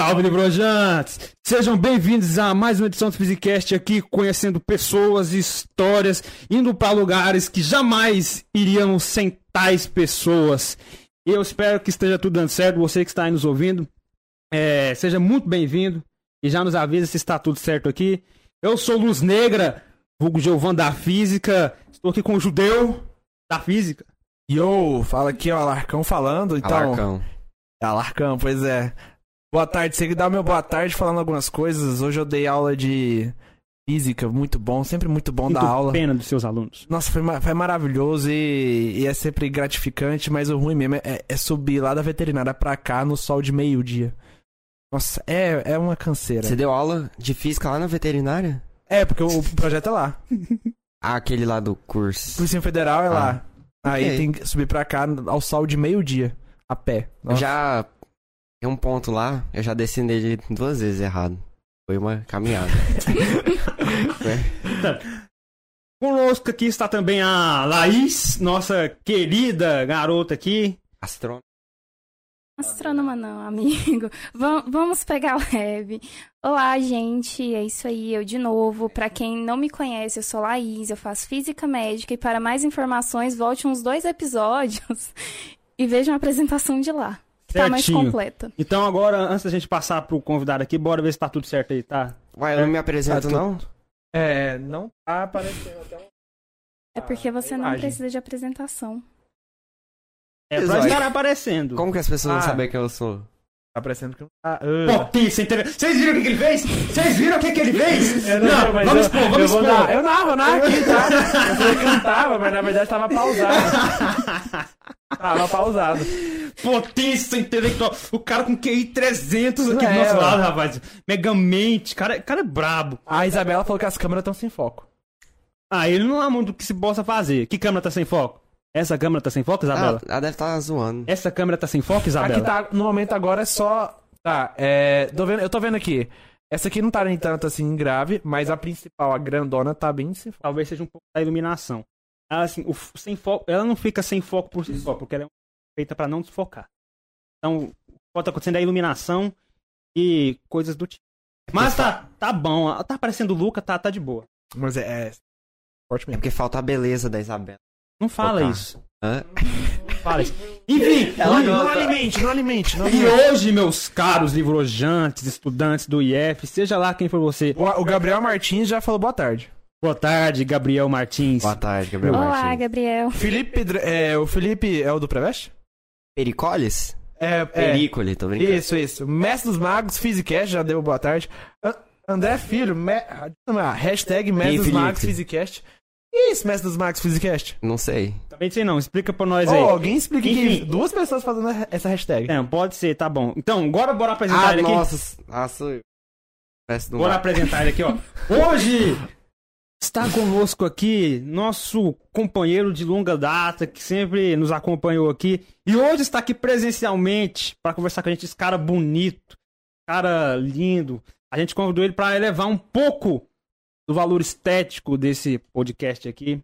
Salve, Librojantes! Sejam bem-vindos a mais uma edição do Physicast aqui, conhecendo pessoas, histórias, indo para lugares que jamais iríamos sem tais pessoas. E eu espero que esteja tudo dando certo, você que está aí nos ouvindo, é, seja muito bem-vindo e já nos avisa se está tudo certo aqui. Eu sou Luz Negra, vulgo Giovanni da Física, estou aqui com o Judeu da Física. Yo, fala aqui, ó, Alarcão falando. Então, Alarcão. É, Alarcão, pois é. Boa tarde, você que dá o meu boa tarde falando algumas coisas. Hoje eu dei aula de física, muito bom, sempre muito bom dar aula. pena dos seus alunos. Nossa, foi, foi maravilhoso e, e é sempre gratificante, mas o ruim mesmo é, é subir lá da veterinária pra cá no sol de meio-dia. Nossa, é, é uma canseira. Você deu aula de física lá na veterinária? É, porque o, o projeto é lá. Ah, aquele lá do curso. Polícia Federal é lá. Aí tem que subir pra cá ao sol de meio-dia, a pé. Nossa. já. Tem um ponto lá, eu já desci nele duas vezes errado. Foi uma caminhada. Conosco aqui está também a Laís, nossa querida garota aqui. Astrônomo. Astrônoma não, amigo. Vam- vamos pegar leve. Olá, gente. É isso aí, eu de novo. Pra quem não me conhece, eu sou Laís, eu faço física médica e para mais informações, volte uns dois episódios e vejam a apresentação de lá. Que Tá mais Certinho. completa. Então agora, antes da gente passar pro convidado aqui, bora ver se tá tudo certo aí, tá? Ué, eu não me apresento, Ah, tu- não? É, não tá aparecendo até um... É porque você não precisa de apresentação. É pra estar aparecendo. Como que as pessoas Ah. vão saber quem eu sou? Tá aparecendo que não tá. Ah. Potência, entendeu? Vocês viram o que, que ele fez? Vocês viram o que, que ele fez? não, mas vamos eu, expor, eu vamos vou expor. dar- Eu narro, eu narro aqui, tá? Eu falei que cantava, mas na verdade tava pausado. tava pausado. Potência intelectual. O cara com QI 300 aqui É, do nosso lado, rapaz. Megamente. Cara, cara é brabo. A Isabela falou que as câmeras estão sem foco. Ah, ele não há muito que se possa fazer. Que câmera tá sem foco? Essa câmera tá sem foco, Ah, Isabela? ela deve estar zoando. Essa câmera tá sem foco, Isabela? Aqui tá, no momento agora é só. Tá, é. Tô vendo, eu tô vendo aqui. Essa aqui não tá nem tanto assim grave, mas a principal, a grandona, tá bem sem foco. talvez seja um pouco da iluminação. Ela, assim, o sem foco, ela não fica sem foco por si só, porque ela é feita para não desfocar. Então, o que pode estar acontecendo é a iluminação e coisas do tipo. Mas tá, tá bom, tá aparecendo o Luca, tá, tá de boa. Mas é. é forte É porque falta a beleza da Isabela. Não fala Focar. isso. Hã? Não fala isso. Enfim, e- Não gosta. alimente, não alimente, não e alimente. hoje, meus caros livrojantes, estudantes do IF, seja lá quem for você. O, o Gabriel Martins já falou boa tarde. Boa tarde, Gabriel Martins. Boa tarde, Gabriel Olá, Martins. Gabriel. Felipe. É, o Felipe é o do Preveste? Pericoles? É, é. Tô brincando. Isso, isso. Mestre dos Magos, Physicast, já deu boa tarde. An- André Filho, me... ah, hashtag Mestre E dos? Magos, Physicast. Que isso, Mestre dos Magos, Physicast? Não sei. Também sei não, explica pra nós Ô, aí. alguém explica Enfim. que duas pessoas fazendo essa hashtag. É, pode ser, tá bom. Então, agora bora apresentar Ah, ele aqui. nossa. Nossa. Do Bora mar. apresentar ele aqui, ó. Hoje está conosco aqui nosso companheiro de longa data, que sempre nos acompanhou aqui. E hoje está aqui presencialmente para conversar com a gente, esse cara bonito, cara lindo. A gente convidou ele para elevar um pouco do valor estético desse podcast aqui.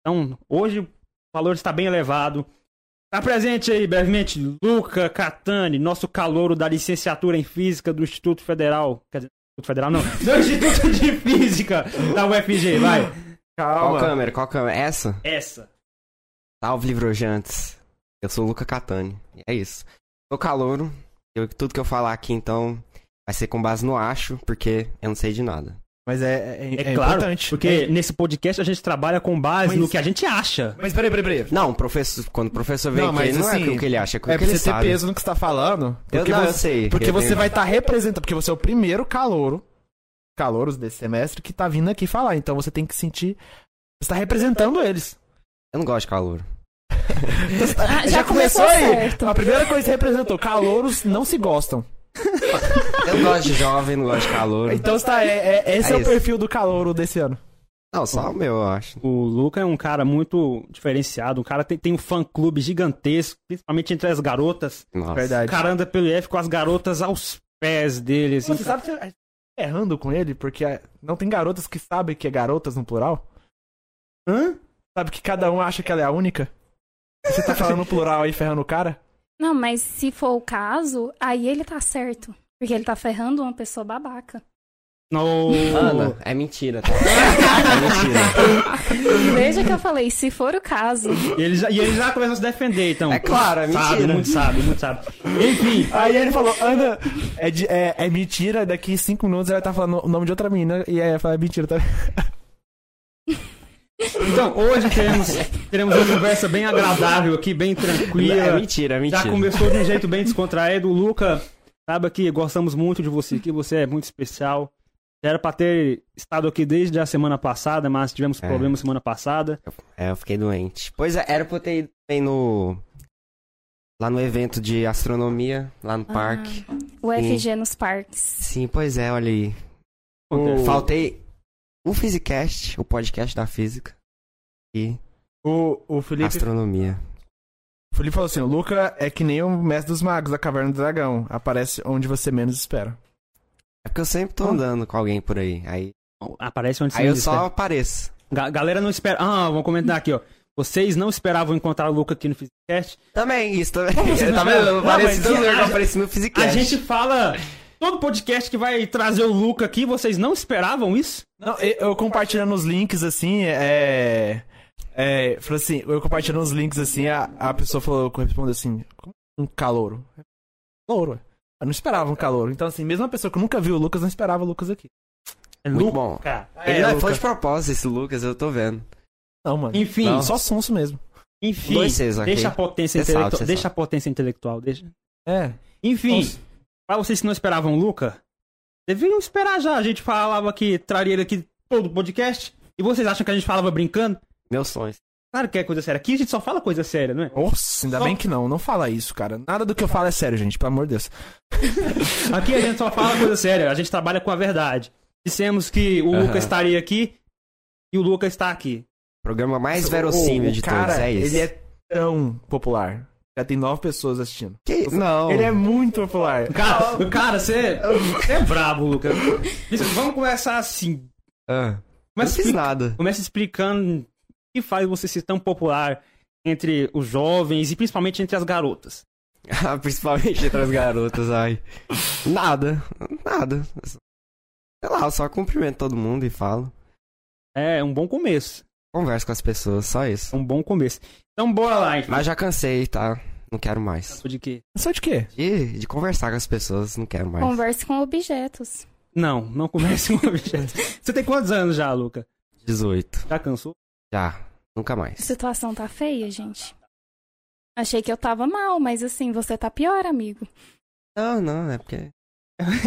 Então, hoje o valor está bem elevado. Está presente aí, brevemente, Luca Catani, nosso calouro da licenciatura em Física do Instituto Federal. Quer dizer, Instituto Federal não, do Instituto de Física da UFG, vai. Qual Calma. câmera? Qual câmera? Essa? Essa. Salve, livrojantes. Eu sou o Luca Catani. E é isso. Sou calouro. Eu, tudo que eu falar aqui, então, vai ser com base no acho, porque eu não sei de nada. Mas é, é, É, é claro, importante. porque É- nesse podcast a gente trabalha com base Mas- no que a gente acha. Mas peraí, peraí, peraí. Não, professor, quando o professor vem Não, aqui, mas não assim, é o que ele acha, é o que É pra ele você ter sabe. peso no que você tá falando. Eu não, eu você, sei. Porque Eu você tenho- vai estar representando, porque você é o primeiro calouro, calouros desse semestre, que tá vindo aqui falar. Então você tem que sentir. Você tá representando eles. Eu não gosto de calouro. Ah, já, começou, certo. A primeira coisa que você representou, calouros não se gostam. Eu gosto de jovem, não gosto de calouro. Então tá, é, é- esse é, É o perfil do calouro desse ano. Não, só o meu, eu acho. O Luca é um cara muito diferenciado. Um cara tem, tem um fã-clube gigantesco, principalmente entre as garotas. Nossa. O Verdade. cara anda pelo IF com as garotas aos pés dele, assim. Você sabe que você tá errando com ele, porque é, não tem garotas que sabem que é garotas no plural? Hã? Sabe que cada um acha que ela é a única? E Você tá falando no plural aí ferrando o cara? Não, mas se for o caso, aí ele tá certo. Porque ele tá ferrando uma pessoa babaca. No... Ana, é mentira, tá? É mentira. Veja que eu falei, se for o caso. E ele já, e ele já começou a se defender, então. É claro, é Sabe, mentira. muito sabe, muito sabe. Enfim, Aí ele falou, Ana, é, de- é, é mentira, daqui cinco minutos ela vai estar falando o nome de outra menina e aí ela fala, é mentira, tá? Então, hoje teremos, teremos uma conversa bem agradável aqui, bem tranquila. É mentira, é mentira. Já começou de um jeito bem descontraído. Luca, saiba que gostamos muito de você, que você é muito especial. Era pra ter estado aqui desde a semana passada, mas tivemos É. problemas semana passada. É, eu fiquei doente. Pois é, era pra eu ter ido bem no. Lá no evento de astronomia, lá no parque. O FG nos parques. Sim, pois é, olha aí. Faltei o Physicast, o podcast da física. E O, o Felipe, astronomia. o Felipe falou assim, o Luca é que nem o mestre dos magos da Caverna do Dragão, aparece onde você menos espera. É porque eu sempre tô andando com alguém por aí. Aí, Aparece onde aí eu você só apareço. Ga- galera não espera. Ah, vamos comentar aqui, ó. Vocês não esperavam encontrar o Luca aqui no Physicast? Também, isso também. tá vendo? Eu apareci no Physicast. A gente fala. Todo podcast que vai trazer o Luca aqui, vocês não esperavam isso? Não, eu, eu compartilhando os links assim, é. É. Falou assim, eu compartilhando os links assim, a, a pessoa falou, respondeu assim, um calouro. Calouro, ué. Eu não esperava um calouro. Então, assim, mesmo uma pessoa que nunca viu o Lucas não esperava o Lucas aqui. É Muito bom. Ele É, não Luca. foi de propósito, esse Lucas, eu tô vendo. Não, mano. Enfim, Não, só sonso mesmo. enfim. Dois Cs, ok? Deixa a potência intelectual. deixa a potência intelectual. Deixa. É. Enfim. Pra vocês que não esperavam o Luca, deviam esperar já. A gente falava que traria ele aqui todo o podcast. E vocês acham que a gente falava brincando? Meus sonhos. Claro que é coisa séria. Aqui a gente só fala coisa séria, não é? Nossa, ainda Só- bem que não. Não fala isso, cara. Nada do que eu falo é sério, gente. Pelo amor de Deus. Aqui a gente só fala coisa séria, a gente trabalha com a verdade. Dissemos que o Aham. Luca estaria aqui e o Luca está aqui. Programa mais verossímil O- o de cara, todos, é isso. Ele é tão popular. Já tem nove pessoas assistindo. Que... Não. Ele é muito popular. Cara, cara, você você é brabo, Luca. Isso, Vamos começar assim. Ah, não Começa, fiz explica- nada. começa explicando o que faz você ser tão popular entre os jovens e principalmente entre as garotas. Ah, Principalmente entre as garotas, ai. Nada. Nada. Sei lá, eu só cumprimento todo mundo e falo. É um bom começo. Converso com as pessoas, só isso. É um bom começo. Então bora lá, enfim. Mas já cansei, tá? Não quero mais. De quê? Só de quê? De, de conversar com as pessoas, não quero mais. Converse com objetos. Não, não comece com objeto. Você tem quantos anos já, Luca? 18. Já cansou? Já. Nunca A mais. situação tá feia, gente. Achei que eu tava mal, mas assim, você tá pior, amigo. Não, não, é porque.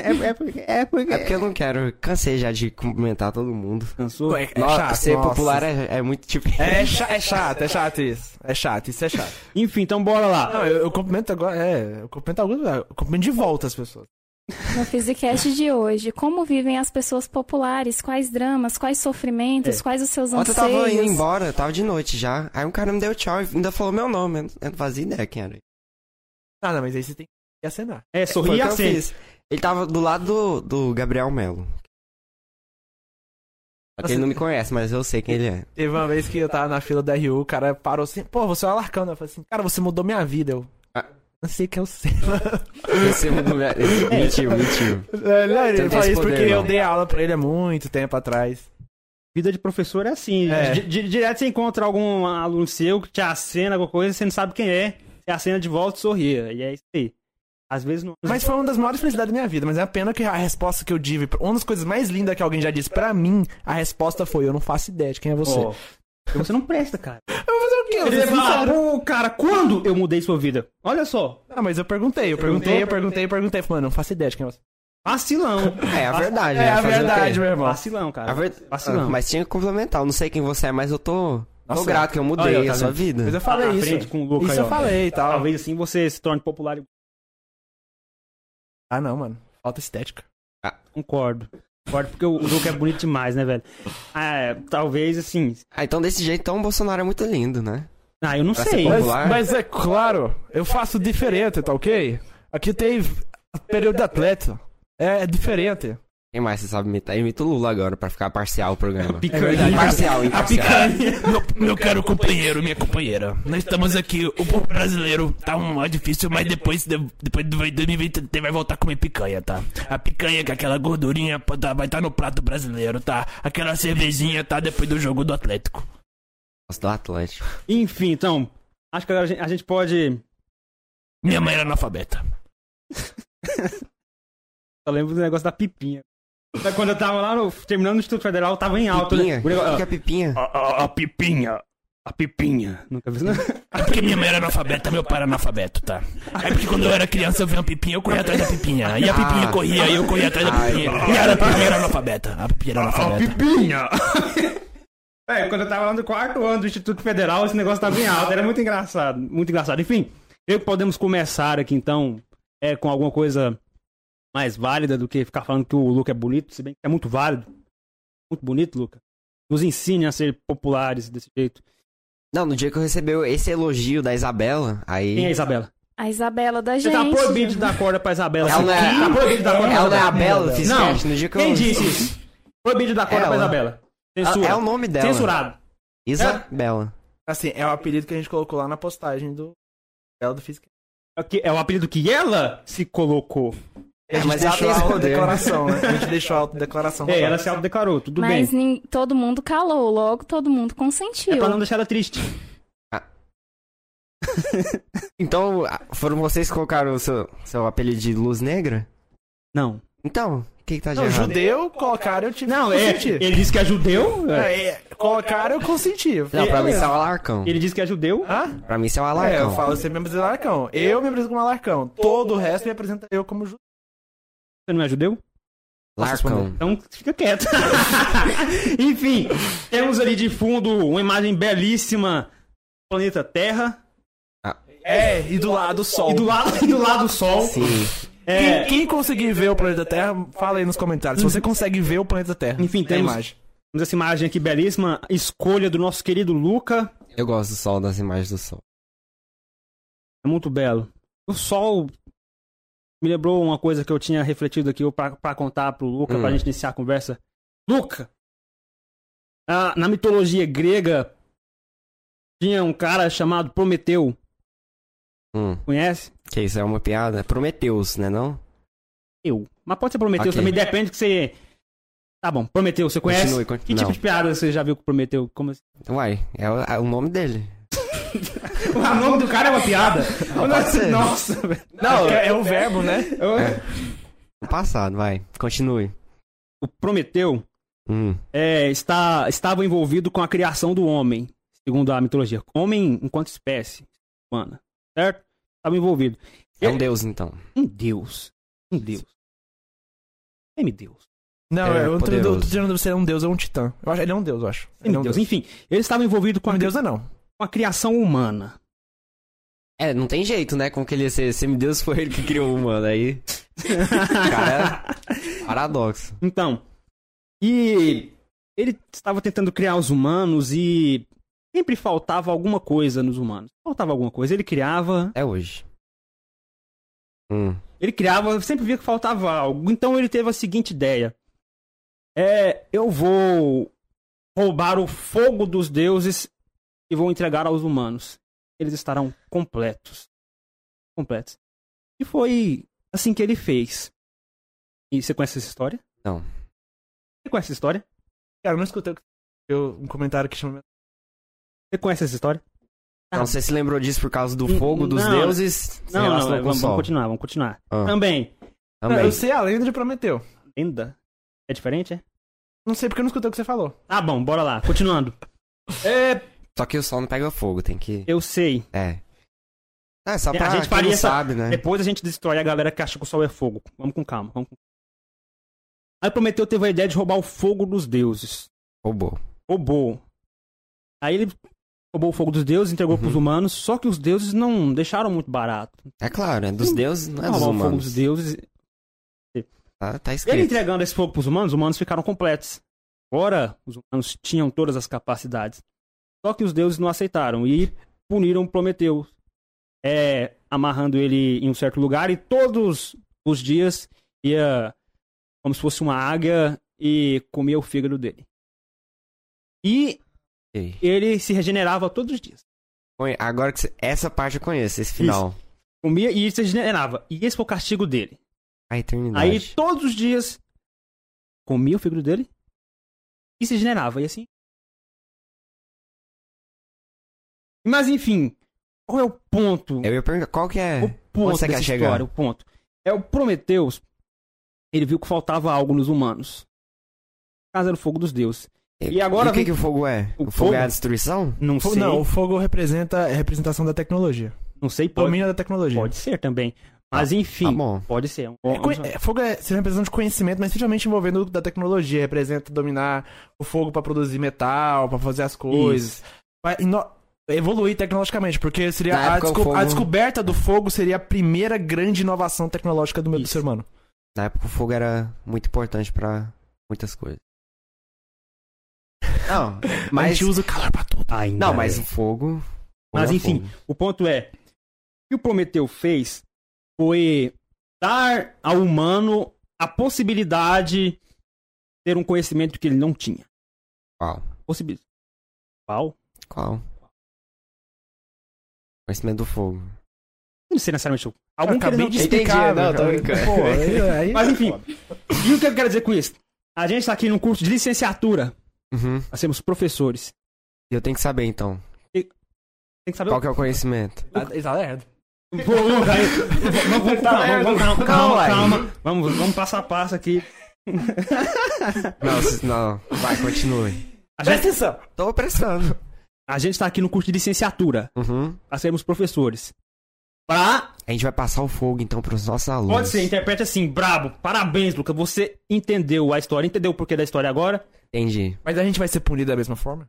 É, é porque. É porque. É porque eu não quero. Cansei já de cumprimentar todo mundo. Cansou? É, Nossa, chato, ser nossa. popular é, é muito tipo. É, cha- é chato, é chato isso. É chato, isso é chato. Enfim, então bora lá. Não, eu, eu cumprimento agora, é, eu cumprimento alguns, eu cumprimento de volta as pessoas. No Physicast de hoje, como vivem as pessoas populares, quais dramas, quais sofrimentos, É. quais os seus Ontem eu tava indo anseios. embora, eu tava de noite já. Aí um cara me deu tchau e ainda falou meu nome. Eu não- não fazia ideia quem era. Nada, mas aí você tem que acenar. É, Foi sorri o e que eu acende. fiz. Ele tava do lado do, do Gabriel Melo. Que ele não me conhece, mas eu sei quem ele é. Teve uma vez que eu tava na fila da RU, o cara parou assim, pô, você é o Alarcão. Eu falei assim, cara, você mudou minha vida. Eu, Ah. não sei quem é você. Esse mudou minha... Mentiu, mentiu. É, não, ele Você não esse isso porque poder, eu não. dei aula pra ele há muito tempo atrás. Vida de professor é assim. É. Di- di- direto você encontra algum aluno seu que te acena alguma coisa, você não sabe quem é. Você acena de volta e sorria. E é isso aí. Às vezes não. Mas foi uma das maiores felicidades da minha vida, mas é a pena que a resposta que eu tive, uma das coisas mais lindas que alguém já disse pra mim, a resposta foi, eu não faço ideia de quem é você. Ó, você não presta, cara. Eu vou fazer o quê? Eu sincero. pô, cara, quando eu mudei sua vida? Olha só. Ah, mas eu perguntei, eu perguntei, eu perguntei, eu perguntei. Falei, mano, não faço ideia de quem é você. Vacilão. É a verdade, É né? a verdade, meu irmão. Vacilão, cara. Ver- Vacilão. Ah, Mas tinha que complementar. Eu não sei quem você é, mas eu tô, tô Nossa. grato que eu mudei Olha, tá a sua vendo? vida. Mas eu falei Tá isso. com o Luca isso aí, eu falei e tal. Talvez assim você se torne popular. Ah, não, mano. Falta estética. Concordo. Concordo porque o o Luca é bonito demais, né, velho? Ah, é, talvez assim. Ah, então desse jeito, então o Bolsonaro é muito lindo, né? Ah, eu não Pra sei. Mas, mas é claro, eu faço diferente, tá ok? Aqui tem período de atleta. É, é diferente. Quem mais você sabe imitar? Imita o Lula agora, pra ficar parcial o programa. Picanha. Imparcial, A imparcial. picanha. Meu, meu caro companheiro, minha companheira. Nós estamos aqui, o povo brasileiro tá um difícil, mas depois, de- depois de 2020 vai voltar a comer picanha, tá? A picanha, que é aquela gordurinha, tá- vai estar no prato brasileiro, tá? Aquela cervejinha, tá? Depois do jogo do Atlético. Nossa, do Atlético. Enfim, então, acho que agora a gente, a gente pode. Minha mãe era analfabeta. Eu lembro do negócio da pipinha. Quando eu tava lá no, terminando o Instituto Federal, tava em alta. Pipinha? Né? O O negócio- que que é pipinha? A, a, a pipinha. A pipinha. Nunca vi? É porque minha mãe era analfabeta, meu pai era analfabeto, tá? É porque quando eu era criança eu via uma pipinha, eu corria atrás da pipinha. E a pipinha Ah. corria e eu corria atrás da pipinha. ai. E era, a pipinha era analfabeta. A pipinha era analfabeta. pipinha! É, quando eu tava lá no quarto ano do Instituto Federal, esse negócio tava em alta. Era muito engraçado. Muito engraçado. Enfim, eu que podemos começar aqui, então, é, com alguma coisa mais válida do que ficar falando que o Luca é bonito, se bem que é muito válido. Muito bonito, Luca. Nos ensine a ser populares desse jeito. Não, no dia que eu recebi esse elogio da Isabela, aí. Quem é a Isabela? A Isabela da Você gente. tá proibido de dar corda pra Isabela. Ela não é- Tá proibido de dar corda pra Ela não é a Isabela. Bela Não, Fiscast, no dia que eu. quem disse isso? Proibido de dar corda pra Ela. Isabela. Censura. É o nome dela. Censurado. Isabela. Assim, é o apelido que a gente colocou lá na postagem do. Ela do Física. É É o apelido que ela se colocou. A gente mas ela deixou a autodeclaração, né? A gente deixou a autodeclaração. É, ela se autodeclarou, tudo Mas bem. nin- todo mundo calou, logo todo mundo consentiu. É pra não deixar ela triste. Então, ah, foram vocês que colocaram o seu, seu apelido de luz negra? Não. Então, o que, que tá de Não, errado? judeu, colocaram, eu tive Não, que é. Ele disse que é judeu. é. É, é, colocaram, eu consenti. Não, pra É, mim é. isso é o Alarcão. Ele disse que é judeu. Hã? Pra mim isso é o É, Alarcão. eu falo, você me apresenta Alarcão. Eu me apresento como Alarcão. Todo o resto me apresenta eu como judeu. Você não é judeu? Larcão. Então fica quieto. Enfim, temos ali de fundo uma imagem belíssima do planeta Terra. É, e do lado o Sol. E do lado, e do lado o Sol. Sim. É, Quem, quem conseguir ver o planeta Terra, fala aí nos comentários. Se você consegue ver o planeta Terra. Enfim, temos- imagem. temos essa imagem aqui belíssima. Escolha do nosso querido Luca. Eu gosto do sol, das imagens do sol. É muito belo. O Sol me lembrou uma coisa que eu tinha refletido aqui pra, pra contar pro Luca, Hum. pra gente iniciar a conversa. Luca! ah, na mitologia grega, tinha um cara chamado Prometeu. Hum, Conhece? que isso é uma piada? Prometeus, né não? Eu. Mas pode ser Prometeu Ok. também, depende que você. Tá bom, Prometeu, você conhece? Continue, Que continue. tipo de piada você já viu com Prometeu? Como assim? Uai, é o, é o nome dele. o nome do cara é uma piada? pode ser. Nossa, velho. Não, é, é o verbo, né? Eu- É. No passado, vai. Continue. O Prometeu Hum, é, está, estava envolvido com a criação do homem, segundo a mitologia. Homem enquanto espécie humana, certo? Estava envolvido. é um deus, então. Um deus. Um deus. Semi Deus. Não, É, eu não tô poderoso. tô dizendo ele é um deus ou um titã. Eu acho, ele é um deus, eu acho. Ele é um Deus. deus. Enfim, ele estava envolvido com a, Um deus não. Com a criação humana. É, não tem jeito, né? Como que ele ia ser semideus foi ele que criou o humano. Aí. Cara, paradoxo. Então, e ele estava tentando criar os humanos e sempre faltava alguma coisa nos humanos. Faltava alguma coisa. Ele criava, É hoje. Hum. ele criava, sempre via que faltava algo. Então ele teve a seguinte ideia: é, eu vou roubar o fogo dos deuses e vou entregar aos humanos. Eles estarão completos. Completos. E foi assim que ele fez. E você conhece essa história? Não. Você conhece essa história? Cara, eu não escutei o que- eu- um comentário que chama. Você conhece essa história? Então você se lembrou disso por causa do fogo dos não. deuses? se Não, não, relacionou com o vamos, vamos continuar, vamos continuar. Ah, Também, também. Eu sei a lenda de Prometeu. lenda. É diferente, é? Não sei porque eu não escutei o que você falou. Ah, bom, bora lá, continuando. é, Só que o sol não pega fogo, tem que. eu sei. É. É, só A pra gente quem não essa- sabe, né? Depois a gente destrói a galera que acha que o sol é fogo. Vamos com calma, vamos com Aí Prometeu teve a ideia de roubar o fogo dos deuses. Roubou. Roubou. Aí ele roubou o fogo dos deuses, entregou Uhum. pros humanos, só que os deuses não deixaram muito barato. É claro, é dos deuses, não é dos roubar o fogo humanos. dos deuses. Tá, tá Ele escrito. entregando esse fogo pros humanos, os humanos ficaram completos. Ora, os humanos tinham todas as capacidades. Só que os deuses não aceitaram e puniram Prometeu, é, amarrando ele em um certo lugar e todos os dias ia como se fosse uma águia e comia o fígado dele. E Ok. ele se regenerava todos os dias. Agora que você... essa parte eu conheço, esse final. Comia e se regenerava. E esse foi o castigo dele. A eternidade. Aí todos os dias comia o fígado dele e se regenerava. E assim. Mas enfim, qual é o ponto? Eu ia perguntar, qual que é? o ponto dessa quer chegar? história, o ponto. É o Prometeus, ele viu que faltava algo nos humanos. Casa do fogo dos deuses. E agora o que, vem- que o fogo é? O O, fogo, é fogo? a destruição? Não sei, Não, o não, fogo representa é representação da tecnologia. sei, pode, Domínio da tecnologia. pode ser também. Mas Tá enfim, bom. pode ser. Um- É, é, fogo é ser representação de conhecimento, mas principalmente envolvendo da tecnologia. Representa dominar o fogo pra produzir metal, pra fazer as coisas. Ino- evoluir tecnologicamente, porque seria a, desco- a fogo- descoberta do fogo seria a primeira grande inovação tecnológica do, do ser humano. Na época o fogo era muito importante pra muitas coisas. Não, Mas a gente usa o calor pra tudo. Ainda Não, mas é. o fogo... Mas fogo enfim, fogo. o ponto é: o que o Prometeu fez foi dar ao humano a possibilidade de ter um conhecimento que ele não tinha. Qual? Possibilidade. Qual? Qual? Conhecimento do fogo. Não sei necessariamente. o- Algum que ele Acabei não de tinha. Entendi, explicar. não, tô brincando. Pô, aí, aí- Mas enfim. E o que eu quero dizer com isso? A gente está aqui num curso de licenciatura. Uhum. Nós temos professores. E eu tenho que saber, então. Tem que saber Qual que é o conhecimento? Ele tá lerdo. Pô, vamos, aí, vamos, vamos, com calma, vamos, vamos, calma, Não, calma, calma. Vamos, vamos passo a passo aqui. Não, não. Vai, continue. A Presta gente, atenção. Tô prestando. A gente tá aqui no curso de licenciatura. Uhum. Nós sermos professores. Pra. A gente vai passar o fogo, então, pros nossos alunos. Pode ser, interprete assim, brabo. Parabéns, Lucas. Você entendeu a história, entendeu o porquê da história agora. Entendi. Mas a gente vai ser punido da mesma forma?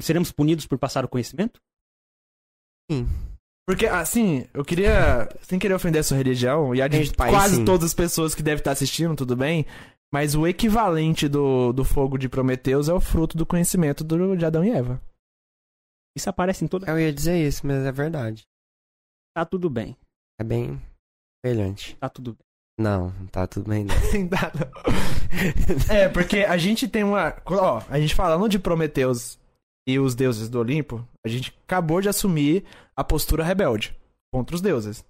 Seremos punidos por passar o conhecimento? Porque, assim, eu queria, sem querer ofender a sua religião, e a de pai, quase sim. todas as pessoas que devem estar assistindo, tudo bem, mas o equivalente do, do fogo de Prometeus é o fruto do conhecimento do, de Adão e Eva. Isso aparece em toda. Eu ia dizer isso, mas é verdade. Tá tudo bem. É bem semelhante. Tá tudo bem. Não, não tá tudo bem, não. é, porque a gente tem uma... Ó, a gente falando de Prometeus e os deuses do Olimpo, a gente acabou de assumir a postura rebelde contra os deuses,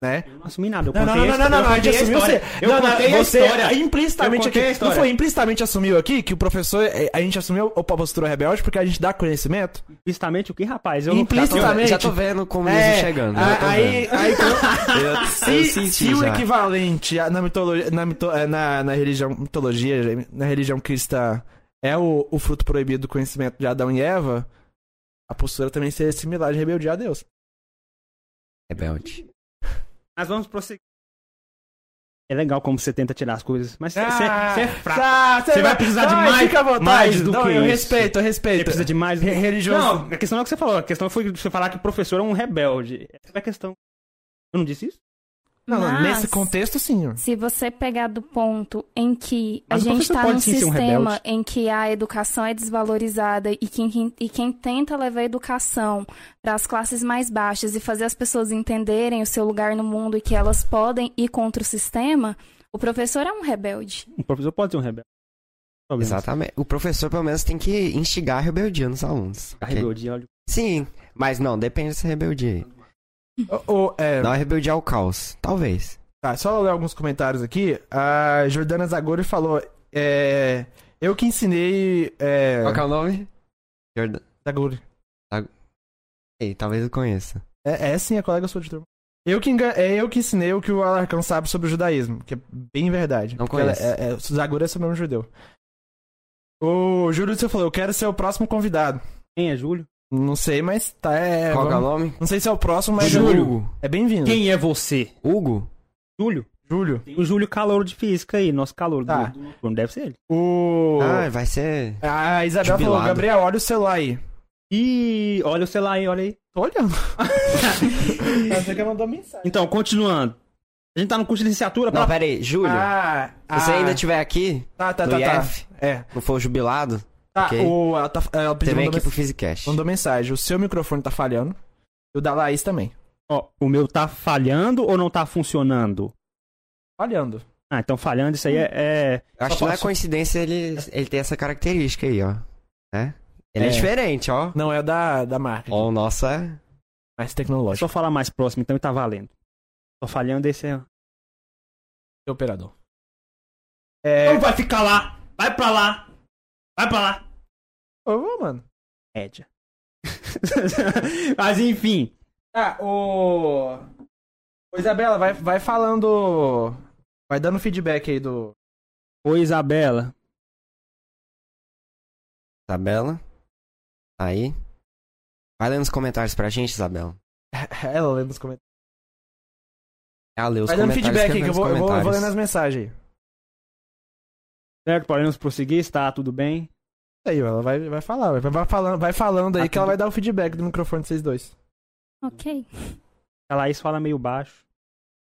né? Eu não assumi nada. Eu Não, não, não, não, não, eu não, a gente assumiu história. você. Eu não, não, contei a você história. implicitamente Eu contei a aqui. história. Não foi implicitamente assumiu aqui que o professor. eh, A gente assumiu a postura rebelde porque a gente dá conhecimento? Implicitamente o que, rapaz? Eu não- Implicitamente. Já tô vendo o comunismo É, chegando. a- já tô aí, vendo. aí, Eu- eu se, senti se o já. equivalente a- na mitologia, na, mito- na, na religião, mitologia, na religião cristã é o, o fruto proibido do conhecimento de Adão e Eva, a postura também seria similar de rebeldia a Deus. Rebelde. Mas vamos prosseguir. É legal como você tenta tirar as coisas, mas você Ah, você é fraco. Você vai precisar de Ai, mais- vontade. mais do Não, que eu isso. respeito, eu Você respeito. precisa de mais. Re- religioso. Não, a questão não é o que você falou. A questão foi você falar que o professor é um rebelde. Essa é a questão. Eu não disse isso? Não, não, Mas- nesse contexto, sim. Se você pegar do ponto em que Mas a gente está num sim um sistema rebelde. em que a educação é desvalorizada e quem, e quem tenta levar a educação para as classes mais baixas e fazer as pessoas entenderem o seu lugar no mundo e que elas podem ir contra o sistema, o professor é um rebelde. O professor pode ser um rebelde. Talvez. Exatamente. O professor, pelo menos, tem que instigar a rebeldia nos alunos. A Ok? rebeldia, olha. Sim, mas não, depende dessa rebeldia aí. O- o- é, Não é rebeldia ao caos. Talvez. Tá, só ler alguns comentários aqui. A Jordana Zagori falou: é, Eu que ensinei. É, Qual que é o nome? Jordan. Zagori. Ei, talvez eu conheça. É, é sim, é colega sua de turma. Eu que, enga- é eu que ensinei o que o Alarcão sabe sobre o judaísmo, que é bem verdade. Não ela- conheço. É, é, Zagori é seu nome judeu. O Júlio você falou: Eu quero ser o próximo convidado. Quem é Júlio? Não sei, mas tá. É, Qual que é o nome? Não sei se é o próximo, mas Júlio. Hugo. é bem-vindo. Quem é você? Hugo? Júlio? Júlio. Tem o Júlio Calouro de Física aí, nosso calor. Tá. Do, do, não deve ser ele. O. Ah, vai ser. A Isabel falou: Jubilado. Gabriel, olha o celular aí. Ih, olha o celular aí, olha aí. Tô olhando. Você que mandou mensagem. Então, continuando. A gente tá no curso de licenciatura Não, pra... pera aí. Júlio, Ah, se você ah, ainda estiver aqui, Tá, tá, no tá, tá. IF, É. não for jubilado, Tá, o, ela, tá, ela pediu, mandou, aqui pro Physicast. mandou mensagem. O seu microfone tá falhando. E o da Laís também. Ó, o meu tá falhando ou não tá funcionando? Falhando. Ah, então falhando, isso aí é. é- Eu acho que não é coincidência ele, ele ter essa característica aí, ó. Né? Ele é, É. diferente, ó. Não é da, da marca. Ó, o nosso é. Mais tecnológico. só falar mais próximo, então e tá valendo. Só falhando, esse é. operador. É. Então vai ficar lá! Vai pra lá! Vai pra lá! Eu vou, mano. Média. Mas enfim. Ah, o. Ô, Isabela, vai, vai falando. Vai dando feedback aí do. Oi, Isabela. Isabela. Aí. Vai lendo os comentários pra gente, Isabela. Ela lendo os comentários. Ela lê os Vai dando comentários. feedback aí, que eu nos vou, eu vou, eu vou lendo as mensagens aí. Certo? Podemos prosseguir? Está tudo bem? Aí, ela vai, vai falar, vai, vai falando, vai falando aí Tá que ela tudo- vai dar o feedback do microfone de vocês dois. Ok. A Laís fala meio baixo.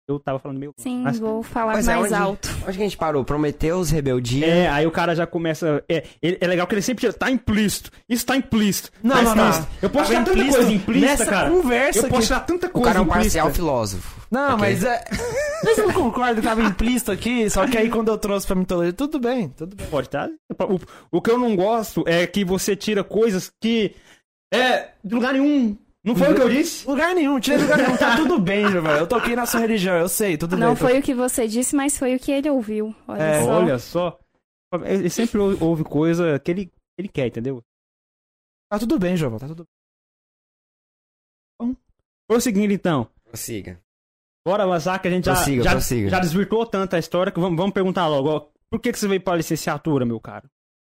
Eu tava falando meio. Sim, Mas- vou falar Mas é mais onde- alto. Onde que a gente parou? Prometeus, rebeldia. É, aí o cara já começa. É, ele- é legal que ele sempre tira. Tá implícito. Isso tá implícito. Não, Mas não, tá- não. Eu posso Tava tirar tanta implícito coisa implícita, nessa cara. conversa Eu posso tirar tanta O coisa cara é um implícita. parcial filósofo. Não, Ok. mas é. Você não concorda que tava implícito aqui? Só que aí quando eu trouxe pra mitologia, tudo bem, tudo bem. Pode tá? O, o que eu não gosto é que você tira coisas que. É. De lugar nenhum. Não foi o que eu disse? Lugar nenhum, tira lugar nenhum, tá tudo bem, Giovanni. Eu toquei na sua religião, eu sei, tudo Não bem. foi o que você disse, mas foi o que ele ouviu. Olha É, só. Olha só. Ele sempre ou- ouve coisa que ele, ele quer, entendeu? Tá tudo bem, Giovanni, tá tudo Prosseguindo então. Prossiga. Bora avançar que a gente já, Prossiga, já, prossiga. já desvirtuou tanto a história que vamos, vamos perguntar logo. ó, por que, que você veio pra licenciatura, meu caro?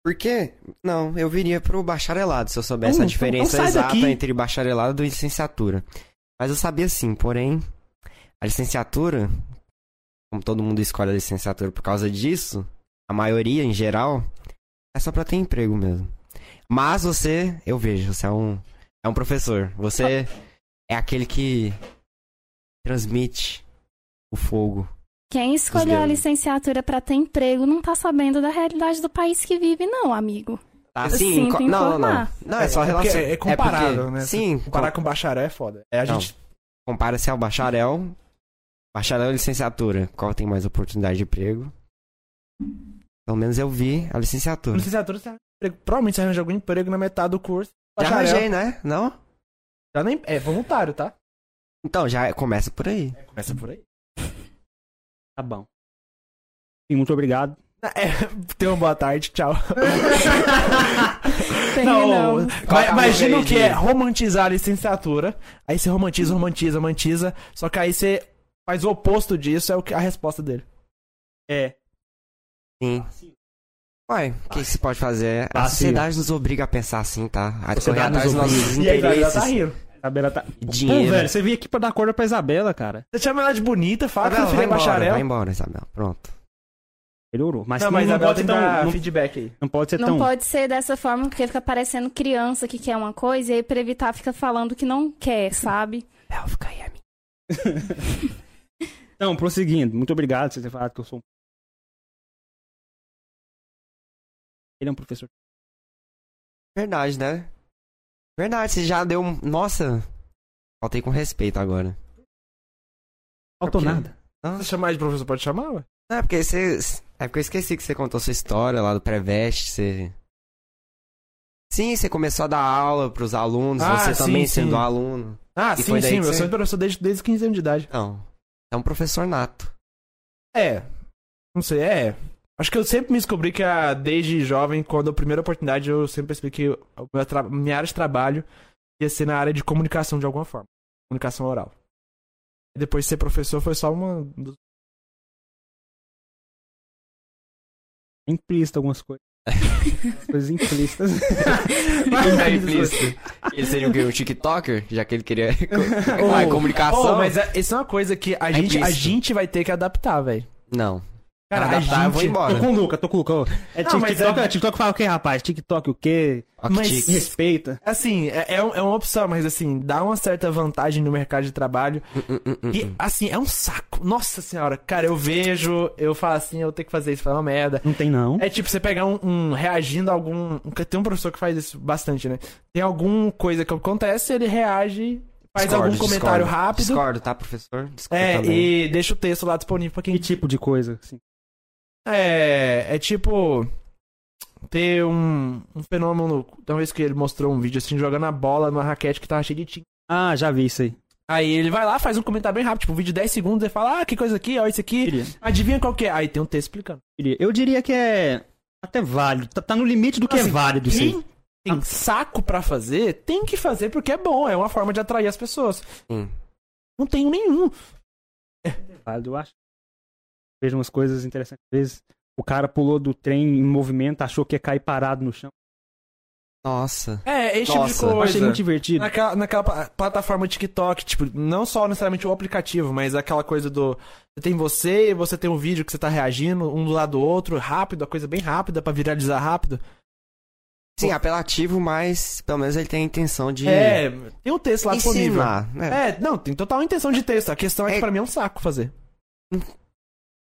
Por quê? Não, eu viria pro bacharelado se eu soubesse Então, a diferença então exata daqui. entre bacharelado e licenciatura. Mas eu sabia sim, porém, a licenciatura, como todo mundo escolhe a licenciatura por causa disso, a maioria em geral, é só pra ter emprego mesmo. Mas você, eu vejo, você é um, é um professor. Você é aquele que transmite o fogo. Quem escolheu a licenciatura pra ter emprego não tá sabendo da realidade do país que vive, não, amigo. Tá co- não, não, não. Não, é só É relação. é comparável, porque- né? Sim, Comparar com bacharel é foda. É a Não. gente. Compara-se ao bacharel. Bacharel e licenciatura. Qual tem mais oportunidade de emprego? Pelo menos eu vi a licenciatura. Licenciatura, você emprego. provavelmente você arranja algum emprego na metade do curso. Já Bacharel, arranjei, né? Não? já nem, é voluntário, tá? Então, já começa por aí. Começa por aí. Tá bom. Sim, muito obrigado. É, tenha uma boa tarde, tchau. Não, é a imagina o que é romantizar a licenciatura. Aí você romantiza, romantiza, romantiza. Só que aí você faz o oposto disso, é o que, a resposta dele. É. Sim. Uai, o que, se pode fazer? A sociedade nos obriga a pensar assim, tá? A correr atrás dos nos nossos E aí, interesses. tá rindo. Isabela tá. Dinheiro. Pô, velho, você veio aqui pra dar corda pra Isabela, cara. Você chama ela de bonita, fala que Isabela, vai é embora, bacharel. vai embora, Isabela. Pronto. Melhorou. Mas não, não, mas não Isabela pode tem ser que tão. dar Não, feedback aí. não pode ser Não tão. pode ser dessa forma, porque fica parecendo criança que quer uma coisa e aí pra evitar fica falando que não quer, sabe? Bel, fica aí, amigo. Então, prosseguindo. Muito obrigado por você ter falado que eu sou um. Ele é um professor. Verdade, né? Verdade, você já deu. Nossa. Faltei com respeito agora. Faltou É porque- nada. Se chamar de professor, pode chamar, ué? Não, é porque você. É porque eu esqueci que você contou sua história lá do pré-veste. Você. Sim, você começou a dar aula pros alunos, Ah, você sim, também sim. sendo aluno. Ah, E sim, sim. Eu você- sou professor desde, desde 15 anos de idade. Não. É um professor nato. É. Não sei, é. Acho que eu sempre me descobri que a, desde jovem, quando a primeira oportunidade, eu sempre percebi que tra- minha área de trabalho ia ser na área de comunicação de alguma forma. Comunicação oral. E depois de ser professor foi só uma. dos- É implícito algumas coisas. coisas implícitas. É implícito. Ele seria o quê? Um TikToker? Já que ele queria. Ô, ah, comunicação? Ô, mas é- isso é uma coisa que a, gente, a gente vai ter que adaptar, velho. Não. Cara, a adaptar, eu vou gente- embora. Tô com o Luca, tô com o Luca. É Não, TikTok, é- é... TikTok fala o quê, rapaz? TikTok o quê? Ok, Mas-. Respeita. Assim, é, é é uma opção, mas assim, dá uma certa vantagem no mercado de trabalho. Hum, hum, hum, E, assim, é um saco. Nossa senhora. Cara, eu vejo, eu falo assim, eu tenho que fazer isso, foi uma merda. Não tem não. É tipo, você pegar um, um- reagindo a algum. um- Tem um professor que faz isso bastante, né? Tem alguma coisa que acontece, ele reage faz Discordo, algum comentário discordo. rápido. Discordo, tá, professor? Discordo É, também. e deixa o texto lá disponível pra quem Que tipo de coisa, assim? É, é tipo ter um, um fenômeno. Uma vez que ele mostrou um vídeo assim, jogando a bola numa raquete que tava cheia de tinta. Ah, já vi isso aí. Aí ele vai lá, faz um comentário bem rápido, tipo, um vídeo de 10 segundos, e fala, ah, que coisa aqui, ó, isso aqui. Queria, Adivinha qual que é? Aí tem um texto explicando. queria. Eu diria que é até válido. Tá, tá no limite do que Assim, é válido isso aí. Tem saco pra fazer, tem que fazer porque é bom, é uma forma de atrair as pessoas. Sim. Não tenho nenhum. Válido, eu acho. Vejo umas coisas interessantes. Às vezes o cara pulou do trem em movimento, achou que ia cair parado no chão. Nossa. É, esse Nossa, tipo de Eu achei coisa. muito divertido. Naquela, naquela pla- plataforma TikTok, tipo, não só necessariamente o aplicativo, mas aquela coisa do. Você tem você e você tem um vídeo que você tá reagindo, um do lado do outro, rápido, a coisa bem rápida pra viralizar rápido. Sim, apelativo, mas pelo menos ele tem a intenção de É, tem um texto lá disponível. né? É, não, tem total intenção de texto. A questão é que É- pra mim é um saco fazer.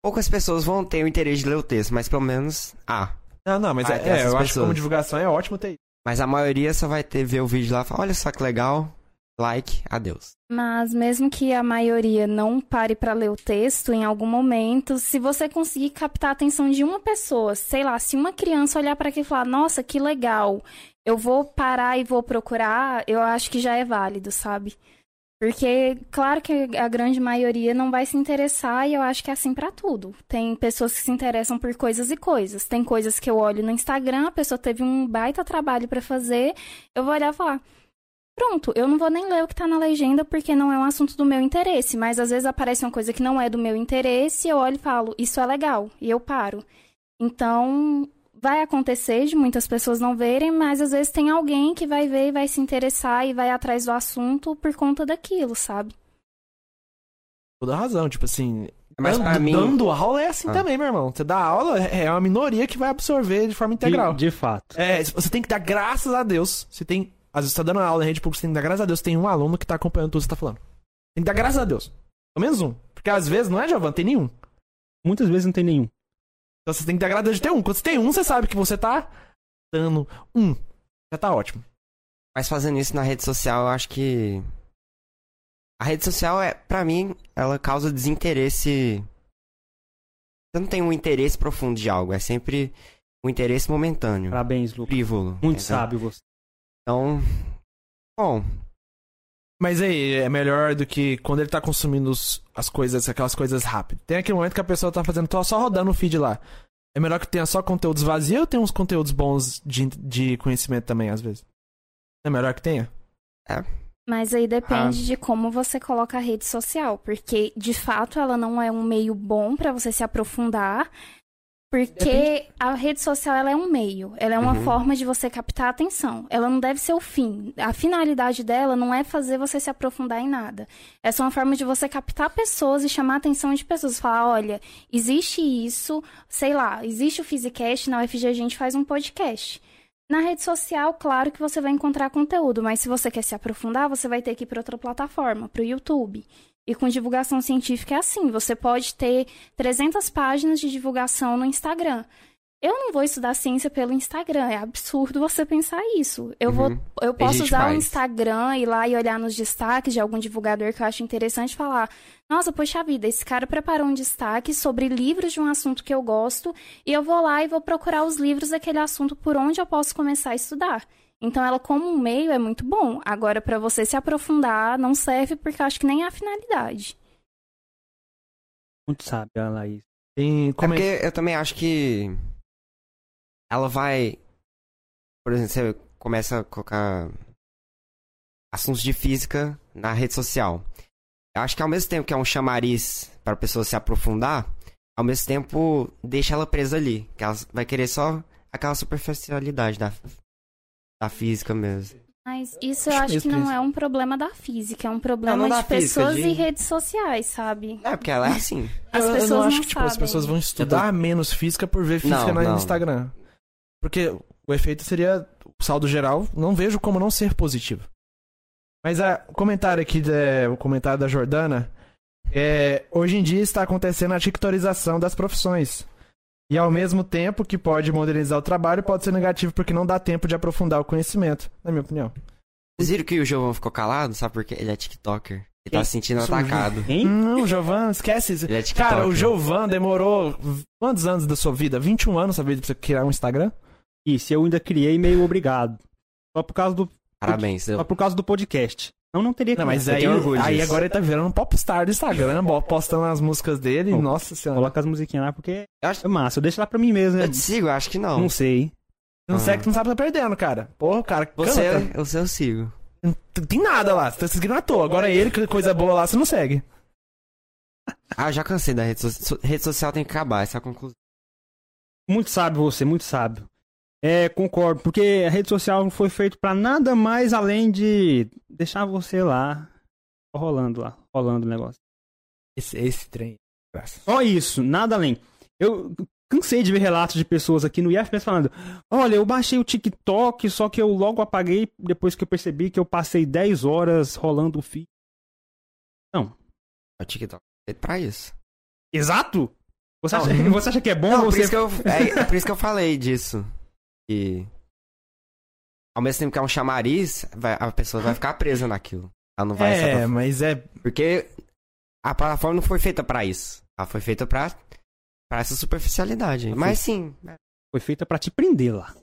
Poucas pessoas vão ter o interesse de ler o texto, mas pelo menos. Ah. Não, não, mas Ah, é, é, eu acho que como divulgação é ótimo ter isso. Mas a maioria só vai ter ver o vídeo lá e falar, olha só que legal. Like, adeus. Mas mesmo que a maioria não pare para ler o texto em algum momento, se você conseguir captar a atenção de uma pessoa, sei lá, se uma criança olhar para aquilo e falar: "Nossa, que legal. Eu vou parar e vou procurar", eu acho que já é válido, sabe? Porque claro que a grande maioria não vai se interessar e eu acho que é assim pra tudo. Tem pessoas que se interessam por coisas e coisas. Tem coisas que eu olho no Instagram, a pessoa teve um baita trabalho pra fazer, eu vou olhar e falar: Pronto, eu não vou nem ler o que tá na legenda porque não é um assunto do meu interesse, mas às vezes aparece uma coisa que não é do meu interesse, eu olho e falo, isso é legal, e eu paro. Então, vai acontecer de muitas pessoas não verem, mas às vezes tem alguém que vai ver e vai se interessar e vai atrás do assunto por conta daquilo, sabe? Toda razão, tipo assim. Mas dando, mim- dando aula é assim Ah. também, meu irmão. Você dá aula, é uma minoria que vai absorver de forma De, integral. de fato. É, você tem que dar graças a Deus. Você tem. Às vezes você tá dando aula em rede pública, você tem que dar graças a Deus. Tem um aluno que tá acompanhando tudo que você tá falando. Tem que dar graças a Deus. Pelo menos um. Porque às vezes, não é, Giovanni? Tem nenhum. Muitas vezes não tem nenhum. Então você tem que dar graças a Deus de ter um. Quando você tem um, você sabe que você tá dando um. Já tá ótimo. Mas fazendo isso na rede social, eu acho que. A rede social é, pra mim, ela causa desinteresse. Você não tem um interesse profundo de algo, é sempre um interesse momentâneo. Parabéns, Lucas. Frívolo. Muito sábio você. Então. Bom, Mas aí, é melhor do que quando ele tá consumindo os- as coisas, aquelas coisas rápidas. Tem aquele momento que a pessoa tá fazendo, tá só rodando o feed lá. É melhor que tenha só conteúdos vazios ou tem uns conteúdos bons de, de conhecimento também, às vezes? É melhor que tenha? Mas aí depende Ah. de como você coloca a rede social, porque de fato ela não é um meio bom pra você se aprofundar, porque a rede social ela é um meio, ela é uma Uhum. forma de você captar a atenção. Ela não deve ser o fim. A finalidade dela não é fazer você se aprofundar em nada. É só uma forma de você captar pessoas e chamar a atenção de pessoas. Falar, olha, existe isso, sei lá, existe o Physicast, na UFG a gente faz um podcast. Na rede social, claro que você vai encontrar conteúdo, mas se você quer se aprofundar, você vai ter que ir para outra plataforma, para o YouTube. E com divulgação científica é assim, você pode ter 300 páginas de divulgação no Instagram. Eu não vou estudar ciência pelo Instagram, é absurdo você pensar isso. Eu vou, Uhum. eu Tem posso usar o faz. Instagram ir lá e olhar nos destaques de algum divulgador que eu acho interessante e falar: "Nossa, poxa vida, esse cara preparou um destaque sobre livros de um assunto que eu gosto e eu vou lá e vou procurar os livros daquele assunto por onde eu posso começar a estudar. Então, ela como um meio é muito bom. Agora, para você se aprofundar, não serve porque eu acho que nem é a finalidade. Muito sábio, a Laís. Tem É como porque eu também acho que ela vai. Por exemplo, você começa a colocar assuntos de física na rede social. Eu acho que ao mesmo tempo que é um chamariz para a pessoa se aprofundar, ao mesmo tempo deixa ela presa ali. Que ela vai querer só aquela superficialidade da, da física mesmo. Mas isso eu Acho acho que não isso. é um problema da física, é um problema Não, não de da física, pessoas de- e redes sociais, sabe? É, porque ela é assim. As eu, eu pessoas não não acho que tipo, as pessoas vão estudar menos física por ver física Não, no não. Instagram. Porque o efeito seria, o saldo geral, não vejo como não ser positivo. Mas a, o comentário aqui, de- o comentário da Jordana, é, hoje em dia está acontecendo a tictorização das profissões. E ao mesmo tempo que pode modernizar o trabalho, pode ser negativo porque não dá tempo de aprofundar o conhecimento, na minha opinião. Vocês viram que o João ficou calado? Sabe por quê? Ele é TikToker. Ele tá se sentindo atacado. Hein? Não, Jovan, esquece isso. Ele é TikToker. Cara, o Jovan demorou quantos anos da sua vida? 21 anos, sabia, pra você criar um Instagram? Isso, eu ainda criei meio obrigado. Só por causa do, Parabéns. eu- só por causa do podcast. Não, não teria Não, mas aí, aí disso. agora ele tá virando um popstar do Instagram, bo- postando as músicas dele. Bom, Nossa senhora. Coloca as musiquinhas lá porque Eu acho- é massa. Eu deixo lá pra mim mesmo, né? Eu te sigo, acho que não. Não sei. Não Ah. segue, tu não sabe o que tá perdendo, cara. Porra, o cara Você, canta. eu, eu sigo. Não tem nada lá, você tá seguindo à toa. Agora ele, que coisa boa lá, você não segue. Ah, eu já cansei da rede social. Rede social tem que acabar, essa é a conclusão. Muito sábio você, muito sábio. É, concordo, porque a rede social não foi feita pra nada mais além de deixar você lá, rolando lá, rolando o negócio. Esse, esse trem. Graças. Só isso, nada além. Eu cansei de ver relatos de pessoas aqui no IFPS falando: Olha, eu baixei o TikTok, só que eu logo apaguei depois que eu percebi que eu passei 10 horas rolando o feed. O TikTok é pra isso. Exato! Você acha, Não. você acha que é bom Não, por você. isso que eu, é, é por isso que eu falei disso. E. Ao mesmo tempo que é um chamariz, vai- a pessoa vai ficar presa naquilo. Ela não vai É, mas é. Porque a plataforma não foi feita pra isso. Ela foi feita pra, pra essa superficialidade. Ela Mas sim. Foi feita pra te prender lá.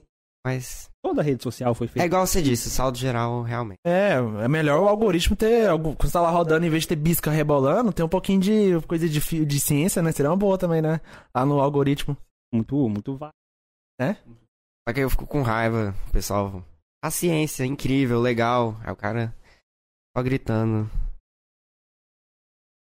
Mas. Toda rede social foi É feita. igual você disse, o saldo geral realmente. É, é melhor o algoritmo ter. algo- Quando você tá lá rodando, em vez de ter bisca rebolando, tem um pouquinho de coisa de, de ciência, né? Seria uma boa também, né? Lá no algoritmo. Muito, muito válido. Só que aí eu fico com raiva, pessoal. A ciência, incrível, legal. Aí o cara só gritando.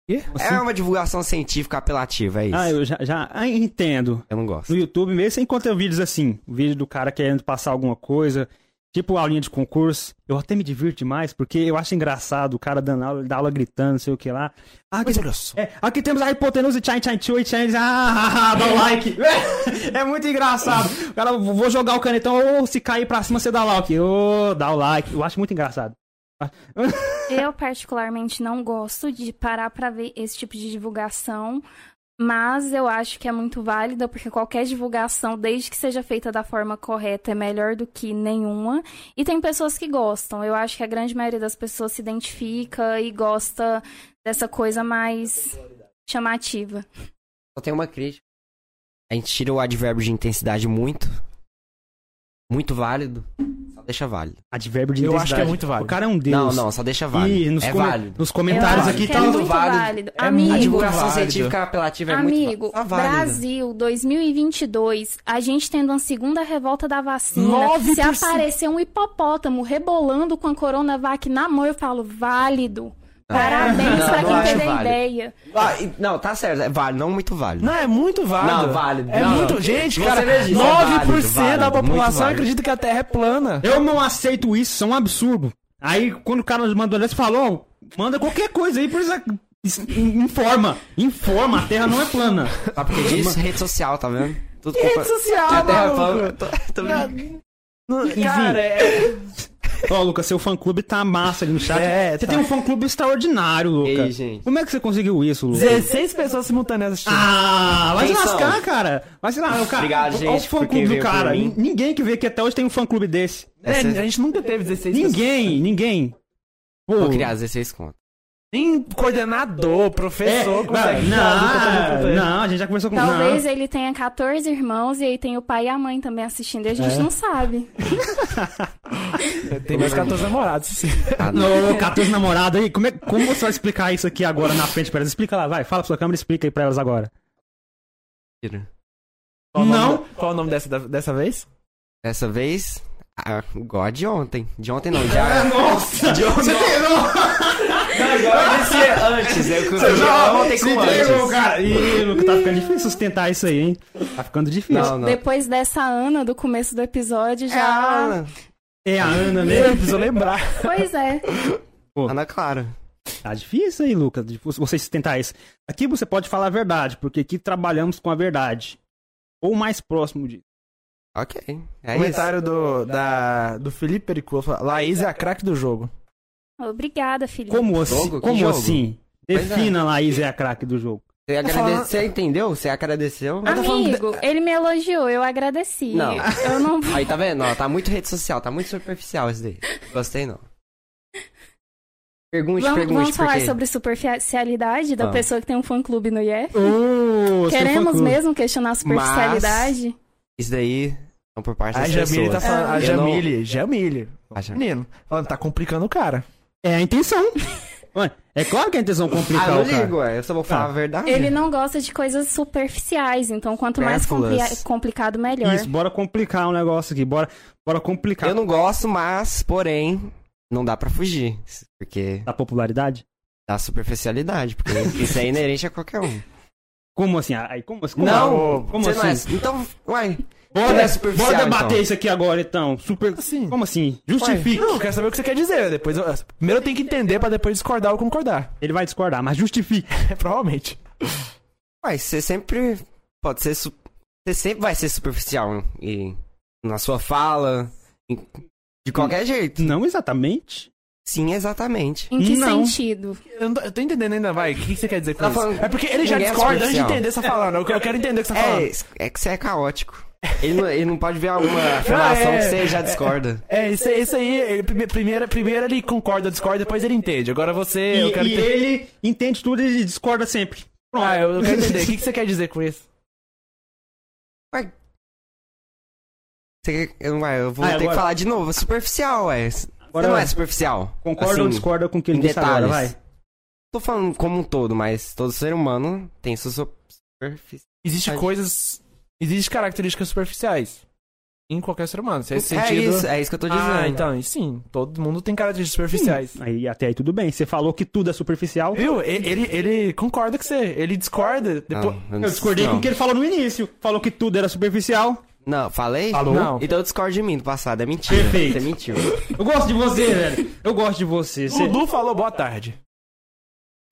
Quê? É uma divulgação científica apelativa, é isso. Ah, eu já, já ah, entendo. Eu não gosto. No YouTube mesmo você encontra vídeos assim, vídeo do cara querendo passar alguma coisa, tipo aulinha de concurso. Eu até me divirto demais, porque eu acho engraçado o cara dando aula, dá aula gritando, não sei o que lá. Ah, aqui, é, aqui temos a hipotenusa tchan tchan tchui tchan, ah, dá o like. É muito engraçado. O cara, vou jogar o canetão, ou se cair pra cima, você dá like. Ô, dá o like. Eu acho muito engraçado. Eu, particularmente, não gosto de parar pra ver esse tipo de divulgação, mas eu acho que é muito válida, porque qualquer divulgação, desde que seja feita da forma correta, é melhor do que nenhuma. E tem pessoas que gostam. Eu acho que a grande maioria das pessoas se identifica e gosta dessa coisa mais chamativa. Só tem uma crítica. A gente tira o advérbio de intensidade muito. Muito válido. Só deixa válido. Advérbio de Eu intensidade. acho que é muito válido. O cara é um deus. Não, não, só deixa válido. E nos, é come- válido. nos comentários aqui que tá é muito muito válido. válido. É A Amigo, divulgação válido. científica apelativa é muito Amigo, só válida. Brasil 2022, a gente tendo uma segunda revolta da vacina. 9%. Se aparecer um hipopótamo rebolando com a Coronavac na mão, eu falo, válido. Parabéns Não, pra não quem teve a válido. ideia. Ah, e- não, tá certo. É válido, não muito válido. Não, é muito válido. Não, válido. É Não, muito. não. Gente, Você cara, vê disso, 9% é válido, válido, da população válido. acredita que a Terra é plana. Eu não aceito isso, isso é um absurdo. Aí, quando o cara mandou dessa, falou, manda qualquer coisa aí, por isso, isso- informa, informa, a Terra não é plana. Sabe por que disso? Rede social, tá vendo? Tudo Que rede social, A terra plana. Tô- Cara, é... Ó, Lucas, seu fã-clube tá massa ali no chat. É, você tá. tem um fã-clube extraordinário, Lucas. Ei, gente. Como é que você conseguiu isso, Lucas? 16 pessoas simultâneas assistindo. Ah, vai se Quem são? lascar, cara. Vai se lascar, o cara. Obrigado, Olha gente, o por fã-clube do veio cara. Ninguém que vê aqui até hoje tem um fã-clube desse. É, Essa- a gente nunca teve 16 pessoas. Ninguém, ninguém. Pô, Vou criar 16 contas. Nem coordenador, é, professor não, consegue ficar não, não, a gente já conversou com Talvez não. ele tenha 14 irmãos e aí tem o pai e a mãe também assistindo e a gente É. não sabe. Tem mais 14 namorados. Ah, não. Ô, 14 namorado aí, como, é, como você vai explicar isso aqui agora na frente pra elas? Explica lá, vai, fala pra sua câmera e explica aí pra elas agora. Qual nome Não. da- Qual o nome dessa, dessa vez? Dessa vez, ah, igual a de ontem. De ontem não, já. Nossa! De ontem. Você disse antes, eu confundi ontem Se com cara! Ih, Luca, tá ficando difícil sustentar isso aí, hein? Tá ficando difícil. Não, não. Depois dessa Ana do começo do episódio É já. a Ana. É a Ana Eu mesmo. preciso lembrar. Pois é. Ana Clara. Tá difícil aí, Lucas, de você sustentar isso. Aqui você pode falar a verdade, porque aqui trabalhamos com a verdade. Ou mais próximo de. Ok. É Comentário do, da, do Felipe Pericu. fala, Laís é a craque do jogo. Obrigada, Felipe. Como assim? Jogo? Como assim? É. Defina Laís é a craque do jogo. Você, agrade... Você entendeu? Você agradeceu? Amigo, ele me elogiou, eu agradeci. Não. Eu não Aí tá vendo? Ó, tá muito rede social, tá muito superficial esse daí. Gostei não. Pergunte, Vamos, pergunte, vamos falar por quê? sobre superficialidade da pessoa que tem um fã-clube no seu Queremos mesmo questionar a superficialidade? Isso daí são por parte A das Jamile tá falando. A Eu não- Jamile, Jamile. A Jam- Menino, falando, tá complicando o cara. É a intenção. Ué, é claro que é a intenção Ah, complicar não o cara. Eu só vou falar Ah. a verdade. Ele não gosta de coisas superficiais, então quanto mais compli- complicado, melhor. Isso, bora complicar o negócio aqui. Bora, bora complicar. Eu não gosto, mas, porém, não dá pra fugir. Porque Da popularidade? dá superficialidade. Porque isso é inerente a qualquer um. Como assim? Aí, como assim? Como Não, como você assim? não é. Então, uai. Bora, é superficial, bora debater então. isso aqui agora, então. Super... Assim. Como assim? Justifique. Não, eu quero saber o que você quer dizer. Depois eu- Primeiro eu tenho que entender pra depois discordar ou concordar. Ele vai discordar, mas justifique. Provavelmente. Uai, você sempre pode ser. su- Você sempre vai ser superficial. E na sua fala. em- De qualquer jeito. Não exatamente. Sim, exatamente. Em que Não. sentido? Eu, não tô, eu tô entendendo ainda, vai. O que, que você quer dizer com Tá isso? falando- É porque ele já Ninguém é discorda antes de entender o que você tá falando. Eu, eu quero entender o que você tá É, falando. é que você é caótico. Ele não, ele não pode ver alguma afirmação é, que você já discorda. É, isso, aí- isso aí, ele, prime- primeiro, primeiro ele concorda, discorda, depois ele entende. Agora você. E, eu quero e entender. ele entende tudo e discorda sempre. Pronto. Ah, eu, eu quero entender. O que, que você quer dizer com isso? Você quer- eu, ué, eu vou Ah, ter agora- que falar de novo. Superficial, ué. Você Agora- não é superficial. Concorda Assim, ou discorda com o que ele em disse agora? detalhes. Vai. Tô falando como um todo, mas todo ser humano tem sua su- superfície. Existem coisas. Existem características superficiais. Em qualquer ser humano. Se é esse É sentido. isso, é isso que eu tô dizendo. Ah, então, e sim. Todo mundo tem características superficiais. Aí até aí tudo bem. Você falou que tudo é superficial. Viu? Ele, ele concorda com você. Ele discorda. Depois... Não, Eu discordei não. com o que ele falou no início. Falou que tudo era superficial. Não, falei? Falou? Não. Então eu discordo de mim do passado. É mentira. Perfeito. Você mentiu. Eu gosto de você, velho. Eu gosto de você. Você- Dudu falou boa tarde.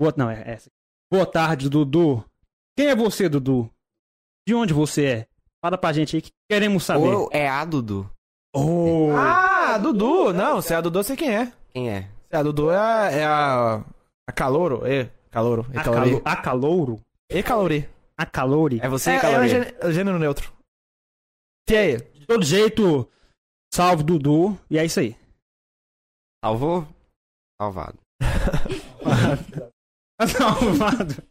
Boa... Não, é essa. Boa tarde, Dudu. Quem é você, Dudu? De onde você é? Fala pra gente aí que queremos saber. Ou é a Dudu. Oh. Ah, Dudu! Não, se é a Dudu, eu sei quem é. Quem é? Se é a Dudu é a. É a, a Calouro. É. Calouro. É A, Calori. calo... a calouro? E Calori. A calori? É você, É, é Caloria? o gê- é o gênero neutro. E aí? De todo jeito, salve Dudu. E é isso aí. Salvou? Salvado. Salvado.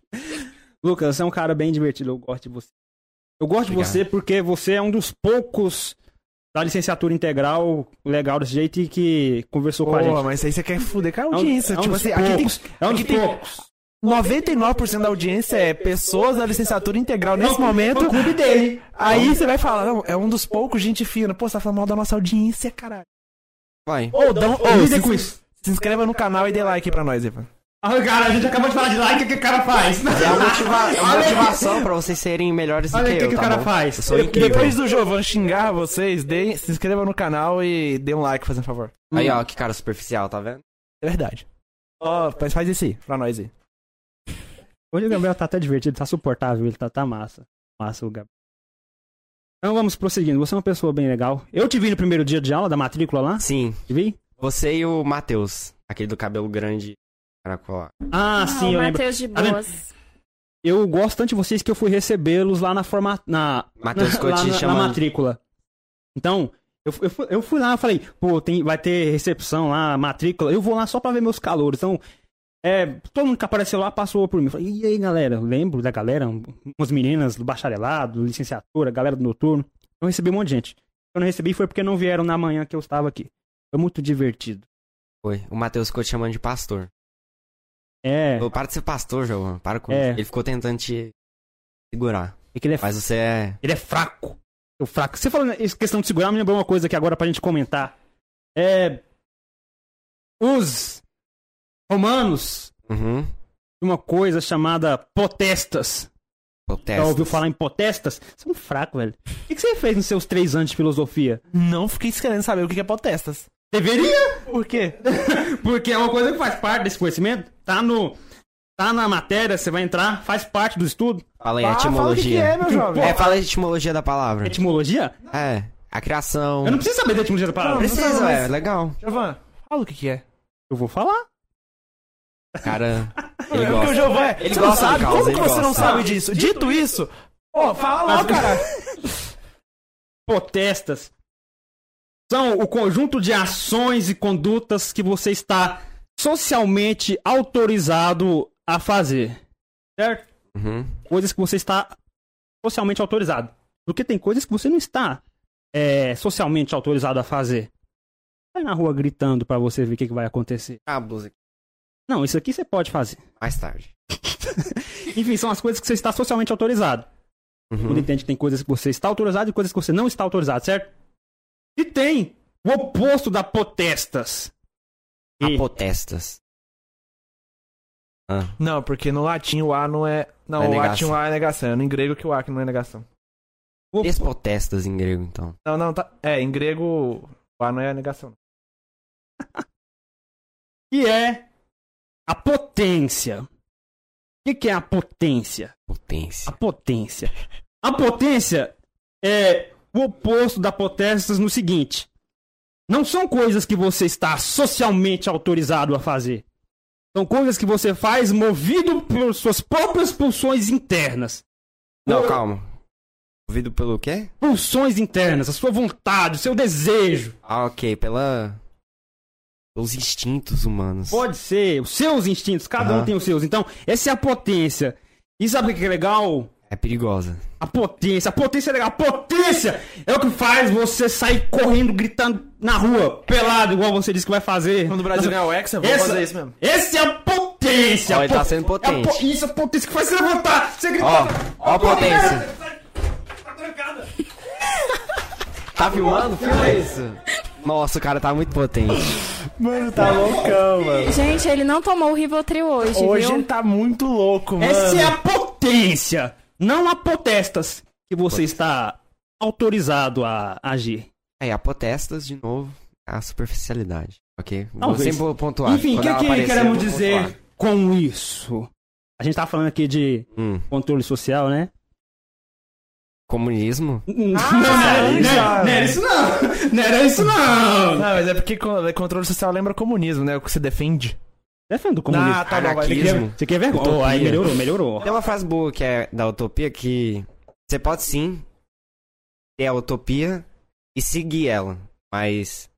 Lucas, você é um cara bem divertido. Eu gosto de você. Eu gosto de Obrigado. você porque você é um dos poucos da licenciatura integral legal desse jeito e que conversou com a gente. Porra, mas aí você quer fuder com a É um- audiência. é um tipo dos assim, aqui tem poucos. É um dos aqui tem- poucos. 99% da audiência é pessoas da licenciatura integral nesse É o- momento. é o clube dele. Aí você vai falar, não, é um dos poucos gente fina. Pô, você tá falando mal da nossa audiência, caralho. Vai. Dá um- ô, Lidem se, se inscreva no canal e dê like pra nós, Ivan. Ah, cara, a gente acabou de falar de like, o que o cara faz? É uma, motiva- é uma motivação pra vocês serem melhores do Olha que aí o que, eu, que o tá cara bom? faz. Eu sou De- incrível. Depois do Jovan xingar vocês, dê, se inscreva no canal e dê um like, fazendo favor. Aí, ó, que cara superficial, tá vendo? É verdade. Ó, mas faz isso aí, pra nós aí. Hoje o Gabriel tá até divertido, tá suportável, ele tá, tá massa. Massa o Gabriel. Então vamos prosseguindo. Você é uma pessoa bem legal. Eu te vi no primeiro dia de aula da matrícula lá. Sim. Te vi? Você e o Matheus. Aquele do cabelo grande. Caracola. Ah, Ah, sim, o eu lembro. Matheus de Tá? Boas. Eu gosto tanto de vocês que eu fui recebê-los lá na forma... Na, Matheus ficou lá te na, na matrícula. Então, eu, eu, fui- eu fui lá, eu falei, pô, tem, vai ter recepção lá, matrícula. Eu vou lá só pra ver meus calouros. Então, é, todo mundo que apareceu lá passou por mim. Eu Falei, e aí, galera? Eu lembro da galera, um- umas meninas do bacharelado, licenciatura, galera do noturno. Eu recebi um monte de gente. Eu não recebi foi porque não vieram na manhã que eu estava aqui. Foi muito divertido. Foi. O Matheus ficou te chamando de pastor. É, Ô, para de ser pastor, João. Para com É. isso. Ele ficou tentando te segurar. é que ele é, Mas você é. ele é fraco. Eu fraco. Você falando em questão de segurar, me lembrou uma coisa aqui agora pra gente comentar. É. Os romanos Uhum. uma coisa chamada potestas. Protesto. Já ouviu falar em potestas? Você é um fraco, velho. O que que você fez nos seus três anos de filosofia? Não fiquei querendo saber o que é potestas. Deveria! Por quê? Porque é uma coisa que faz parte desse conhecimento. Tá no. Tá na matéria, você vai entrar, faz parte do estudo. Fala aí, Ah, fala o que que etimologia. é, meu jovem. É, fala a etimologia da palavra. Etimologia? É. A criação. Eu não preciso saber da etimologia da palavra. Não, Precisa, é. Legal. Jovan, fala o que que é. Eu vou falar. Cara. Ele É porque o gosta. É. Ele você não gosta da sabe? causa, Como que você não gosta. sabe disso? Dito isso, ó, fala lá, cara. potestas são o conjunto de ações e condutas que você está socialmente autorizado a fazer. Certo? Uhum. Coisas que você está socialmente autorizado. Porque tem coisas que você não está é, socialmente autorizado a fazer. Sai na rua gritando pra você ver o que, que vai acontecer. Ah, blusa. Não, isso aqui você pode fazer. Mais tarde. Enfim, são as coisas que você está socialmente autorizado. Uhum. Entende que tem coisas que você está autorizado e coisas que você não está autorizado, certo? E tem o oposto da potestas. E- Apotestas. Ah, Não, porque no latim o A não é. Não, É o negação. latim o A é negação. É no grego que o A que não é negação. o- despotestas em grego, então. Não, não, tá. É, em grego o A não é negação. que é a potência. O que, que é a potência? Potência. A potência. A potência é o oposto da potestas no seguinte: não são coisas que você está socialmente autorizado a fazer. São coisas que você faz movido por suas próprias pulsões internas. Não, Ou- calma. Ouvido pelo quê? Pulsões internas, a sua vontade, o seu desejo. Ah, ok. Pela... Pelos instintos humanos. Pode ser, os seus instintos, cada um Aham. tem os seus. Então, essa é a potência. E sabe o que é legal? É perigosa. A potência, a potência é legal. A potência é o que faz você sair correndo, gritando na rua, pelado, igual você disse que vai fazer. Quando o Brasil ganhar o Hexa, vamos Essa- fazer isso mesmo. Essa é a potência. Ó, ele tá sendo potente. é a po- Isso, a potência que faz você levantar. Você grita. Ó, ó a potência. Tá trancada. Tá filmando? Filma isso. Nossa, o cara tá muito potente. Mano, tá loucão, mano. Gente, ele não tomou o Rivotril hoje, Hoje viu? ele tá muito louco, mano. Essa é a potência, não potestas que você está autorizado a agir. Aí, apotestas, de novo, a superficialidade. Ok? Vou Talvez. sempre pontuar. Enfim, o que, que queremos vou dizer pontuar. com isso? A gente tá falando aqui de Hum, controle social, né? comunismo? não, isso, não, não, era isso não! Não era isso não! Não, mas é porque con- controle social lembra comunismo, né? O que você o comunismo. Ah, tá bom, vai. Você quer, você quer vergonha? Oh, aí melhorou, melhorou. Tem uma frase boa que é da utopia que você pode sim ter a utopia e seguir ela, mas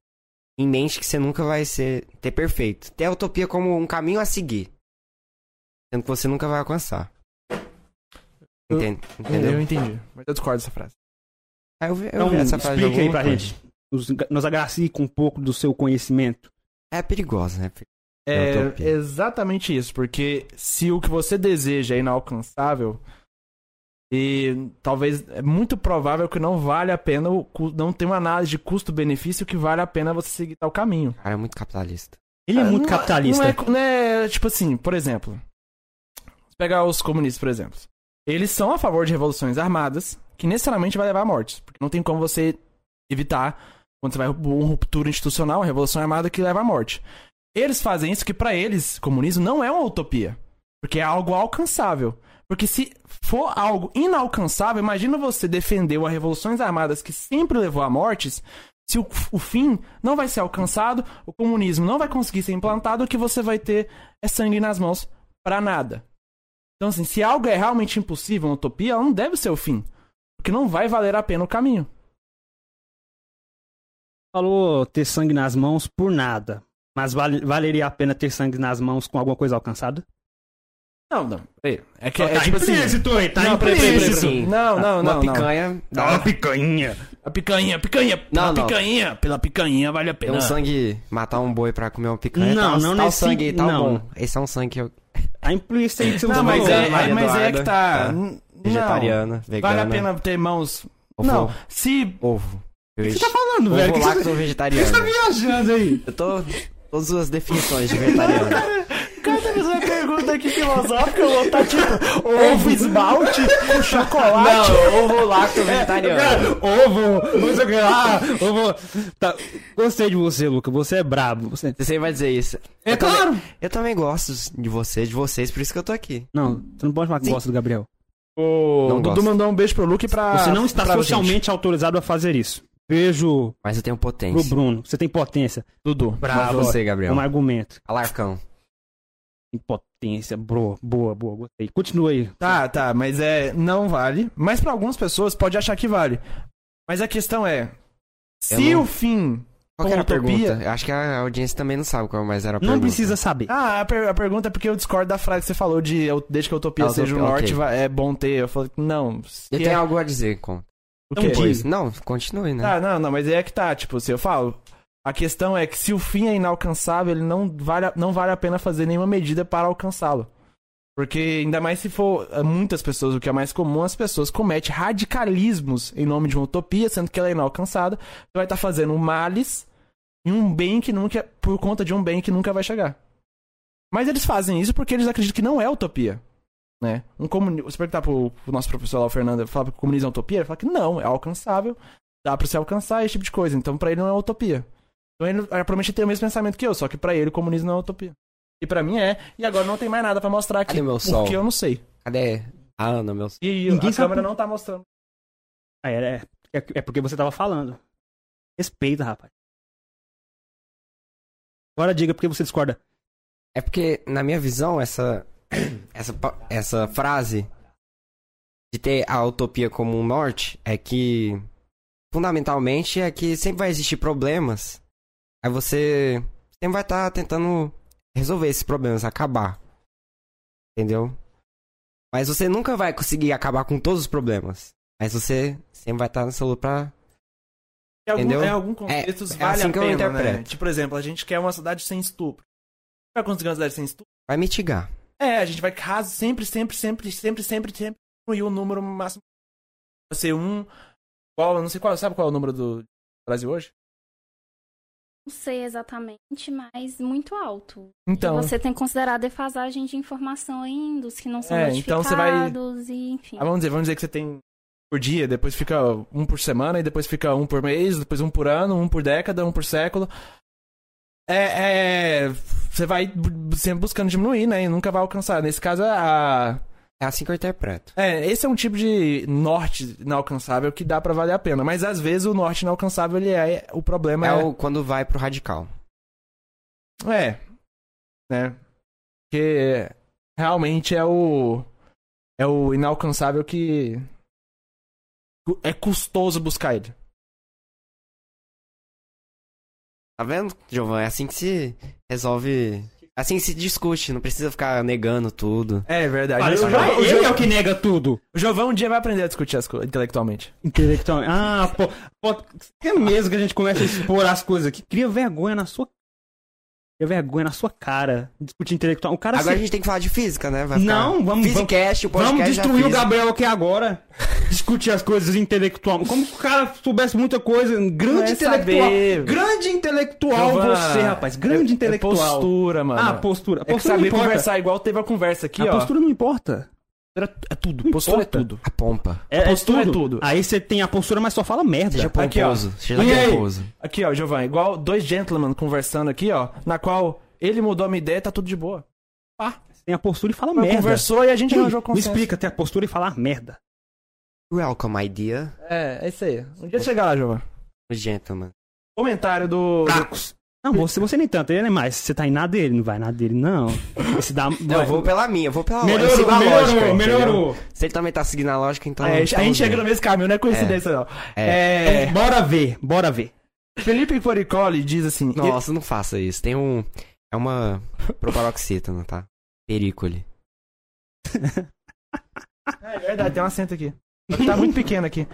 em mente que você nunca vai ser ter perfeito. Ter a utopia como um caminho a seguir, sendo que você nunca vai alcançar. Eu- Entende? Eu Entendeu? entendi. Mas eu discordo dessa frase. Aí eu vi, eu Então, vi essa frase explica aí pra coisa. gente. Nos, nos agracie com um pouco do seu conhecimento. É perigosa, né? É utopia. exatamente isso, porque se o que você deseja é inalcançável, e talvez é muito provável que não vale a pena, não tem uma análise de custo-benefício que vale a pena você seguir tal caminho. Cara é muito capitalista. Ele é muito Não- capitalista. Não é, não é, tipo assim, por exemplo, vamos pegar os comunistas, por exemplo. Eles são a favor de revoluções armadas, que necessariamente vai levar a mortes, porque não tem como você evitar quando você vai uma ruptura institucional, uma revolução armada que leva à morte. Eles fazem isso que pra eles, comunismo não é uma utopia, porque é algo alcançável. Porque se for algo inalcançável, imagina você defender uma revoluções armadas que sempre levou a mortes, se o, o fim não vai ser alcançado, o comunismo não vai conseguir ser implantado, o que você vai ter é sangue nas mãos pra nada. Então, assim, se algo é realmente impossível, uma utopia, ela não deve ser o fim. Porque não vai valer a pena o caminho. Falou ter sangue nas mãos por nada. Mas vale- valeria a pena ter sangue nas mãos com alguma coisa alcançada? Não, não. É que tá é, tipo assim. implícito, hein? Tá Não, implícito. Não, não, Uma não. não. picanha. Dá uma picanha. A picanha, picanha, pela Não, não. picanha, pela picanha vale a pena. um sangue, matar um boi pra comer uma picanha. Não, tal, não tal nesse- sangue tal não. bom. Esse é um sangue que eu... Tá implícito aí que você Não, mas é, é- mas é que tá. tá. Vegetariana, Não, vegana. vale a pena ter mãos. Ovo, Não, se. Ovo. O que você tá falando, velho? O Ovo que você lacto tá- o que vegetariano. você tá viajando aí? Eu tô... Todas as definições de vegetariano. Cara, tá fazendo uma pergunta aqui filosófica, eu vou tá tipo. Ovo esmalte com chocolate. Não, ovo lacto vegetariano. Cara, ovo, não sei o que lá, ovo. Tá, gostei de você, Luca. Você é brabo. Você... Você vai dizer isso. É eu também- claro. eu também gosto de você, de vocês, por isso que eu tô aqui. Não, você não pode falar que Sim. gosta do Gabriel. O Não Dudu mandou um beijo pro Luke e pra. Você não está socialmente autorizado a fazer isso. Beijo Mas eu tenho pro potência. Bruno. Você tem potência. Dudu. Bravo. Mas você, Gabriel. Um argumento. Alarcão. Impotência, bro. Boa, boa, gostei. Continua aí. Tá, tá, mas é. Não vale. Mas pra algumas pessoas pode achar que vale. Mas a questão é. Se não- o fim. Qual era a utopia. pergunta? Eu acho que a audiência também não sabe qual mais era a Não pergunta. precisa saber. Ah, a, per- a pergunta é porque eu discordo da frase que você falou de eu- desde que a utopia Ah, seja o norte, é bom ter. Eu falei, não. Eu é- tenho algo a dizer com. O Então. Pois. Não, continue, né? Ah, não, não, mas é que tá, tipo, se eu falo, a questão é que se o fim é inalcançável, ele não vale, a- não vale a pena fazer nenhuma medida para alcançá-lo. Porque ainda mais se for eh, muitas pessoas, o que é mais comum, as pessoas cometem radicalismos em nome de uma utopia, sendo que ela é inalcançada, você vai estar fazendo males em um bem que nunca, por conta de um bem que nunca vai chegar. Mas eles fazem isso porque eles acreditam que não é utopia. Né? Um comuni... Você perguntar pro, pro nosso professor lá, o Fernando, falar que o comunismo é utopia, ele fala que não, é alcançável, dá pra se alcançar esse tipo de coisa. Então, pra ele não é utopia. Então, ele eh, provavelmente tem o mesmo pensamento que eu, só que pra ele o comunismo não é utopia. E pra mim é, e agora não tem mais nada pra mostrar aqui. Cadê meu sol? Porque eu não sei. Cadê a Ana, meu E Ninguém a sabe câmera por- não tá mostrando. Ah, é, é, é porque você tava falando. Respeita, rapaz. Agora diga porque você discorda. É porque, na minha visão, essa, essa, essa frase de ter a utopia como um norte é que, fundamentalmente, é que sempre vai existir problemas. Aí você sempre vai estar tentando resolver esses problemas, acabar. Entendeu? Mas você nunca vai conseguir acabar com todos os problemas. Mas você sempre vai estar nessa luta pra. Em algum, Entendeu? em algum contexto É- é vale assim a pena, né? Tipo, por exemplo, a gente quer uma cidade sem estupro. Vai conseguir uma cidade sem estupro? Vai mitigar. É, a gente vai caso sempre, sempre, sempre, sempre, sempre, sempre diminuir o número máximo. Vai ser um. Qual, não sei qual, sabe qual é o número do Brasil hoje? Não sei exatamente, mas muito alto. Então. E você tem que considerar a defasagem de informação ainda, os que não são É, notificados então você vai- e enfim. Ah, vamos dizer, vamos dizer que você tem por dia, depois fica um por semana, e depois fica um por mês, depois um por ano, um por década, um por século. É, é você vai sempre buscando diminuir, né? E nunca vai alcançar. Nesse caso, a. É assim que eu interpreto. É, esse é um tipo de norte inalcançável que dá pra valer a pena. Mas às vezes o norte inalcançável, ele é. O problema É é. o, quando vai pro radical. É. Né? Porque realmente é o. É o inalcançável que. É custoso buscar ele. Tá vendo, Giovanni? É assim que se resolve. Assim que se discute, não precisa ficar negando tudo. É verdade. Parece o, o, é o que nega tudo. o Giovão um dia vai aprender a discutir as coisas intelectualmente. Intelectual. Ah, pô, pô. É mesmo que a gente começa a expor as coisas aqui. Cria vergonha na sua. Cria vergonha na sua cara. Discutir intelectual. O cara Agora a se- gente tem que falar de física, né? Vai ficar... Não, vamos- Physicast, o podcast Vamos destruir o. Gabriel aqui agora. Discutir as coisas intelectual. Como se o cara soubesse muita coisa. Grande é intelectual. saber. Grande intelectual Giovana, você, rapaz. Grande é- intelectual. É postura, mano. Ah, postura. É que Postura saber conversar igual teve a conversa aqui, a ó. postura não importa. É tudo. Não Postura importa. é tudo. A pompa. É, postura é tudo. Aí você tem a postura, mas só fala merda. Seja Aqui, ó. pomposo. Seja E aí? pomposo. Aqui, ó, Giovanni, igual dois gentlemen conversando aqui, ó, na qual ele mudou a minha ideia, tá tudo de boa. Você tem a postura e fala Mas merda. conversou e a gente Ei, arranjou me consenso. explica, ter a postura e falar merda. Welcome, my dear. É, é isso aí. Um dia chegar lá, Giovanni. Gentleman. Comentário do... do... Não, você, você nem tanto, ele é mais. Você tá em nada dele, não vai nada dele, não. Esse dá. Não, eu vou pela minha, eu vou pela Melhorou, eu sigo a melhorou, lógica, melhorou. Se ele também tá seguindo a lógica, então... É, a gente chega no mesmo caminho, não é coincidência, não. É. É, Bora ver, bora ver. Felipe Poricoli diz assim... Nossa, não faça isso. Tem um... É uma proparoxítona, tá? Perícole. É verdade, tem um acento aqui. Tá muito pequeno aqui.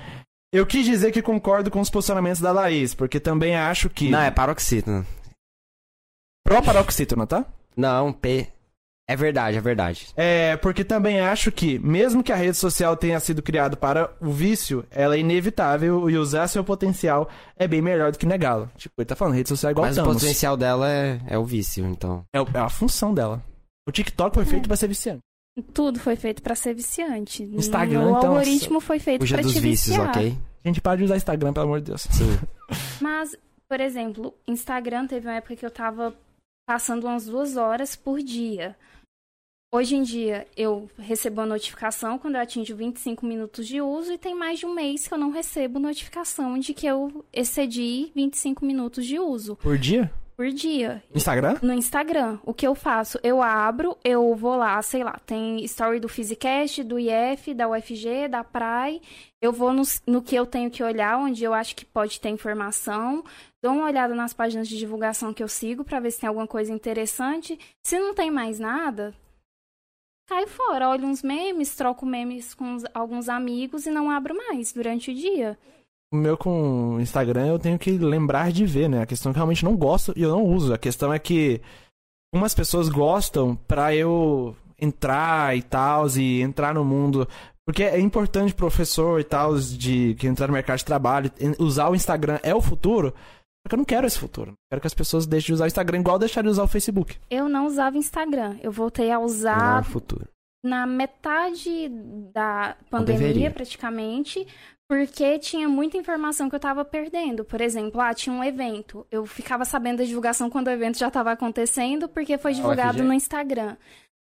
Eu quis dizer que concordo com os posicionamentos da Laís, porque também acho que... Não, é paroxítona. Proparoxítona, tá? Não, P... É verdade, é verdade. É, porque também acho que, mesmo que a rede social tenha sido criada para o vício, ela é inevitável e usar seu potencial é bem melhor do que negá-lo. Tipo, ele tá falando, rede social é igual Mas o Thanos. potencial dela é, é o vício, então... É, o- é a função dela. O TikTok foi feito pra ser viciante. Tudo foi feito pra ser viciante. Instagram, o então, algoritmo foi feito dos te vícios, viciar. ok? A gente para de usar Instagram, pelo amor de Deus. Sim. Mas, por exemplo, Instagram teve uma época que eu tava passando umas duas horas por dia. Hoje em dia, eu recebo a notificação quando eu atingo 25 minutos de uso e tem mais de um mês que eu não recebo notificação de que eu excedi 25 minutos de uso. Por dia? por dia. Instagram? No Instagram. O que eu faço? Eu abro, eu vou lá, sei lá, tem story do Physicast, do IF, da UFG, da PRAI. Eu vou no, no que eu tenho que olhar, onde eu acho que pode ter informação. Dou uma olhada nas páginas de divulgação que eu sigo para ver se tem alguma coisa interessante. Se não tem mais nada, caio fora. Olho uns memes, troco memes com alguns amigos e não abro mais durante o dia. O meu com Instagram eu tenho que lembrar de ver, né? A questão é que eu realmente não gosto e eu não uso. A questão é que umas pessoas gostam pra eu entrar e tal, e entrar no mundo. Porque é importante professor e tal, de que entrar no mercado de trabalho, usar o Instagram é o futuro. Só que eu não quero esse futuro. Quero que as pessoas deixem de usar o Instagram igual deixar de usar o Facebook. Eu não usava Instagram. Eu voltei a é usar o futuro. na metade da pandemia, praticamente, porque tinha muita informação que eu tava perdendo. Por exemplo, ah, tinha um evento. Eu ficava sabendo da divulgação quando o evento já estava acontecendo, porque foi divulgado UFG? no Instagram.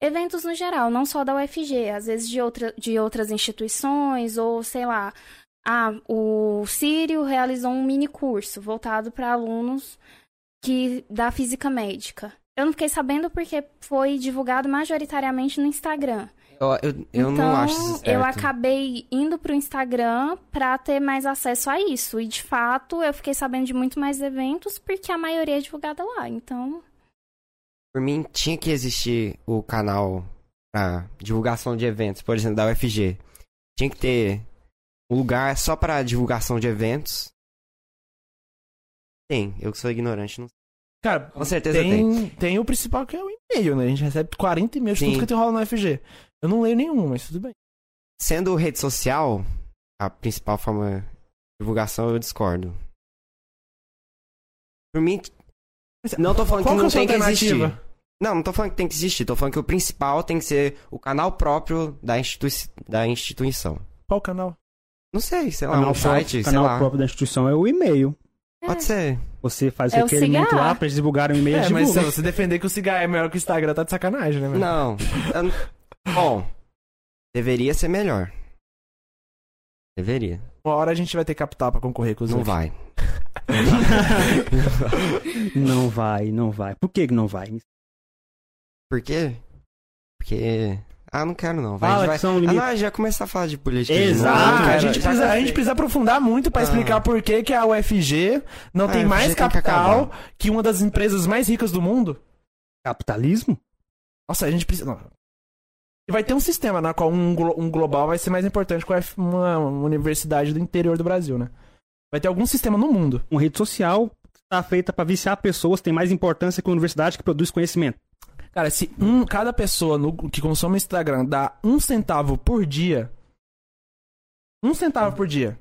Eventos no geral, não só da UFG, às vezes de, outra, de outras instituições, ou sei lá. Ah, o Sírio realizou um mini curso voltado para alunos que da física médica. Eu não fiquei sabendo porque foi divulgado majoritariamente no Instagram. Eu, eu, eu então, não acho isso certo. eu acabei indo pro Instagram pra ter mais acesso a isso. E de fato, eu fiquei sabendo de muito mais eventos porque a maioria é divulgada lá. Então, Por mim, tinha que existir o canal pra divulgação de eventos, por exemplo, da UFG. Tinha que ter um lugar só pra divulgação de eventos. Tem, eu que sou ignorante, não sei. Cara, Com certeza tem. tem, tem o principal que é o e-mail, né? A gente recebe 40 e-mails de tudo que tem rola no FG. Eu não leio nenhum, mas tudo bem. Sendo rede social a principal forma de divulgação, eu discordo. Por mim, não tô falando Qual que é não tem que existir. Não, não tô falando que tem que existir. Tô falando que o principal tem que ser o canal próprio da, institui da instituição. Qual canal? Não sei, sei lá, canal um site, próprio, sei canal lá. próprio da instituição é o e-mail. Pode ser. Você faz É o o requerimento cigarro. lá pra eles divulgarem o e-mail É, mas se você defender que o cigarro é melhor que o Instagram, tá de sacanagem, né, velho? Não. Bom, deveria ser melhor. Deveria. Uma hora a gente vai ter capital pra concorrer com os Não outros. vai. Não vai, não vai. Por que que não vai? Por quê? Porque. Ah, não quero não. Vai, Fala vai... Ah, não, já começar a falar de política. de Exato. Ah, Não a, gente precisa, a gente precisa aprofundar muito pra Ah. explicar por que, que a UFG não Ah, tem UFG mais tem que capital que uma das empresas mais ricas do mundo. Capitalismo? Nossa, a gente precisa. Não. E vai ter um sistema na qual um, glo- um global vai ser mais importante que uma, uma universidade do interior do Brasil, né? Vai ter algum sistema no mundo. Uma rede social que está feita pra viciar pessoas tem mais importância que uma universidade que produz conhecimento. Cara, se um, cada pessoa no- que consome Instagram dá um centavo por dia. Um centavo por dia.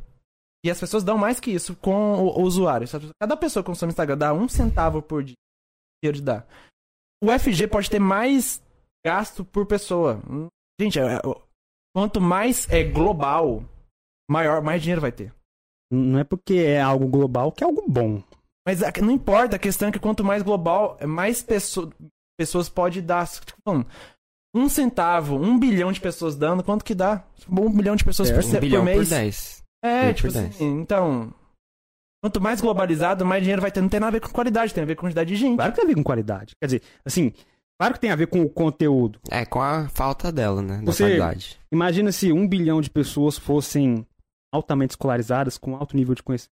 E as pessoas dão mais que isso com o, o usuário. Cada pessoa que consome Instagram dá um centavo por dia. Dinheiro de dar. O FG pode ter mais gasto por pessoa. Gente, é- é- quanto mais é global, maior, mais dinheiro vai ter. Não é porque é algo global que é algo bom. Mas a- não importa, a questão é que quanto mais global, é mais pesso- pessoas pode dar. Tipo, um centavo, um bilhão de pessoas dando, quanto que dá? Um bilhão de pessoas É, por, Um por bilhão por mês. 10. É, bilhão tipo por dez. assim, então. Quanto mais globalizado, mais dinheiro vai ter. Não tem nada a ver com qualidade, tem a ver com quantidade de gente. Claro que tem a ver com qualidade. Quer dizer, assim, claro que tem a ver com o conteúdo. É, com a falta dela, né? Da Você- qualidade. Imagina se um bilhão de pessoas fossem altamente escolarizadas com alto nível de conhecimento.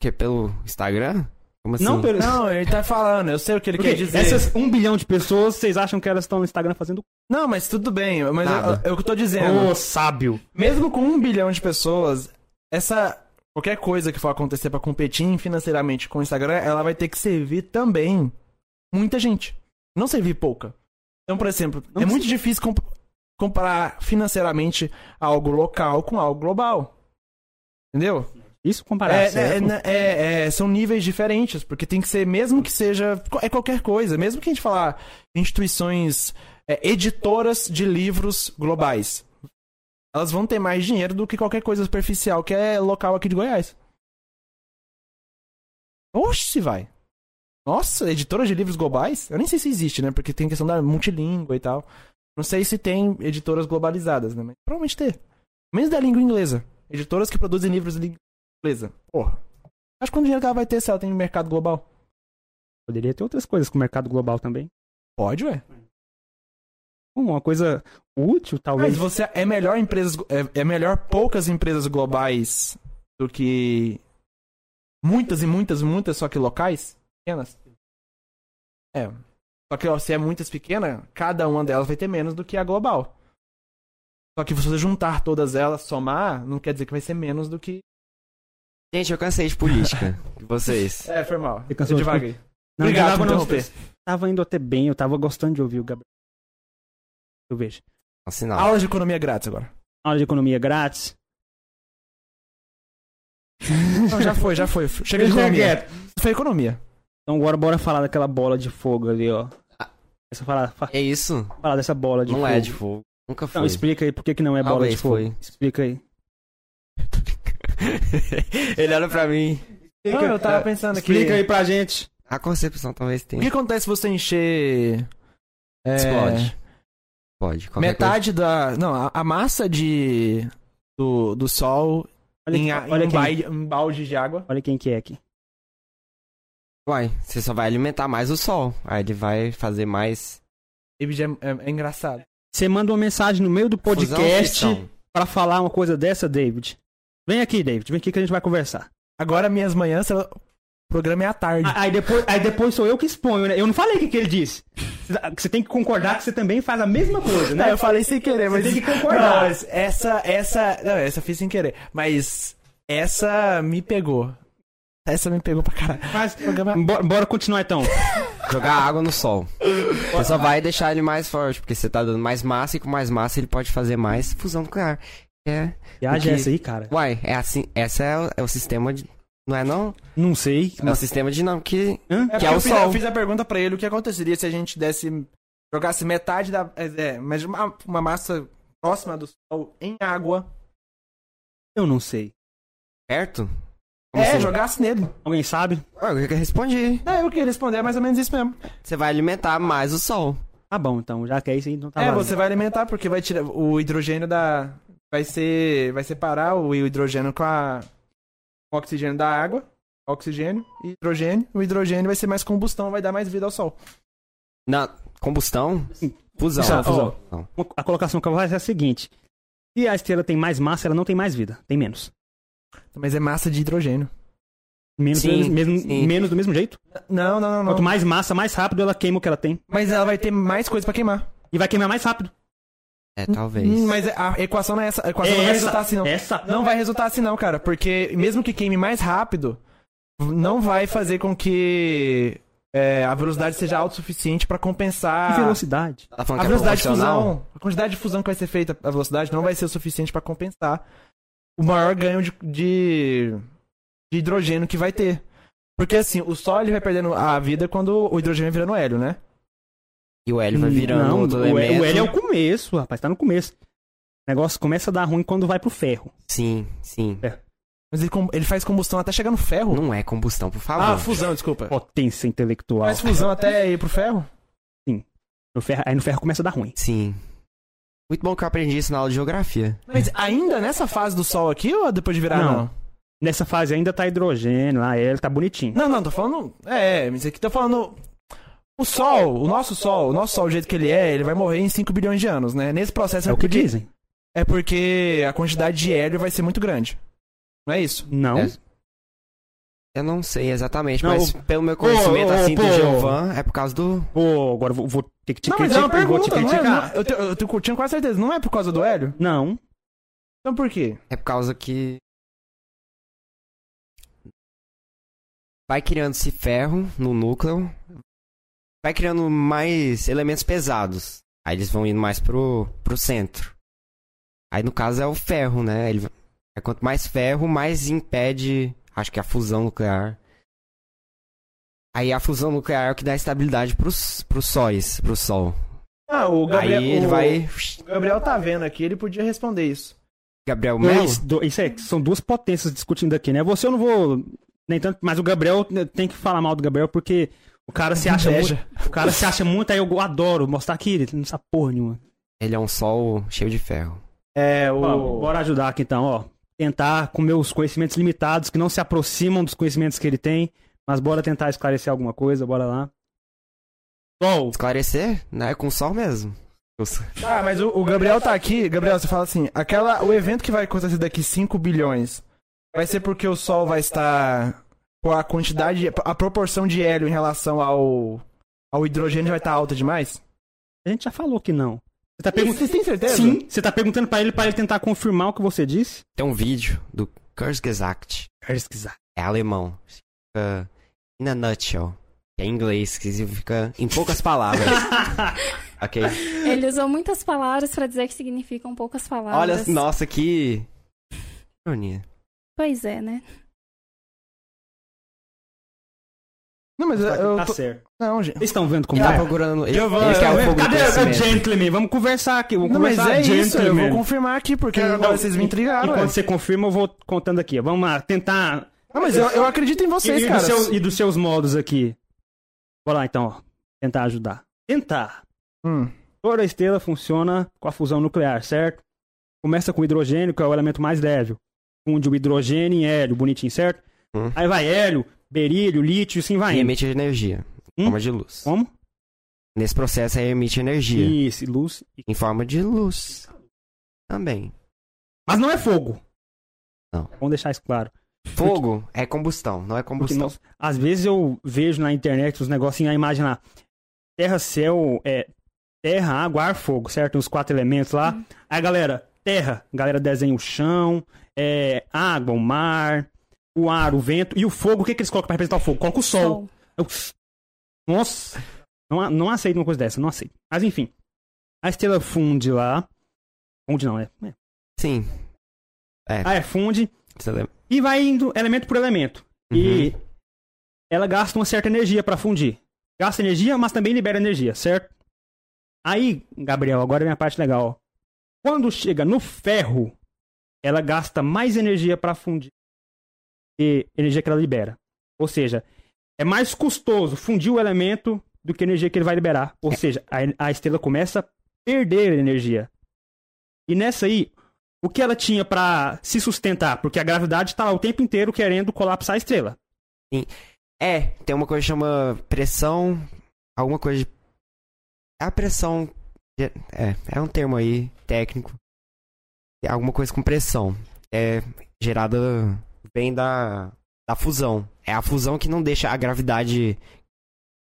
Porque pelo Instagram? Como assim? Não, pelo... Não, ele tá falando, eu sei o que ele quer dizer. essas um bilhão de pessoas, vocês acham que elas estão no Instagram fazendo Não, mas tudo bem, mas é o que eu tô dizendo. Ô, sábio. Mesmo com um bilhão de pessoas, essa. Qualquer coisa que for acontecer pra competir financeiramente com o Instagram, ela vai ter que servir também muita gente. Não servir pouca. Então, por exemplo, Não é precisa- muito difícil comp- comparar financeiramente algo local com algo global. Entendeu? Isso comparar É, certo? é, é, é, são níveis diferentes, porque tem que ser, mesmo que seja. É qualquer coisa, mesmo que a gente falar instituições é, editoras de livros globais. Elas vão ter mais dinheiro do que qualquer coisa superficial que é local aqui de Goiás. Oxe, vai. Nossa, editora de livros globais? Eu nem sei se existe, né? Porque tem questão da multilíngua e tal. Não sei se tem editoras globalizadas, né? Mas provavelmente tem. Menos da língua inglesa. Editoras que produzem livros em inglesa. Porra. Acho que quanto dinheiro que ela vai ter se ela tem mercado global? Poderia ter outras coisas com o mercado global também. Pode, ué. Uma coisa útil, talvez. Mas você é melhor empresas. É, é melhor poucas empresas globais do que muitas e muitas, muitas, só que locais? Pequenas? É. Só que ó, se é muitas pequenas, cada uma delas vai ter menos do que a global. Só que se você juntar todas elas, somar, não quer dizer que vai ser menos do que. Gente, eu cansei de política. Vocês? É, foi mal. Você cansou de devagar. Não, Obrigado tava, por não, interromper. tava indo até bem, eu tava gostando de ouvir o Gabriel. Eu vejo. Sinal. Aula de economia grátis agora. Aula de economia grátis. Não, já foi, já foi. Chega de economia. Foi economia. Então agora bora falar daquela bola de fogo ali, ó. Essa falar, fa- É isso? falar dessa bola de não fogo. é de fogo. Nunca foi. Não, explica aí por que, que não é bola Talvez de fogo. foi. Explica aí. Ele olha pra mim. Não, eu tava pensando aqui. Explica aí pra gente. A concepção talvez O tenha. que acontece se você encher. é, Explode. Pode. Metade da. Não, a, a massa de. Do, do sol Olha, em, quem- a- em olha, um, bai- um balde de água. olha quem que é aqui. coisa. Uai, você só vai alimentar mais o sol. Aí ele vai fazer mais. David é, é- é engraçado. Você manda uma mensagem no meio do podcast fissão. pra falar uma coisa dessa, David. Vem aqui, David. Vem aqui que a gente vai conversar. Agora, minhas manhãs, o programa é à tarde. Aí depois, aí depois sou eu que exponho, né? Eu não falei o que, que ele disse. Você tem que concordar que você também faz a mesma coisa, Não, né? eu falei sem querer, mas. tem que concordar. Não, mas essa, essa. Não, essa eu fiz sem querer. Mas essa me pegou. Essa me pegou pra caralho. Mas, Programa- bora, bora continuar então. Jogar água no sol. Você só vai deixar ele mais forte, porque você tá dando mais massa e com mais massa ele pode fazer mais fusão nuclear. É. Viagem Porque- é essa aí, cara? Uai, é assim. Essa é o, é o sistema de. Não é não? Não sei. É o sistema dinâmico que. Hã? É Que porque é o eu, fiz, sol. eu fiz a pergunta pra ele o que aconteceria se a gente desse. jogasse metade da. É, mas uma, uma massa próxima do sol em água. Eu não sei. Perto? Como é, assim? jogasse nele. Alguém sabe? Eu que respondi. É, eu queria responder, é mais ou menos isso mesmo. Você vai alimentar mais o sol. Tá bom, então. Já que é isso aí, então tá é, valendo. você vai alimentar, porque vai tirar o hidrogênio da. Vai ser. Vai separar o hidrogênio com a. Com o oxigênio da água. Oxigênio e hidrogênio. O hidrogênio vai ser mais combustão, vai dar mais vida ao sol. Na combustão? Fusão. Fusão. Uma- A colocação que eu vou fazer é a seguinte. Se a estrela tem mais massa, ela não tem mais vida. Tem menos. Mas é massa de hidrogênio. Menos, Sim, do, mesmo, sim. menos do mesmo jeito. Não, não, não, Quanto não. mais massa, mais rápido ela queima o que ela tem. Mas ela vai ter mais coisa pra queimar. E vai queimar mais rápido. É, talvez. Hum, Mas a equação não é essa. A equação não vai Essa- resultar assim, não. Essa. Não vai resultar assim, não, cara. Porque mesmo que queime mais rápido, não vai fazer com que é, a velocidade seja autossuficiente pra Que compensar. velocidade. Tá A que é velocidade de fusão. A quantidade de fusão que vai ser feita, a velocidade, não vai ser o suficiente pra compensar o maior ganho de, de, de hidrogênio que vai ter. Porque assim, o Sol ele vai perdendo a vida quando o hidrogênio vai virando hélio, né? E o Hélio vai virando não, outro o, Hélio- elemento. o Hélio é o começo, rapaz. Tá no começo. O negócio começa a dar ruim quando vai pro ferro. Sim, sim. Mas ele, com- ele faz combustão até chegar no ferro. Não é combustão, por favor. Ah, fusão, desculpa. Potência intelectual. Faz fusão até ir pro ferro? No ferro- aí no ferro começa a dar ruim. Sim. Muito bom que eu aprendi isso na aula de geografia. Mas ainda nessa fase do Sol aqui ou depois de virar Não. não? Nessa fase ainda tá hidrogênio, a hélio tá bonitinho. Não, não, tô falando. É, mas aqui tô falando. O Sol, o nosso Sol, o nosso Sol, o jeito que ele é, ele vai morrer em 5 bilhões de anos, né? Nesse processo É o que porque, dizem. é porque a quantidade de hélio vai ser muito grande. Não é isso? Não. É. Eu não sei exatamente, Não, mas o- pelo meu conhecimento, ô, ô, assim, pô. do Giovan, é por causa do... Pô, agora eu vou, vou ter que te não, mas é uma criticar. vou te pergunta, não é, criticar. não- eu, te- eu, te- eu tinha quase certeza, não é por causa do hélio? Não. Então por quê? É por causa que... Vai criando-se ferro no núcleo, vai criando mais elementos pesados. Aí eles vão indo mais pro, pro centro. Aí no caso é o ferro, né? Ele, é quanto mais ferro, mais impede, acho que a fusão nuclear. Aí a fusão nuclear é o que dá estabilidade pros, pros sóis, pro sol. Ah, o Gabriel. Aí ele o- vai. O Gabriel tá vendo aqui, ele podia responder isso. Gabriel Melo? Dois, do- isso é, são duas potências discutindo aqui, né? Você eu não vou. Nem tanto, mas o Gabriel né, tem que falar mal do Gabriel porque o cara se acha muito. O cara se acha muito, aí eu adoro mostrar que ele não sabe porra nenhuma. Ele é um sol cheio de ferro. É, o. Ó, bora ajudar aqui então, ó. Tentar, com meus conhecimentos limitados, que não se aproximam dos conhecimentos que ele tem, Mas bora tentar esclarecer alguma coisa, bora lá. Sol, Esclarecer, né? Com sol mesmo. Ah, mas o, o Gabriel tá aqui. Gabriel, você fala assim: aquela, o evento que vai acontecer daqui 5 bilhões vai ser porque o Sol vai estar. Com a quantidade. a proporção de hélio em relação ao. ao hidrogênio vai estar alta demais? a gente já falou que não. Você tá Vocês perguntando. têm certeza? Sim, você tá perguntando pra ele pra ele tentar confirmar o que você disse? Tem um vídeo do Kurzgesagt. Pesquisar. É alemão. Fica in a nutshell. Que é em inglês, que significa em poucas palavras. ok? Ele usou muitas palavras pra dizer que significam poucas Olha, palavras. nossa, que. Ironia. Pois é, né? Não, mas eu, eu tá tô... certo. Não, gente. Vocês estão vendo como Ele tá tá? procurando. Ele, Eu vou- ele quer do Cadê o gentleman? Vamos conversar aqui. Vamos Não, mas conversar é isso, eu gentleman. vou confirmar aqui, porque agora vocês me intrigaram. Enquanto ué. você confirma, eu vou contando aqui. Vamos lá, tentar. Não, mas eu, eu acredito em vocês, e, cara. dos seus, e dos seus modos aqui. Bora lá então, ó. Tentar ajudar. Tentar. Hum. Toda estrela funciona com a fusão nuclear, certo? Começa com hidrogênio, que é o elemento mais leve. Funde o hidrogênio em hélio, bonitinho, certo? Hum. Aí vai hélio, berílio, lítio, assim vai E emite energia. Em Hum? forma de luz. Como? Nesse processo aí emite energia. Isso, luz. e- Em forma de luz. Também. Mas não é fogo. Não. Vamos deixar isso claro. Fogo é combustão, não é Porque combustão. nós- às vezes eu vejo na internet os negocinhos, a imagem lá. Terra, céu, é, terra, água, ar, fogo, certo? Os quatro elementos lá. Aí, galera, terra, a galera desenha o chão, é, água, o mar, o ar, o vento. E o fogo, o que, que eles colocam pra representar o fogo? Coloca o sol. Eu- Nossa, não, não aceito uma coisa dessa, não aceito. Mas enfim, a estrela funde lá. Funde não, é. é. Sim. Ah, é, funde. Lembra? E vai indo elemento por elemento. E Uhum. ela gasta uma certa energia pra fundir. Gasta energia, mas também libera energia, certo? Aí, Gabriel, agora é a minha parte legal. Quando chega no ferro, ela gasta mais energia pra fundir que energia que ela libera. Ou seja, é mais custoso fundir o elemento do que a energia que ele vai liberar. Ou seja, a, a estrela começa a perder energia. E nessa aí, o que ela tinha pra se sustentar? Porque a gravidade tá lá o tempo inteiro querendo colapsar a estrela. É, tem uma coisa que chama pressão. Alguma coisa de. É a pressão. de- É, é um termo aí técnico. É alguma coisa com pressão. É gerada. Vem da, da fusão. É a fusão que não deixa a gravidade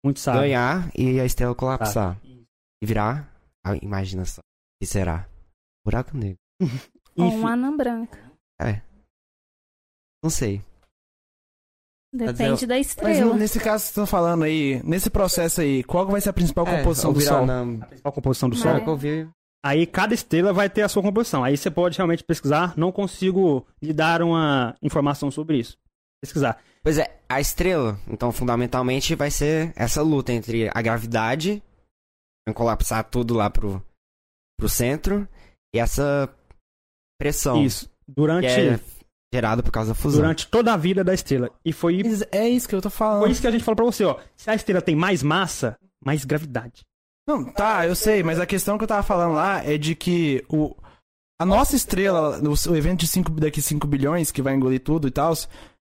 Muito sábio. ganhar e a estrela colapsar. Sábio. E virar. Ah, imagina só. O que será? Buraco negro. Ou Enfim, um anã branca. Não sei. Depende da Mas estrela. nesse caso que vocês estão falando aí, nesse processo aí, qual vai ser a principal É, composição do Sol? na- a principal composição do Mas- Sol. Só que eu vi. Aí cada estrela vai ter a sua composição. Aí você pode realmente pesquisar. Não consigo lhe dar uma informação sobre isso. Pesquisar. Pois é, a estrela, então fundamentalmente vai ser essa luta entre a gravidade, colapsar tudo lá pro, pro centro, e essa pressão Isso. Durante, que é gerada por causa da fusão. durante toda a vida da estrela. E foi, É isso que eu tô falando. foi isso que a gente falou pra você, ó. Se a estrela tem mais massa, mais gravidade. Não, tá, eu sei, mas a questão que eu tava falando lá é de que o, a nossa estrela, o, evento de cinco, daqui 5 bilhões, que vai engolir tudo e tal,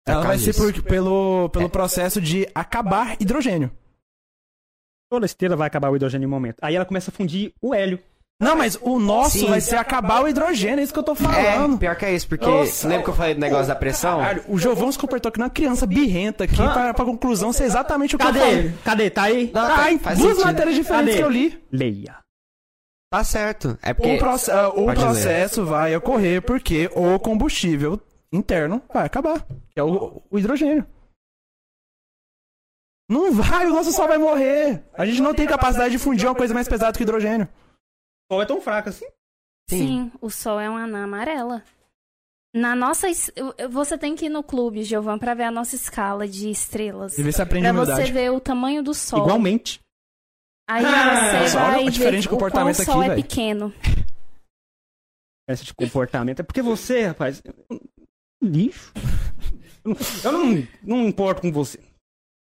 É ela vai ser por- pelo, pelo É. processo de acabar hidrogênio. Toda estrela vai acabar o hidrogênio em um momento. Aí ela começa a fundir o hélio. Não, mas o nosso Sim. vai ser acabar o hidrogênio, é isso que eu tô É, falando. pior que é isso, porque Nossa. lembra que eu falei do negócio da pressão? Caralho, o Giovão se comportou aqui uma criança birrenta aqui Ah. pra, pra conclusão ser exatamente o que eu Cadê? falei. Cadê? Tá aí? Não, Tá, em faz duas sentido. matérias diferentes Cadê? que eu li. Leia. Tá certo. É porque. O, proce- o Pode ler. processo vai ocorrer porque o combustível interno vai acabar, que é o, o hidrogênio. Não vai, o nosso sol vai morrer. A gente não tem capacidade de fundir uma coisa mais pesada que hidrogênio. O sol é tão fraco assim? Sim. o Sol é uma anã amarela. Na nossa. es- Você tem que ir no clube, Giovan, pra ver a nossa escala de estrelas. E ver se aprende Pra você ver o tamanho do Sol. Igualmente. Aí Ah, você olha vai o ver diferente o quão comportamento o Sol aqui, é velho. pequeno. Esse de comportamento. É porque você, rapaz. Lixo. Eu não, eu não, não importo com você.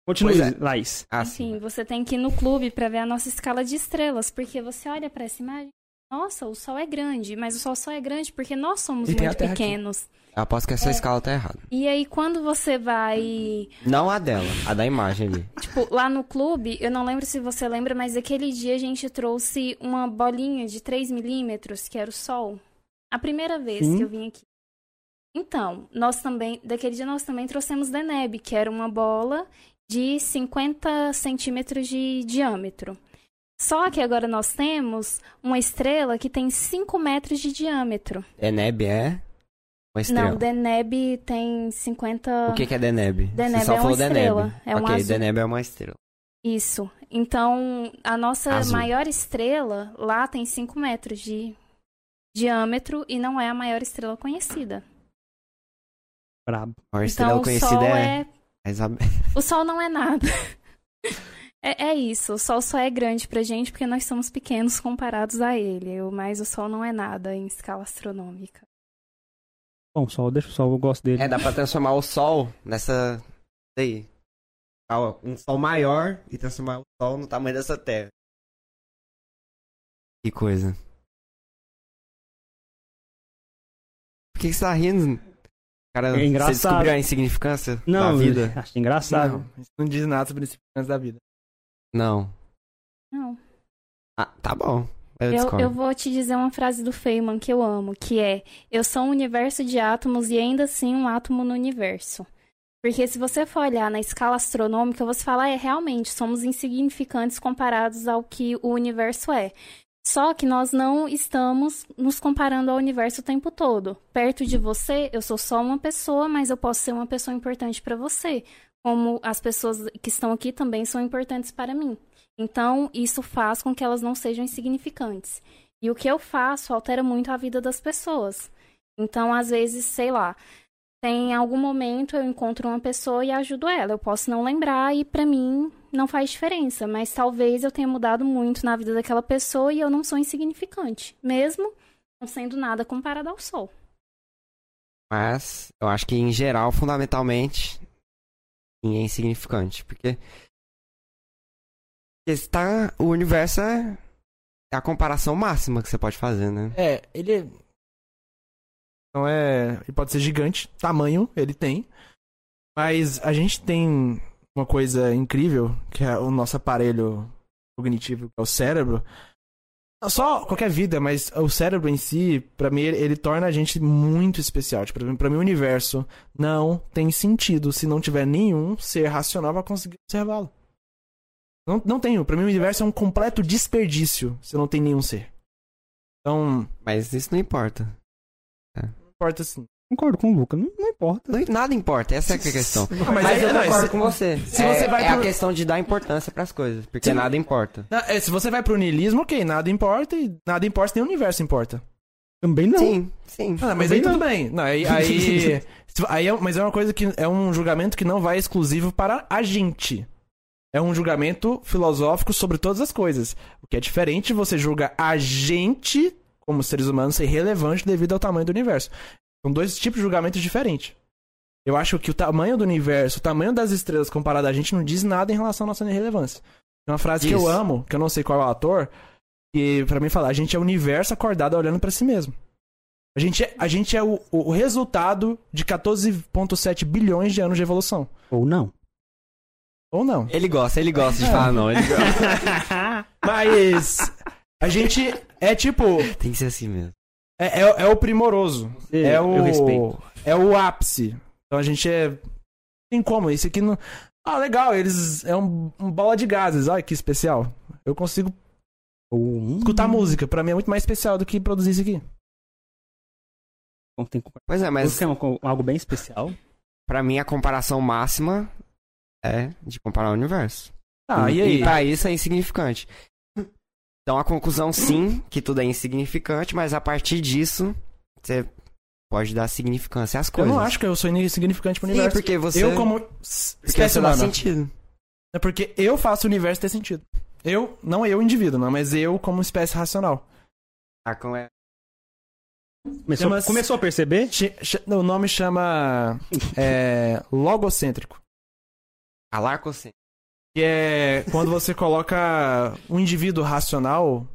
Continue, é. Laís. Ah, sim. Enfim, você tem que ir no clube pra ver a nossa escala de estrelas. Porque você olha pra essa imagem, nossa, o Sol é grande, mas o Sol só é grande porque nós somos E muito aqui. pequenos. Eu aposto que essa escala tá errada. E aí, quando você vai Não a dela, a da imagem ali. Tipo, lá no clube, eu não lembro se você lembra, mas aquele dia a gente trouxe uma bolinha de 3 milímetros, que era o sol. A primeira vez Sim. que eu vim aqui. Então, nós também, daquele dia nós também trouxemos Deneb, que era uma bola de 50 centímetros de diâmetro. Só que agora nós temos uma estrela que tem 5 metros de diâmetro. Deneb é uma estrela. Não, Deneb tem 50... O que, que é Deneb? Deneb Você só é uma falou estrela, Deneb. é ok, azul. Deneb é uma estrela. Isso. Então, a nossa Azul. maior estrela lá tem 5 metros de diâmetro e não é a maior estrela conhecida. Brabo. A maior estrela Então, o conhecida Sol é... é... Isabel. O Sol não é nada. É, é isso. O Sol só é grande pra gente porque nós somos pequenos comparados a ele. Mas o Sol não é nada em escala astronômica. Bom, o Sol, deixa o Sol, eu gosto dele. É, dá pra transformar o Sol nessa... Daí. Ah, Um Sol maior e transformar o Sol no tamanho dessa Terra. Que coisa. Por que que você tá rindo? Cara, É engraçado. você descobriu a insignificância Não, da vida? acho engraçado. Não, isso não diz nada sobre esse da vida. Não. Não. Ah, tá bom. Eu, Eu, eu vou te dizer uma frase do Feynman que eu amo, que é: Eu sou um universo de átomos e ainda assim um átomo no universo. Porque se você for olhar na escala astronômica, você fala, é, realmente, somos insignificantes comparados ao que o universo é. Só que nós não estamos nos comparando ao universo o tempo todo. Perto de você, eu sou só uma pessoa, mas eu posso ser uma pessoa importante para você. Como as pessoas que estão aqui também são importantes para mim. Então, isso faz com que elas não sejam insignificantes. E o que eu faço altera muito a vida das pessoas. Então, às vezes, sei lá, tem algum momento eu encontro uma pessoa e ajudo ela. Eu posso não lembrar e pra mim não faz diferença, mas talvez eu tenha mudado muito na vida daquela pessoa e eu não sou insignificante, mesmo não sendo nada comparado ao sol. Mas eu acho que em geral, fundamentalmente, sim, é insignificante. Porque. Está, o universo é, é a comparação máxima que você pode fazer, né? É, ele é. Então é. Ele pode ser gigante, tamanho ele tem. Mas a gente tem uma coisa incrível, que é o nosso aparelho cognitivo, que é o cérebro. Só qualquer vida, mas o cérebro em si, pra mim, ele, ele torna a gente muito especial. Tipo, pra mim, pra mim, o universo não tem sentido se não tiver nenhum ser racional pra conseguir observá-lo. Não, não tenho. Pra mim, o universo é um completo desperdício se não tem nenhum ser. Então, Mas isso não importa. não importa assim. Concordo com o Luca, não, não importa. Não- nada importa, essa é a questão. Não, Mas, aí- eu não, concordo se- com você. se é, você vai é pro- a questão de dar importância pras coisas, porque Se- nada importa. Não, é, se você vai pro niilismo, ok, nada importa e nada importa, nem o universo importa. Também não. Sim, sim. Ah, mas aí tudo bem. Não, aí, aí, se- aí é, mas é uma coisa que é um julgamento que não vai exclusivo para a gente. É um julgamento filosófico sobre todas as coisas. O que é diferente, você julga a gente, como seres humanos, ser relevante devido ao tamanho do universo. São dois tipos de julgamentos diferentes. Eu acho que o tamanho do universo, o tamanho das estrelas comparado a gente, não diz nada em relação à nossa relevância. Tem uma frase que Diz. eu amo, que eu não sei qual é o ator, que pra mim fala, a gente é o universo acordado olhando pra si mesmo. A gente é, a gente é o, o resultado de 14,7 bilhões de anos de evolução. Ou não. Ou não. Ele gosta, ele gosta de falar não. Ele gosta. Mas a gente é tipo. Tem que ser assim mesmo. É, é, é o primoroso. É o. Eu respeito. É o ápice. Então a gente é. Tem como, isso aqui não. Ah, legal, eles. É um, um bola de gases, olha que especial. Eu consigo Ou um... escutar música, pra mim é muito mais especial do que produzir isso aqui. Pois é, mas Você é um- algo bem especial. pra mim a comparação máxima é de comparar o universo. Ah, e aí? pra isso é insignificante. Então a conclusão sim, que tudo é insignificante, mas a partir disso você pode dar significância às Eu coisas. não acho que eu sou insignificante pro Sim, universo. porque você. Eu, como porque espécie humana. sentido. É porque eu faço o universo ter sentido. Eu, não eu, indivíduo, não, mas eu como espécie racional. Ah, como é? Começou, começou a perceber? Ch- ch- o nome chama é, logocêntrico. Alarcocêntrico. Que é quando você coloca um indivíduo racional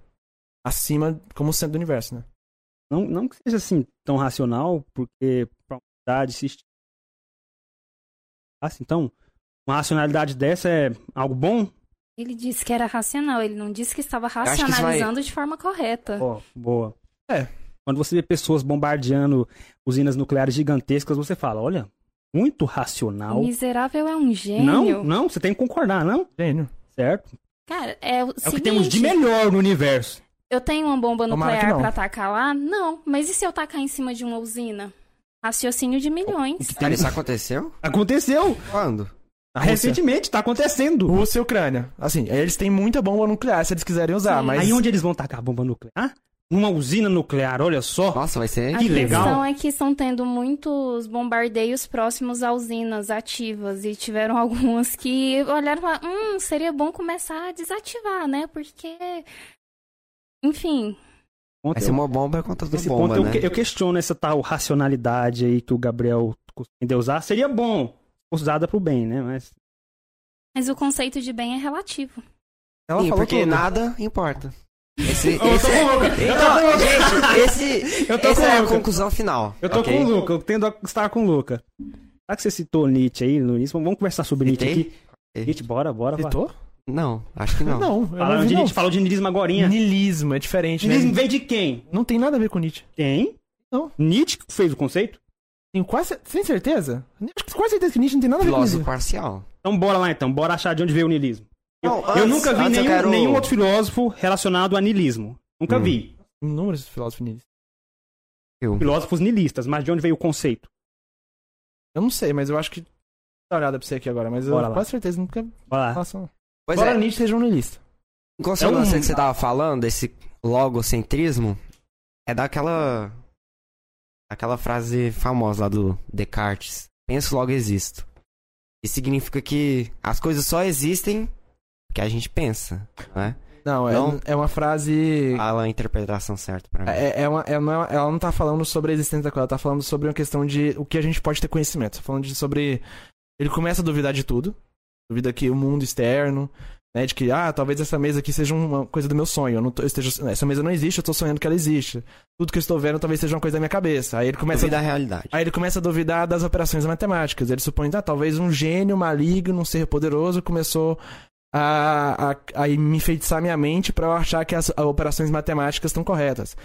acima como centro do universo, né? Não, não que seja assim tão racional, porque pra humanidade se assim, então, uma racionalidade dessa é algo bom? Ele disse que era racional, ele não disse que estava isso vai- racionalizando de forma correta. Ó, boa. É. Quando você vê pessoas bombardeando usinas nucleares gigantescas, você fala, olha, muito O racional. miserável é um Não, gênio. não, você tem que concordar, não? Gênio. Certo? Cara, é o É o que seguinte, temos de melhor no universo. eu tenho uma bomba nuclear não. pra atacar lá? Não, mas e se eu tacar em cima de uma usina? Raciocínio de milhões. Cara, isso aconteceu? Aconteceu. Quando? A Rússia. Recentemente, tá acontecendo. Rússia e Ucrânia. Assim, eles têm muita bomba nuclear se eles quiserem usar, Sim. mas. Aí onde eles vão tacar a bomba nuclear? Numa usina nuclear, olha só. Nossa, vai ser. A Que legal. questão é que estão tendo muitos bombardeios próximos a usinas ativas e tiveram algumas que olharam e falaram, hum, seria bom começar a desativar, né? Porque, enfim, Vai eu- ser uma bomba contra outra Nesse bomba, ponto eu, né? que- eu questiono essa tal racionalidade aí que o Gabriel costuma usar. Seria bom usada pro bem, né? Mas mas o conceito de bem é relativo. Ela Sim, porque tudo. nada importa. Esse, Eu tô com o Luca. é... Então, gente, esse, Eu tô essa com o é a Luca. conclusão final. eu tô ok? com o Luca, eu tendo a estar com o Luca. Já que você citou Nietzsche aí no início, vamos conversar sobre Nietzsche aqui. Ok. Nietzsche, bora, bora. vai. Citou? Não, acho que não. Não, eu Fala não vi, de. Nietzsche, falou de niilismo agorinha. Nilismo, é diferente, né? Niilismo vem de quem? Não tem nada a ver com Nietzsche. Tem. Não. Nietzsche fez o conceito? Tenho quase. Sem certeza? Acho que quase certeza que Nietzsche não tem nada a ver com Filósofo isso. parcial. Então bora lá então, bora achar de onde veio o niilismo. Eu, Não, eu antes- nunca vi eu nenhum, quero- nenhum outro filósofo relacionado a niilismo. Nunca Hum. vi. Inúmeros filósofos niilistas. Eu. Filósofos niilistas, mas de onde veio o conceito? Eu não sei, mas eu acho que. Dá uma olhada pra você aqui agora, mas eu Bora lá. quase certeza nunca. Bora lá. Relação. Pois Embora é, Nietzsche seja um niilista. em consonância É um- que você tava falando, esse logocentrismo, é daquela... Aquela frase famosa lá do Descartes. Penso, logo existo. Isso significa que as coisas só existem porque a gente pensa, né? Não, é, Não. é uma frase. Fala a interpretação certa pra mim. É, é uma, é uma- ela não tá falando sobre a existência da coisa, ela tá falando sobre uma questão de o que a gente pode ter conhecimento. Tá falando de, sobre. Ele começa a duvidar de tudo. Duvida que o mundo externo, né? De que, ah, talvez essa mesa aqui seja uma coisa do meu sonho. Eu não tô- eu esteja, essa mesa não existe, eu tô sonhando que ela existe. Tudo que eu estou vendo talvez seja uma coisa da minha cabeça. Aí ele começa Duvida da realidade. Aí ele começa a duvidar das operações matemáticas. Ele supõe, ah, talvez um gênio maligno, um ser poderoso, começou a, a, a me enfeitiçar minha mente pra eu achar que as, as operações matemáticas estão corretas.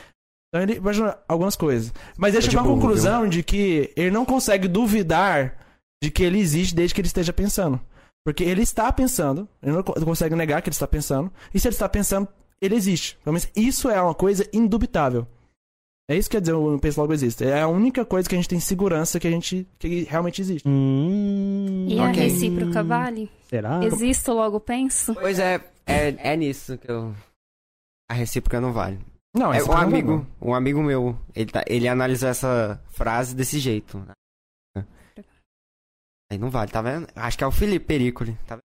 Então ele imagina algumas coisas. Mas ele chegou à conclusão de que ele não consegue duvidar de que ele existe desde que ele esteja pensando. Porque ele está pensando, ele não co- consegue negar que ele está pensando, e se ele está pensando, ele existe. Pelo menos isso é uma coisa indubitável. É isso que quer dizer o penso logo existe. É a única coisa que a gente tem segurança que a gente que realmente existe. Hum, E a Ok. recíproca vale? Será? Existo, logo penso? Pois é, é, é nisso que eu... A recíproca não vale. Não, É um amigo, não. um amigo meu, ele, tá, ele analisou essa frase desse jeito. né? Aí não vale, tá vendo? Acho que é o Felipe Pericoli, tá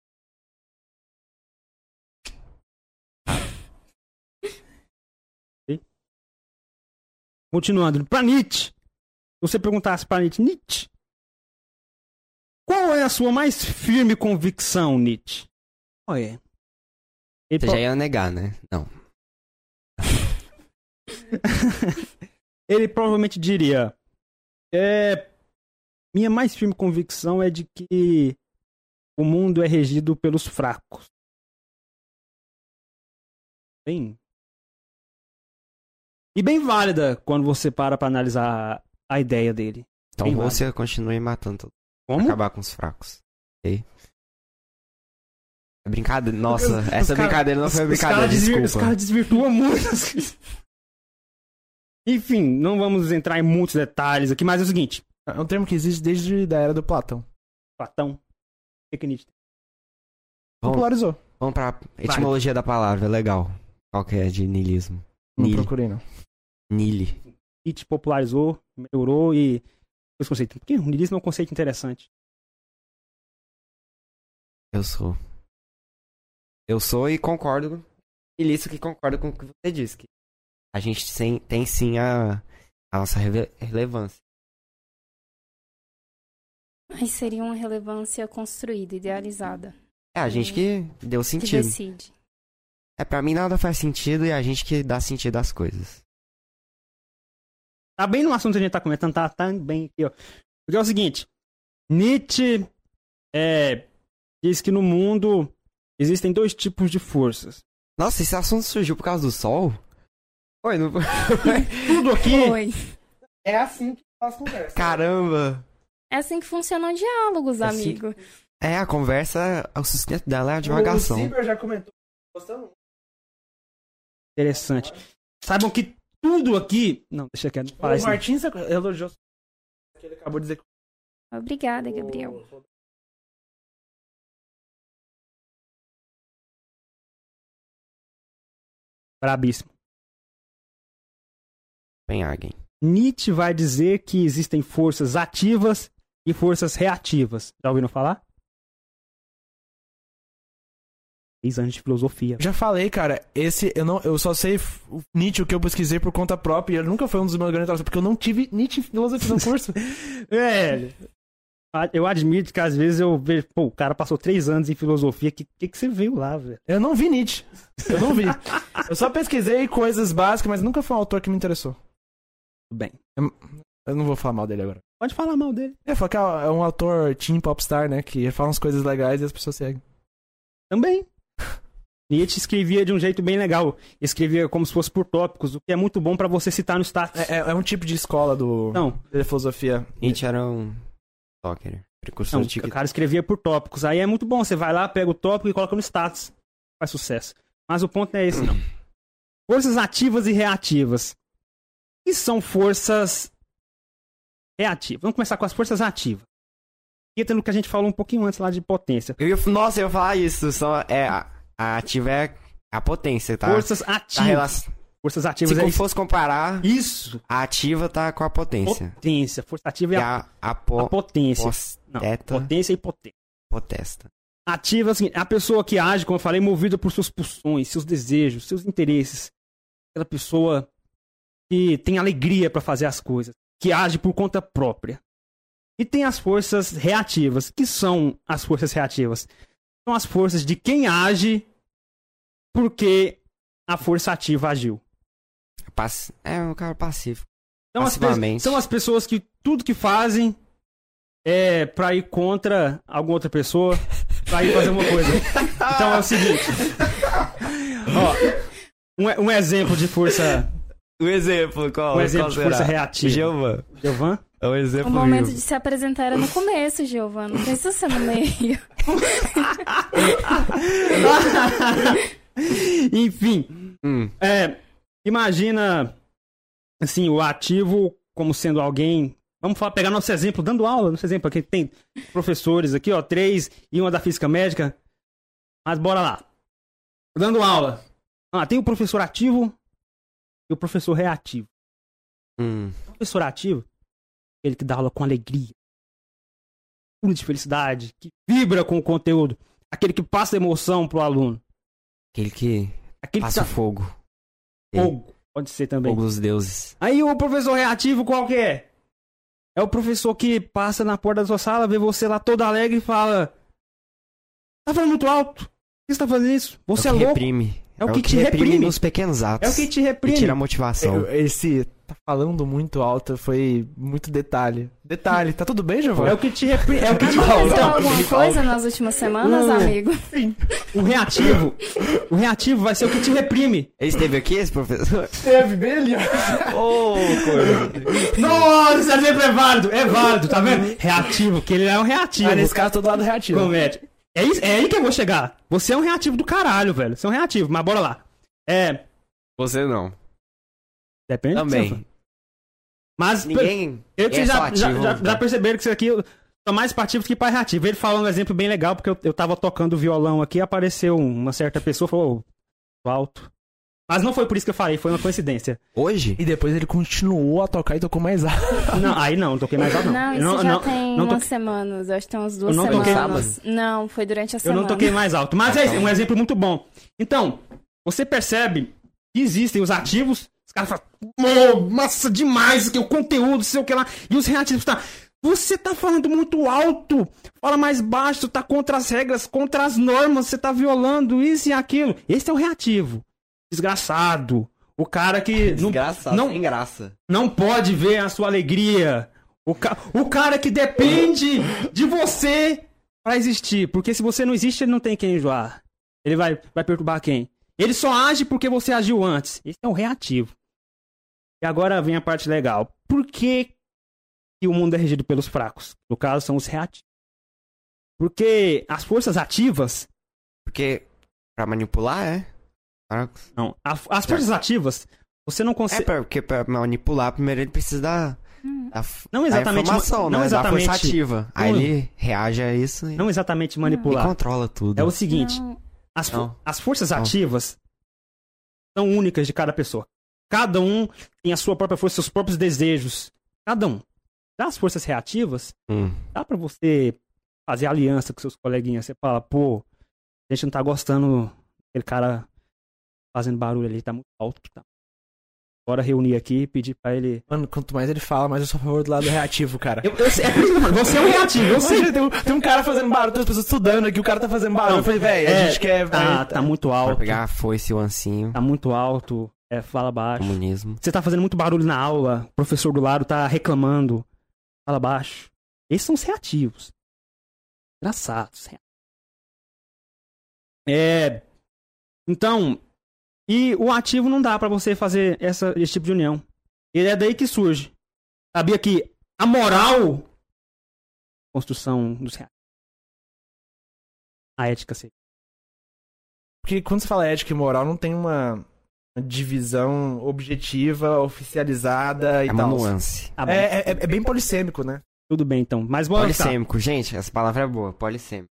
Continuando, pra Nietzsche. Se você perguntasse pra Nietzsche, Nietzsche, qual é a sua mais firme convicção, Nietzsche? Qual é? Ele Você pro- já ia negar, né? Não. Ele provavelmente diria: é, Minha mais firme convicção é de que o mundo é regido pelos fracos. Bem. E bem válida quando você para pra analisar a ideia dele. Então Bem você continue matando todo Como? acabar com os fracos. Ok? É brincadeira. Nossa, Os- os essa cara- brincadeira não os- foi os brincadeira, Os desculpa. caras desvirtuam muito. Enfim, não vamos entrar em muitos detalhes aqui, mas é o seguinte: É um termo que existe desde a era do Platão. Platão, Vamos, Popularizou. vamos pra etimologia da palavra, legal. Qual que é de niilismo? Não procurei, não. Nile. Nietzsche popularizou, melhorou e esse conceito. Porque o niilismo é um conceito interessante. Eu sou. Eu sou e concordo. E isso que concordo com o que você disse. Que a gente sem- tem sim a, a nossa rele- relevância. Mas seria uma relevância construída, idealizada. É a gente que deu Que sentido. decide. É, pra mim nada faz sentido e é a gente que dá sentido às coisas. Tá bem no assunto que a gente tá comentando, tá, tá bem aqui, ó. Porque é o seguinte, Nietzsche é, diz que no mundo existem dois tipos de forças. Nossa, esse assunto surgiu por causa do sol? Oi, não... Tudo aqui Oi. É assim que faz conversa. Caramba! É assim que funcionam diálogos, É assim amigo. É, a conversa, o sustento dela é a divagação. O Ciber já comentou. Gostando? interessante. Saibam que tudo aqui... Não, deixa quieto, não fala O isso não. Martins elogiou. que Ele acabou de dizer que Obrigada, Gabriel. Brabíssimo. Penhagen. Nietzsche vai dizer que existem forças ativas e forças reativas. Já ouviram falar? Três anos de filosofia. Já falei, cara, esse eu não, eu só sei o Nietzsche o que eu pesquisei por conta própria, e ele nunca foi um dos meus grandes trabalhos, porque eu não tive Nietzsche em filosofia no curso. Velho, eu admito que às vezes eu vejo, pô, o cara passou três anos em filosofia, que que, que você viu lá, velho? eu não vi Nietzsche. Eu não vi. Eu só pesquisei coisas básicas, mas nunca foi um autor que me interessou. Tudo bem. Eu não vou falar mal dele agora. Pode falar mal dele. É, falar que é um autor teen popstar, né, que fala umas coisas legais e as pessoas seguem. Também. Nietzsche escrevia de um jeito bem legal. Escrevia como se fosse por tópicos, o que é muito bom pra você citar no status. É, é- é um tipo de escola do Não, da filosofia. Nietzsche era um talker, precursor não, de o cara escrevia por tópicos. Aí é muito bom, você vai lá, pega o tópico e coloca no status. Faz sucesso. Mas o ponto não é esse, não. Forças ativas e reativas. O que são forças reativas? Vamos começar com as forças ativas. Entra no que a gente falou um pouquinho antes lá de potência. Eu ia, nossa, eu ia falar isso. Só, é, ativa é a potência, tá? Forças Tá ativas. relação- Forças Se ativas é como isso. fosse comparar, Isso. a ativa tá com a potência. Potência. Força ativa é a, a, a, a po, potência. Não, posteta, potência e potência. potesta. Ativa é é a pessoa que age, como eu falei, movida por suas pulsões, seus desejos, seus interesses. Aquela pessoa que tem alegria pra fazer as coisas, que age por conta própria. E tem as forças reativas. que são as forças reativas? São as forças de quem age porque a força ativa agiu. Pass- É um cara pacífico. São as, pe- são as pessoas que tudo que fazem é pra ir contra alguma outra pessoa, pra ir fazer uma coisa. Então é o seguinte. Ó, um, um exemplo de força. Um exemplo, qual? Um exemplo de força reativa. Gilvan. Giovan? É um O exemplo momento vivo. de se apresentar era no começo, Giovana. Não precisa ser no meio. Enfim, Hum, é, imagina assim, o ativo como sendo alguém. Vamos falar, pegar nosso exemplo, dando aula, nosso exemplo aqui. Tem professores aqui, ó, três e uma da física médica. Mas bora lá. Dando aula. Ah, tem o professor ativo e o professor reativo. hum. O professor ativo, ele que dá aula com alegria, puro de felicidade, que vibra com o conteúdo, aquele que passa emoção pro aluno, Aquele que aquele passa que tá fogo. fogo, pode ser também. Fogo dos deuses. Aí o professor reativo qual que é? É o professor que passa na porta da sua sala, vê você lá todo alegre e fala: Tá falando muito alto? Por que você tá fazendo isso? Você é, o que louco. reprime. É o que te reprime. nos pequenos atos. É o que te E reprime. tira a motivação. Eu- Esse tá falando muito alto foi muito detalhe. Detalhe, tá tudo bem, É Giovanni? o que te reprime. É o que te Aconteceu então, alguma coisa nas últimas semanas, Hum. amigo? O reativo. O reativo vai ser o que te reprime. Ele esteve aqui, esse professor? Teve bem ali. Ô, coisa. Nossa, esse exemplo é válido. É válido, tá vendo? Reativo, que ele é um reativo. Mas nesse caso, todo lado reativo. Comédia. É, isso, é aí que eu vou chegar. Você é um reativo do caralho, velho. Você é um reativo, mas bora lá. É. Você não. Depende do que Também. fala. Mas Ninguém. eu que é já, já, ativo, já, né? já perceberam que isso aqui eu sou mais pativo do que pai reativo. Ele falou um exemplo bem legal, porque eu, eu tava tocando violão aqui apareceu uma certa pessoa e falou: "Ô, alto. Mas não foi por isso que eu falei, foi uma coincidência. Hoje? E depois ele continuou a tocar e tocou mais alto. Não, aí não, não toquei mais alto, não. Não, Eu isso não, já não, tem não umas toquei- semanas. Eu acho que tem umas duas Eu não toquei semanas. Não, foi durante a Eu semana. não toquei mais alto. Mas é é um exemplo muito bom. Então, você percebe que existem os ativos, os caras falam, "Ô, massa demais, que o conteúdo, sei o que lá, e os reativos tá. Você tá falando muito alto, fala mais baixo, tá contra as regras, contra as normas, você tá violando isso e aquilo. Esse é o reativo. Desgraçado. O cara que Desgraçado, não, sem graça. não pode ver a sua alegria. O, ca... o cara que depende de você pra existir. Porque se você não existe, ele não tem quem enjoar. Ele vai, vai perturbar quem? Ele só age porque você agiu antes. Esse é o reativo. E agora vem a parte legal. Por que, que o mundo é regido pelos fracos? No caso, são os reativos. Porque as forças ativas. Porque pra manipular é. Fracos. Não, a- as forças ativas, você não É, consegue. pra- porque pra manipular, primeiro ele precisa da. Hum. da Não da exatamente. informação, não né? exatamente. Da força ativa. Aí ele reage a isso e, Não exatamente manipular. controla tudo. É o seguinte. Não, As, Não. as forças Não. ativas são únicas de cada pessoa. Cada um tem a sua própria força, seus próprios desejos. Cada um. Já as forças reativas, Hum. dá pra você fazer aliança com seus coleguinhas. Você fala, pô, a gente não tá gostando daquele cara fazendo barulho ali, tá muito alto. Tá. Bora reunir aqui e pedir pra ele. Mano, quanto mais ele fala, mais eu sou a favor do lado reativo, cara. Eu, eu sei, é você é um reativo, eu sei. Tem, um, tem um cara fazendo barulho, tem as pessoas estudando aqui, o cara tá fazendo barulho. Não, eu falei, velho, a é, gente quer. Tá, tá muito Pra alto. pegar a foice e o ancinho. Tá muito alto. É, fala baixo. Comunismo. Você tá fazendo muito barulho na aula, o professor do lado tá reclamando. Fala baixo. Esses são os reativos. Engraçados. É. Então. E o ativo não dá pra você fazer essa, esse tipo de união. E é daí que surge. Sabia que a moral. Construção dos reativos. A ética seria. Porque quando você fala ética e moral, não tem uma divisão objetiva, oficializada e É uma tal. nuance. Tá bom. É, é, é bem polissêmico, né? Tudo bem, então. Mas bora lá. Polissêmico. Gente, essa palavra é boa. Polissêmico.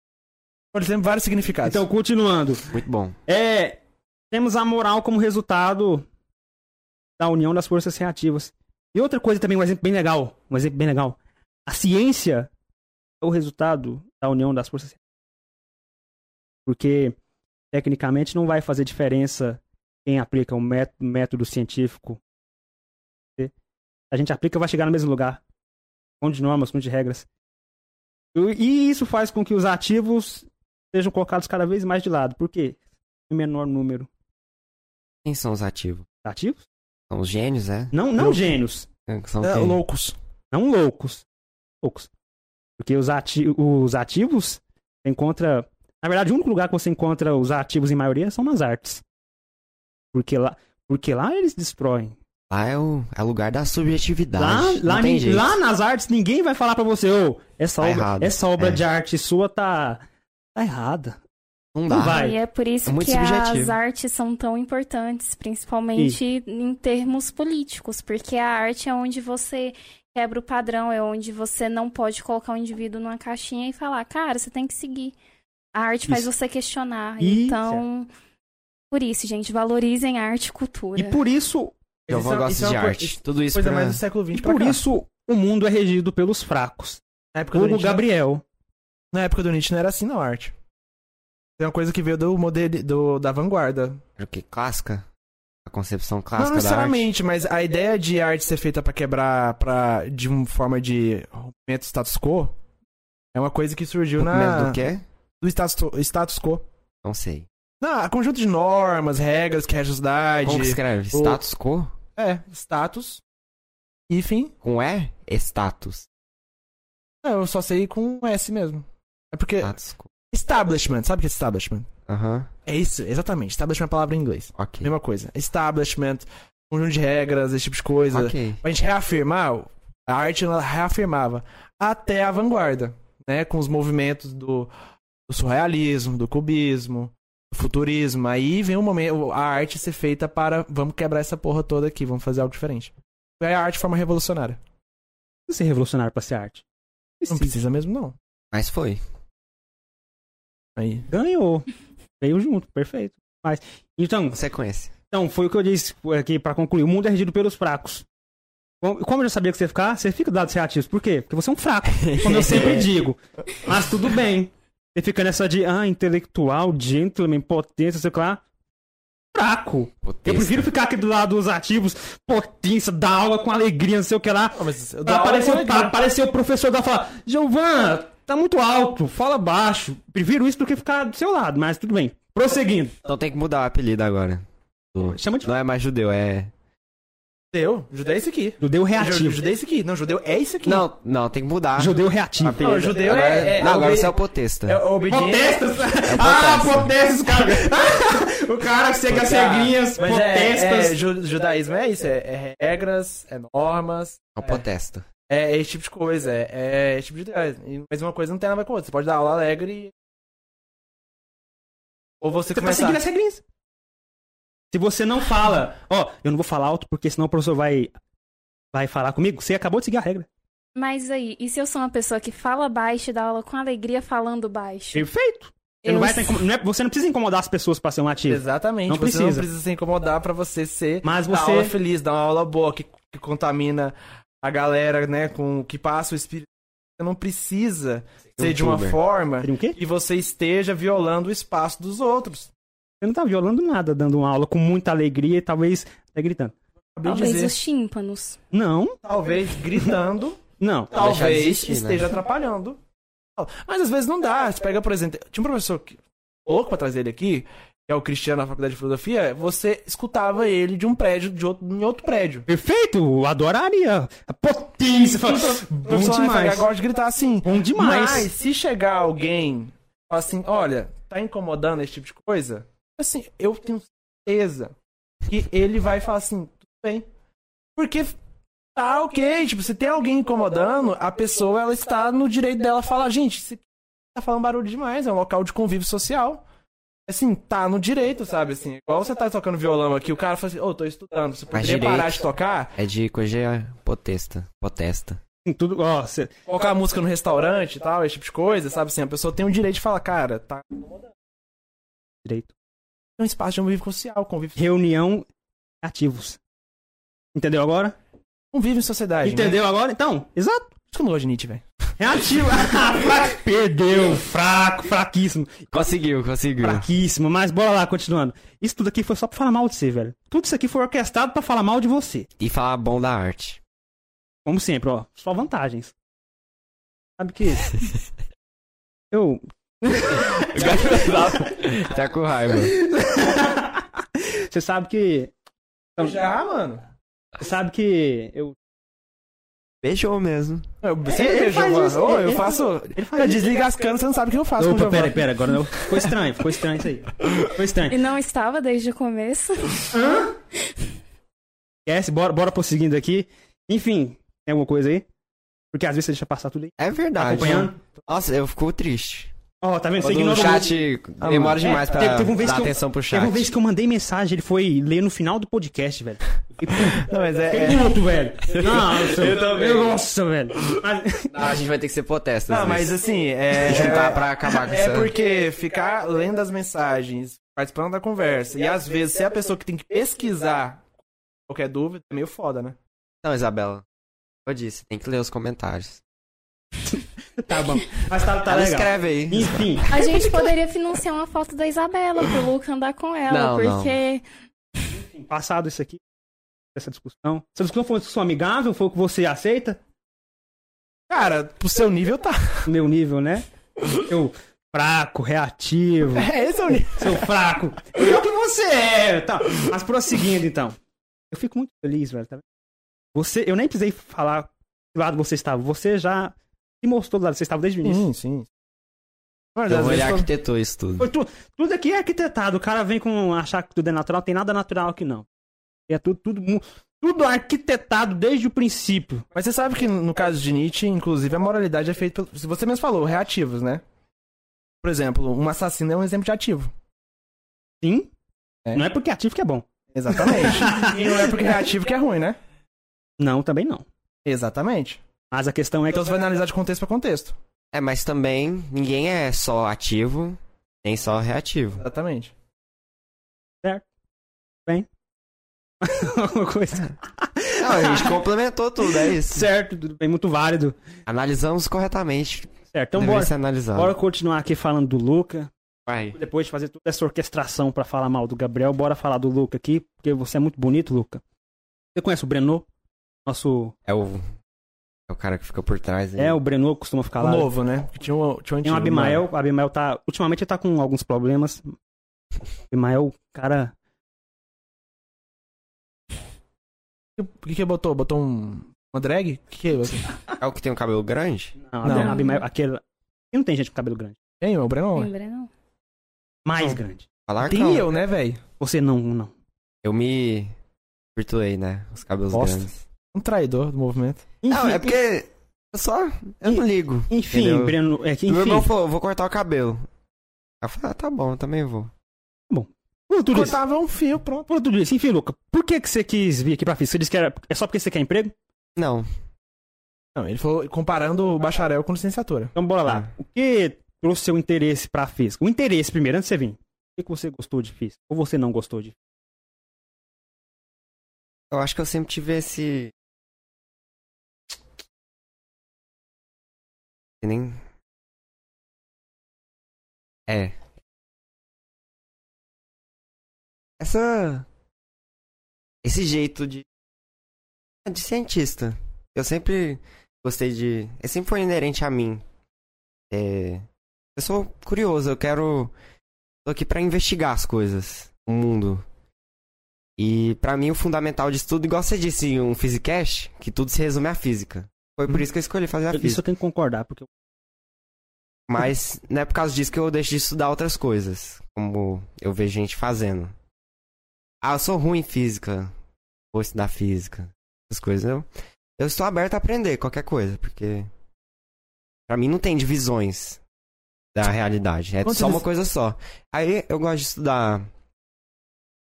Polissêmico vários significados. Então, continuando. Muito bom. É, temos a moral como resultado da união das forças reativas. E outra coisa também, um exemplo bem legal, um exemplo bem legal. A ciência é o resultado da união das forças reativas. Porque, tecnicamente, não vai fazer diferença quem aplica um método, científico. A gente aplica, vai chegar no mesmo lugar. Com de normas, com de regras. E isso faz com que os ativos sejam colocados cada vez mais de lado. Por quê? Em menor número. Quem são os ativos? Ativos? São os gênios, é? Não, não gênios. São É, loucos. Não loucos. Loucos. Porque os, ati os ativos, encontra. Na verdade, o único lugar que você encontra os ativos em maioria são nas artes. Porque lá, porque lá eles destroem. Lá é o, é lugar da subjetividade. Lá, lá, lá nas artes, ninguém vai falar pra você, ô, essa Tá obra, errado. essa obra É. de arte sua tá, tá errada. Não não dá. vai. E é por isso É que as subjetivo. artes são tão importantes, principalmente em termos políticos, porque a arte é onde você quebra o padrão, é onde você não pode colocar o indivíduo numa caixinha e falar, cara, você tem que seguir. A arte faz Isso. você questionar. Isso. Então, por isso, gente, valorizem arte e cultura. E por isso, Eu vou é- gosto isso é de uma coi- arte. Tudo isso Coisa pra... mais do século XX e por cá. isso o mundo é regido pelos fracos. Na época, do Hugo Nietzsche, Gabriel. na época do Nietzsche não era assim, não, a arte. Tem uma coisa que veio do modelo do, da vanguarda. O quê? Clássica? A concepção não clássica da arte? necessariamente, mas a ideia de arte ser feita pra quebrar pra, de uma forma de rompimento do status quo é uma coisa que surgiu na, Do quê? do status, status quo. Não sei. Não, conjunto de normas, regras que rege a sociedade. Como que escreve? o- Status quo? É, status. Enfim, Com E? Status. é, eu só sei com S mesmo. É porque. Status quo. Establishment, sabe o que é establishment? Aham. É isso, exatamente. Establishment é a palavra em inglês. Ok. Mesma coisa. Establishment, conjunto de regras, esse tipo de coisa. Ok. Pra gente reafirmar, a arte ela reafirmava até a vanguarda, né? Com os movimentos do, do surrealismo, do cubismo, futurismo. Aí vem o momento, a arte ser feita para vamos quebrar essa porra toda aqui, vamos fazer algo diferente. Aí a arte de forma revolucionária. Não ser revolucionário pra ser arte. Não precisa mesmo, não. Mas foi. Aí. Ganhou. Veio junto, perfeito. Mas, então, Sequência. então, foi o que eu disse aqui pra concluir. O mundo é regido pelos fracos. Como eu já sabia que você ia ficar, você fica dados reativos. Por quê? Porque você é um fraco, como eu sempre digo. Mas tudo bem. Você fica nessa de, ah, intelectual, gentleman, potência, sei lá. fraco. Eu Potência. prefiro ficar aqui do lado dos ativos, potência, dar aula com alegria, não sei o que lá. Não, mas eu aula Apareceu, o professor da falar, Giovan, tá muito alto, fala baixo. Prefiro isso do que ficar do seu lado, mas tudo bem. Prosseguindo. Então tem que mudar o apelido agora. Chama de Não é mais judeu, é. Judeu? Judeu é esse aqui. judeu Ju- reativo. Judeu é esse aqui. Não, judeu é esse aqui. Não, não, tem que mudar. Judeu reativo. Não, judeu Agora- é... é Não, agora obe- você é o potesta. É. Potestas! ah, potestas, cara! o cara segue as regrinhas, Mas é, é, potestas. ju- judaísmo é isso, é, é regras, é normas, É o potesta. é, é esse tipo de coisa, é, é esse tipo de ideia. Mas uma coisa não tem nada a ver com a outra. Você pode dar aula alegre e... Ou você, Você tá começar... seguindo as regrinhas. Se você não fala, ó, eu não vou falar alto porque senão o professor vai, vai falar comigo, você acabou de seguir a regra. Mas aí, e se eu sou uma pessoa que fala baixo e dá aula com alegria falando baixo? Perfeito. Você Eu não, vai incom- não é- você não precisa incomodar as pessoas pra ser um ativo. Exatamente, Não você não precisa. precisa se incomodar pra você ser Mas dar você- aula feliz, dar uma aula boa, que, que contamina a galera, né, com que passa o espírito. Você não precisa ser de uma forma um que você esteja violando o espaço dos outros. Você não tá violando nada, dando uma aula com muita alegria e talvez até gritando. Acabei Talvez dizer. os tímpanos. Não, Talvez gritando, não. Talvez existir, né? esteja atrapalhando. Mas às vezes não dá. Você pega, por exemplo, tinha um professor que, louco pra trazer ele aqui, que é o Cristiano da Faculdade de Filosofia, você escutava ele de um prédio, de outro, em outro prédio. Perfeito, eu adoraria. A potência. Fala, Bom demais. Gosta de gritar assim. Bom demais. Mas se chegar alguém falar assim, olha, tá incomodando esse tipo de coisa, assim, eu tenho certeza que ele vai falar assim, tudo bem. Porque tá ok, tipo, se tem alguém incomodando, a pessoa ela está no direito dela falar, gente, você tá falando barulho demais, é um local de convívio social. Assim, tá no direito, sabe? Assim, igual você tá tocando violão aqui, o cara fala assim, ô, tô estudando, você poderia parar direito. de tocar? É de coisa potesta. Potesta. Em tudo, ó, você- colocar música no restaurante e tal, esse tipo de coisa, sabe assim? A pessoa tem o direito de falar, cara, tá. direito. É um espaço de convívio social, convívio, Reunião ativos. Entendeu agora? convívio em sociedade. Né? Entendeu agora? Então, exato. Isso que eu não gosto de Nietzsche, velho. Reativo. Fraco. Perdeu. Fraco, fraquíssimo. Conseguiu, conseguiu. Fraquíssimo. Mas bora lá, continuando. Isso tudo aqui foi só pra falar mal de você, velho. Tudo isso aqui foi orquestrado pra falar mal de você. E falar bom da arte. Como sempre, ó. Só vantagens. Sabe que. Eu. tá com raiva. Você sabe que. Já, mano. Você sabe que. Eu. Beijou mesmo. Eu, você Ele beijou, faz mano. isso, ele- eu ele- faço. Ele faz Eu isso. desliga as canas, você não sabe o que eu faço Opa, pera, pera, agora não. Ficou estranho, ficou estranho isso aí. Ficou estranho. E não estava desde o começo. Esquece, bora, bora prosseguindo aqui. Enfim, tem alguma coisa aí? Porque às vezes você deixa passar tudo aí. É verdade. Acompanhando? Nossa, eu fico triste. Ó, tá vendo? Você Quando o chat Ah, demora mano. demais É, pra teve- teve dar eu- atenção pro chat. Teve uma vez que eu mandei mensagem, ele foi ler no final do podcast, velho. Não, mas é. Fiquei é- puto, velho. Nossa, Eu também. Nossa, velho. Mas- Não, a gente vai ter que ser potesta. Não, às mas vezes. assim, é. Juntar pra acabar com É essa... porque ficar lendo as mensagens, participando da conversa, e às vezes ser a pessoa que tem que pesquisar qualquer dúvida, é meio foda, né? Não, Isabela. Eu disse, tem que ler os comentários. tá bom. Mas tá, tá Ela legal. escreve aí. Enfim, A gente poderia financiar uma foto da Isabela pro Luca andar com ela, Não, não. porque passado isso aqui, essa discussão. Essa discussão foi uma discussão amigável? Foi o que você aceita? Cara, pro seu nível tá. Meu nível, né? Eu fraco, reativo. É, esse é o nível. Seu fraco. É o que você é. Tá. Mas prosseguindo, então. Eu fico muito feliz, velho. Tá? Você, eu nem precisei falar que lado você estava. Você já se mostrou do lado que você estava desde o início. Sim, sim. Mas Então ele arquitetou isso tudo. Foi tu- tudo aqui é arquitetado. O cara vem com achar que tudo é natural. Tem nada natural aqui, não. É tudo, tudo, tudo arquitetado desde o princípio. Mas você sabe que no caso de Nietzsche, inclusive, a moralidade é feita pelo. Se você mesmo falou, reativos, né? Por exemplo, um assassino é um exemplo de ativo. Sim. É. Não é porque ativo que é bom. Exatamente. e não é porque reativo que é ruim, né? Não, também não. Exatamente. Mas a questão é que. Então você vai analisar de contexto pra contexto. É, mas também ninguém é só ativo, nem só reativo. Exatamente. Uma coisa. Não, a gente complementou tudo, é isso. Certo, tudo bem, muito válido. Analisamos corretamente. Certo, então Deveria bora, bora continuar aqui falando do Luca. Vai. Depois de fazer toda essa orquestração pra falar mal do Gabriel, bora falar do Luca aqui, porque você é muito bonito, Luca. Você conhece o Breno? Nosso. É o. É o cara que fica por trás. aí. É, o Breno costuma ficar O lá. novo, né? Porque Tinha um, tinha um Tem o Abimael. O Abimael tá. Ultimamente ele tá com alguns problemas. O Abimael, cara. O que que botou? Botou um... Uma drag? O que que é? É o que tem o cabelo grande? Não, Não. Abimael, aquele. E não tem gente com cabelo grande. Tem, o Breno? Lembra, não? Mais Não. grande. Falar Tem não. eu, né, velho? Você não, não. Eu me virtuei, né? Os cabelos Bosta. grandes. Um traidor do movimento. Não, é porque. Eu só. Eu não ligo. Enfim, entendeu? Breno. É que, Meu irmão enfim. falou, vou cortar o cabelo. Eu falei, ah, tá bom, eu também vou. Por tudo isso. Cortava um fio, pronto. Por tudo isso. Enfim, Luca, por que, que você quis vir aqui pra física? Você disse que era. É só porque você quer emprego? Não. Não, ele falou comparando o bacharel com licenciatura. Então bora lá. Ah. O que trouxe seu interesse pra física? O interesse primeiro, antes de você vir. O que, que você gostou de física? Ou você não gostou de Eu acho que eu sempre tive esse. Nem. É. Essa. Esse jeito de. De cientista. Eu sempre gostei de. É sempre foi inerente a mim. É. Eu sou curioso, eu quero. Tô aqui pra investigar as coisas. O mundo. E pra mim o fundamental disso tudo, igual você disse em um Physicast, que tudo se resume à física. Foi por isso que eu escolhi fazer a Isso física. eu tenho que concordar, porque Mas não é por causa disso que eu deixo de estudar outras coisas. Como eu vejo gente fazendo. Ah, eu sou ruim em física. Vou estudar física. Essas coisas. Eu, eu estou aberto a aprender qualquer coisa, porque. Pra mim não tem divisões da realidade. É Quantas só uma coisa só. Aí eu gosto de estudar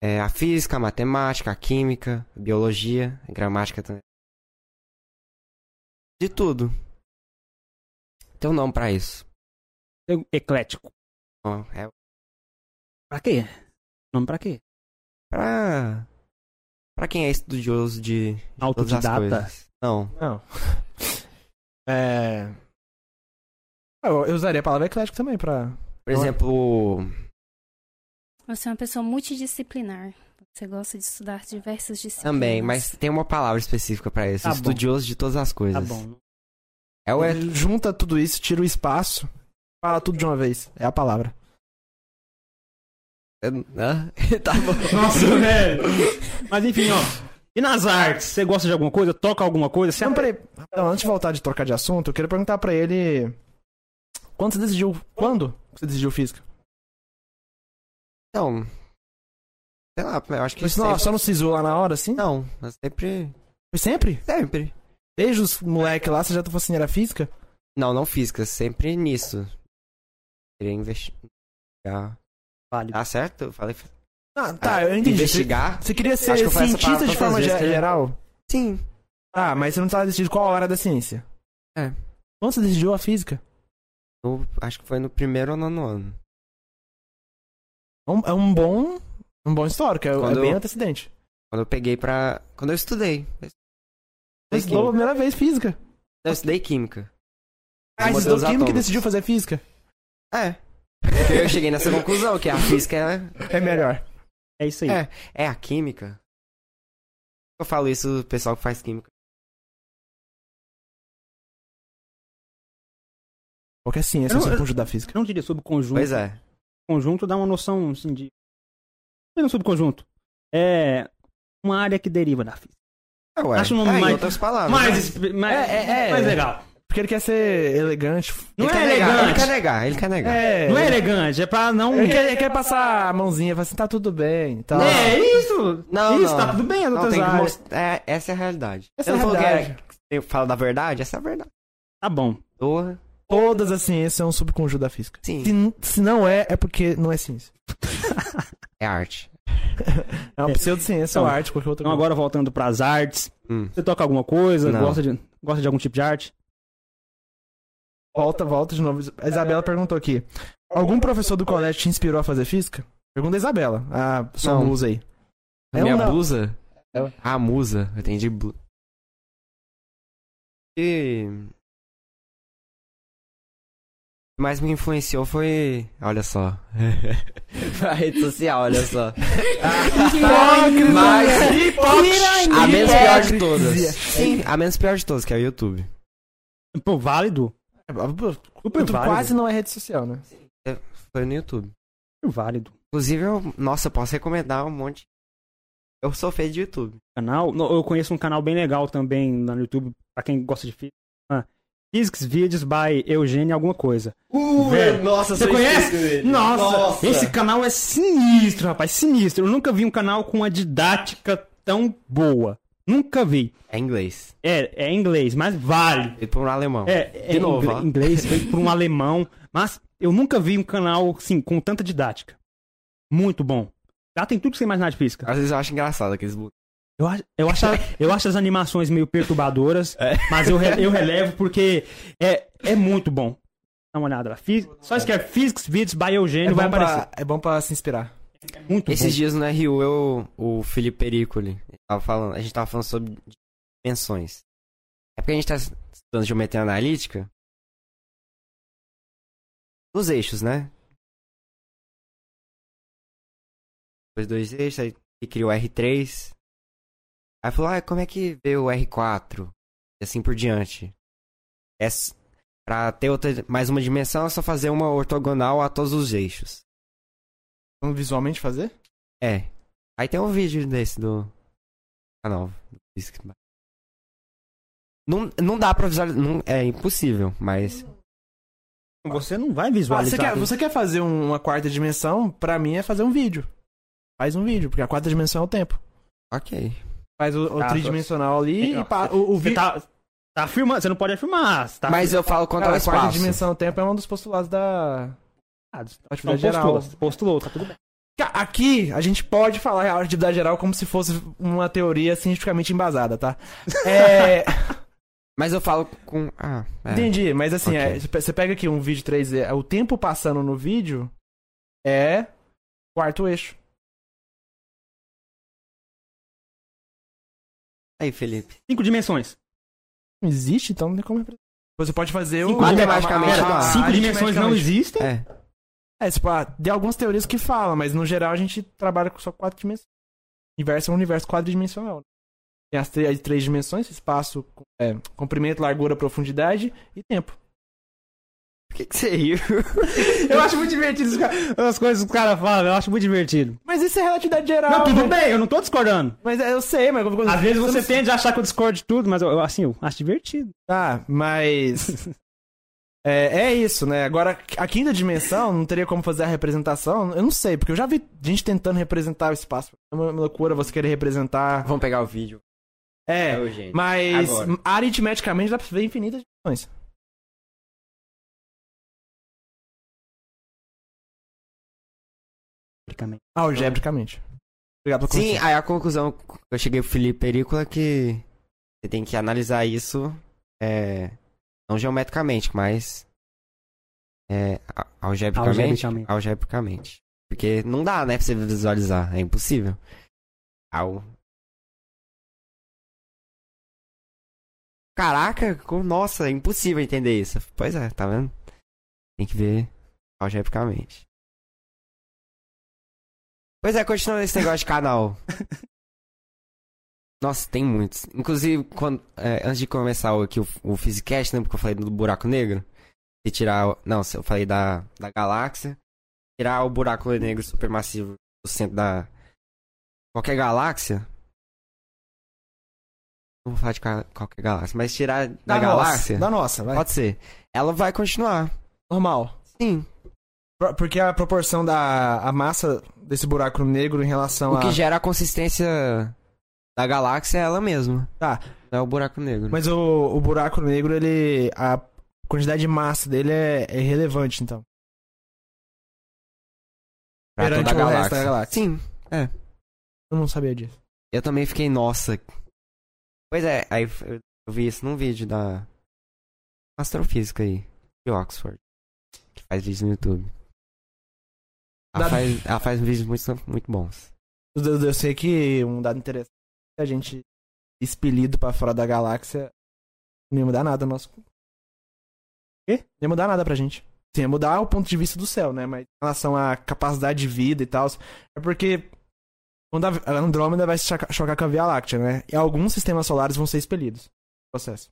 é, a física, a matemática, a química, a biologia, a gramática também. De tudo. Tem um nome pra isso. eu eclético. Ó, é Pra quê? Nome pra quê? pra. Pra quem é estudioso de, de todas as Autodidata. coisas. Não. Não. É. Eu, eu usaria a palavra eclético também pra. Por exemplo. Você é uma pessoa multidisciplinar. Você gosta de estudar diversas disciplinas. Também, mas tem uma palavra específica pra isso. Tá bom. estudioso de todas as Tá coisas. bom. É o Ele junta tudo isso, tira o espaço, fala tudo de uma vez. É a palavra. Hã? tá bom. Nossa, velho. Mas enfim, ó. E nas artes? Você gosta de alguma coisa? Toca alguma coisa? Você Então, peraí. Não, antes de voltar de trocar de assunto, eu queria perguntar pra ele. Quando você decidiu. Quando você decidiu física? Então. Sei lá, eu acho que. Só, sempre... só no SISU lá na hora, assim? Não, mas sempre. Foi sempre? Sempre. Desde os moleque lá, você já falou assim, era física? Não, não física, sempre nisso. Queria investigar. Vale. Tá certo? Eu falei. Ah, tá, Ah, eu entendi. Investigar? Você, queria ser cientista de forma vezes geral? Sim. Ah, mas você não estava decidindo qual hora da ciência. É. Quando você decidiu a física? No- acho que foi no primeiro ou nono ano. É um, é um bom. Um bom histórico, é, é Quando bem eu- antecedente. Quando eu peguei pra. Quando eu estudei. Eu Você estudou pela primeira vez física. Eu estudei química. Ah, você estudou química e decidiu fazer física? É. Eu cheguei nessa conclusão, que a física é, É melhor. É isso aí. É. é a química. Eu falo isso do pessoal que faz química. Qualquer ciência Eu não- você eu- pode ajudar a física. Eu não diria subconjunto. Pois é. Conjunto dá uma noção, assim, de... É um subconjunto. É uma área que deriva da física. É, ué. Acho o nome É, mais- outras palavras. Mais, mais, É, é, é. mais legal. Porque ele quer ser elegante. Não Ele é quer negar, Ele elegante. quer negar, ele quer negar. É. Não é elegante, é pra não... Ele quer, ele quer passar a mãozinha, falar assim, tá tudo bem. Tá. É isso! Não, isso, não. tá tudo bem as Não, outras tem que áreas. É, essa é a realidade. Essa eu é a não falou que realidade. é- eu falo da verdade, essa é a verdade. Tá bom. Porra. Todas as ciências são um subconjunto da física. Sim. Se, se não é, é porque não é ciência. É arte. É uma É. pseudociência ou Então, arte, qualquer outra Então coisa. agora voltando pras artes. Hum. Você toca alguma coisa? Não. Gosta de, gosta de algum tipo de arte? Volta, volta de novo. A Isabela perguntou aqui. Algum professor do colégio te inspirou a fazer física? Pergunta a Isabela, a sua Não. musa aí. A É minha não. blusa? É. A musa. Eu entendi. E... que mais me influenciou foi. Olha só. a rede social, olha só. Hipócrita. Mas-. A menos pior de todas. Sim, a menos pior de todas, que é o YouTube. Pô, válido. Super válido. quase não é rede social, né? Foi no YouTube. válido. Inclusive, eu, nossa, eu posso recomendar um monte. Eu sou feio de YouTube. Canal, eu conheço um canal bem legal também lá no YouTube, pra quem gosta de física. Ah, Physics Videos by Eugênio alguma coisa. Velho, nossa, Você conhece? Nossa, esse canal é sinistro, rapaz, sinistro. Eu nunca vi um canal com uma didática tão boa. Nunca vi. É inglês. É, é inglês, mas vale. Feito por um alemão. É, é De novo, inglês feito por um alemão, mas eu nunca vi um canal assim com tanta didática. Muito bom. Já tem tudo que você imaginar de física. Às vezes eu acho engraçado aqueles. Eu acho, eu acho, eu acho as animações meio perturbadoras, É. mas eu, eu relevo porque é, é muito bom. Dá uma olhada lá. Fis- Só escreve Physics Videos by Eugênio, É vai bom, aparecer. pra, é bom pra se inspirar. Muito Esses bom. dias no RU, eu, o Felipe Pericoli, tava falando, a gente tava falando sobre dimensões. É porque a gente tá estudando geometria analítica. Os eixos, né? Depois dois eixos, aí ele cria o R3. Aí falou, ah, como é que vê o R4? E assim por diante. É, s- pra ter outra, mais uma dimensão, é só fazer uma ortogonal a todos os eixos. Vamos visualmente fazer? É. Aí tem um vídeo desse do canal. Bar. Não, não dá pra visualizar. Não, é impossível, mas. Você não vai Ah, você, visualizar. quer, você quer fazer um- uma quarta dimensão? Pra mim é fazer um vídeo. Faz um vídeo, porque a quarta dimensão é o tempo. Ok. Faz o, o Tá, tridimensional ali Não, e pá, o, o Você vídeo. tá, tá afirmando, você não pode afirmar. Tá Mas eu falo quanto Cara, ao a quarta espaço. dimensão do tempo é um dos postulados da afirmado. atividade Não, geral. postulou, postulou, tá tudo bem. Aqui a gente pode falar a atividade geral como se fosse uma teoria cientificamente embasada, tá? É. Mas eu falo com. Ah, é. Entendi, mas assim, Ok. é, você pega aqui um vídeo 3D, é, o tempo passando no vídeo é quarto eixo. Aí, Felipe. Cinco dimensões. Não existe, então não tem como representar. Você pode fazer o. Cinco matematicamente Cinco dimensões não existem. É. É, tipo, ah, tem algumas teorias que falam, mas no geral a gente trabalha com só quatro dimensões. O universo é um universo quadridimensional. né? Tem as três, três dimensões, espaço, é, comprimento, largura, profundidade e tempo. Que, que você riu? Eu acho muito divertido as coisas que os caras falam, eu acho muito divertido. Mas isso é relatividade geral. Não, tudo né? bem, eu não tô discordando. Mas é, eu sei, mas... Às vezes você tende a achar que eu discordo de tudo, mas eu, eu, assim, eu acho divertido. Tá, mas. é, é isso, né? Agora, a quinta dimensão, não teria como fazer a representação? Eu não sei, porque eu já vi gente tentando representar o espaço. É uma loucura você querer representar. Vamos pegar o vídeo. É, Eugênio. mas Agora. aritmeticamente dá pra ver infinitas dimensões. Algebricamente. Obrigado pela Sim, correção. aí a conclusão que eu cheguei pro Felipe Perícola é que você tem que analisar isso é, não geometricamente, mas é, algebricamente, Algebricamente. algebricamente. Porque não dá, né, pra você visualizar, é impossível. Au. Caraca, nossa, é impossível entender isso. Pois é, tá vendo? Tem que ver algebricamente. Pois é, continuando esse negócio de canal. Nossa, tem muitos. Inclusive, quando, é, antes de começar o- aqui o, o Physicast, lembra que eu falei do buraco negro? E tirar. Não, eu falei da, da galáxia. Tirar o buraco negro supermassivo do centro da. Qualquer galáxia. Não vou falar de qualquer galáxia, mas tirar da, galáxia. Nossa, da nossa, vai. Pode ser. Ela vai continuar. Normal. Sim. Por- Porque a proporção da a massa desse buraco negro em relação O a. que gera a consistência da galáxia é ela mesma. Tá. É o buraco negro. Mas o, o buraco negro, ele. A quantidade de massa dele é, é irrelevante, então. Pra perante toda a o resto galáxia. da galáxia. Sim. Eu não sabia disso. Eu também fiquei, nossa. Pois é, aí eu vi isso num vídeo da astrofísica aí, de Oxford, que faz vídeos no YouTube. Ela, faz, ela faz vídeos muito, muito bons. Eu, eu sei que um dado interessante é a gente expelido pra fora da galáxia não ia mudar nada nosso. Quê? Não ia mudar nada pra gente. Sim, é mudar o ponto de vista do céu, né? Mas em relação à capacidade de vida e tal, é porque quando a Andrômeda vai se chocar- com a Via Láctea, né? E alguns sistemas solares vão ser expelidos no processo.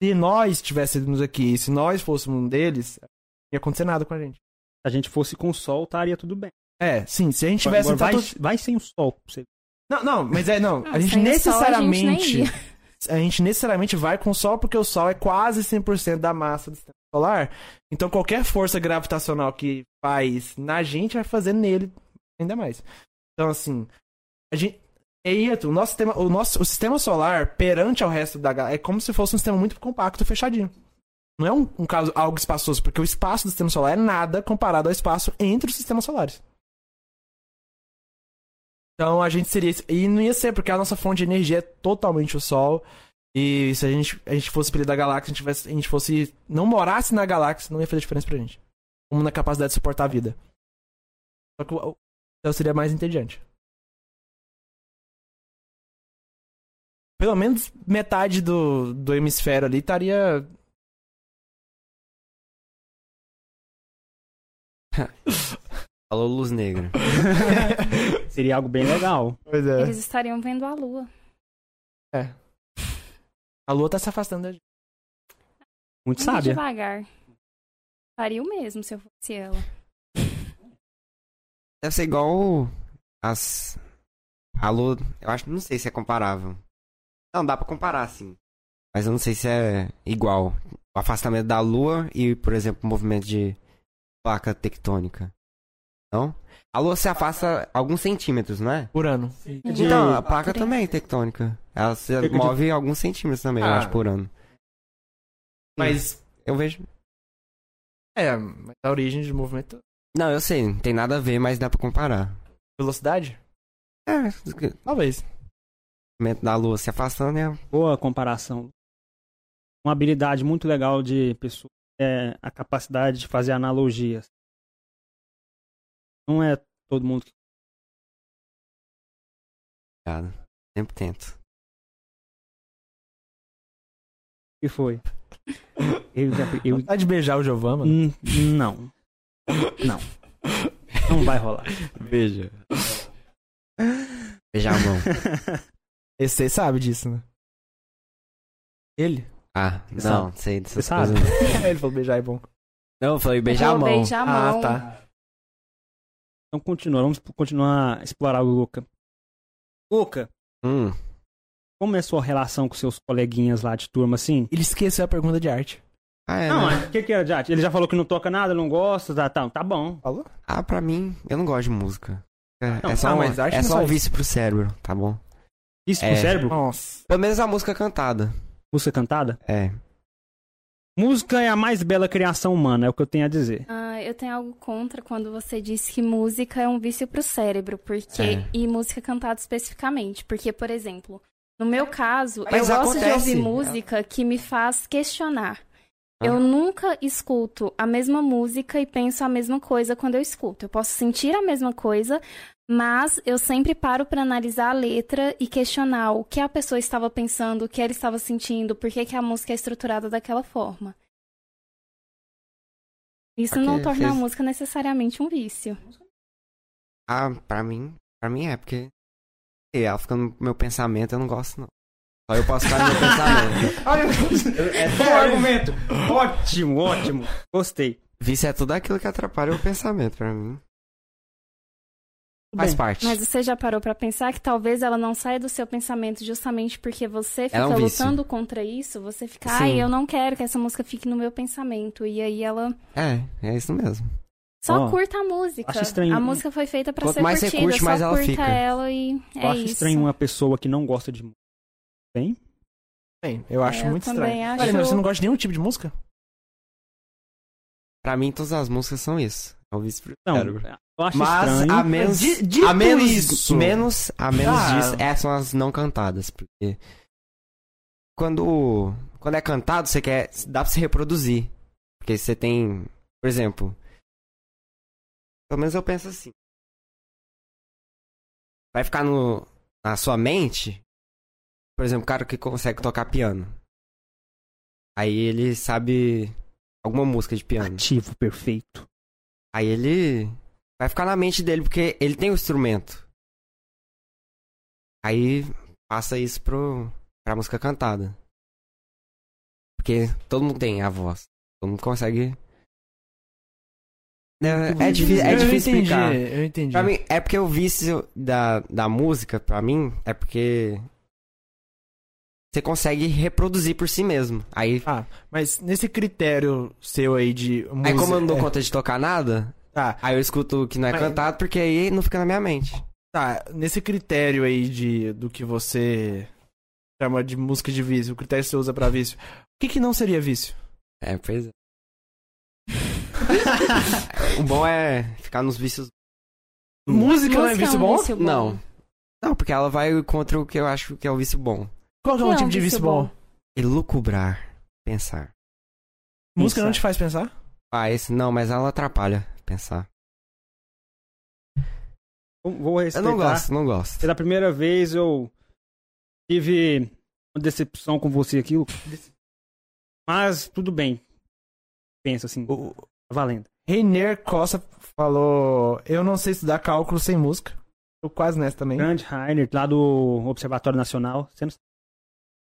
Se nós estivéssemos aqui, se nós fôssemos um deles, não ia acontecer nada com a gente. Se a gente fosse com o sol, estaria tudo bem. É, sim, se a gente tivesse. Agora vai, tanto- vai sem o sol. Você... Não, não, mas é, não. Não, a gente sol, a gente necessariamente. a gente necessariamente vai com o Sol porque o Sol é quase 100% da massa do sistema solar. Então qualquer força gravitacional que faz na gente vai fazer nele ainda mais. Então assim, a gente é isso, o nosso sistema, o nosso o sistema solar perante ao resto da galáxia é como se fosse um sistema muito compacto, fechadinho. Não é um, um caso algo espaçoso, porque o espaço do sistema solar é nada comparado ao espaço entre os sistemas solares. Então a gente seria. E não ia ser, porque a nossa fonte de energia é totalmente o Sol. E se a gente, a gente fosse período da galáxia, a gente, tivesse, a gente fosse. não morasse na galáxia, não ia fazer diferença pra gente. Como na capacidade de suportar a vida. Só que o, céu seria mais entediante. Pelo menos metade do, do hemisfério ali estaria. Falou luz negra. Seria algo bem legal. Pois é. Eles estariam vendo a lua. A lua tá se afastando da gente. Muito Muito sábia. devagar. Faria o mesmo se eu fosse ela. Deve ser igual as. A lua. Eu acho. Não sei se é comparável. Não, dá pra comparar, sim. Mas eu não sei se é igual. O afastamento da lua e, por exemplo, o movimento de placa tectônica. Não? A lua se afasta alguns centímetros, não é? Por ano. De- Então, a placa também é tectônica. Ela se de- move alguns centímetros também, eu Ah. acho, por ano. Mas. Eu vejo. É, mas a origem de movimento. Não, eu sei, não tem nada a ver, mas dá pra comparar. Velocidade? É, o Talvez. movimento da lua se afastando é. Boa comparação. Uma habilidade muito legal de pessoa é a capacidade de fazer analogias. Não é todo mundo que. Obrigado. Sempre tento. que foi. Eu, já- eu, Vontade de beijar o mano. Hum, não. Não. Não vai rolar. Beija. Beijar a mão. Esse você sabe disso, né? Ele? Ah, Você não, sei dessas Você sabe? coisas. Ele falou beijar é bom. Não, eu falei beijar a Vou mão. beijar a mão. Ah, tá. Então continua, vamos continuar a explorar o Luca. Luca, Hum, como é a sua relação com seus coleguinhas lá de turma, assim? Ele esqueceu a pergunta de arte. ah, é, Não, né? mas o que, que era de arte? Ele já falou que não toca nada, não gosta, tá, tá, tá bom. Falou? Ah, pra mim, eu não gosto de música. É, Não, é só, ah, um, mas arte é só um isso. vício pro cérebro, tá bom? Isso É. pro cérebro? Nossa. Pelo menos a música cantada. Música cantada? É. Música é a mais bela criação humana, é o que eu tenho a dizer. Ah, eu tenho algo contra quando você disse que música é um vício pro cérebro, porque É. e música cantada especificamente, porque por exemplo, no meu caso, Mas eu gosto de ouvir música que me faz questionar. Eu nunca escuto a mesma música e penso a mesma coisa quando eu escuto. Eu posso sentir a mesma coisa, mas eu sempre paro para analisar a letra e questionar o que a pessoa estava pensando, o que ela estava sentindo, por que, que a música é estruturada daquela forma. Isso Porque não torna a fez- música necessariamente um vício. Ah, pra mim, pra mim é, porque ela fica no meu pensamento, eu não gosto, não. Só eu posso ficar no meu pensamento. Olha, é bom argumento. Ótimo, ótimo. Gostei. Vício é tudo aquilo que atrapalha o pensamento, pra mim. Faz bem. parte. Mas você já parou pra pensar que talvez ela não saia do seu pensamento justamente porque você fica Ela é um lutando contra isso? Você fica, Sim. ai, eu não quero que essa música fique no meu pensamento. E aí ela É, é isso mesmo. só Ó, curta a música. acho estranho. A música foi feita pra Quanto ser mais você curtida, curte, só mais ela curta fica. ela e é eu acho isso. estranho uma pessoa que não gosta de música. Bem? Bem, eu acho É, eu muito também estranho. acho- Olha, mas você não gosta de nenhum tipo de música? Pra mim, todas as músicas são isso. É o pro Não, eu acho Mas estranho. a menos, Di- dito a menos isso- menos, a menos Ah. disso, essas são as não cantadas, porque quando quando é cantado, você quer dá pra se reproduzir. Porque você tem, por exemplo, pelo menos eu penso assim. Vai ficar no na sua mente, por exemplo, o cara que consegue tocar piano. Aí ele sabe alguma música de piano. Ativo, perfeito. Aí ele vai ficar na mente dele, porque ele tem o instrumento. Aí passa isso pro, pra música cantada. Porque todo mundo tem a voz. Todo mundo consegue. É, é difícil, é eu difícil entendi, explicar. eu entendi. Pra mim, é porque o vício da, da música, pra mim, é porque você consegue reproduzir por si mesmo. Aí, Ah, mas nesse critério seu aí de música... aí como eu não dou é, conta de tocar nada, Tá, aí eu escuto o que não é Mas- cantado, porque aí não fica na minha mente. tá, nesse critério aí de, do que você chama de música de vício, o critério que você usa pra vício, o que que não seria vício? É, pois é. o bom é ficar nos vícios. Música não é Música vício um bom? vício bom. Não. Não, porque ela vai contra o que eu acho que é o vício bom. Qual que é um é tipo um de vício bom? bom? Elucubrar. Pensar. Música não te faz pensar? Ah, esse não, mas ela atrapalha pensar. Vou- Vou Eu respeitar. não gosto, não gosto. Pela primeira vez eu tive uma decepção com você aqui. Mas tudo bem. Pensa assim, O valendo. Reiner Costa falou: Eu não sei estudar cálculo sem música. Tô quase nessa também. Grande Rainer, lá do Observatório Nacional. Você não-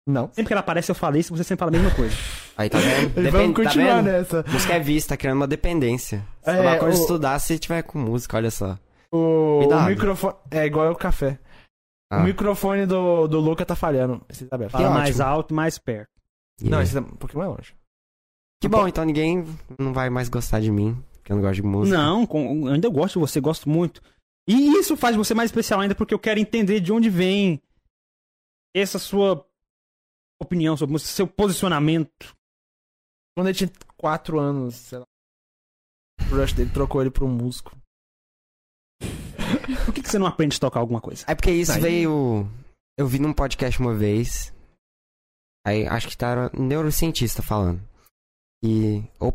Não. Sempre que ela aparece, eu falei isso, você sempre fala a mesma coisa. Aí tá vendo? Vamos Depende, tá continuar vendo? nessa. Música é vista, tá criando uma dependência. Você É, é, uma coisa o- estudar se tiver com música, olha só. O, o microfone. É igual o café. Ah, O microfone do, do Luca tá falhando. Esse tá. Fala Que mais ótimo. alto e mais perto. yeah. Não, esse tá um pouquinho mais longe. Que bom, então ninguém não vai mais gostar de mim, porque eu não gosto de música. Não, com- ainda gosto de você, gosto muito. E isso faz você mais especial ainda, porque eu quero entender de onde vem essa sua opinião sobre música, seu posicionamento. Quando ele tinha 4 anos, sei lá. O Rush dele trocou ele pra um músico. Por que, que você não aprende a tocar alguma coisa? É porque isso Aí- veio. Eu vi num podcast uma vez. Aí acho que tá um neurocientista falando. E. Ou,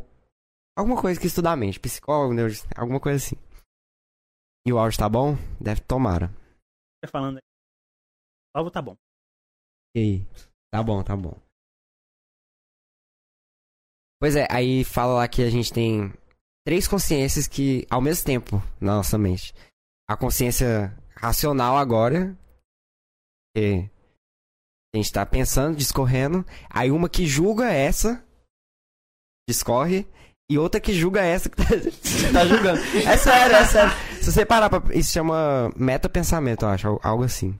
alguma coisa que estudar a mente. Psicólogo, neuro, alguma coisa assim. E o áudio tá bom? Deve tomara. Você falando aí. Salvo tá bom. E aí? Tá bom, tá bom. Pois é, aí fala lá que a gente tem três consciências que, ao mesmo tempo, na nossa mente. A consciência racional agora, que a gente tá pensando, discorrendo. Aí uma que julga essa, discorre. E outra que julga essa que tá, tá julgando. É sério, é sério. Se você parar pra. Isso chama meta-pensamento, eu acho, al- algo assim.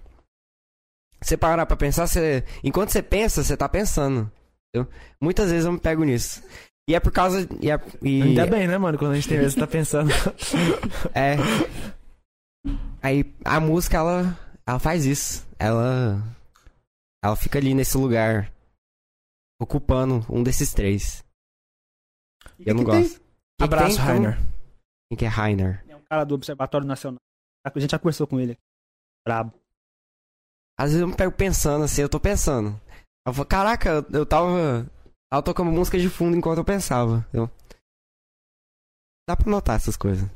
Você parar pra pensar, você. Enquanto você pensa, você tá pensando. entendeu? Muitas vezes eu me pego nisso. E é por causa. E é, e- Ainda bem, né, mano? Quando a gente tem vezes tá pensando. é. Aí a música, ela. Ela faz isso. Ela. Ela fica ali nesse lugar. Ocupando um desses três. E eu não tem? gosto. Que Abraço, tem, então? Rainer. Quem que é Rainer? É um cara do Observatório Nacional. A gente já conversou com ele. Brabo. Às vezes eu me pego pensando assim, eu tô pensando. Eu falo, caraca, eu, eu tava. Tava tocando música de fundo enquanto eu pensava. Eu... Dá pra notar essas coisas.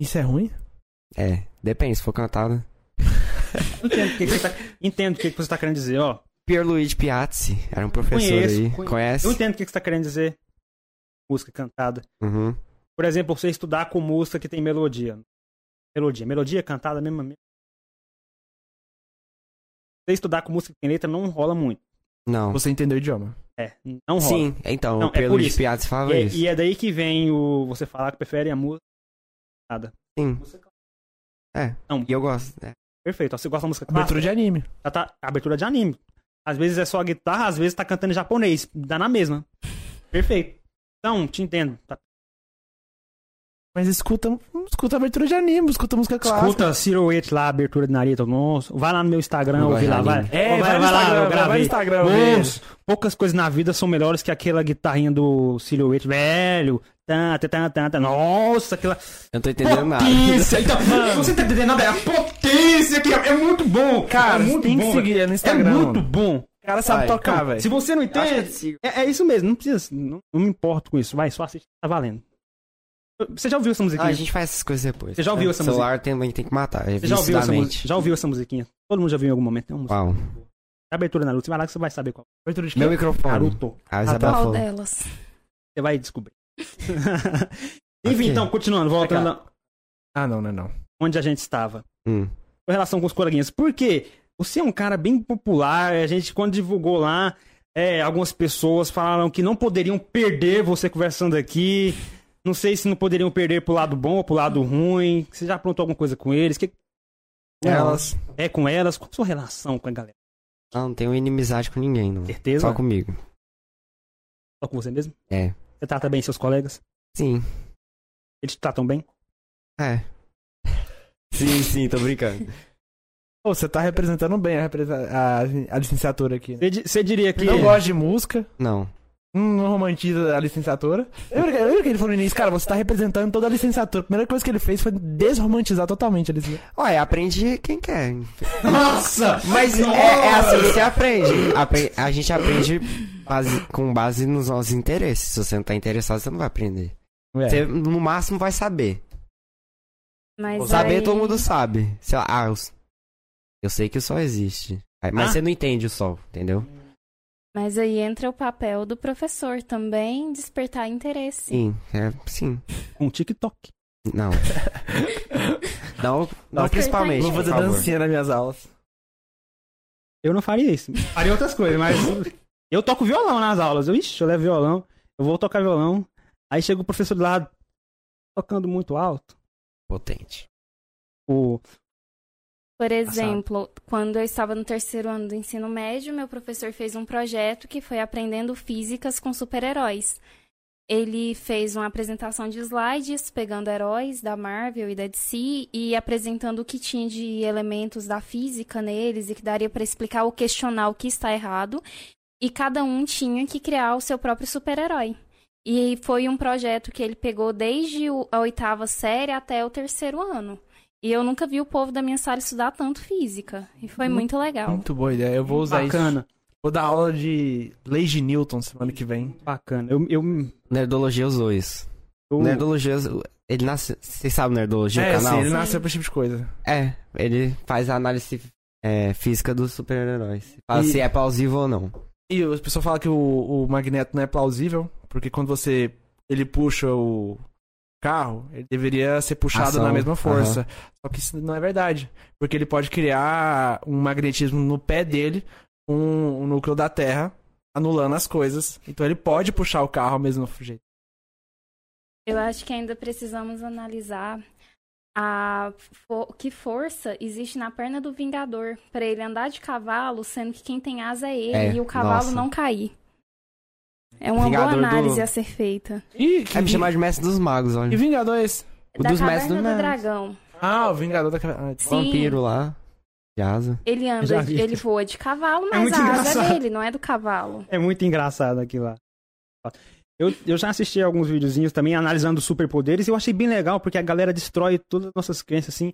Isso é ruim? É, depende, se for cantada. Entendo o que, que você tá, entendo o que, que você tá querendo dizer, ó. Pierluigi Piazzi, era um professor Conheço, aí. conheço. Conhece? Eu entendo o que que você tá querendo dizer. Música cantada. Uhum. Por exemplo, você estudar com música que tem melodia. Melodia. Melodia cantada mesmo. Você estudar com música que tem letra não rola muito. Não. Você entendeu o idioma. É, não rola. Sim, então, Não, o é por Pierluigi isso. Piazzi falava E, é- isso. e é daí que vem o você falar que prefere a música cantada. Sim. É, Não. e eu gosto. É. Perfeito. Ó, Você gosta da música Abertura clássica? de anime. Já tá, abertura de anime. Às vezes é só a guitarra, às vezes tá cantando em japonês. Dá na mesma. Perfeito. Então, te entendo. Tá. Mas escuta, escuta abertura de anime, escuta música clássica. Escuta Silhouette lá, abertura de Naruto. Nossa, vai lá no meu Instagram, Não ouvir gosto lá, vai. É, Ó, vai no Instagram, eu vai gravei. no Instagram poucas coisas na vida são melhores que aquela guitarrinha do Silhouette, velho. Tá, tá, tá. Nossa, aquela Eu não tô entendendo nada. potência. Então, você tá entendendo nada? É a potência que é, é muito bom. Cara, é muito tem que bom, seguir velho. no É Instagram. muito mano. bom. O cara sabe Vai. tocar, velho. se você não que entende, é, é isso mesmo, não precisa. Não, não me importo com isso. Vai, só assiste, tá valendo. Você já ouviu essa Ah, musiquinha? a gente faz essas coisas depois. Você já ouviu essa O celular também tem que matar. É Você já ouviu, essa já ouviu essa musiquinha? Todo mundo já viu em algum momento. Tem uma música. Qual? Abertura Naruto. Você vai lá que você vai saber qual. Abertura de quê? Meu microfone. Naruto. A Ah, Isabela tá. Delas? Você vai descobrir. Enfim, Ok. então, continuando, voltando a- Ah, não, não, não. onde a gente estava. Hum. Com relação com os coleguinhas. Por quê? Você é um cara bem popular. A gente, quando divulgou lá, é, algumas pessoas falaram que não poderiam perder você conversando aqui. Não sei se não poderiam perder pro lado bom ou pro lado ruim. Você já aprontou alguma coisa com eles? Que... Elas. É com elas? Qual a sua relação com a galera? Não, não tenho inimizade com ninguém, não. Certeza? Só comigo. Só com você mesmo? É. Você trata bem seus colegas? Sim. Eles te tratam bem? É. Sim, sim, tô brincando. Pô, você tá representando bem a, a, a licenciatura aqui. Né? Você, você diria que. Não gosta de música, Não. Hum, não romantiza a licenciatura. Lembra, lembra que ele falou no início, cara, você tá representando toda a licenciatura. A primeira coisa que ele fez foi desromantizar totalmente a licenciatura. Olha, aprende quem quer. Nossa! Mas é, é assim que você aprende. Apre- A gente aprende base- com base nos nossos interesses. Se você não tá interessado, você não vai aprender. É. Você, no máximo, vai saber. Mas Saber aí... todo mundo sabe. Sei lá, ah, eu, eu sei que o sol existe. Mas Ah. você não entende o sol, entendeu? Mas aí entra o papel do professor também despertar interesse. Sim, é, sim. Com TikTok. Não. não, não principalmente. Vou fazer dancinha nas minhas aulas. Eu não faria isso. Faria outras coisas, mas. Eu toco violão nas aulas. Eu, ixi, eu levo violão. Eu vou tocar violão. Aí chega o professor do lado, tocando muito alto. Potente. O... Por exemplo, quando eu estava no terceiro ano do ensino médio, meu professor fez um projeto que foi aprendendo físicas com super-heróis. Ele fez uma apresentação de slides pegando heróis da Marvel e da DC e apresentando o que tinha de elementos da física neles e que daria para explicar ou questionar o que está errado. E cada um tinha que criar o seu próprio super-herói. E foi um projeto que ele pegou desde a oitava série até o terceiro ano. E eu nunca vi o povo da minha sala estudar tanto física. E foi muito legal. Muito boa ideia. Eu vou usar isso. Bacana, Vou dar aula de Leis de Newton semana que vem. bacana. Eu, eu, Nerdologia usou isso. eu- Nerdologia, ele nasce. Vocês sabem Nerdologia, é, o canal? sim, ele nasceu pra esse tipo de coisa. É, ele faz a análise é, física dos super-heróis. Fala E- se é plausível ou não. E as pessoas falam que o, o magneto não é plausível, porque quando você ele puxa o carro, ele deveria ser puxado Ação, na mesma força. Só que isso não é verdade, porque ele pode criar um magnetismo no pé dele, um, um núcleo da Terra, anulando as coisas. Então ele pode puxar o carro ao mesmo jeito. Eu acho que ainda precisamos analisar a fo- que força existe na perna do Vingador para ele andar de cavalo, sendo que quem tem asa é ele É, e o cavalo nossa. não cair. É uma Vingador boa do- análise a ser feita. Ih, que, É me chamar de mestre dos magos, olha. que Vingador é esse? O da dos mestres do do dragão. Ah, o Vingador da Caverna. Ah, Sim. Vampiro lá. De asa. Ele anda, ele voa de cavalo, mas muito a asa engraçado. é dele, não é do cavalo. É muito engraçado aquilo lá. Eu, eu já assisti alguns videozinhos também analisando superpoderes e eu achei bem legal porque a galera destrói todas as nossas crenças assim.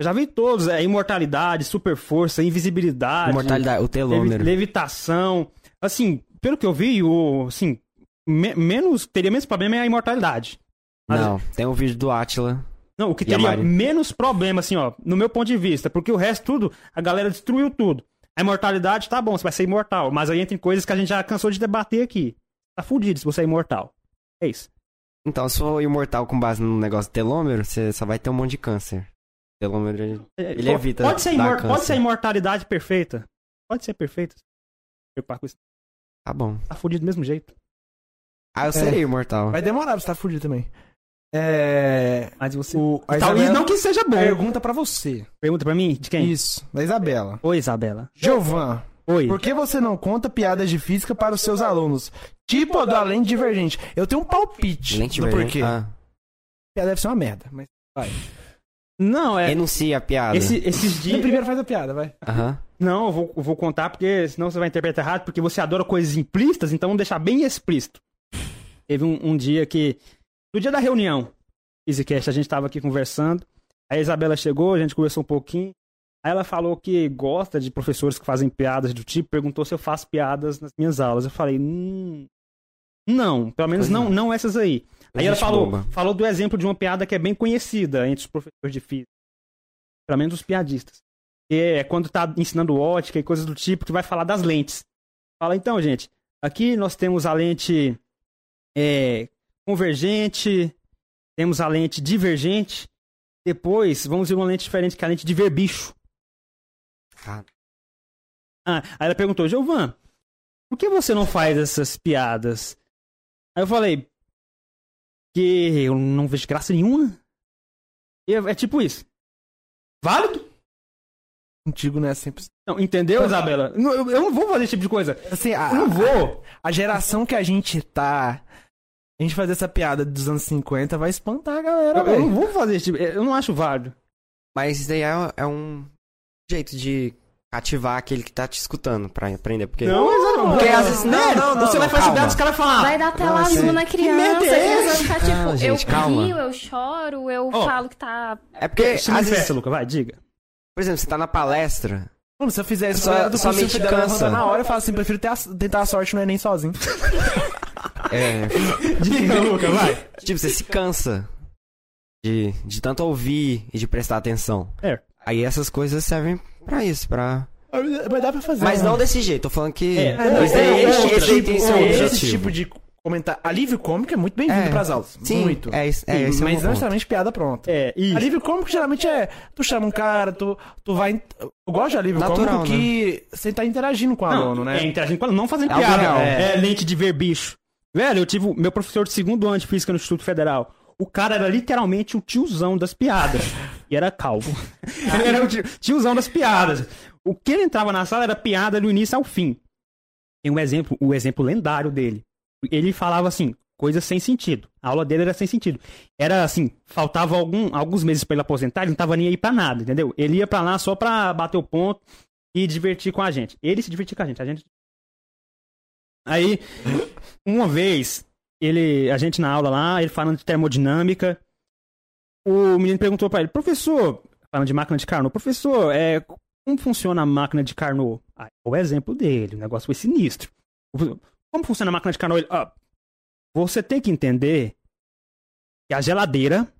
Eu já vi todos, é imortalidade, super força, invisibilidade, Imortalidade, o levi- telômero. levitação. Assim, pelo que eu vi, o assim, me- menos teria menos problema é a imortalidade. Mas- Não, tem um vídeo do Atila. Não, o que teria menos problema, assim, ó, no meu ponto de vista, porque o resto tudo, a galera destruiu tudo. A imortalidade tá bom, você vai ser imortal, mas aí entra em coisas que a gente já cansou de debater aqui. Tá fudido se você é imortal. É isso. Então, se for imortal com base no negócio do telômero, você só vai ter um monte de câncer. Telômero, ele... Ele Pô, evita Pode ser, imor- pode ser a imortalidade perfeita. Pode ser perfeita. Tá bom. Tá fudido do mesmo jeito. Ah, eu seria imortal. Vai demorar pra você estar fudido também. É. Mas você. O, a Talvez Isabela não que seja bom. pergunta pra você. Pergunta pra mim? De quem? Isso, da Isabela. Oi, Isabela. Giovan, Oi. por que você não conta piadas de física para os seus alunos? Tipo a da lente divergente. Eu tenho um palpite Lente do porquê. Ah, A piada deve ser uma merda, mas vai. Não, é. Enuncia a piada. Esse- esses dias. primeiro faz a piada, vai. Aham. Não, eu vou, eu vou contar porque senão você vai interpretar errado, porque você adora coisas implícitas, então vamos deixar bem explícito. Teve um, um dia que. No dia da reunião, EasyCast, a gente tava aqui conversando. Aí a Isabela chegou, a gente conversou um pouquinho. Aí ela falou que gosta de professores que fazem piadas do tipo, perguntou se eu faço piadas nas minhas aulas. Eu falei, hum, não, pelo menos não. não essas aí. Aí ela falou, boba. falou do exemplo de uma piada que é bem conhecida entre os professores de física. Pelo menos os piadistas. Que é quando tá ensinando ótica e coisas do tipo, que vai falar das lentes. Fala, então, gente, aqui nós temos a lente é, convergente, temos a lente divergente, depois vamos ver uma lente diferente, que é a lente de ver bicho. Ah. Ah, aí ela perguntou, Giovan, por que você não faz essas piadas? Aí eu falei, que eu não vejo graça nenhuma. E é, é tipo isso. Válido? Contigo, né? Sempre. Não, entendeu, Isabela? Não, Eu, eu não vou fazer esse tipo de coisa. Assim, a, Eu não vou. a geração que a gente tá. A gente fazer essa piada dos anos 50 vai espantar a galera, Eu, eu não vou fazer esse tipo. Eu não acho válido. Mas isso daí é, é um jeito de cativar aquele que tá te escutando pra aprender. Porque Não, Isabela. Porque às vezes- né? não, não, Você vai não, fazer calma. piada, os caras falam. Vai dar tela não, azul assim, na criança, merda é que essa? ficar tipo, Não, gente, eu calma. rio, eu choro, eu Ó. falo que tá. é porque, às vezes, Luca, vai, diga. por exemplo, você tá na palestra. Mano, se eu fizer isso, Só- do sua mente cansa. na hora eu falo assim, prefiro ter a- tentar a sorte no Enem sozinho. É, Diga, Luca, vai. tipo, você se cansa de, de tanto ouvir e de prestar atenção. É. Aí essas coisas servem pra isso, pra... Mas dá pra fazer. Mas não desse jeito, tô falando que... É, É, esse daí, é, esse- outra, esse daí tipo, seu esse tipo de comentário. Alívio cômico é muito bem-vindo É, pras aulas. Sim, muito. é, isso- é, é o mas meu não necessariamente piada pronta. É, e. Alívio cômico geralmente é. Tu chama um cara, tu, tu vai. Eu gosto de alívio Natural, cômico que você tá interagindo com o aluno, né? É, interagindo com ela, não fazendo É piada. É. lente de ver bicho. Velho, eu tive o meu professor de segundo ano de física no Instituto Federal. O cara era literalmente o tiozão das piadas. e era calvo. ele era o tio- tiozão das piadas. O que ele entrava na sala era piada do início ao fim. Tem um exemplo, o exemplo lendário dele. Ele falava assim, coisas sem sentido. A aula dele era sem sentido. Era assim, faltava algum, alguns meses pra ele aposentar, ele não tava nem aí pra nada, entendeu? Ele ia pra lá só pra bater o ponto e divertir com a gente. Ele se divertia com a gente, a gente Aí, uma vez, ele, a gente na aula lá, ele falando de termodinâmica, o menino perguntou pra ele, professor, falando de máquina de Carnot, professor, é, como funciona a máquina de Carnot? O exemplo dele, o negócio foi sinistro. Como funciona a máquina de Carnot? Ele, "Ah, você tem que entender que a geladeira,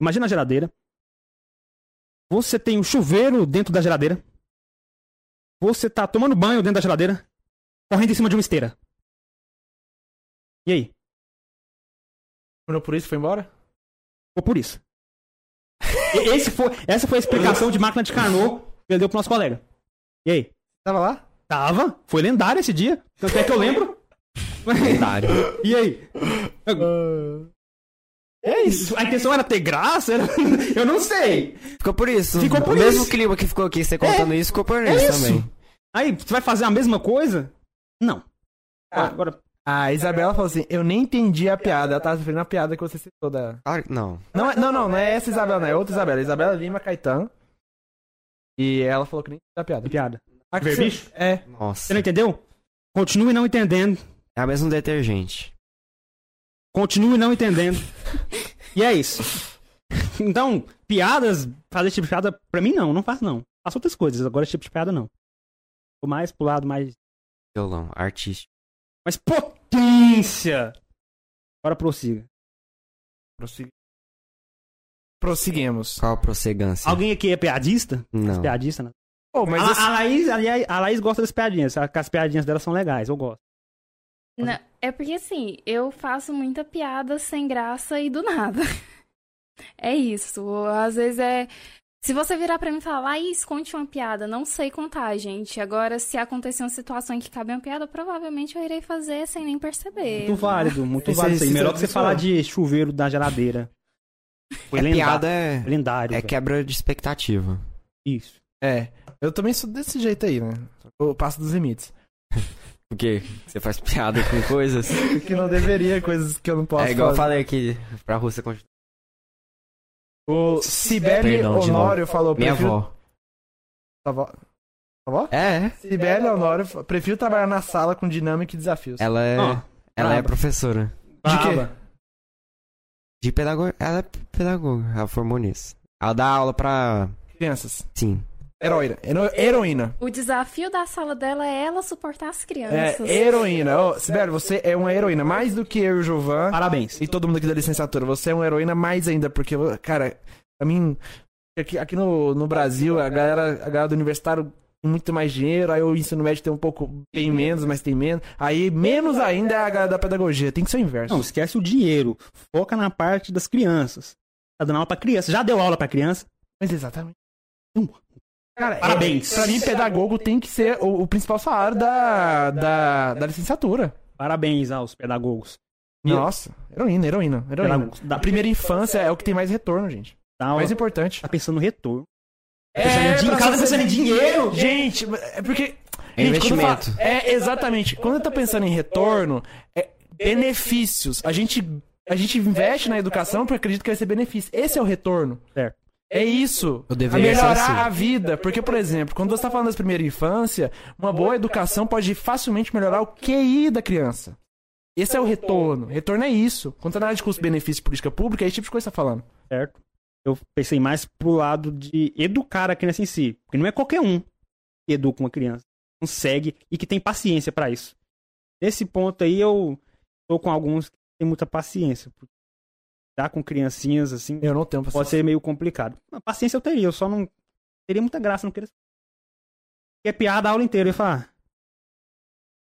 imagina a geladeira, você tem um chuveiro dentro da geladeira, você tá tomando banho dentro da geladeira, correndo em cima de uma esteira. E aí? Terminou por isso foi embora? Ficou por isso. E- Esse foi, essa foi a explicação de máquina de Carnot que ele deu pro nosso colega. E aí? Tava lá? Tava? Foi lendário esse dia. Tanto é que eu lembro. Lendário. E aí? É isso. A intenção era ter graça? Era- Eu não sei. Ficou por isso. Ficou por o mesmo isso. clima que ficou aqui, você contando isso, ficou por É isso, isso. também. Aí, você vai fazer a mesma coisa? Não. Ah. Agora, A Isabela falou assim: eu nem entendi a piada. Ela tava referindo a piada que você citou da. Que não. Não, é- não, não, não é essa Isabela, não. É outra Isabela. Isabela Lima Caetano. E ela falou que nem entendi a piada. piada. A que Ver você- bicho? É. Nossa. Você não entendeu? Continue não entendendo. É o mesmo detergente. Continue não entendendo. E é isso. Então, piadas, fazer esse tipo de piada, pra mim não, não faço não. Faço outras coisas, agora esse tipo de piada não. Tô mais pro lado mais. Violão, artístico. Mais potência! Agora prossiga. Prossegui- Prosseguimos. Qual a prossegança? Alguém aqui é piadista? Não. Piadista, né? Pô, mas a, esse- a Laís, aliás, a Laís gosta das piadinhas, as piadinhas dela são legais, eu gosto. Não, é porque assim, eu faço muita piada sem graça e do nada. É isso. Às vezes é. Se você virar pra mim e falar, Laís, conte uma piada, não sei contar, gente. Agora, se acontecer uma situação em que cabe uma piada, provavelmente eu irei fazer sem nem perceber. Muito válido, muito Esse- válido. esse- Melhor que você falar de chuveiro da geladeira. Foi É lendário. piada é, lendário. é velho. quebra de expectativa. Isso. É. Eu também sou desse jeito aí, né? Eu passo dos limites. Por quê? Você faz piada com coisas? Que não deveria, coisas que eu não posso é igual eu fazer. falei aqui pra Rússia. O Sibeli Perdão, de Honório falou Minha prefiro- avó. Sua avó? Sua avó? É, é. Sibeli Honório, prefiro trabalhar na sala com dinâmica e desafios. Ela é, Ó, ela é braba. professora. De quê? De pedagogia. Ela é pedagoga. Ela formou nisso. Ela dá aula pra. Crianças. Sim. Heroína. Hero- Heroína. O desafio da sala dela é ela suportar as É, crianças. heroína. Ô, Sibeli, você é uma heroína. Mais do que eu e o Jovan Parabéns. e todo mundo aqui da licenciatura. Você é uma heroína mais ainda, porque, cara, pra mim, aqui, aqui no, no Brasil, a galera, a galera do universitário tem muito mais dinheiro, aí o ensino médio tem um pouco, bem menos, mas tem menos. Aí menos ainda é a galera da pedagogia. Tem que ser o inverso. Não, esquece o dinheiro. Foca na parte das crianças. Tá dando aula pra criança. Já deu aula pra criança? Mas exatamente. Não. Cara, Parabéns. É, pra mim, pedagogo tem que ser o, o principal salário da, da, da licenciatura. Parabéns aos pedagogos. Nossa, heroína, heroína, heroína. Da, primeira infância é o que tem mais retorno, gente. aula. Mais importante. Tá pensando no retorno. É, pensando em dinheiro. cara tá pensando em dinheiro. Gente, é porque. É gente, investimento. é, exatamente. Quando tá pensando em retorno, é benefícios. A gente, a gente investe na educação porque acredita que vai ser benefício. Esse é o retorno. Certo. É isso. Eu A melhorar assim. a vida. Porque, por exemplo, quando você tá falando das primeira infância, uma boa educação pode facilmente melhorar o QI da criança. Esse é o retorno. Retorno é isso. Quando tá na área de custo-benefício e política pública, é esse tipo de coisa que você tá falando. certo? Eu pensei mais pro lado de educar a criança em si. Porque não é qualquer um que educa uma criança. Consegue e que tem paciência pra isso. Nesse ponto aí, eu tô com alguns que têm muita paciência. Porque Lidar com criancinhas assim Eu não tenho pode paciência. ser meio complicado. A paciência eu teria, eu só não teria muita graça, não queria. Que é piada a aula inteira, eu ia falar.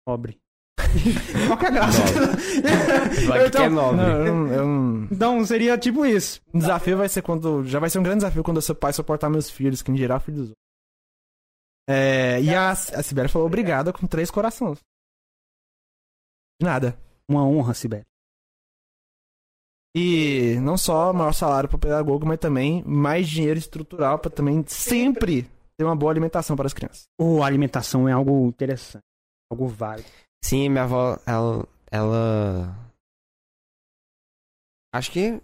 Pobre. Qual que é a graça? Vai que é nobre. Não, eu eu Então seria tipo isso. O desafio vai ser quando. Já vai ser um grande desafio quando eu ser pai suportar meus filhos, que em geral filho dos outros. É, e a, a Sibeli falou obrigada com três corações. De nada. Uma honra, Sibeli. E não só maior salário para o pedagogo, mas também mais dinheiro estrutural para também sempre ter uma boa alimentação para as crianças. Ou a alimentação é algo interessante. Algo válido. Sim, minha avó, ela, ela. Acho que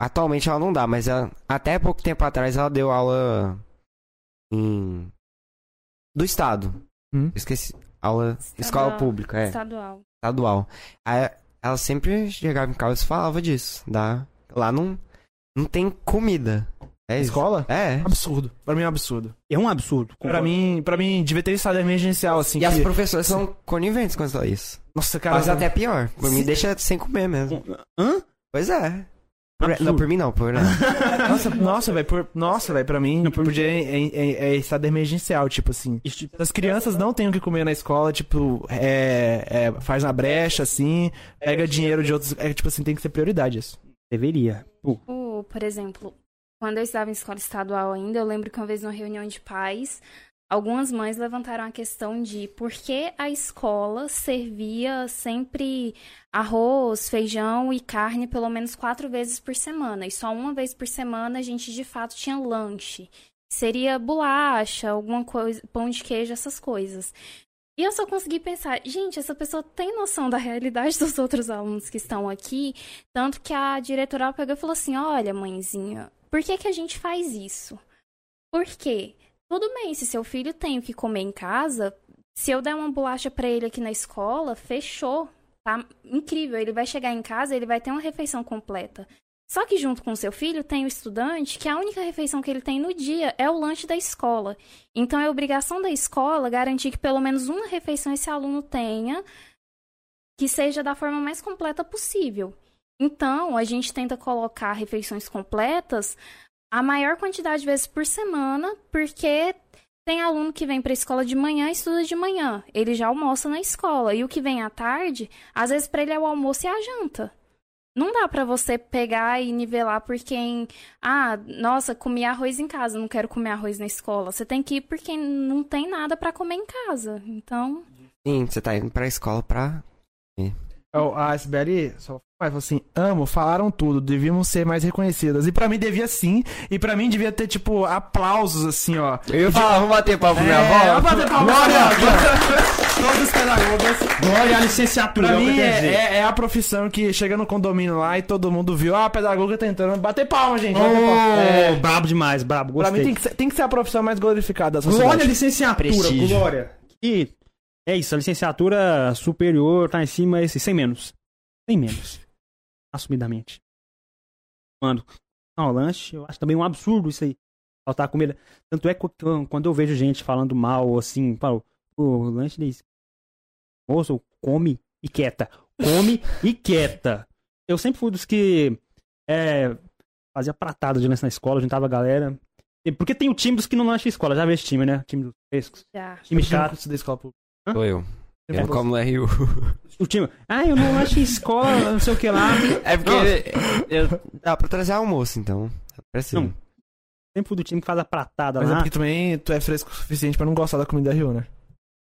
atualmente ela não dá, mas ela- até pouco tempo atrás ela deu aula em. do Estado. Hum? Esqueci. Aula. Escola pública, é. Estadual. Estadual. Aí ela sempre chegava em casa e falava disso. Da... Lá não, não tem comida. É isso. Escola? É. Absurdo. Para mim é um absurdo. É um absurdo. Para mim, para mim devia ter estado emergencial assim. E as que- professoras são coniventes com isso. Nossa, cara. Mas até pior. Por mim, Se- deixa sem comer mesmo. Hã? Pois é. Por- Absurdo. não, por mim não, por Nossa, nossa, velho, por... nossa, velho, pra mim, podia é, é, é estado emergencial, tipo assim. Se as crianças não têm o que comer na escola, tipo, é, é, faz na brecha, assim, pega dinheiro de outros. É, tipo assim, tem que ser prioridade isso. Deveria. Pô, O- por exemplo, quando eu estava em escola estadual ainda, eu lembro que uma vez numa reunião de pais, algumas mães levantaram a questão de por que a escola servia sempre arroz, feijão e carne pelo menos quatro vezes por semana. E só uma vez por semana a gente de fato tinha lanche. Seria bolacha, alguma coisa, pão de queijo, essas coisas. E eu só consegui pensar, gente, essa pessoa tem noção da realidade dos outros alunos que estão aqui tanto que a diretora pegou e falou assim: Olha, mãezinha, por que, que a gente faz isso? Por quê? Tudo bem, se seu filho tem o que comer em casa, se eu der uma bolacha pra ele aqui na escola, fechou. Tá incrível. Ele vai chegar em casa, ele vai ter uma refeição completa. Só que junto com seu filho tem o estudante que a única refeição que ele tem no dia é o lanche da escola. Então é obrigação da escola garantir que pelo menos uma refeição esse aluno tenha que seja da forma mais completa possível. Então, a gente tenta colocar refeições completas a maior quantidade de vezes por semana, porque tem aluno que vem para a escola de manhã e estuda de manhã. Ele já almoça na escola. E o que vem à tarde, às vezes para ele é o almoço e a janta. Não dá para você pegar e nivelar por quem, ah, nossa, comi arroz em casa, não quero comer arroz na escola. Você tem que ir por quem não tem nada para comer em casa. Então, Sim, você tá indo pra escola pra. Ó, A SBL só mas falou assim: amo, falaram tudo, devíamos ser mais reconhecidas. E pra mim devia sim, e pra mim devia ter, tipo, aplausos, assim, ó. Eu ia falar, vamos bater palma pra minha É, avó? vamos bater palma pra minha avó. Todos os pedagogas. Glória à licenciatura. Pra é mim é, é- é a profissão que chega no condomínio lá e todo mundo viu, ah, a pedagoga tentando bater palma, gente. bater palma. Oh, É, brabo demais, brabo. pra Gostei. mim tem que, ser, tem que ser a profissão mais glorificada da sociedade. Glória à licenciatura, Prestígio. glória. E é isso, a licenciatura superior tá em cima, esse, sem menos. Sem menos. Assumidamente. Quando não, lanche, eu acho também um absurdo isso aí. Faltar comida. Tanto é que quando eu vejo gente falando mal, assim, falo, o lanche diz, moço, come e quieta. Come e quieta. Eu sempre fui dos que é, fazia pratada de lanche na escola, juntava a galera. Porque tem o time dos que não lancha escola. Já vê esse time, né? O time dos frescos. Já. Time chato. não da escola pública. Sou eu. Eu não como no RU. O time. Ah, eu não lancho escola, não sei o que lá. É porque eu, dá pra trazer almoço, então. Preciso. Não. Sempre fui do time que faz a pratada Mas é lá. porque também tu é fresco o suficiente pra não gostar da comida Rio, né?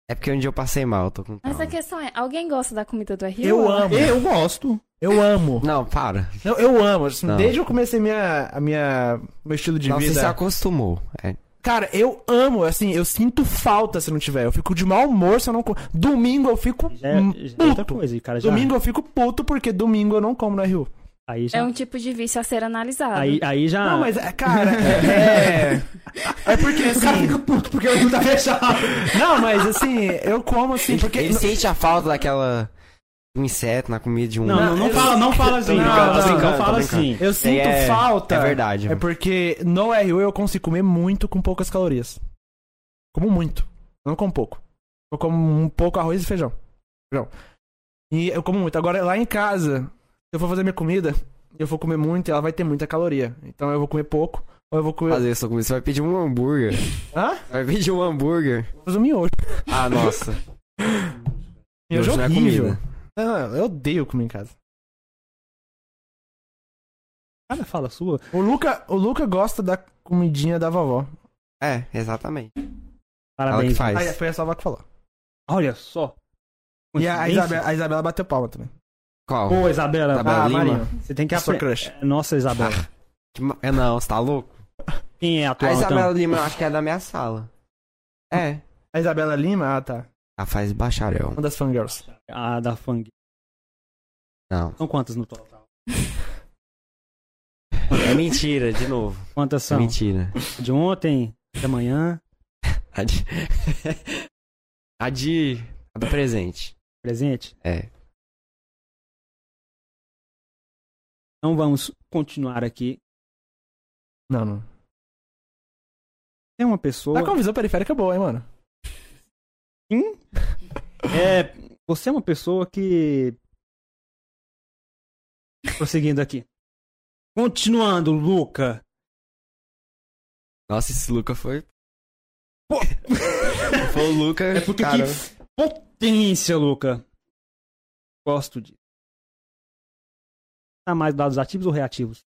É porque um dia eu passei mal, tô com Mas trauma. a questão é, alguém gosta da comida do Rio? Eu amo. Eu gosto. Eu amo. Não, para. Eu, eu amo. assim, Não. Desde que eu comecei minha, a minha, meu estilo de Não, você vida. se acostumou. É. Cara, eu amo, assim, eu sinto falta se não tiver. Eu fico de mau humor se eu não como. Domingo eu fico Já é, já é outra puto. coisa, cara. Já, Domingo eu fico puto porque domingo eu não como no RU. Aí já. É um tipo de vício a ser analisado. Aí, aí já. Não, mas, é, cara, é. É, é porque O cara assim. fica puto porque o Rio tá fechado. Não, mas assim, eu como assim, porque. Ele sente a falta daquela. Um inseto na comida de um. Não, não, não fala, não fala assim. Não, Não, não, fala assim. Eu sinto é- falta. é verdade. É porque no RU eu consigo comer muito com poucas calorias. Como muito. Não como pouco. Eu como um pouco arroz e feijão. Feijão. E eu como muito. Agora lá em casa, se eu for fazer minha comida, eu vou comer muito e ela vai ter muita caloria. Então eu vou comer pouco. Ou eu vou comer. Fazer isso Você vai pedir um hambúrguer. Hã? Vai pedir um hambúrguer. Vou fazer um miojo. Ah, nossa. Miojo Miojo não é horrível. comida. Não, não, eu odeio comer em casa. Cada fala sua. O Luca, o Luca gosta da comidinha da vovó. É, exatamente. Parabéns. Ela que faz. Aí foi a Salva que falou. Olha só. E a? Isabela, a Isabela bateu palma também. Qual? Pô, Isabela. Isabela Ah, Lima? Marinho. Você tem que aprender. crush. Nossa, Isabela. Que ma- É, não, você tá louco? Quem é a A atual, Isabela então? Lima eu acho que é da minha sala. É. A Isabela Lima, ah tá. Ela faz bacharel. Uma das fangirls. A da Fang. Não. São quantas no total? É mentira, de novo. Quantas É são? mentira. De ontem, de amanhã, A de. A de. A do presente. presente? É. Então vamos continuar aqui. Não, não. Tem uma pessoa. Tá com a visão periférica boa, hein, mano? É, você é uma pessoa que. Prosseguindo aqui. Continuando, Luca. Nossa, esse Luca foi. foi o Luca. É porque cara, que potência, Luca. Gosto disso. Tá mais dados ativos ou reativos?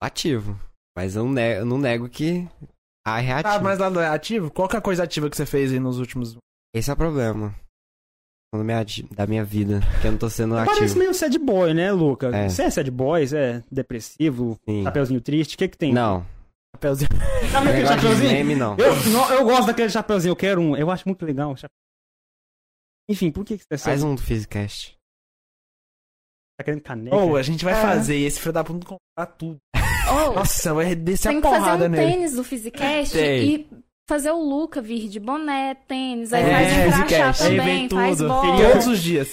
Ativo. Mas eu não nego, eu não nego que. Ah, é Tá, reativo. mas lá no ativo, qual que é a coisa ativa que você fez aí nos últimos. Esse é o problema. Da minha, da minha vida. Que eu não tô sendo Parece ativo. meio sad boy, né, Luca? É. Você é sad boy, você é depressivo, Sim. chapeuzinho triste, o que que tem? Não. Papelzinho. Sabe aquele chapeuzinho? meme, não. Eu, não, eu gosto daquele chapeuzinho, eu quero um. Eu acho muito legal. Enfim, por que, que você é Faz sad? um do Physicast. Tá querendo caneca? Ou a gente vai É. fazer e esse filho da puta comprar tudo. Oh, Nossa, vai descer tem a que fazer porrada um nele. tênis do Physicast Tem. e fazer o Luca vir de boné, tênis, aí É, faz de crachá Physicast. Aí também, vem faz tudo. bola. Todos os dias.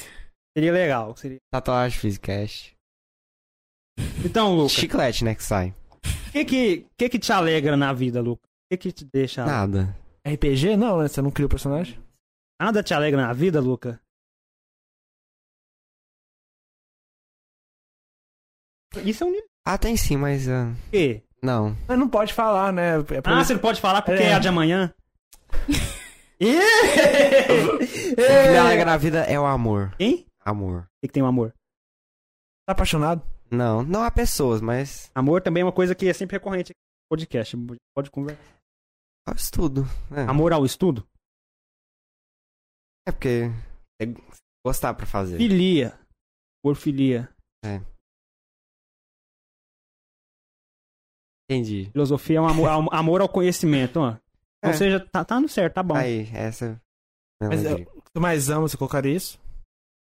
Seria legal. Seria... Tatuagem Physicast. Então, Luca, Chiclete, né, que sai. o que que, que que te alegra na vida, Luca? O que que te deixa... Nada. RPG? Não, né? Você não cria o personagem? Nada te alegra na vida, Luca? Isso é um nível Ah, tem sim, mas. de quê? não. Mas não pode falar, né? É Ah, isso- você não pode falar porque é, É. a de amanhã? O que me alegra na vida é o amor. Quem? Amor. O que, que tem o amor? Tá apaixonado? Não, não há pessoas, mas. Amor também é uma coisa que é sempre recorrente aqui no podcast. Pode conversar. É o estudo. É, Amor ao estudo? é porque. É gostar pra fazer. Filia. Por filia. Entendi. Filosofia é um amor, am- amor ao conhecimento, ó. Ou É. seja, tá, tá no certo, tá bom. Aí, essa. é Mas eu- tu mais ama, você colocaria isso?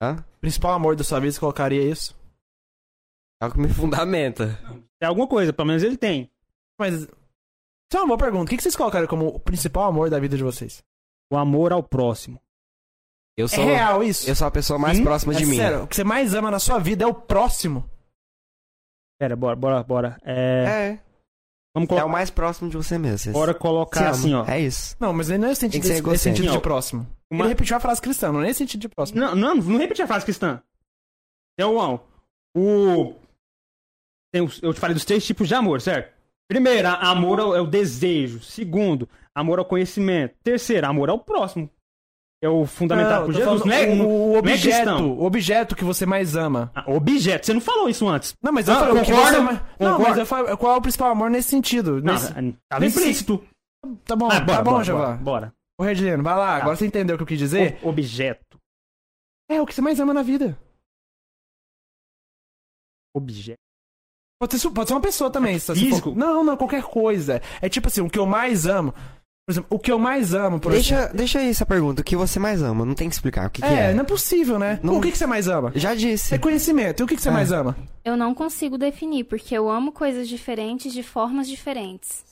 Hã? Principal amor da sua vida, você colocaria isso? É o que me fundamenta. É alguma coisa, pelo menos ele tem. Mas. Isso é uma boa pergunta. O que que vocês colocariam como o principal amor da vida de vocês? O amor ao próximo. Eu sou. É real isso? Eu sou a pessoa mais Sim, próxima de é mim. sério, o que você mais ama na sua vida é o próximo. Pera, bora, bora, bora. É, É. vamos É colocar. o mais próximo de você mesmo. Bora colocar assim, ó. É isso. Não, mas não é sentido, nesse, nesse sentido de próximo. Uma- Ele repetiu a frase cristã, não é nesse sentido de próximo. Não, não, não repetir a frase cristã. É o. O. Tem os- eu te falei dos três tipos de amor, certo? Primeiro, amor ao- é o desejo. Segundo, amor ao conhecimento. Terceiro, amor ao próximo. É o fundamental Não, por Jesus. falando Não é, o, é objeto, o objeto que você mais ama. Ah, objeto. Você não falou isso antes. Não, mas eu Ah, falei, concordo, você. Não, mas eu falo, qual é o principal amor nesse sentido? Não, Nesse- tava nesse- implícito. Tá bom, Ah, tá bom, bora, Javá. bora, bora. Ô, Redileno, vai lá, agora você entendeu o que eu quis dizer? O- objeto. É o que você mais ama na vida. Objeto. Pode ser, pode ser uma pessoa também. se- se físico? for- Não, não, qualquer coisa. É tipo assim, o que eu mais amo. Por exemplo, o que eu mais amo, por exemplo. Deixa, deixa aí essa pergunta. O que você mais ama? Não tem que explicar. O que, que É, é? não é possível, né? Não- O que, que você mais ama? Já disse. Reconhecimento. E o que, que você É. mais ama? Eu não consigo definir, porque eu amo coisas diferentes de formas diferentes.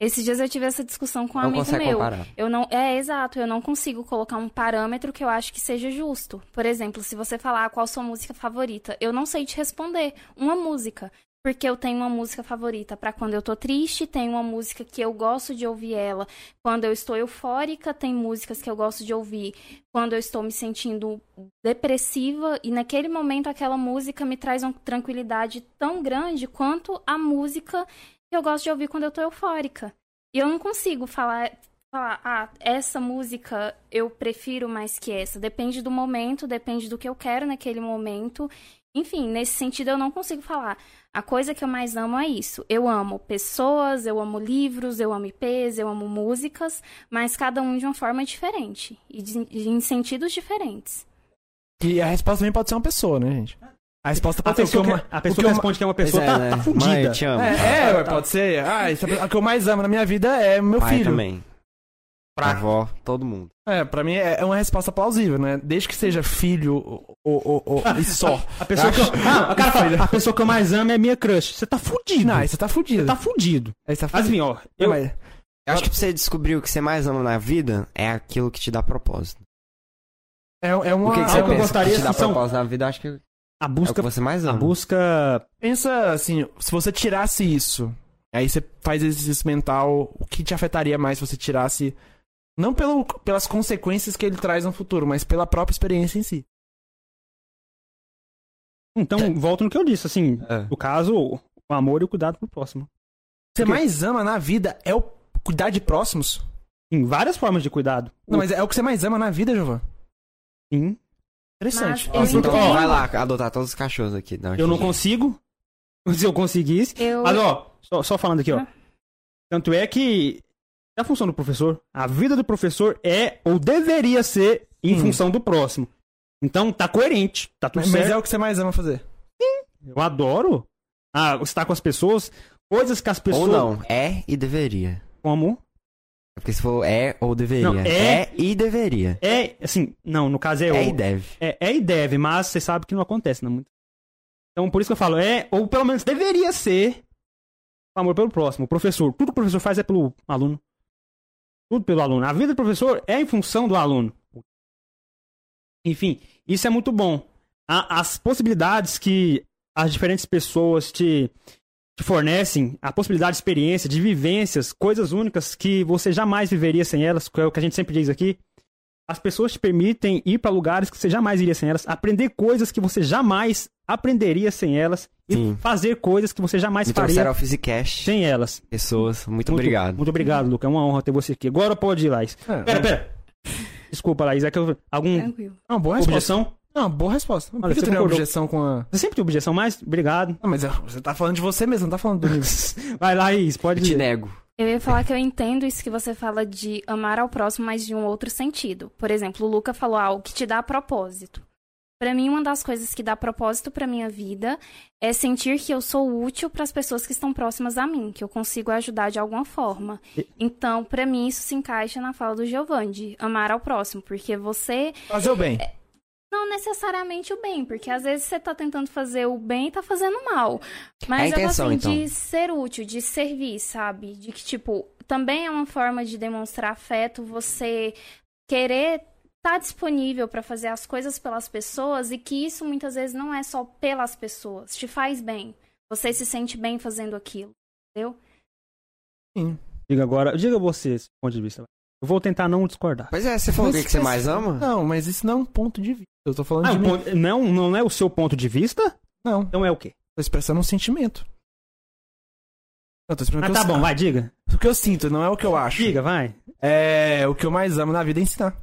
Esses dias eu tive essa discussão com um não amigo consegue meu. comparar. Eu não, é exato, eu não consigo colocar um parâmetro que eu acho que seja justo. Por exemplo, se você falar qual sua música favorita, eu não sei te responder uma música, porque eu tenho uma música favorita pra quando eu tô triste, tenho uma música que eu gosto de ouvir ela. Quando eu estou eufórica, tem músicas que eu gosto de ouvir. Quando eu estou me sentindo depressiva e naquele momento aquela música me traz uma tranquilidade tão grande quanto a música que eu gosto de ouvir quando eu tô eufórica. E eu não consigo falar, falar, ah, essa música eu prefiro mais que essa. Depende do momento, depende do que eu quero naquele momento. Enfim, nesse sentido eu não consigo falar. A coisa que eu mais amo é isso. Eu amo pessoas, eu amo livros, eu amo IPs, eu amo músicas, mas cada um de uma forma diferente e de- de- em sentidos diferentes. E a resposta também pode ser uma pessoa, né, gente? A resposta A pode ser o que pessoa, eu, que, ma- a pessoa que responde que é uma pessoa é, tá, né? tá Mãe, fudida. eu te amo. É, é, ué, pode ser. Ah, isso é- o que eu mais amo na minha vida é meu Pai filho. também. Pra- Avó, todo mundo. É, pra mim é é uma resposta plausível, né? Desde que seja filho ou, ou, ou- e só. A pessoa que eu, ah, o cara fala, a pessoa que eu mais amo é minha crush. Você tá fudido. Não, você tá fudido. Você tá fudido. Aí você tá Mas, fudido. assim, ó, eu, Eu acho que pra você descobrir o que você mais ama na vida é aquilo que te dá propósito. é, é uma. o que, que você eu gostaria que te dá são- propósito na vida? Eu acho que é a o busca, que você mais a ama. busca Pensa assim, se você tirasse isso, aí você faz exercício mental, o que te afetaria mais se você tirasse. Não pelo, pelas consequências que ele traz no futuro, mas pela própria experiência em si. Então, volto no que eu disse, assim, É. no caso, o amor e o cuidado pro próximo. O que você Porque- mais ama na vida é o cuidar de próximos. Tem várias formas de cuidado. Não, mas é o que você mais ama na vida, Jovan. Sim. Interessante. Mas Então, vai lá, adotar todos os cachorros aqui. Não, Eu não consigo. Se eu conseguisse. Eu, Mas, ó, só, só falando aqui, ó. Ah. Tanto é que é a função do professor. A vida do professor é ou deveria ser em Hum. função do próximo. Então, tá coerente. Tá tudo Mas, mas certo. é o que você mais ama fazer. Eu adoro ah, estar com as pessoas. Coisas que as pessoas. Ou não, é e deveria. Como? Porque se for é ou deveria. Não, é- é... e deveria. É, assim, não, no caso é, É, ou. e deve. É, é e deve, mas você sabe que não acontece, não. Então, por isso que eu falo, é, ou pelo menos deveria ser o amor pelo próximo. O professor, tudo que o professor faz é pelo aluno. Tudo pelo aluno. A vida do professor é em função do aluno. Enfim, isso é muito bom. As possibilidades que as diferentes pessoas te, te fornecem, a possibilidade de experiência, de vivências, coisas únicas que você jamais viveria sem elas, que é o que a gente sempre diz aqui. As pessoas te permitem ir para lugares que você jamais iria sem elas, aprender coisas que você jamais aprenderia sem elas e Sim. fazer coisas que você jamais Me faria trouxeram ao Physicast. sem elas. Pessoas, muito, obrigado. Muito obrigado, Luca. É uma honra ter você aqui. Agora pode ir, Laís. É, Pera, pera. Desculpa, Laís. É que eu... Algum Tranquilo. É uma boa resposta. objeção? Não, boa resposta. Por Olha, que você tem objeção com a. Você sempre tem objeção, mas obrigado. Não, mas é, você tá falando de você mesmo, não tá falando do nível. Vai, Laís, pode Eu te nego. Eu ia falar que eu entendo isso que você fala de amar ao próximo, mas de um outro sentido. Por exemplo, o Luca falou algo que te dá propósito. Pra mim, uma das coisas que dá propósito pra minha vida é sentir que eu sou útil para as pessoas que estão próximas a mim, que eu consigo ajudar de alguma forma. Então, pra mim, isso se encaixa na fala do Giovanni, de amar ao próximo, porque você Fazer o bem. Não necessariamente o bem, porque às vezes você tá tentando fazer o bem e tá fazendo mal. Mas É a eu intenção, assim, então. de ser útil, de servir, sabe? De que, tipo, também é uma forma de demonstrar afeto, você querer estar disponível pra fazer as coisas pelas pessoas e que isso muitas vezes não é só pelas pessoas, te faz bem. Você se sente bem fazendo aquilo, entendeu? Sim. Diga agora, diga você esse ponto de vista. Eu vou tentar não discordar. Pois é, você falou o Mas- que, que você mais ama? Não, mas isso não é um ponto de vista. Eu tô falando Ah, de o mim. ponto- não, não é o seu ponto de vista? Não, Então é o quê? tô expressando um sentimento. Eu tô explicando Ah, o que tá eu, bom, vai, diga. o que eu sinto, não é o que eu acho. Diga, vai. É, o que eu mais amo na vida é ensinar.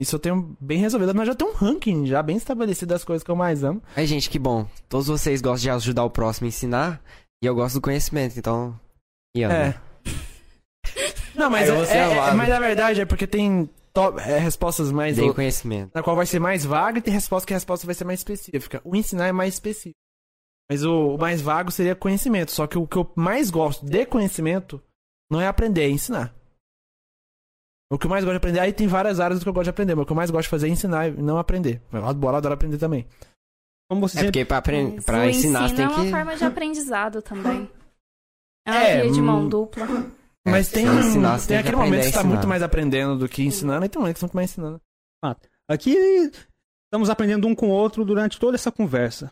Isso eu tenho bem resolvido, mas já tenho um ranking já bem estabelecido das coisas que eu mais amo. Ai, gente, que bom. Todos vocês gostam de ajudar o próximo a ensinar. E eu gosto do conhecimento, então. E amo. É. Não, mas, é, é é- mas na verdade é porque tem top- é, respostas mais. Dei conhecimento. Na qual vai ser mais vaga e tem resposta que a resposta vai ser mais específica. O ensinar é mais específico. Mas o, o mais vago seria conhecimento. Só que o que eu mais gosto de conhecimento não é aprender, é ensinar. O que eu mais gosto de aprender, aí tem várias áreas do que eu gosto de aprender, mas o que eu mais gosto de fazer é ensinar e não aprender. Eu adoro, adoro aprender também. Como você É sempre... porque pra, aprender, Mas pra ensinar você tem é uma que. forma de aprendizado também. É uma É, via de mão hum, dupla. É, Mas tem, ensinar, tem tem que aquele momento que você tá muito mais aprendendo do que ensinando, e tem um momento que você tá muito mais ensinando. Aqui estamos aprendendo um com o outro durante toda essa conversa.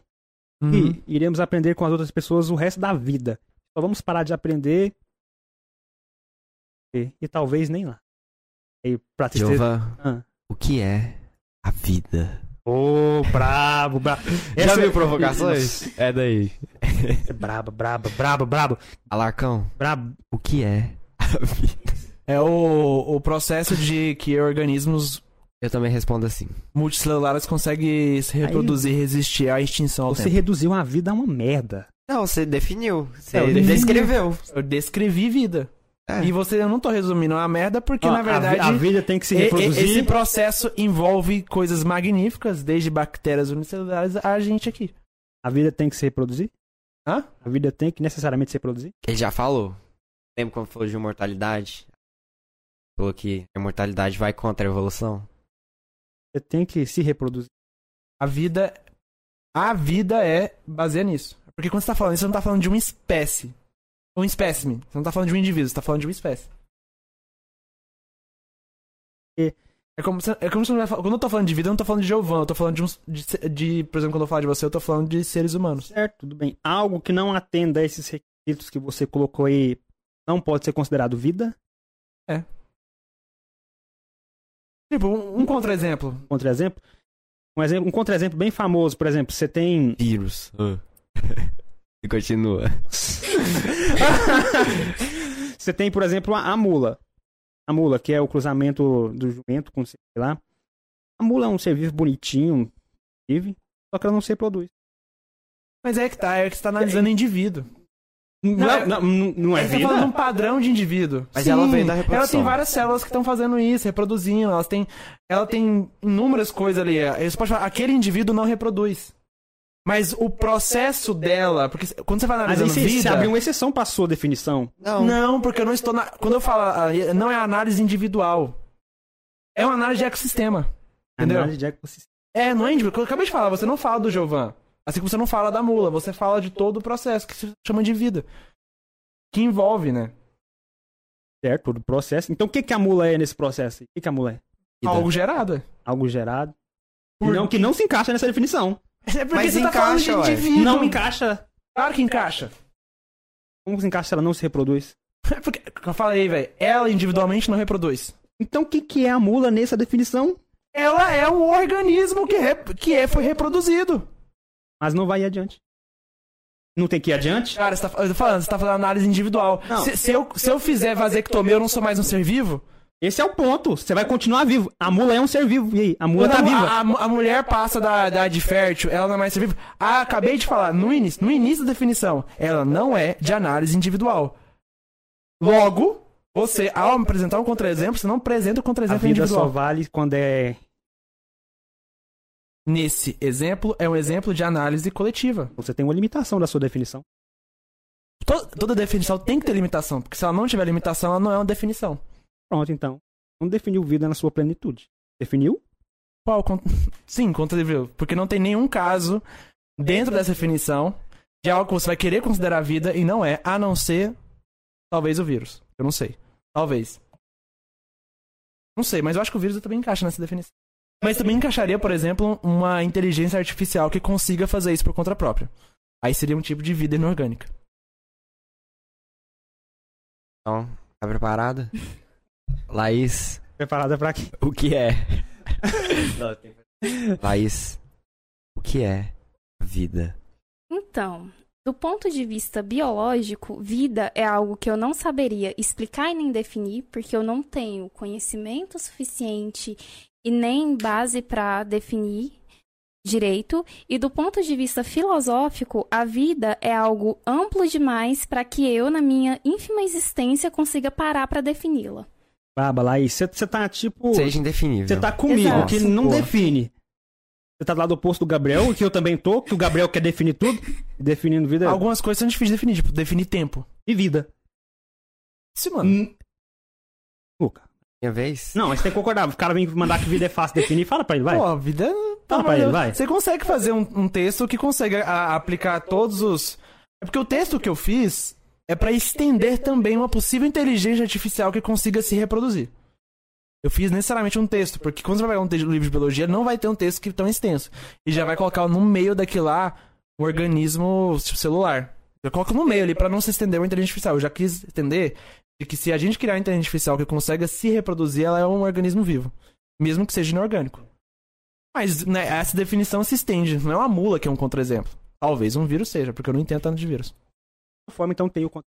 Uhum. E iremos aprender com as outras pessoas o resto da vida. Só vamos parar de aprender. E, e talvez nem lá. E pra tristeza. Jova, Ah. o que é a vida? Ô, brabo, brabo. Já Essa- viu provocações? É daí. É brabo, brabo, brabo, brabo, Alarcão, brabo. o que é vida? É o, o processo de que organismos Eu também respondo assim. multicelulares conseguem se reproduzir e resistir à extinção ao Você tempo. reduziu a vida a uma merda. Não, você definiu. Você É, defini. descreveu. Eu descrevi vida. É. E você, eu não tô resumindo a merda porque, Ó, na a verdade, vi- a, vida tem que se e- reproduzir. esse processo envolve coisas magníficas, desde bactérias unicelulares a gente aqui. A vida tem que se reproduzir? Hã? A vida tem que necessariamente se reproduzir? Ele já falou. Lembra quando falou de imortalidade? Falou que a imortalidade vai contra a evolução? Você tem que se reproduzir. A vida. A vida é baseada nisso. Porque quando você tá falando isso, você não tá falando de uma espécie. Um espécime. Você não tá falando de um indivíduo, você tá falando de uma espécie. E- É como, se, é como se não vai falar- Quando eu tô falando de vida, eu não tô falando de Giovanni, eu tô falando de, uns, de, de. Por exemplo, quando eu falo de você, eu tô falando de seres humanos. Certo, tudo bem. Algo que não atenda a esses requisitos que você colocou aí não pode ser considerado vida? Tipo, um, um contra-exemplo. Contra-exemplo? Um, exemplo, um contra-exemplo bem famoso, por exemplo, você tem. Vírus. e continua. você tem, por exemplo, a, a mula. A mula, que é o cruzamento do jumento com sei lá. A mula é um ser vivo bonitinho, vive, só que ela não se reproduz. Mas é que tá, é que você tá analisando indivíduo. Não, é- não, não, não é Você tá falando de um vida? padrão de indivíduo. Mas ela vem da Ela reprodução. tem várias células que estão fazendo isso, reproduzindo. Elas têm, ela tem inúmeras coisas ali. Você pode falar, aquele indivíduo não reproduz. Mas o processo dela, porque quando você vai Mas aí analisando você, vida, você abriu uma exceção pra sua definição. Não. não, porque eu não estou na, quando eu falo, ah, não é análise individual. É uma análise de ecossistema. Entendeu? Análise de ecossistema. É, não é individual. Eu acabei de falar, você não fala do Giovan. Assim como você não fala da mula, você fala de todo o processo que se chama de vida. Que envolve, né? Certo, todo o processo. Então o que, que a mula é nesse processo? O que, que a mula é? Vida. Algo gerado. é. Algo gerado. Por- Não, que não se encaixa nessa definição. É porque Mas você tá falando de encaixa, ué. indivíduo. Não encaixa. Claro que encaixa. Como se encaixa se ela não se reproduz? É porque, eu falei, velho, ela individualmente não reproduz. Então o que, que é a mula nessa definição? Ela é um organismo que, rep- que é, foi reproduzido. Mas não vai adiante. Não tem que ir adiante? Cara, você tá, eu tô falando, você tá fazendo análise individual. Se, se eu, se eu fizer vasectomia, eu não sou mais um ser vivo? Esse é o ponto. Você vai continuar vivo. A mula é um ser vivo. E aí? A mula Quando tá a, viva. a, a- a mulher passa da idade fértil, ela não é mais ser vivo. Ah, acabei de falar, no início, no início da definição, ela não é de análise individual. Logo, você, ao apresentar um contra-exemplo, você não apresenta o A contra-exemplo vida individual. só vale quando é. Nesse exemplo, é um exemplo de análise coletiva. Você tem uma limitação da sua definição. To- Toda definição tem que ter limitação, porque se ela não tiver limitação, ela não é uma definição. Pronto, então. Não definiu vida na sua plenitude. Definiu? Qual? con- Sim, contra Porque não tem nenhum caso dentro dessa definição de algo que você vai querer considerar vida e não é, a não ser talvez o vírus. Eu não sei. Talvez. Não sei, mas eu acho que o vírus também encaixa nessa definição. Mas também encaixaria, por exemplo, uma inteligência artificial que consiga fazer isso por conta própria. Aí seria um tipo de vida inorgânica. Então, tá preparada? Laís, Preparada pra quê? o que é? Laís, o que é a vida? Então, Do ponto de vista biológico, vida é algo que eu não saberia explicar e nem definir, porque eu não tenho conhecimento suficiente e nem base para definir direito. E do ponto de vista filosófico, a vida é algo amplo demais para que eu, na minha ínfima existência, consiga parar para defini-la. Baba, Laís, você tá tipo. Seja indefinível. Você tá comigo, Exato. que não define. Você tá do lado oposto do Gabriel, que eu também tô, que o Gabriel quer definir tudo. e Definindo vida Algumas coisas são difíceis de definir, tipo, definir tempo. e vida. Sim, mano. Hum. Luca. Minha vez? Não, mas você tem que concordar. O cara vem mandar que vida é fácil definir, fala pra ele, vai. Pô, a vida. Fala pra ele, vai. Você consegue fazer um, um texto que consegue a- aplicar todos os. É porque o texto que eu fiz é pra estender também uma possível inteligência artificial que consiga se reproduzir. Eu fiz necessariamente um texto, porque quando você vai pegar um, livro de biologia, não vai ter um texto que tão extenso. E já vai colocar no meio daquilo lá um organismo tipo, celular. Eu coloco no meio ali pra não se estender uma inteligência artificial. Eu já quis entender de que se a gente criar uma inteligência artificial que consiga se reproduzir, ela é um organismo vivo. Mesmo que seja inorgânico. Mas né, essa definição se estende. Não é uma mula que é um contra-exemplo. Talvez um vírus seja, porque eu não entendo tanto de vírus. forma, então tem o conteúdo.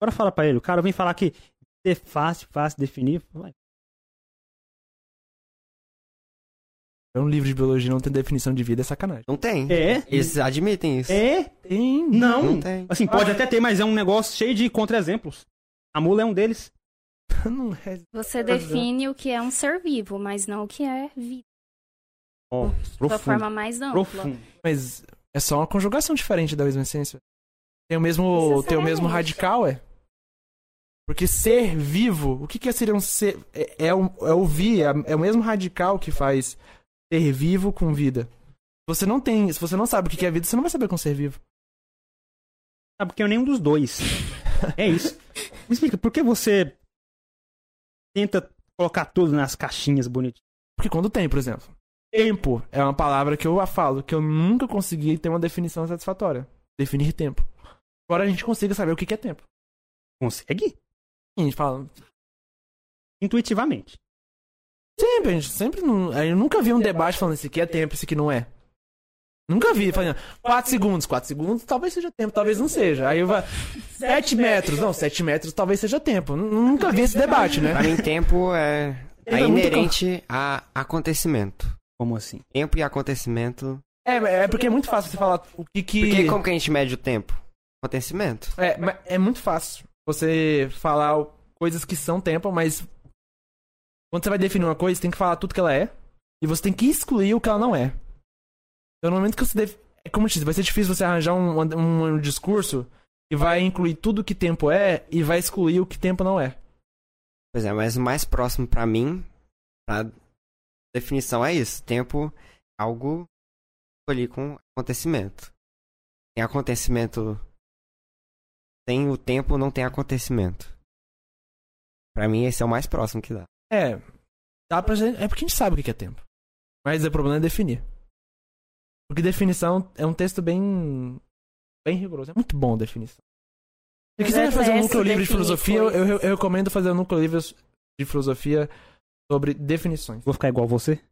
Agora fala pra ele, o cara vem falar que é fácil, fácil definir. Vai. É um livro de biologia não tem definição de vida, é sacanagem. Não tem. É? Eles admitem isso. É? Tem. Não. Não tem. Assim, pode até ter, mas é um negócio cheio de contra-exemplos. A mula é um deles. Não é- Você define o que é um ser vivo, mas não o que é vida. Ó, Da profundo. forma mais ampla. Profundo. Mas é só uma conjugação diferente da mesma essência. Tem o mesmo, tem o mesmo radical, é? Porque ser vivo, o que, que seria um ser. É, é, um- é ouvir, é, é o mesmo radical que faz ser vivo com vida. Se você não tem, se você não sabe o que que é vida, você não vai saber com ser vivo. Sabe porque eu nenhum dos dois. É isso. Me explica, por que você tenta colocar tudo nas caixinhas bonitinhas? Porque quando tem, por exemplo, tempo é uma palavra que eu falo que eu nunca consegui ter uma definição satisfatória. Definir tempo. Agora a gente consiga saber o que que é tempo. Consegue? A gente fala, Intuitivamente. sempre, a gente sempre não. Eu nunca vi um debate falando esse aqui é tempo, esse aqui não é. Nunca vi, falando 4 segundos, 4 segundos talvez seja tempo, talvez não seja. Aí eu vai. 7 metros, não, 7 metros talvez seja tempo. Nunca vi esse debate, né? Pra mim, tempo é, é é inerente a acontecimento. Como assim? Tempo e acontecimento. É, é porque é muito fácil você falar o que que. Porque como que a gente mede o tempo? Acontecimento. É, mas é muito fácil você falar coisas que são tempo, mas quando você vai definir uma coisa, você tem que falar tudo que ela é e você tem que excluir o que ela não é. Então, no momento que você def... é como eu disse, vai ser difícil você arranjar um, um- um discurso que vai incluir tudo que tempo é e vai excluir o que tempo não é. Pois é, mas o mais próximo pra mim, pra definição é isso. Tempo é algo ali com acontecimento. Tem acontecimento. Tem o tempo, não tem acontecimento. Pra mim, esse é o mais próximo que dá. É, dá pra gente... É porque a gente sabe o que é tempo. Mas o problema é definir. Porque definição é um texto bem bem rigoroso. É muito bom a definição. Se Eu quiser fazer um núcleo livre de filosofia, eu, eu- eu recomendo fazer um núcleo livre de filosofia sobre definições. Vou ficar igual você?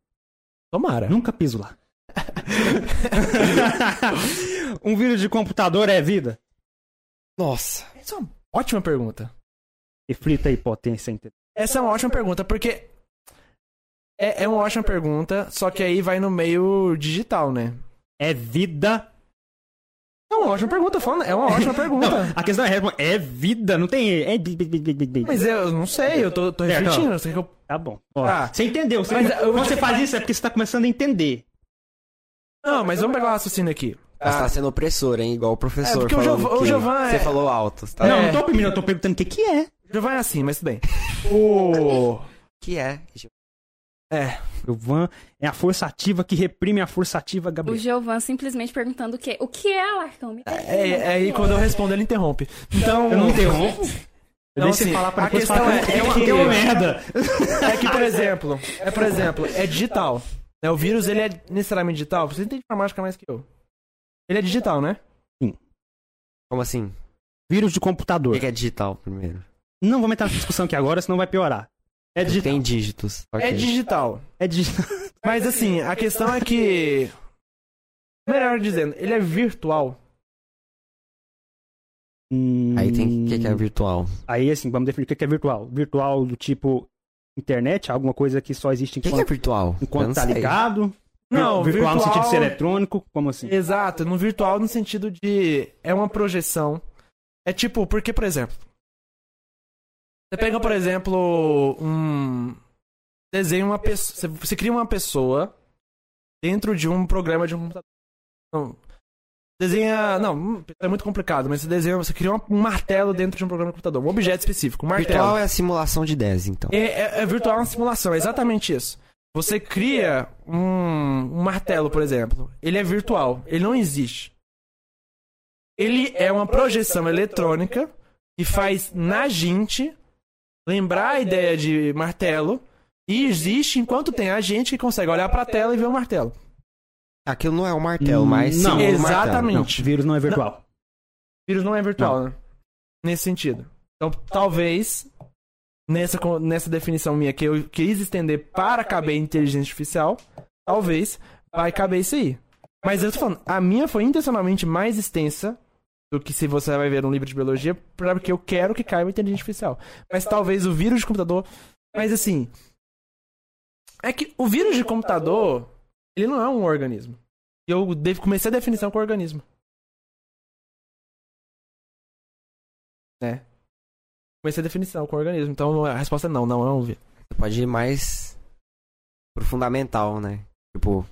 Tomara. Nunca piso lá. um vírus de computador é vida? Nossa. Essa é uma ótima pergunta. Reflita aí, potência. Essa é uma ótima pergunta, porque é, é uma ótima pergunta, só que aí vai no meio digital, né? É vida? É uma ótima pergunta, falando, é uma ótima pergunta. A questão é, é vida, não tem... É... Mas eu não sei, eu tô, tô refletindo. eu- Tá bom. Ó, Tá. Você entendeu. Você, Mas eu quando te- você faz isso é porque você tá começando a entender. Não, mas vamos pegar o raciocínio aqui. Você tá sendo opressor, hein? Igual o professor. É, porque o Giovan- o que Giovan Você é- falou alto. Tá? Não, É. não tô oprimindo, eu tô perguntando o que que é. Já vai assim, mas tudo bem. O. Que é. É. O Van é a força ativa que reprime a força ativa, O Gabriel. Giovan simplesmente perguntando o quê? O que é Alarcão? Me É, é aí quando eu respondo, ele interrompe. Então. Eu não interrompo. Eu Não, assim, falar pra a questão falar é- que é é uma, que é uma merda. É que, por exemplo, é por exemplo, é digital. Né, O vírus, ele é necessariamente digital? Você entende informática mais que eu. Ele é digital, né? Como assim? Vírus de O computador. que que é digital primeiro? Não vamos entrar nessa discussão aqui agora, senão vai piorar. É digital. Tem dígitos. É Ok. digital. É digital. Mas assim, a questão é que. Melhor dizendo, ele é virtual. Aí tem o que, que é Hum, virtual. Aí, assim, vamos definir o que que é virtual. Virtual do tipo internet, alguma coisa que só existe O que, que é enquanto, virtual? Enquanto tá ligado. Não, virtual, no sentido de ser virtual- eletrônico, como assim? Exato, no virtual no sentido de é uma projeção. É tipo, porque, por exemplo, você pega, por exemplo, um desenha uma pessoa, você- você cria uma pessoa dentro de um programa de um computador. Não, desenha, não, é muito complicado, mas você desenha, você cria um martelo dentro de um programa de computador, um objeto específico, um martelo. Virtual é a simulação de 10, então. É, é- é virtual é uma simulação, é exatamente isso. Você cria um, um martelo, por exemplo. Ele é virtual, ele não existe. Ele é uma projeção eletrônica que faz na gente lembrar a ideia de martelo e existe enquanto tem a gente que consegue olhar pra tela e ver o martelo. Aquilo não é um martelo, Hum, mas não, um martelo. exatamente. Não, vírus não é virtual. O vírus não é virtual, né? Nesse sentido. Então, talvez, nessa, nessa definição minha que eu quis estender para caber inteligência artificial, talvez vai caber isso aí. Mas eu tô falando, a minha foi intencionalmente mais extensa do que se você vai ver um livro de biologia, porque eu quero que caiba inteligência artificial. Mas talvez o vírus de computador. Mas assim. É que o vírus de computador, ele não é um organismo. Eu comecei a definição com organismo. né? Comecei a definição com organismo. Então a resposta é não, não, não vi. Você pode ir mais pro fundamental, né? Tipo,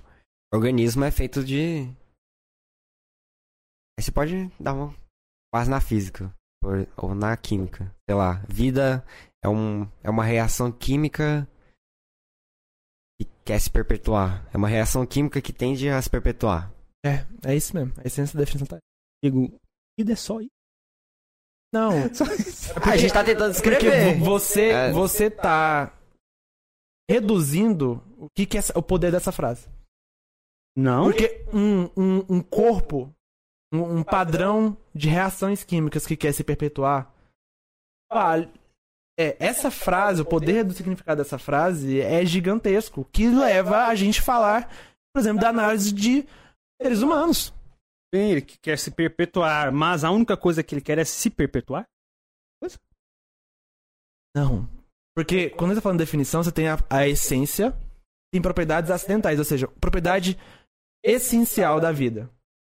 organismo é feito de. Aí você pode dar uma quase na física ou, na química. Sei lá, vida é, um, é uma reação química que quer se perpetuar. É uma reação química que tende a se perpetuar. É, é isso mesmo. A essência da definição tá. Digo, vida é só isso. Não, Só isso. a gente tá tentando porque escrever. vo- você, É. você tá reduzindo o que, que é o poder dessa frase. Não. Porque um, um, um corpo, um, um padrão de reações químicas que quer se perpetuar, ah, é, essa frase, o poder do significado dessa frase é gigantesco, que leva a gente a falar, por exemplo, da análise de seres humanos. Bem, ele que quer se perpetuar, mas a única coisa que ele quer é se perpetuar? Não. Porque quando você tá falando de definição, você tem a, a essência, tem propriedades acidentais, ou seja, propriedade essencial da vida.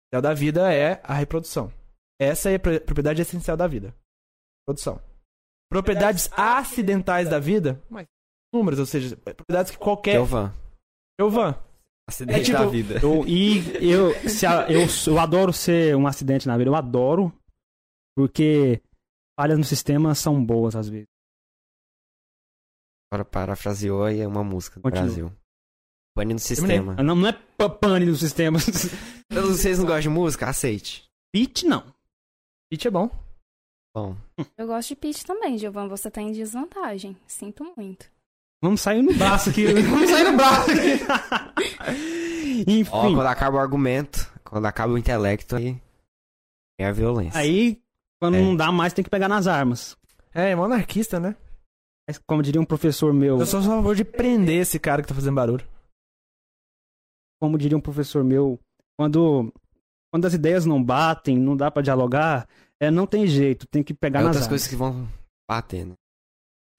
Essencial da vida é a reprodução. Essa é a pro- propriedade essencial da vida. Produção. Propriedades acidentais da vida, mas números, ou seja, propriedades que qualquer. Kelvan. Elvan. Acidente É tipo- da vida. Eu, e eu, se a- eu, eu adoro ser um acidente na vida. Eu adoro, porque falhas no sistema são boas às vezes. Agora parafraseou aí é uma música do Continua. Brasil. Pane no sistema. Não, não é pa- pane no sistema. Vocês não gostam de música? Aceite. Pitch, não. It é bom. Bom, Eu gosto de pitch também, Giovanni. Você tá em desvantagem. Sinto muito. Vamos sair no braço aqui. Vamos sair no braço aqui. Enfim, ó, quando acaba o argumento, quando acaba o intelecto, aí é a violência. aí quando É. não dá mais tem que pegar nas armas. É, é monarquista, né? Mas, Como diria um professor meu, Eu sou a favor de prender esse cara que tá fazendo barulho. como diria um professor meu, quando quando as ideias não batem, não dá pra dialogar, é, não tem jeito, tem que pegar É nas outras armas. coisas que vão bater, né?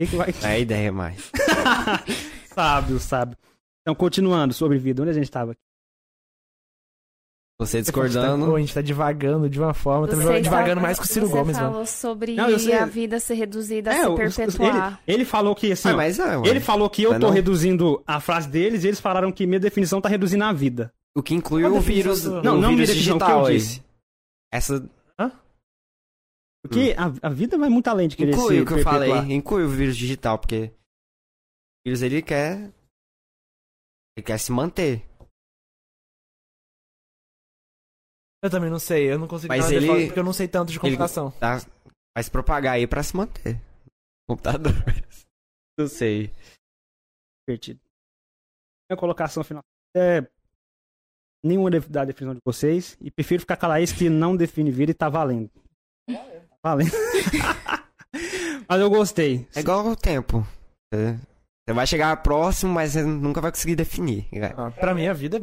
Que que vai- É a ideia mais. sábio, sábio. Então, continuando sobre vida, onde a gente tava? Você Pô, discordando. a gente tá divagando de uma forma, estamos Você divagando estava- mais que o Ciro você Gomes, mano. falou sobre Não, eu sei. a vida ser reduzida a É, se os- perpetuar. ele, ele falou que assim, Ah, mas é, ué. ele falou que eu Não tô não? reduzindo a frase deles e eles falaram que minha definição tá reduzindo a vida. O que inclui a o vírus. do- o Não, não minha vírus definição, o que digital eu disse. Essa Porque a, a vida vai muito além de querer inclui se o que eu perpetuar. falei. Inclui o vírus digital, porque o vírus ele quer. Ele quer se manter. Eu também não sei, eu não consigo Mas ele- defesa porque eu não sei tanto de computação. Tá? Vai se propagar aí pra se manter. Computador. Não sei. divertido. Minha colocação final é nenhuma da definição de vocês e prefiro ficar com a Laís que não define vida e tá valendo. Valendo. Mas eu gostei. É igual o tempo. Você você vai chegar próximo, mas você nunca vai conseguir definir. Ah, pra mim, a vida é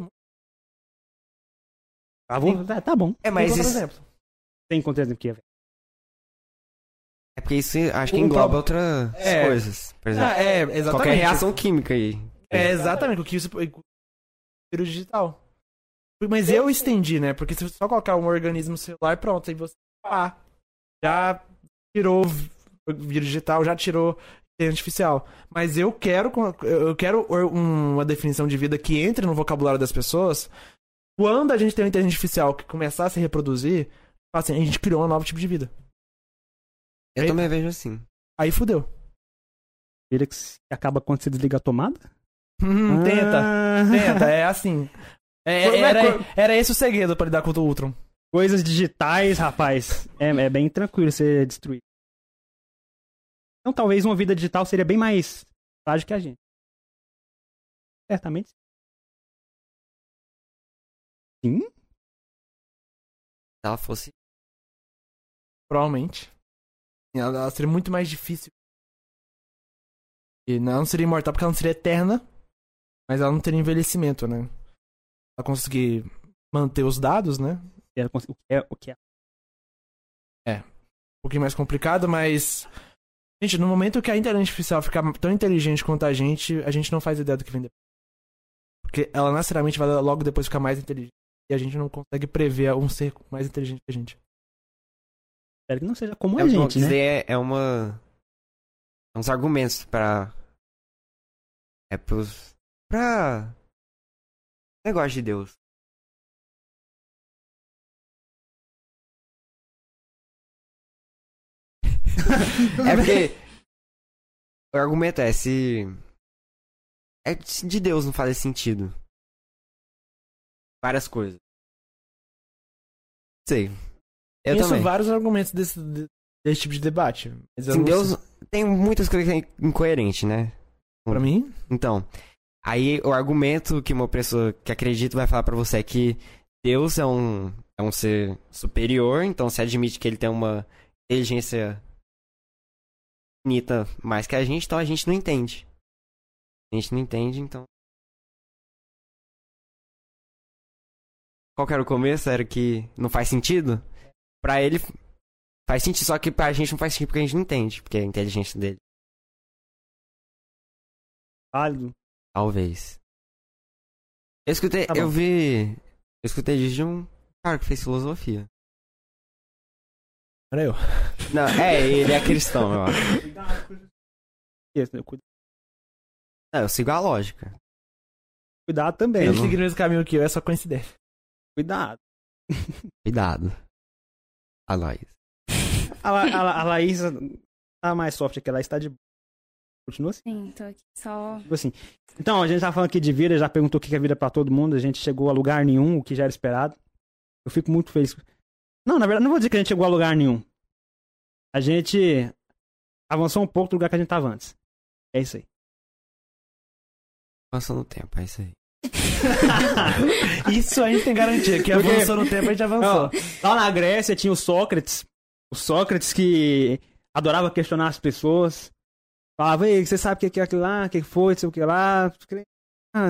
Ah, vou- tá, tá bom. É, mas Outro isso, exemplo. Tem contexto aqui, velho. é porque isso acho que O engloba pro- outras É. coisas. Por exemplo, Ah, é, exatamente. qualquer reação química aí. É, exatamente, o que isso vírus digital. Mas eu estendi, né? Porque se você só colocar um organismo celular, pronto, aí você ah, já tirou o vírus digital, já tirou artificial. Mas eu quero eu quero um- uma definição de vida que entre no vocabulário das pessoas. Quando a gente tem uma inteligência artificial que começar a se reproduzir, assim, a gente criou um novo tipo de vida. Eu É. também vejo assim. Aí fudeu. Vira que acaba quando você desliga a tomada? Hum, tenta, Ah. tenta, é assim. É- Foi- era, era esse o segredo pra lidar com o Ultron. Coisas digitais, rapaz, é, é bem tranquilo você destruir. Então talvez uma vida digital seria bem mais frágil que a gente. Certamente. Sim. Se ela fosse. Provavelmente. Ela, ela seria muito mais difícil. E não seria imortal porque ela não seria eterna. Mas ela não teria envelhecimento, né? Ela conseguir manter os dados, né? O que é, o que é. Um pouquinho mais complicado, mas. Gente, no momento que a inteligência artificial ficar tão inteligente quanto a gente, a gente não faz ideia do que vem depois. Porque ela necessariamente vai logo depois ficar mais inteligente. E a gente não consegue prever um ser mais inteligente que a gente. Espero que não seja como É, a gente, né? é, é uma. é uns argumentos pra. É pros. pra. Negócio de Deus. É porque. O argumento é se. É de Deus não faz sentido. Várias coisas. Sei. Eu Conheço também. vários argumentos desse, de- desse tipo de debate. Sim, Deus sei- tem muitas coisas que é incoerente, né? Pra mim, Então, aí o argumento que uma pessoa que acredita vai falar pra você é que Deus é um, é um ser superior, então você admite que ele tem uma inteligência infinita mais que a gente, então a gente não entende. A gente não entende, então. Qual que era o começo? Era que não faz sentido? Pra ele faz sentido, só que pra gente não faz sentido porque a gente não entende, porque é a inteligência dele. Válido. Talvez. Eu escutei, Tá eu vi. Eu escutei disso de um cara que fez filosofia. Era eu. Não, é, ele é cristão, eu acho. Né? Não, eu sigo a lógica. Cuidado também. Ele não- seguindo esse caminho que eu é só coincidência. Cuidado. Cuidado. A Laís. A, La, a, La- a Laís tá mais soft aqui, ela está de boa. Continua assim. Sim, tô aqui só. Tipo assim. Então, a gente tá falando aqui de vida, já perguntou o que é vida pra todo mundo, a gente chegou a lugar nenhum, o que já era esperado. Eu fico muito feliz. Não, na verdade, não vou dizer que a gente chegou a lugar nenhum. A gente avançou um pouco do lugar que a gente tava antes. É isso aí. Avançou no tempo, é isso aí. Isso a gente tem garantia, que Porque- avançou no tempo, a gente avançou. Lá na Grécia tinha o Sócrates. O Sócrates que adorava questionar as pessoas. Falava, ei, você sabe o que é aquilo lá? O que foi? Não sei o que lá. Ah,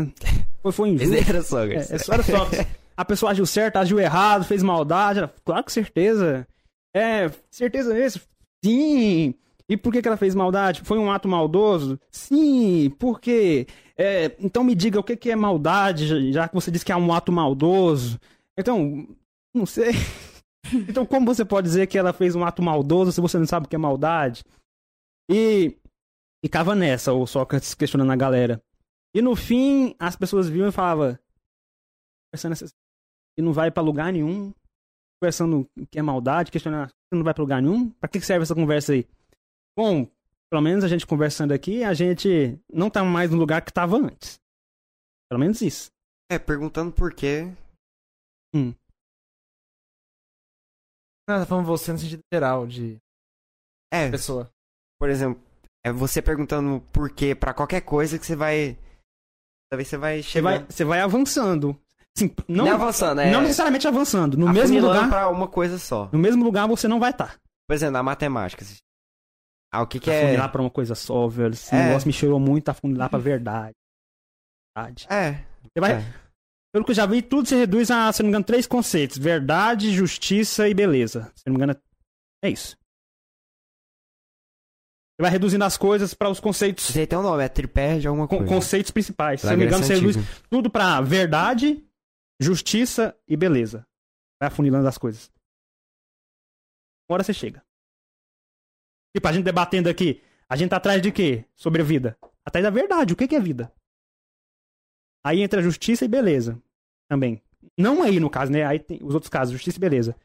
foi, foi injusto. Esse era só, É, era Sócrates. A pessoa agiu certo, agiu errado, fez maldade. Era, claro que certeza. É, certeza mesmo. Sim. E por que, que ela fez maldade? Foi um ato maldoso? Sim. Por quê? É, então me diga o que, que é maldade, já- que você disse que é um ato maldoso. Então, não sei. Então, como você pode dizer que ela fez um ato maldoso se você não sabe o que é maldade? E ficava nessa, o Sócrates questionando a galera. E no fim, as pessoas viam e falavam: conversando essas... e não vai pra lugar nenhum, conversando que é maldade, questionando, não vai pra lugar nenhum. Pra que que serve essa conversa aí? Bom, pelo menos a gente conversando aqui, a gente não tá mais no lugar que tava antes. Pelo menos isso. É, perguntando por quê. Não, tá falando você no sentido geral, de É, pessoa. por exemplo, é você perguntando por quê pra qualquer coisa que você vai. Talvez você vai Você chegar. vai, você vai avançando. Não, Não avançando, é. não necessariamente avançando. No mesmo lugar, pra uma coisa só. no mesmo lugar você não vai estar. Por exemplo, na matemática. assim. Ah, o que que Tá. é. Afunilar pra uma coisa só, velho. Esse É. negócio me cheirou muito afunilar pra verdade. verdade. É. Você vai, é. você Pelo que eu já vi, tudo se reduz a, se não me engano, três conceitos: verdade, justiça e beleza. Se não me engano, é isso. Você vai reduzindo as coisas para os conceitos, aí tem um nome, é tripé de alguma coisa. conceitos principais. Se não me engano, você reduz tudo pra verdade, justiça e beleza. Vai afunilando as coisas. Uma hora você chega. Tipo, a gente debatendo aqui, a gente tá atrás de quê? Sobre a vida. Atrás da verdade. O que é vida? Aí entra justiça e beleza. Também. Não aí, no caso, né? Aí tem os outros casos, justiça e beleza.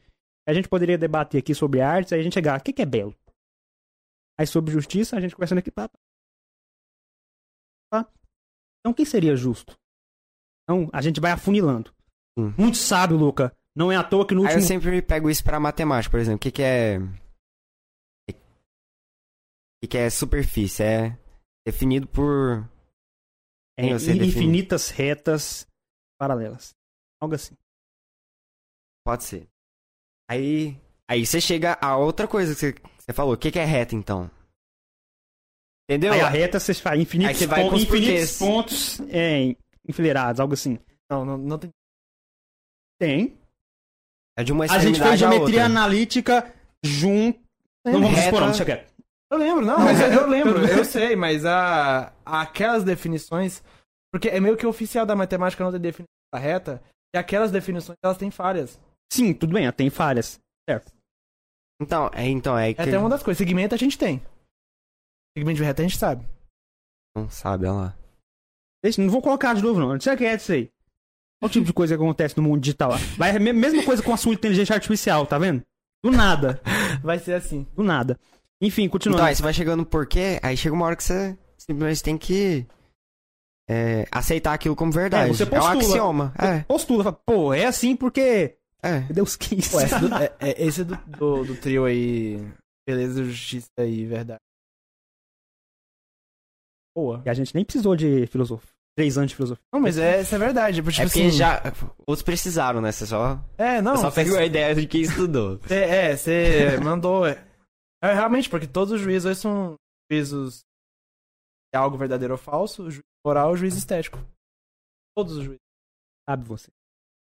A gente poderia debater aqui sobre artes, aí a gente chegar, o que que é belo? Aí sobre justiça, a gente conversando aqui, pá, pá. Então, o que seria justo? Então, a gente vai afunilando. Hum. Muito sábio, Luca. Não é à toa que no Aí eu último... sempre pego isso pra matemática, por exemplo. O que, que é. O que, que é superfície? É definido por. É, infinitas retas paralelas. Algo assim. Pode ser. Aí. Aí você chega a outra coisa que você, que você falou. O que, que é reta, então? Entendeu? Aí a reta você faz infinitos, Aí você vai pon- infinitos pontos é, enfileirados, algo assim. Não, não, não tem. Tem. É de uma A gente fez geometria analítica junto. Não vamos Reta- expor, deixa quieto. Eu lembro, não, mas eu, lembro, eu sei, mas a, aquelas definições. Porque é meio que oficial da matemática não ter definição reta, e aquelas definições elas têm falhas. Sim, tudo bem, tem falhas. Certo. Então, é, então, é que. É até uma das coisas. Segmento a gente tem. Segmento de reta a gente sabe. Não sabe, olha lá. Deixa, não vou colocar de novo, não. Deixa quieto isso aí. Olha o tipo de coisa que acontece no mundo digital. lá. Vai, me- mesma coisa com a sua inteligência artificial, tá vendo? Do nada. Vai ser assim. Do nada. Enfim, continuando. Então, aí você vai chegando no porquê, aí chega uma hora que você simplesmente tem que é, aceitar aquilo como verdade. É, você um postula. axioma. É, Postula, fala, pô, é assim porque é. Deus quis. Pô, esse, do, é- é- esse do, do, do trio aí. Beleza, justiça e verdade. Boa. E a gente nem precisou de filosofia. Três anos de filosofia. Não, mas é, isso é verdade. Tipo, É porque assim, já. Outros precisaram, né? Você só, É, não. só cê- pegou a ideia de quem estudou. cê- é, você mandou. É, É, realmente, porque todos os juízes hoje são juízos. É algo verdadeiro ou falso, juiz moral e juiz estético. Todos os juízes. Sabe você.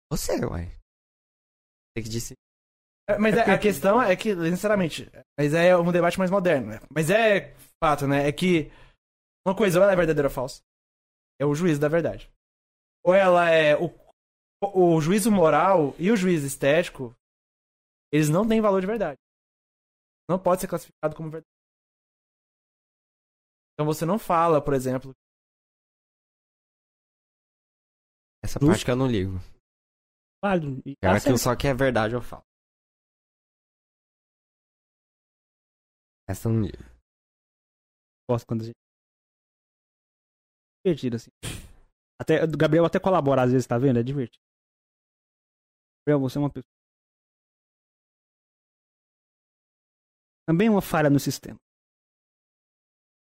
Você, uai. Você que disse. É, Mas é- a questão é que, sinceramente, mas é um debate mais moderno, né? Mas é fato, né? É que uma coisa, ou ela é verdadeira ou falsa. É o juízo da verdade. Ou ela é. O, o juízo moral e o juízo estético, eles não têm valor de verdade. Não pode ser classificado como verdade. Então você não fala, por exemplo. Essa parte que eu não ligo. Válido. E Cara, tá aquilo só que é verdade eu falo. Essa eu não ligo. Gosto quando a gente. Divertido, assim. Até, o Gabriel até colabora às vezes, tá vendo? É divertido. Gabriel, você é uma pessoa. Também uma falha no sistema.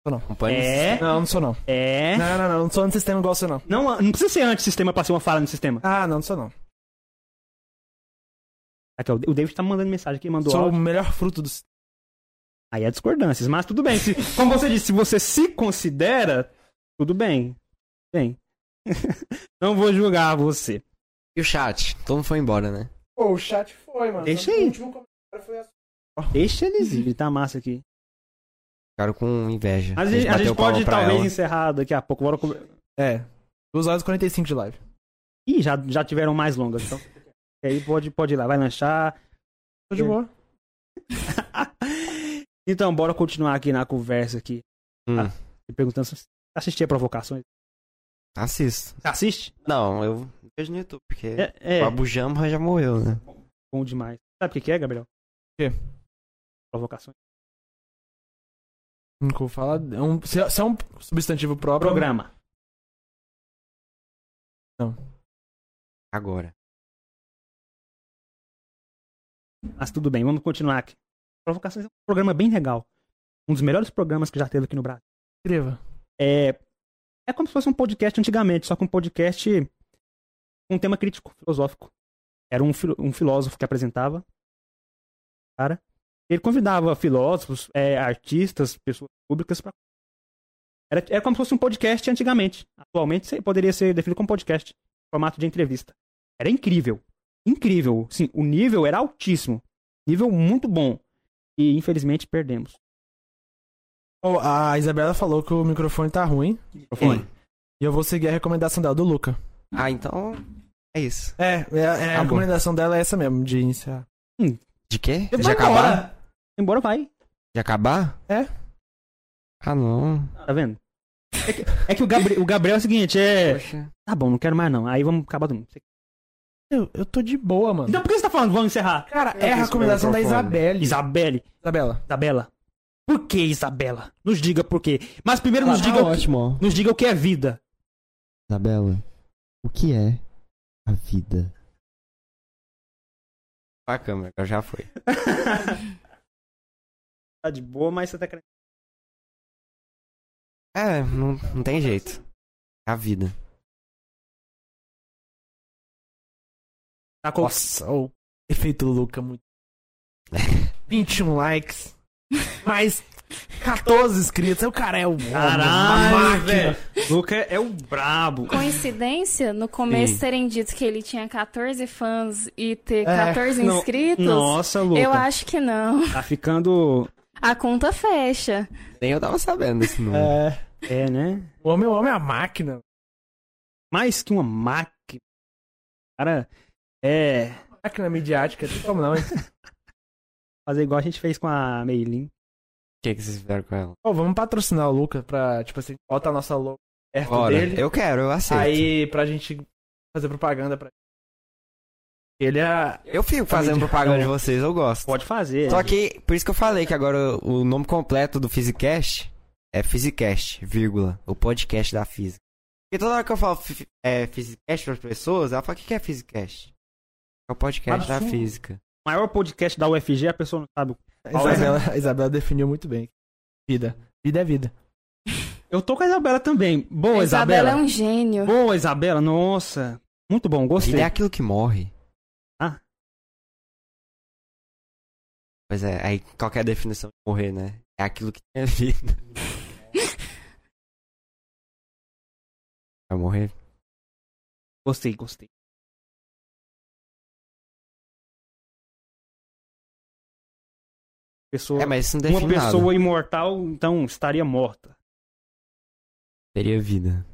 Acompanha É. Não, não sou não. É. Não, não, não. Não sou antissistema igual você não. Não, não precisa ser antissistema pra ser uma falha no sistema. Ah, não, não sou não. Aqui, o David tá mandando mensagem aqui, mandou Sou o áudio. melhor fruto do Aí é discordâncias, mas tudo bem. Se- como você disse, se você se considera, tudo bem. Bem. não vou julgar você. E o chat? Todo mundo foi embora, né? Pô, o chat foi, mano. Deixa O aí. último comentário foi assim. Deixa eles ir, tá massa aqui. Ficaram com inveja. A gente, a gente palma pode pra talvez ela. encerrar daqui a pouco. Bora com- É. 2 horas e 45 de live. Ih, já, já tiveram mais longas, então. E aí pode, pode ir lá, vai lanchar. Tô de boa. então, bora continuar aqui na conversa aqui. Hum. E perguntando se você assistia provocações. Assisto. Você assiste? Não, eu vejo no YouTube, porque É, é o Abu Jamba já morreu, né? bom demais. Sabe o que que é, Gabriel? O quê? Provocações. Nunca vou falar. É um, se, é- se é um substantivo próprio. Programa. Agora. Mas tudo bem, vamos continuar aqui. Provocações é um programa bem legal. Um dos melhores programas que já teve aqui no Brasil. Escreva. É, é como se fosse um podcast antigamente, só que um podcast com um tema crítico, filosófico. Era um, um filósofo que apresentava. Cara. Ele convidava filósofos, é, artistas, pessoas públicas para. Era, era como se fosse um podcast antigamente. Atualmente poderia ser definido como podcast. formato de entrevista. Era incrível. Incrível. Sim, o nível era altíssimo. Nível muito bom. E infelizmente perdemos. Oh, a Isabela falou que o microfone tá ruim. Microfone. E eu vou seguir a recomendação dela do Luca. Ah, então. É isso. É, é, é, a recomendação dela é essa mesmo, de iniciar. De quê? Eu De acabar? embora. Embora vai. De acabar? É. Ah, não. Tá vendo? É que, é que o, Gabri- o Gabriel é o seguinte, é. Poxa. Tá bom, não quero mais não. Aí vamos acabar do mundo. Eu, eu tô de boa, mano. Então por que você tá falando? Vamos encerrar. Cara, Eu é a recomendação da. Isabelle. Isabelle. Isabela. Isabela. Por que Isabela? Nos diga por quê. Mas primeiro nos Tá diga, o que, ótimo, ó. nos diga o que é vida. Isabela, o que é a vida? A câmera, já foi. Tá de boa, mas você tá querendo. É, não, não tem jeito. É a vida. Tá com... Nossa, o efeito Luca muito. 21 likes. Mais 14 inscritos. O cara é o uma Caralho, máquina. velho. Luca é o brabo. Coincidência, no começo Sim. terem dito que ele tinha 14 fãs e ter É, 14 No- inscritos? Nossa, Luca. Eu acho que não. Tá ficando. A conta fecha. Nem eu tava sabendo desse número. É. É, né? O homem, o homem é a máquina. Mais que uma máquina. Cara, é. Máquina midiática, tem como não, hein? Fazer igual a gente fez com a Meilin. O que, que vocês fizeram com ela? Pô, vamos patrocinar o Luca pra, tipo assim, bota a nossa logo perto Ora, dele. eu quero, eu aceito. Aí, pra gente fazer propaganda pra ele. é. Eu fico fazendo propaganda de vocês, eu gosto. Pode fazer. Só que, por isso que eu falei que agora o nome completo do Physicast é Physicast, vírgula, o podcast da física. Porque toda hora que eu falo é, Physicast para as pessoas, ela fala, o que que é Physicast? É o podcast da física. O maior podcast da UFG, a pessoa não sabe. A Qual é? Isabela, a Isabela definiu muito bem. Vida. Vida é vida. Eu tô com a Isabela também. Boa, a Isabela Isabela. é um gênio. Boa, Isabela. Nossa. Muito bom, gostei. Vida é aquilo que morre. Ah. Pois é, aí qual que é a definição de morrer, né? É aquilo que tem vida. Vai morrer? Gostei, gostei. Pessoa, É, mas isso não uma pessoa nada. imortal, então, estaria morta. Teria vida.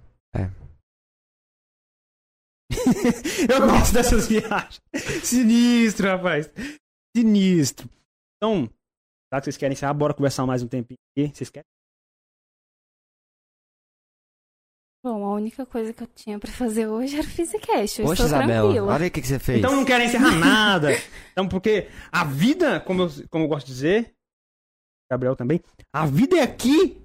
Eu gosto dessas viagens. Sinistro, rapaz. Sinistro. Então, já que vocês querem encerrar, bora conversar mais um tempinho aqui. Vocês querem? Bom, a única coisa que eu tinha pra fazer hoje era o Physicast. Eu Poxa, estou Isabela, tranquila. olha o que, que você fez. Então não querem encerrar nada. Então, porque a vida, como eu, como eu gosto de dizer, Gabriel também, a vida é aqui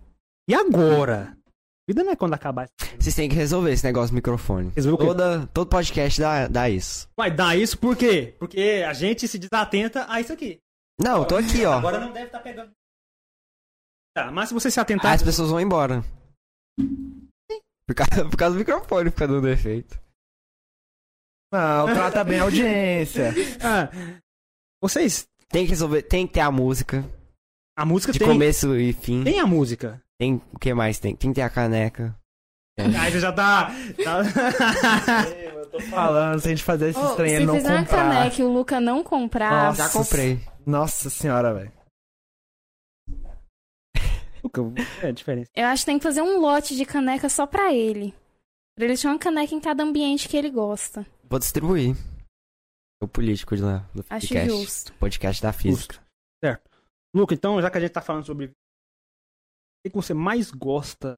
e agora. A vida não é quando acabar. Vocês têm que resolver esse negócio do microfone. Toda, todo podcast dá, dá isso. Vai dar isso por quê? Porque a gente se desatenta a isso aqui. Não, eu tô aqui, ó. Agora não deve estar pegando. Tá, mas se você se atentar. Aí as pessoas vão embora. Por causa, por causa do microfone, fica dando defeito. Não, trata bem a audiência. Ah, vocês. Tem que resolver, tem que ter a música. A música De tem. começo e fim. Tem a música. Tem, o que mais tem? Tem que ter a caneca. Aí você já tá. tá... eu tô falando, se a gente fazer esse Ô, trem, se não fizer uma comprar. caneca e o Luca não comprar, Nossa. Já comprei. Nossa senhora, velho. É a diferença. eu acho que tem que fazer um lote de caneca só pra ele. Pra ele ter uma caneca em cada ambiente que ele gosta. Vou distribuir. O político de lá, do Acho podcast. justo. Podcast da física. Certo. Luca, então, já que a gente tá falando sobre. O que que você mais gosta?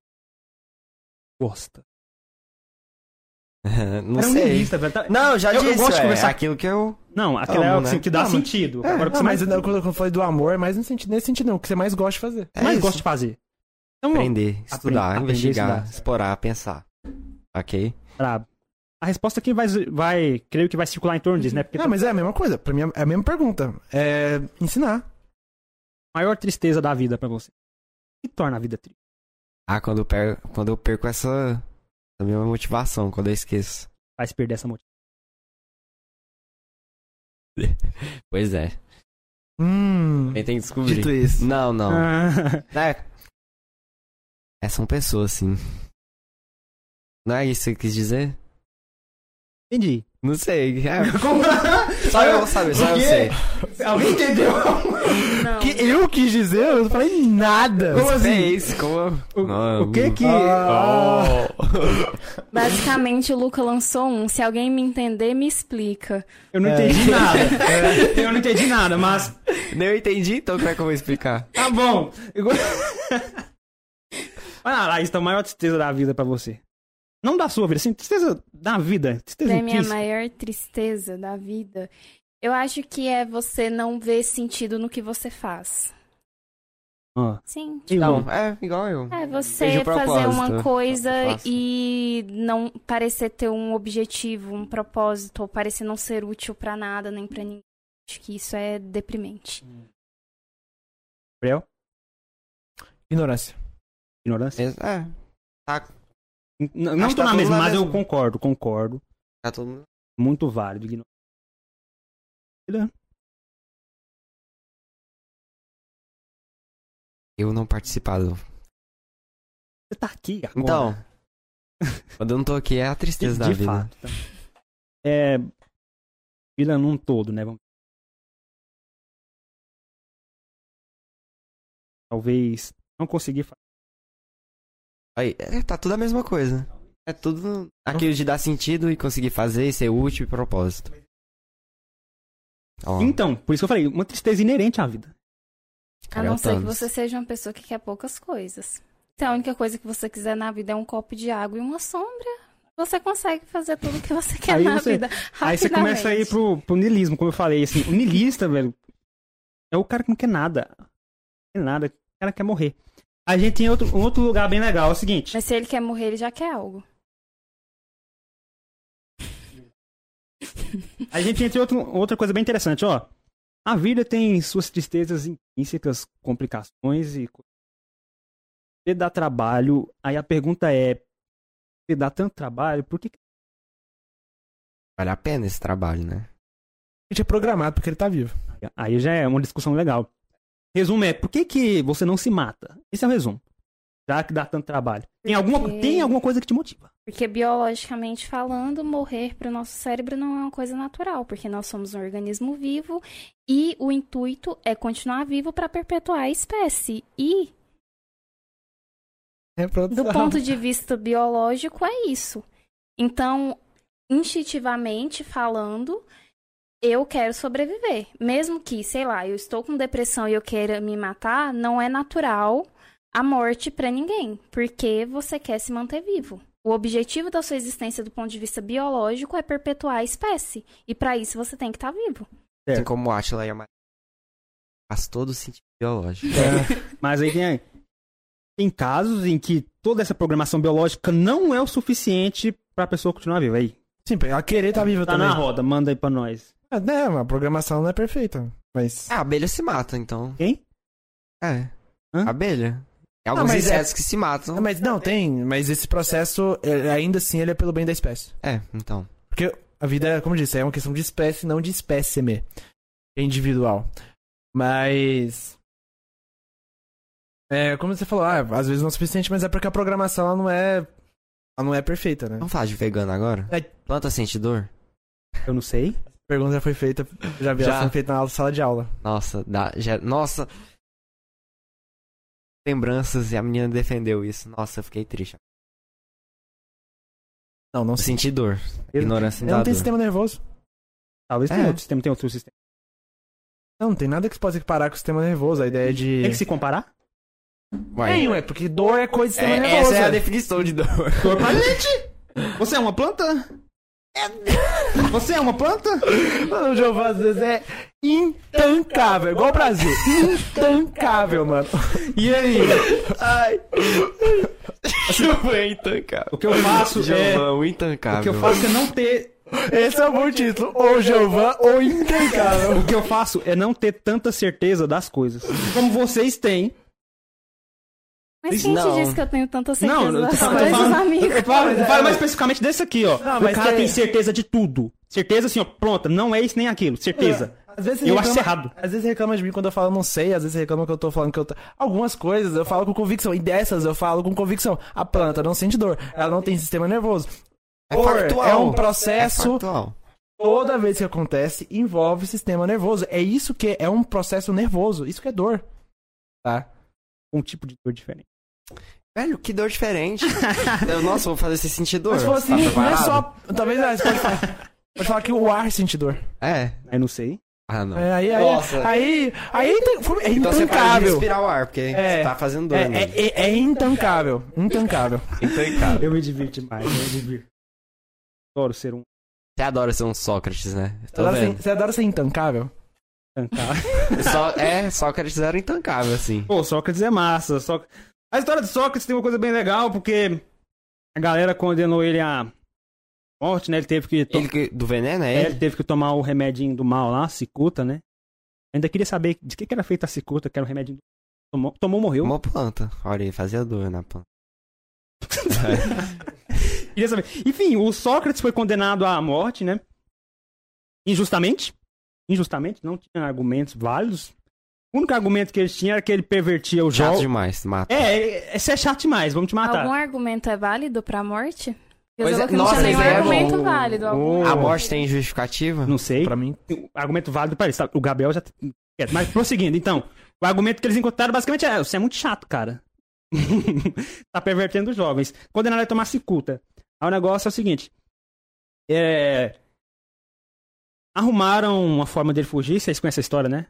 Gosta. não Era um sei. velho. Tá- Não, já Eu- eu disse, gosto de é conversar- aquilo que eu... Não, aquela é Amo, o assim, né? que dá Não, sentido. É, Agora, não, mais, mas eu- quando eu falei do amor, é mais no sentido, nesse sentido não, o que você mais gosta de fazer. É mais gosta de fazer? Então, Aprender, estudar, aprender, investigar, estudar. explorar, pensar. Ok? brabo. A resposta aqui vai, vai. Creio que vai circular em torno disso, né? Porque Não, mas é a mesma coisa. Pra mim é a mesma pergunta. É ensinar. maior tristeza da vida pra você. O que torna a vida triste? Ah, quando eu perco, quando eu perco essa, essa minha motivação, quando eu esqueço. Faz perder essa motivação. Pois é. Hum. Quem tem que descobrir. Dito isso. Não, não. É. É, são pessoas, sim. Não é isso que você quis dizer? Entendi. Não sei. É, só eu vou saber, só eu sei. Alguém entendeu? Não. Que eu quis dizer, eu não falei nada. Como assim? É isso, como... O, o que que... Ah. Basicamente, o Luca lançou um. Se alguém me entender, me explica. Eu não É. entendi nada. Eu não entendi nada, mas... Nem eu entendi, então como é que eu vou explicar? Tá bom. Igual- Vai lá, Laís, tá a maior tristeza da vida pra você. Não da sua vida, assim, tristeza da vida. Tristeza Pra minha intrínseca. maior tristeza da vida, eu acho que é você não ver sentido no que você faz. Ah, Sim. e Não, o- é igual eu. É você fazer uma coisa e não parecer ter um objetivo, um propósito, ou parecer não ser útil pra nada nem pra ninguém. Acho que isso é deprimente. Gabriel? Ignorância. Ignorância? É, tá, Não tô que tá na mesma, mas eu mesma. concordo, concordo. tá todo mundo... Muito válido. ignorância. Eu não participar do... Você tá aqui agora. Então, quando eu não tô aqui é a tristeza da de vida. fato. tá. É. Vida num todo, né? Vamos- Talvez não conseguir fazer. Aí, é, tá tudo a mesma coisa. É tudo aquilo de dar sentido e conseguir fazer, ser útil e propósito. Ó, Então, por isso que eu falei, uma tristeza inerente à vida. A cara, não o ser que você seja uma pessoa que quer poucas coisas. Então, a única coisa que você quiser na vida é um copo de água e uma sombra. Você consegue fazer tudo que você quer Aí na você- vida. Aí você começa a ir pro, pro niilismo, como eu falei, assim, o niilista, velho, é o cara que não quer nada. Não quer nada, o cara quer morrer. A gente tem outro, um outro lugar bem legal, é o seguinte. Mas se ele quer morrer, ele já quer algo. A gente tem outro, outra coisa bem interessante, ó. A vida tem suas tristezas intrínsecas, complicações e. Você dá trabalho. Aí a pergunta é: você dá tanto trabalho, por que. que- Vale a pena esse trabalho, né? A gente é programado porque ele tá vivo. Aí já é uma discussão legal. Resumo é: por que, que você não se mata? Esse é o resumo. Já que dá tanto trabalho. Tem alguma, Porque- tem alguma coisa que te motiva. Porque biologicamente falando, morrer para o nosso cérebro não é uma coisa natural, porque nós somos um organismo vivo e o intuito é continuar vivo para perpetuar a espécie. E Reprodução. do ponto de vista biológico é isso. Então, instintivamente falando, eu quero sobreviver. Mesmo que, sei lá, eu estou com depressão e eu queira me matar, não é natural a morte para ninguém, porque você quer se manter vivo. O objetivo da sua existência do ponto de vista biológico é perpetuar a espécie, e para isso você tem que estar vivo. Certo. Assim como o Atila e a. Faz todo sentido biológico. Mas aí tem, tem casos em que toda essa programação biológica não é o suficiente pra pessoa continuar viva. Aí, Sim, ela querer tá viva tá também. na roda, manda aí pra nós. É, né, a programação não é perfeita. Mas. Ah, a abelha se mata, então. Quem? É. Hã? Abelha. É alguns é- insetos que se matam. Ah, Mas não, tem. Mas esse processo, é, ainda assim, ele é pelo bem da espécie. É, então. Porque a vida, como eu disse, é uma questão de espécie, não de espécime. É individual. Mas. É, como você falou, ah, às vezes não é o suficiente, mas é porque a programação ela não é. Ela não é perfeita, né? Vamos falar de vegano agora? É. Planta sente dor? Eu não sei. A pergunta já foi feita, já vi Já. ela sendo feita na sala de aula. Nossa, dá, já, nossa. Lembranças e a menina defendeu isso. Nossa, eu fiquei triste. Não, não Eu sei. senti dor. Ignorância Eu da não tenho dor. sistema nervoso. Talvez É. tenha outro sistema, tem outro sistema. Não, não tem nada que se possa equiparar com o sistema nervoso. A ideia de. Tem que se comparar? Uai, Tem, ué, porque dor é coisa de sistema é, nervoso. essa é a ué. definição de dor. Dor pra gente! Você é uma planta? Você é uma planta? Mano, o Giovanni às vezes é intancável, igual o Brasil. Intancável, mano. E aí? Ai. Giovanni intancável. O que eu faço é. Giovanni O intancável. que eu faço é não ter. Esse é o bom título. Ou Giovanni ou intancável. O que eu faço é não ter tanta certeza das coisas. Como vocês têm. Mas quem não. te disse que eu tenho tanta certeza Não, tô das falando- coisas, tô falando- amigo? Eu falo, eu falo mais especificamente desse aqui, ó. Não, o mas cara tem- tem certeza de tudo. Certeza assim, ó, pronta, não é isso nem aquilo. Certeza. Às vezes Eu acho reclama- errado. Às vezes reclama de mim quando eu falo não sei, às vezes reclama que eu tô falando que eu tô... Algumas coisas eu falo com convicção, e dessas eu falo com convicção. A planta não sente dor, ela não tem sistema nervoso. É dor, factual. é um É processo. factual. toda vez que acontece, envolve sistema nervoso. É isso que é um processo nervoso. Isso que é dor. Tá? Um tipo de dor diferente. Velho, que dor diferente. Eu, Nossa, vou fazer você sentir dor. Mas se fosse, Tá não é só. Talvez você pode falar, pode falar que o ar sente dor. É. Aí não sei. Ah, não. É, aí, aí, Nossa. aí, aí, é intan- é Então você para de intancável. respirar o ar, porque É. você tá fazendo dor. É, né? é, é, é intancável. Intancável. Intancável. Eu me divirto demais, eu me divirto. Adoro ser um Você adora ser um Sócrates, né? Você Tô adora, ser, você adora ser intancável? cantar. Só, é, Sócrates era intancável, assim. Pô, Sócrates é massa. Só... A história de Sócrates tem uma coisa bem legal, porque a galera condenou ele à morte, né? Ele teve que, to- Ele que- do veneno, é é, ele? ele teve que tomar o remedinho do mal lá, cicuta, né? Ainda queria saber de que, que era feita a cicuta, que era o remedinho do... Tomou, tomou morreu. Uma planta. Olha aí, fazia dor na planta. Queria saber. Enfim, o Sócrates foi condenado à morte, né? Injustamente. Injustamente, não tinha argumentos válidos. O único argumento que ele tinha era que ele pervertia o Chato jogo. demais, mata. É, esse é chato demais, vamos te matar. Algum argumento é válido pra morte? Porque Pois eu é, que não nossa, tinha nenhum é argumento bom. válido. algum. Oh. A morte tem justificativa? Não sei. Pra mim, argumento válido para isso. tá? O Gabriel já. É, Mas prosseguindo, então. O argumento que eles encontraram basicamente é: você é muito chato, cara. tá pervertendo os jovens. Condenado a tomar cicuta. Aí o negócio é o seguinte: é... Arrumaram uma forma dele fugir. Vocês conhecem a história, né?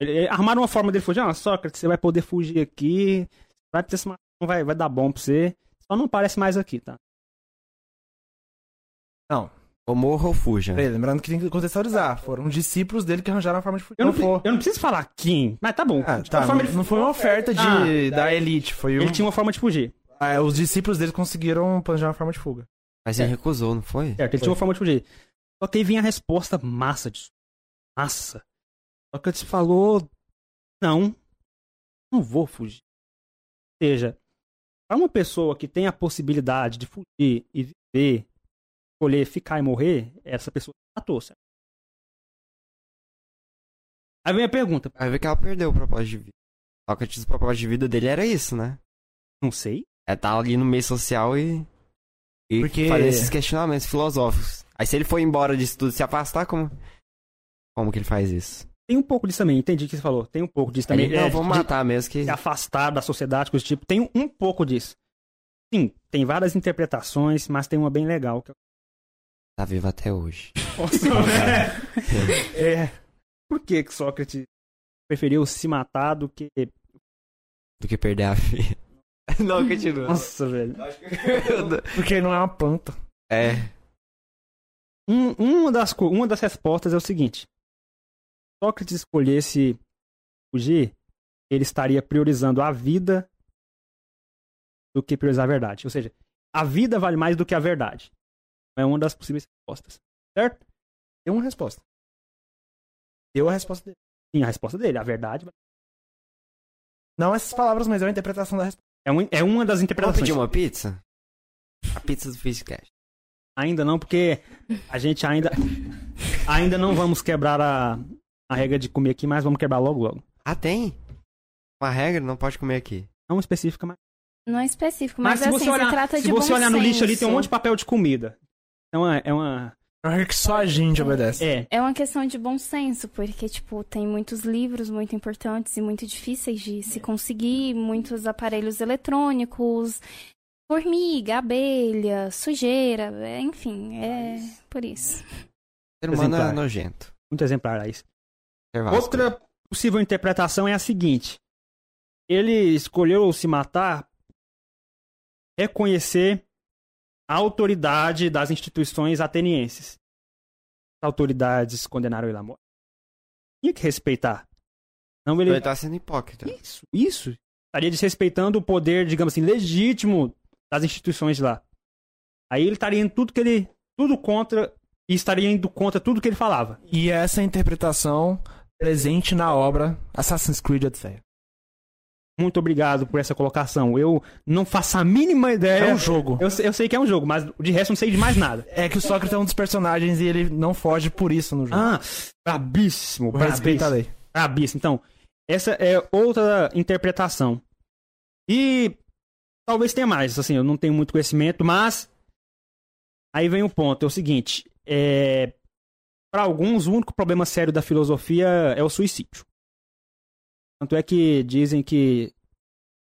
Ele- ele- Arrumaram uma forma dele fugir. Ah, Sócrates, você vai poder fugir aqui. Vai, ter esse- vai, vai dar bom pra você. Só não aparece mais aqui, tá? Ou morra ou fuja. peraí, lembrando que tem que contextualizar. Foram discípulos dele que arranjaram a forma de fugir. Eu não, Não for. eu não preciso falar quem, mas tá bom. Ah, De tá, não, ele- não foi uma oferta de, Ah. da elite. Foi um, Ele tinha uma forma de fugir. ah, os discípulos dele conseguiram planejar uma forma de fuga. Mas ele recusou, não foi? Certo, ele tinha uma forma de fugir. Só que aí vinha a resposta massa disso. Massa. Só que ele falou: Não, não vou fugir. Ou seja, para uma pessoa que tem a possibilidade de fugir e viver, escolher ficar e morrer, essa pessoa matou, certo? Aí vem a pergunta: Vai ver que ela perdeu o propósito de vida. Sócrates, o propósito de vida dele era isso, né? Não sei. É estar ali no meio social e. E Porque- fazer esses questionamentos filosóficos. Aí se ele for embora disso tudo se afastar, como. Como que ele faz isso? Tem um pouco disso também, entendi o que você falou. Tem um pouco disso também. Ele, não, é, vamos de- matar mesmo que. se afastar da sociedade, coisa tipo. Tem um pouco disso. Sim, tem várias interpretações, mas tem uma bem legal. Que. Tá vivo até hoje. é. Por que, que Sócrates preferiu se matar do que. Do que perder a filha. não, continua. Nossa, velho. Porque não é uma planta. é. Um- uma, das, uma das respostas é o seguinte: Sócrates escolhesse fugir, ele estaria priorizando a vida do que priorizar a verdade. Ou seja, a vida vale mais do que a verdade. É uma das possíveis respostas. Certo? Deu uma resposta. Deu a resposta dele. Sim, a resposta dele. A verdade Não essas palavras, mas é uma interpretação da resposta. é, um- é uma das Vamos interpretações. pedir uma pizza? A pizza do Fishcast. Ainda não, porque a gente ainda. Ainda não vamos quebrar a, a regra de comer aqui, mas vamos quebrar logo, logo. Ah, tem? Uma regra, não pode comer aqui. Não específica, mas. Não é específico, mas, se assim, você olhar, se trata se de você bom olhar no lixo ali, tem um monte de papel de comida. É uma. É uma. É uma regra que só a gente obedece. É. É uma questão de bom senso, porque, tipo, tem muitos livros muito importantes e muito difíceis de se conseguir, muitos aparelhos eletrônicos, formiga, abelha, sujeira, é, enfim, é por isso. Ser humano é Exemplar. nojento. Muito exemplar aí. Servasco. Outra possível interpretação é a seguinte: ele escolheu se matar reconhecer a autoridade das instituições atenienses. As autoridades condenaram ele à morte. Tinha que respeitar. Não ele Ele tá sendo hipócrita. Isso, isso. Estaria desrespeitando o poder, digamos assim, legítimo das instituições de lá. Aí ele estaria indo tudo que ele. Tudo contra. E estaria indo contra tudo que ele falava. E essa interpretação presente na obra Assassin's Creed Odyssey. Muito obrigado por essa colocação. Eu não faço a mínima ideia. É um jogo. Eu, sei- eu sei que é um jogo, mas de resto não sei de mais nada. É que o Sócrates é um dos personagens e ele não foge por isso no jogo. Ah, brabíssimo, à brabíssimo. lei. Brabíssimo. Então, essa é outra interpretação. E talvez tenha mais, assim, eu não tenho muito conhecimento, mas Aí vem o ponto, é o seguinte, é... para alguns o único problema sério da filosofia é o suicídio. Tanto é que dizem que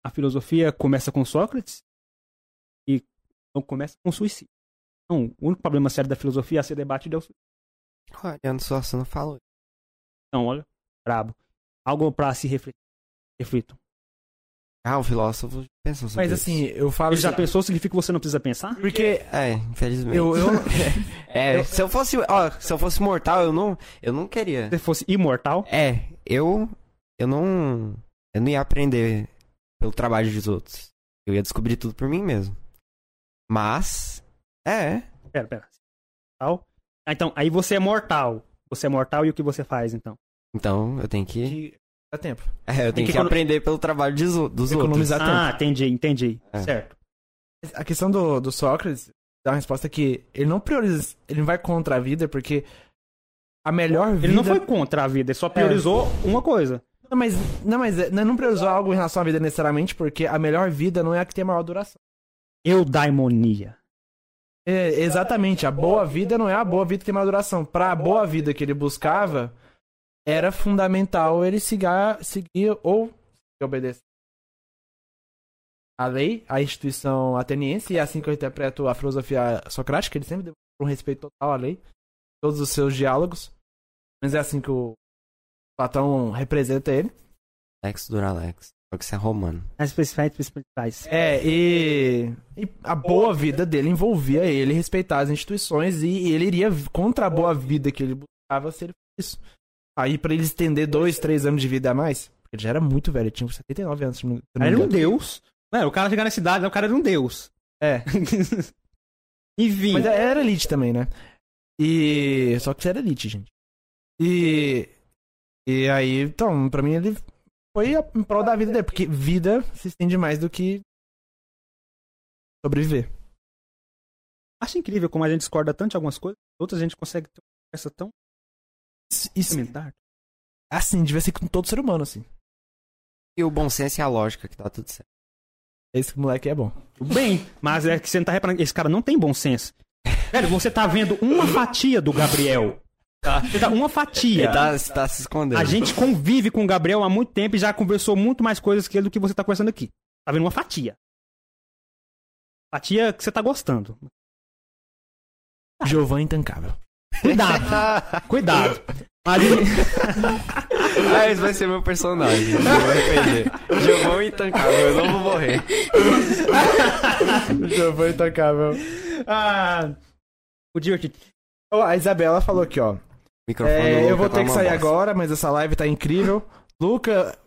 a filosofia começa com Sócrates e não começa com suicídio. Então, o único problema sério da filosofia a ser debatido é o suicídio. Olha, só você não falou. Então, olha, brabo. Algo pra se refletir. Reflitam. Ah, o filósofo pensou sobre Mas isso. assim, eu falo. Ele já pensou, significa que você não precisa pensar? Porque É, infelizmente. eu, eu, É, se eu fosse, ó, se eu fosse mortal, eu não, eu não queria. Se fosse imortal, É, eu, eu não, eu não ia aprender pelo trabalho dos outros. Eu ia descobrir tudo por mim mesmo. Mas, é, Pera, pera. Mortal. Ah, então, aí você é mortal. Você é mortal e o que você faz, então? então eu tenho que, que dá tempo. é, eu tenho que que, aprender pelo trabalho dos, o- dos outros. Economizar Ah, tempo. entendi, entendi. É. Certo. A questão do, do Sócrates dá uma resposta que ele não prioriza, ele não vai contra a vida, porque a melhor vida. Ele não foi contra a vida, ele só priorizou uma coisa. Não, mas, não, mas é, não priorizou algo em relação à vida necessariamente, porque a melhor vida não é a que tem a maior duração. Eudaimonia. É, exatamente, a boa vida não é a boa vida que tem maior duração. Pra a boa vida que ele buscava, era fundamental ele seguir, seguir ou obedecer a lei, a instituição ateniense, e é assim que eu interpreto a filosofia socrática, ele sempre deu um respeito total à lei, todos os seus diálogos. Mas é assim que o Platão representa ele. Lex Duralex. Só que isso é romano. As principais, principais. É, e, e a boa vida dele envolvia ele respeitar as instituições e ele iria contra a boa vida que ele buscava se ele fizesse isso. Aí pra ele estender dois, três anos de vida a mais, porque ele já era muito velho, ele tinha 79 anos. Se não, se não era um deus. Não, o cara chegar na cidade, o cara era um deus. É, Enfim. mas era elite também, né? E. Só que era elite, gente. E. E aí, então, pra mim ele foi em prol da vida dele, porque vida se estende mais do que sobreviver. Acho incrível como a gente discorda tanto de algumas coisas, outras a gente consegue ter uma conversa tão Isso, assim, devia ser com todo ser humano, assim. E o bom senso e a lógica que tá tudo certo. Esse moleque é bom. Tudo bem, mas é que você não tá reparando. Esse cara não tem bom senso. Velho, você tá vendo uma fatia do Gabriel. Você tá uma fatia. Ele tá, tá se escondendo. A gente convive com o Gabriel há muito tempo e já conversou muito mais coisas que ele do que você tá conversando aqui. Tá vendo uma fatia. Fatia que você tá gostando. Giovanni Intancável. Cuidado. Cuidado. Mas, Ah, esse vai ser meu personagem. Eu vou arrepender. Giovanni e Intancável, eu não vou morrer. Giovanni Intancável. ah, o Dirk. Ó, a Isabela falou aqui, ó. É, eu vou tá ter que sair bosta. agora, mas essa live tá incrível. Luca,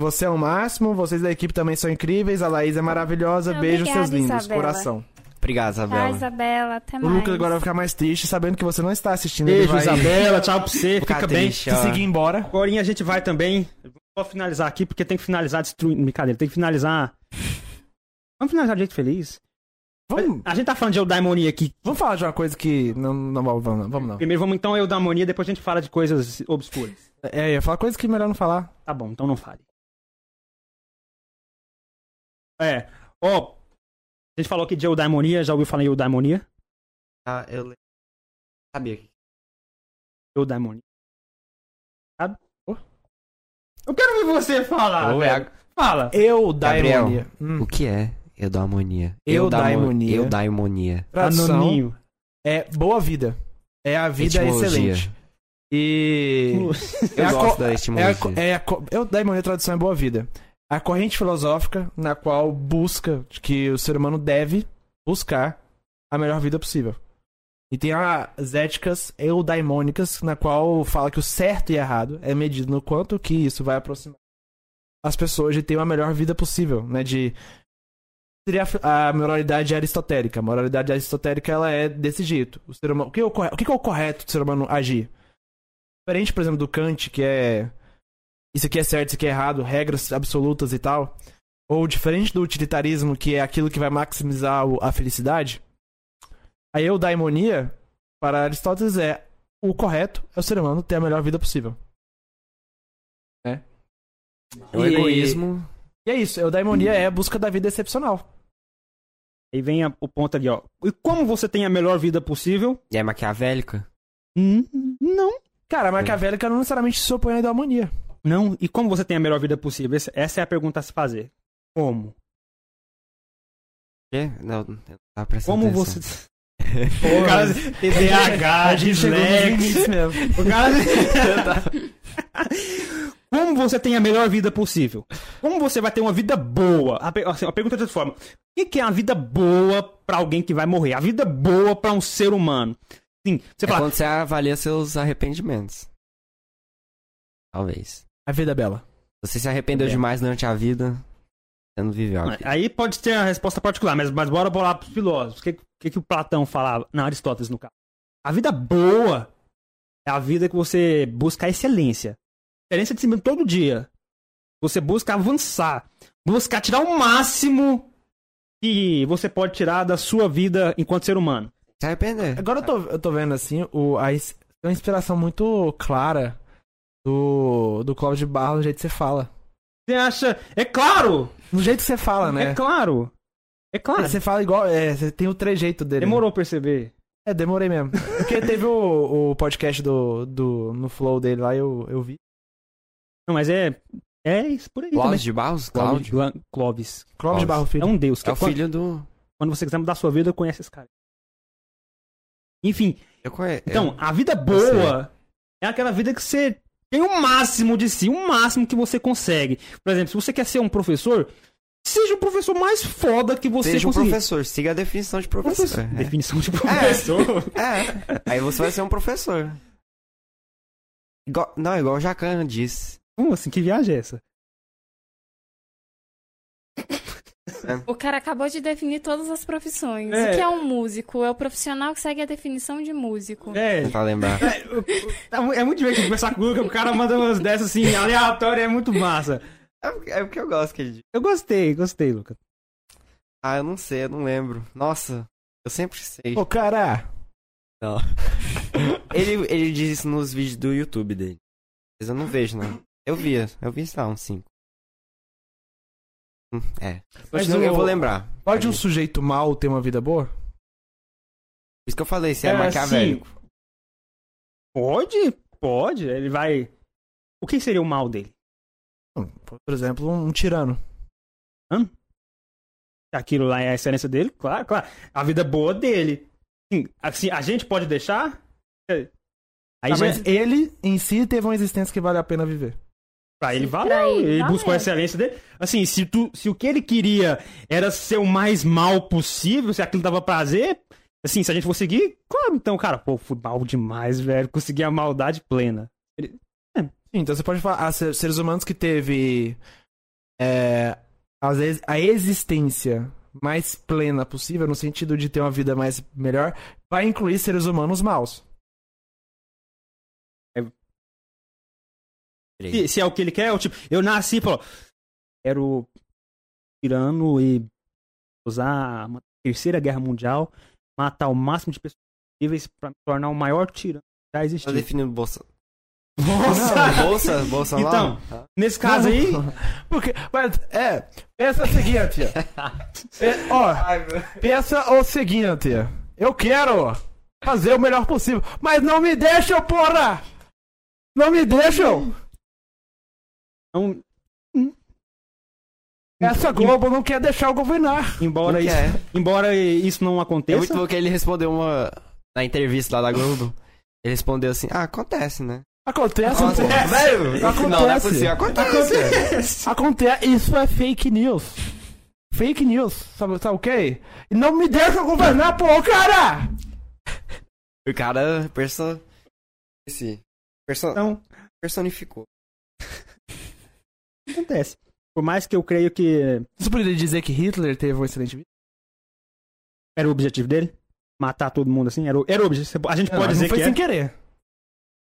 você é o máximo, vocês da equipe também são incríveis, a Laís é maravilhosa, beijo Obrigada, seus lindos, Isabela. coração. Obrigado, Tchau, Isabela. Isabela. Até O mais. Lucas agora vai ficar mais triste sabendo que você não está assistindo. Beijo, vai Isabela. Tchau pra você. Ficar Fica bem. triste, se seguir embora. Agora a gente vai também. Vou finalizar aqui porque tem que finalizar destruindo. Brincadeira, tem que finalizar. Vamos finalizar de jeito feliz. Vamos, A gente tá falando de eudaimonia aqui. vamos falar de uma coisa que. Não, não vamos, não. Vamos não. Primeiro vamos então eudaimonia, depois a gente fala de coisas obscuras. É, eu ia falar coisa que é melhor não falar. Tá bom, então não fale. É, ó. A gente falou aqui de eudaimonia, já ouviu falar em eudaimonia? Ah, eu sabia. Eudaimonia. Sabe? Eu quero ver você falar. Ô, velho. Fala. Eu, Gabriel. daimonia. Hum. O que é eudaimonia? Eudaimonia. Eudaimonia. Tradução Anoninho. é boa vida. É a vida Etimologia. excelente. E. Eu É a gosto co- da É a, etimologia. co- é a, co- eu daimonia tradução é boa vida. A corrente filosófica na qual busca que o ser humano deve buscar a melhor vida possível. E tem as éticas eudaimônicas, na qual fala que o certo e errado é medido no quanto que isso vai aproximar as pessoas de ter uma melhor vida possível, né? De seria a, moralidade aristotélica. A moralidade aristotélica ela é desse jeito. O ser humano, o que é o, o que é o correto do ser humano agir? Diferente, por exemplo, do Kant, que é isso aqui é certo, isso aqui é errado, regras absolutas e tal. Ou diferente do utilitarismo, que é aquilo que vai maximizar a felicidade. A eudaimonia, para Aristóteles, é o correto é o ser humano ter a melhor vida possível. Né? O E- egoísmo. E é isso, eudaimonia é a busca da vida excepcional. Aí vem a- o ponto ali, ó. E como você tem a melhor vida possível? E é maquiavélica? Hum, não. Cara, a maquiavélica não necessariamente se opõe à idomonia. Não. E como você tem a melhor vida possível? Essa- é a pergunta a se fazer. Como? Quê? Não, eu não tava prestando Como atenção. você. o cara TDAH, dislexia. O cara. Como você tem a melhor vida possível? Como você vai ter uma vida boa? A, assim, a pergunta é de outra forma: o que é a vida boa pra alguém que vai morrer? A vida boa pra um ser humano? Sim, você É fala, quando você avalia seus arrependimentos. Talvez. A vida é bela. Você se arrependeu É. demais durante a vida, você não viveu a vida. Aí pode ter a resposta particular, mas, mas bora bolar pros filósofos. O que, que, que o Platão falava? Não, Aristóteles, no caso. A vida boa é a vida que você busca a excelência. Excelência de si mesmo todo dia. Você busca avançar. Buscar tirar o máximo que você pode tirar da sua vida enquanto ser humano. Se arrepender. Agora eu tô, eu tô vendo assim, o, a, tem uma inspiração muito clara do, do Clóvis de Barros, do jeito que você fala. Você acha. É claro! Do jeito que você fala, né? É claro! É claro! Você fala igual. É, você tem o trejeito dele. né? Demorou a perceber. É, demorei mesmo. Porque teve o, o podcast do, do. no flow dele lá, eu, eu vi. Não, mas é. É isso por aí. Cláudio também. de Barros? Cláudio. Cláudio. Clóvis. Clóvis de Barro É Filho. um deus. Que É o quando- filho do. Quando você quiser mudar sua vida, conhece esse cara. Enfim, Eu conheço. então, a vida boa é aquela vida que você tem o máximo de si, o máximo que você consegue. Por exemplo, se você quer ser um professor, seja o professor mais foda que você Seja um conseguir. professor, siga a definição de professor. Professor. É. Definição de professor. É. Aí você vai ser um professor. Igual- não, igual o Jacan disse. Como assim? Que viagem é essa? O cara acabou de definir todas as profissões. É. O que é um músico? É o profissional que segue a definição de músico. É, Pra lembrar. é, é muito divertido conversar com o Luca, o cara manda umas dessas assim, aleatórias, é muito massa. É, é o que eu gosto que ele diz. Eu gostei, gostei, Luca. Ah, eu não sei, eu não lembro. Nossa, eu sempre sei. Ô, cara! Não. ele, ele diz isso nos vídeos do YouTube dele. Mas eu não vejo, não. Eu via, eu vi, sei lá, uns 5. É. Mas Continua, o- eu vou lembrar. Pode um Por sujeito mal ter uma vida boa? isso que eu falei, se é, É, maquiavélico. Pode, pode. Ele vai. O que seria o mal dele? Hum, Por exemplo, um tirano. Aquilo lá é a excelência dele? Claro, claro. A vida boa dele. Sim, Assim, a gente pode deixar? É. Aí Ah, já, mas ele em si teve uma existência que vale a pena viver. Pra ele Pra valeu. ele Ele, valeu. buscou a excelência dele. Assim, se, tu, se o que ele queria era ser o mais mal possível, se aquilo dava prazer, assim, se a gente for seguir, claro, então, cara, pô, fui mal demais, velho. Consegui a maldade plena. Sim, então você pode falar, ah, ser- seres humanos que teve é, às vezes, a existência mais plena possível, no sentido de ter uma vida mais melhor, vai incluir seres humanos maus. Se, se é o que ele quer, eu, tipo, eu nasci e falo, quero tirano e usar uma terceira guerra mundial, matar o máximo de pessoas possíveis pra me tornar o maior tirano que já Tá existiu. definindo bolsa. Bolsa, bolsa lá? Então, nesse caso aí, Porque, mas, é, pensa o seguinte, é, ó, pensa o seguinte, eu quero fazer o melhor possível, mas não me deixam, porra! Não me deixam! Não- Essa Globo não quer deixar eu governar. embora, isso, embora isso não É aconteça, muito bom que ele respondeu uma. Na entrevista lá da Globo. Ele respondeu assim: Ah, acontece, né? Acontece, Nossa, pô. velho, Acontece. Não, não é possível. Acontece. Acontece. Acontece. Isso é fake news. Fake news. Sabe, sabe o quê? E não me deixa governar, pô, cara! O cara perso... Esse... Perso... então, personificou. Acontece. Por mais que eu creio que Você poderia dizer que Hitler teve um excelente vida? era o objetivo dele, matar todo mundo assim, era o, era o objetivo. A gente Não, pode dizer não foi que sem é. querer.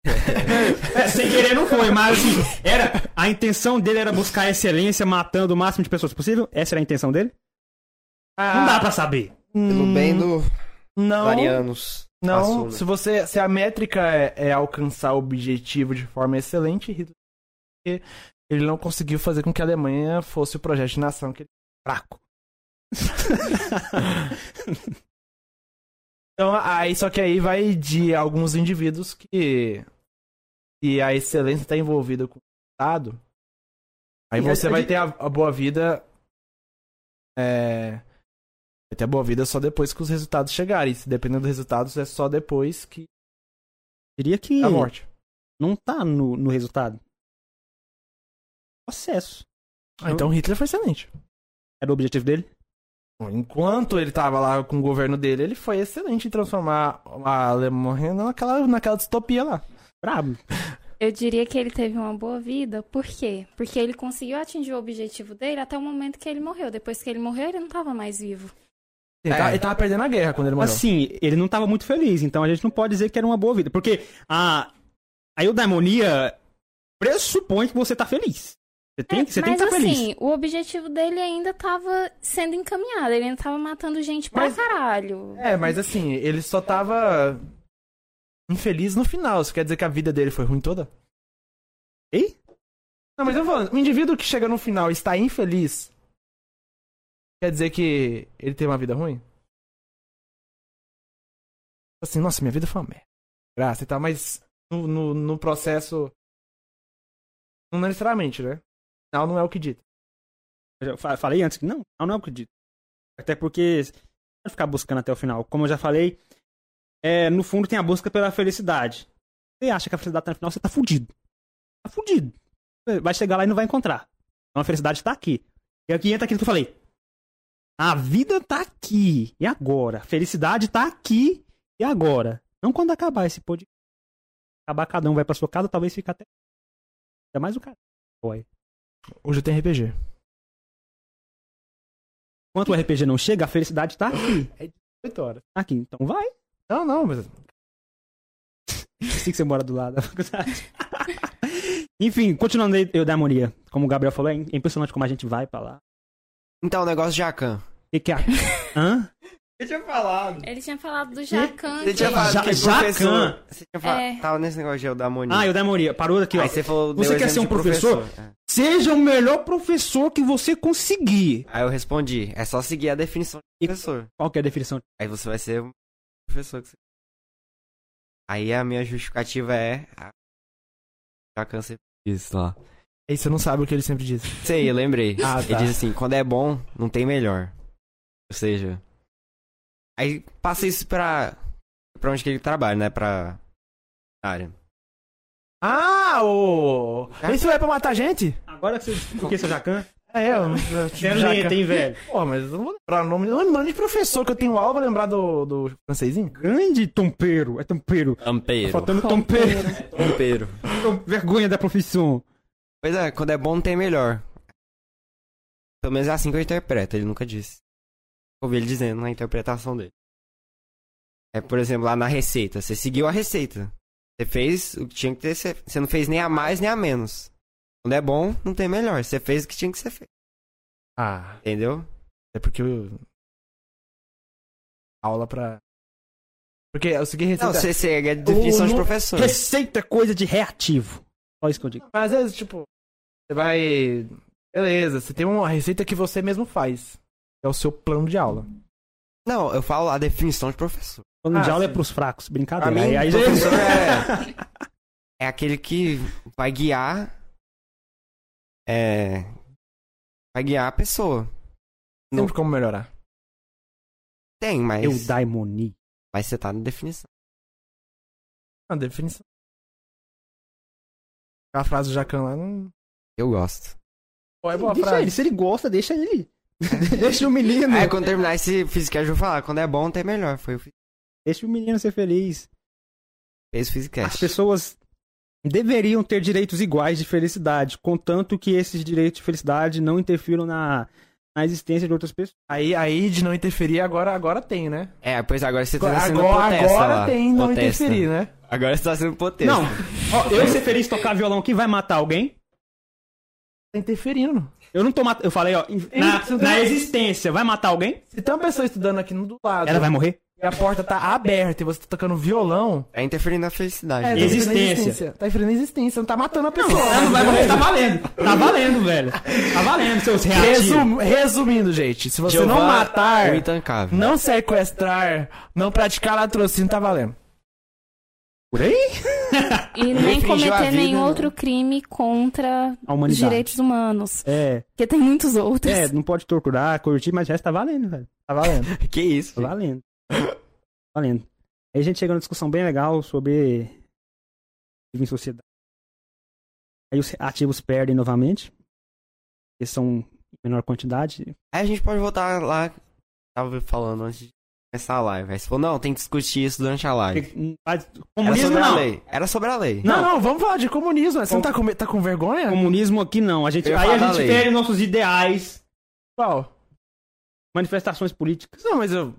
É, sem querer não foi, mas assim, era, a intenção dele era buscar excelência matando o máximo de pessoas possível? Essa era a intenção dele? Não dá pra saber. Pelo bem do Não. Varianos. Não, se você. Se a métrica é, é alcançar o objetivo de forma excelente, Hitler. Ele não conseguiu fazer com que a Alemanha fosse o projeto de nação que ele. Fraco. Então, aí, só que aí vai de alguns indivíduos que. E a excelência está envolvida com o Estado. Aí E você vai de- ter a, a boa vida. É. Vai ter a boa vida só depois que os resultados chegarem. Se dependendo dos resultados, é só depois que Diria que a morte. não tá no, no resultado. Processo. Ah, então Hitler foi excelente. Era o objetivo dele? Enquanto ele tava lá com o governo dele, ele foi excelente em transformar a Alemanha naquela, naquela distopia lá. Brabo. Eu diria que ele teve uma boa vida, por quê? Porque ele conseguiu atingir o objetivo dele até o momento que ele morreu. Depois que ele morreu, ele não tava mais vivo. Ele, É. tava, ele tava perdendo a guerra quando ele morreu. Assim, ele não tava muito feliz, então a gente não pode dizer que era uma boa vida. Porque a, a eudaimonia pressupõe que você tá feliz. Você tem, você tem Mas que estar feliz. assim, o objetivo dele ainda tava sendo encaminhado. Ele ainda tava matando gente pra Mas- caralho. É, mas assim, ele só tava infeliz no final. Isso quer dizer que a vida dele foi ruim toda? Ei? Não, mas eu tô falando, o indivíduo que chega no final e está infeliz, quer dizer que ele tem uma vida ruim? Assim, nossa, minha vida foi uma merda. Graça e tal, mas no, no, no processo. Não necessariamente, né? Não, não é o que dita. Eu falei antes que não, não, é o que acredito. Até porque pode ficar buscando até o final. Como eu já falei, é, no fundo tem a busca pela felicidade. Você acha que a felicidade tá no final, você tá fudido. Tá fudido. Vai chegar lá e não vai encontrar. Então a felicidade tá aqui. E aqui entra aquilo que eu falei. A vida tá aqui. E agora? A felicidade tá aqui. E agora? Não quando acabar esse podcast. Acabar, cada um vai pra sua casa, talvez fique até. Ainda mais o cara. Boy. Hoje tem RPG. Enquanto o RPG não chega, a felicidade tá aqui. 8 horas. Tá aqui. Então vai. Não, não, mas. Sei que você mora do lado da faculdade. Enfim, continuando aí, eu da harmonia. Como o Gabriel falou, é impressionante como a gente vai pra lá. Então, o negócio de Jacan. O que, que é? Hã? Eu tinha falado. Ele tinha falado do Jacan. Você tinha falado que Jacan. professor... Você tinha falado... É. Tava nesse negócio de eudaimonia. Ah, eu da harmonia. Parou aqui, ó. Aí você falou... Você quer ser um de professor? É. Seja o melhor professor que você conseguir. Aí eu respondi, é só seguir a definição de E- professor. Qual que é a definição? Aí você vai ser o professor que você... Aí a minha justificativa é... Jacan sempre disse lá. Aí você não sabe o que ele sempre diz. Sei, eu lembrei. Ah, Ele tá. diz assim, quando é bom, não tem melhor. Ou seja... Aí passa isso pra... Pra onde que ele trabalha, né? Pra... área. Ah, o. Isso é pra matar gente? Agora que você... Por que seu Jacan? É, eu. Zero letra, hein, velho? Pô, mas eu não vou lembrar o nome. Eu lembro de professor que eu tenho aula, vou lembrar do, do francesinho? Grande tompeiro. É tompeiro. Tá Ampeiro. faltando tompeiro. Ampeiro. Vergonha da profissão. Pois é, quando é bom, tem melhor. Pelo menos é assim que eu interpreto, ele nunca disse. Ouvi ele dizendo na interpretação dele. É, por exemplo, lá na receita. Você seguiu a receita. Você fez o que tinha que ter. Você você não fez nem a mais nem a menos. Quando é bom, não tem melhor. Você fez o que tinha que ser feito. Ah, Entendeu? é porque eu. Aula pra. Porque eu segui receita. Não, você segue a definição O- de professor. Receita é coisa de reativo. Só isso que eu digo. Mas às vezes, tipo, você vai. Beleza, você tem uma receita que você mesmo faz. É o seu plano de aula. Não, eu falo a definição de professor. Plano de Ah, aula é sim. pros fracos. Brincadeira. mim, Aí, aí professor é... é aquele que vai guiar... É... Vai guiar a pessoa. Não Sempre como melhorar. tem, mas... Eudaimonia. Mas você tá na definição. A definição. A frase do Jacan lá não. Eu gosto. Pô, é boa deixa frase. ele. Se ele gosta, deixa ele. deixa o menino. Aí quando terminar esse Physicast, eu vou falar. Quando é bom, tem melhor. Foi o Deixa o menino ser feliz. fez o As Physicast. pessoas deveriam ter direitos iguais de felicidade, contanto que esses direitos de felicidade não interfiram na, na existência de outras pessoas. Aí, aí de não interferir, agora, agora tem, né? É, pois agora você tá Agora, sendo agora, potesta lá. tem não Potesta. interferir, né? Agora você tá sendo potesta. Não, ó, eu ser feliz tocar violão aqui vai matar alguém? Tá interferindo. Eu não tô matando. Eu falei, ó, na, na né? existência, vai matar alguém? Se tem uma pessoa estudando aqui no do lado. Ela vai morrer? e a porta tá aberta e você tá tocando violão. É interferindo na felicidade. É, né? tá na Existência. Tá interferindo na existência, não tá matando a pessoa. Não, não vai morrer, tá valendo. Tá valendo, velho. Tá valendo, seus reativos. Resum- resumindo, gente, se você não Jeová, matar, o intancável. não sequestrar, não praticar latrocínio, tá valendo. Por aí? E nem cometer nenhum não. outro crime contra os direitos humanos. É, Porque tem muitos outros. é, não pode torturar, curtir, mas já tá valendo, velho. Tá valendo. Que isso? Tá valendo. valendo. Aí a gente chega numa discussão bem legal sobre viver em sociedade. Aí os ativos perdem novamente. Eles são em menor quantidade. Aí a gente pode voltar lá. Tava falando antes de começar a live. Aí você falou, não, tem que discutir isso durante a live. Mas Era Comunismo sobre a não. lei. Era sobre a lei. Não, Não. não, vamos falar de comunismo. Você não tá com, tá com vergonha? Comunismo aqui não. A gente, Eu aí a gente perde nossos ideais, Qual? manifestações políticas. Não, mas eu.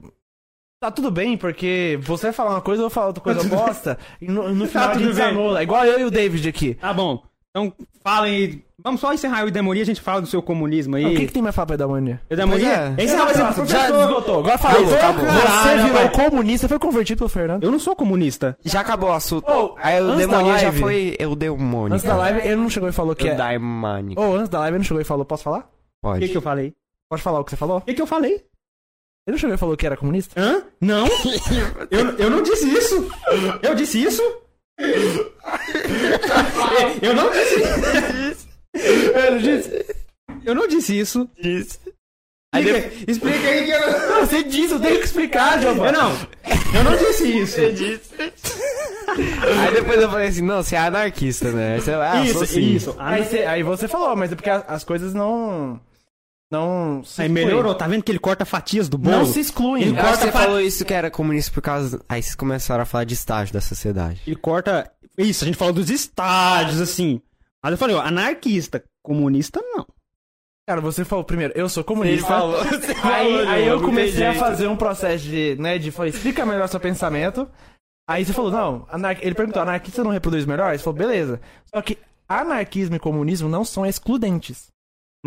Tá tudo bem, porque você vai falar uma coisa, eu vou falar outra coisa bosta, e no, no final a tudo gente. Igual eu e o David aqui. Tá bom. Então, falem aí. Vamos só encerrar o Demonia, a gente fala do seu comunismo aí. O que, que tem mais pra falar pra dar mania? Eu Demonia? É. Encerrar vai ser pro Já professor. esgotou, agora fala. Acabou, Você virou comunista, foi convertido pelo Fernando. Eu não sou comunista. Já acabou o assunto. Oh, Aí o demonia já foi o demônio. Antes da live, ele não chegou e falou que O é. daimônico. Ô, antes da live ele não chegou e falou, posso falar? O Pode. que, que eu falei? Pode falar o que você falou? O que, que eu falei? Ele não chegou e falou que era comunista? Hã? Não? eu, eu não disse isso. Eu disse isso? Eu não disse isso. Ele disse. Eu não disse isso. Disse. Explica, explica aí que eu não... Não, você disse, eu tenho que explicar, Eu Giovanni. não. Eu não disse isso. Aí depois eu falei assim, não, você é anarquista, né? Aí Você, ah, eu sou isso, isso. Aí você, aí você falou, mas é porque as coisas não. Não se Aí excluem. melhorou, tá vendo que ele corta fatias do bolo? Não se excluem. Ele que corta você fa- falou isso que era comunista por causa... Aí vocês começaram a falar de estágio da sociedade. Ele corta. Isso, a gente falou dos estádios, assim. Mas eu falei, ó, anarquista, comunista não. Cara, você falou primeiro, eu sou comunista. você Aí, aí eu comecei a fazer um processo de, né, de falar, explica melhor seu pensamento. Aí você falou, não, anar... ele perguntou, anarquista não reproduz melhor? Você falou, beleza. Só que anarquismo e comunismo não são excludentes.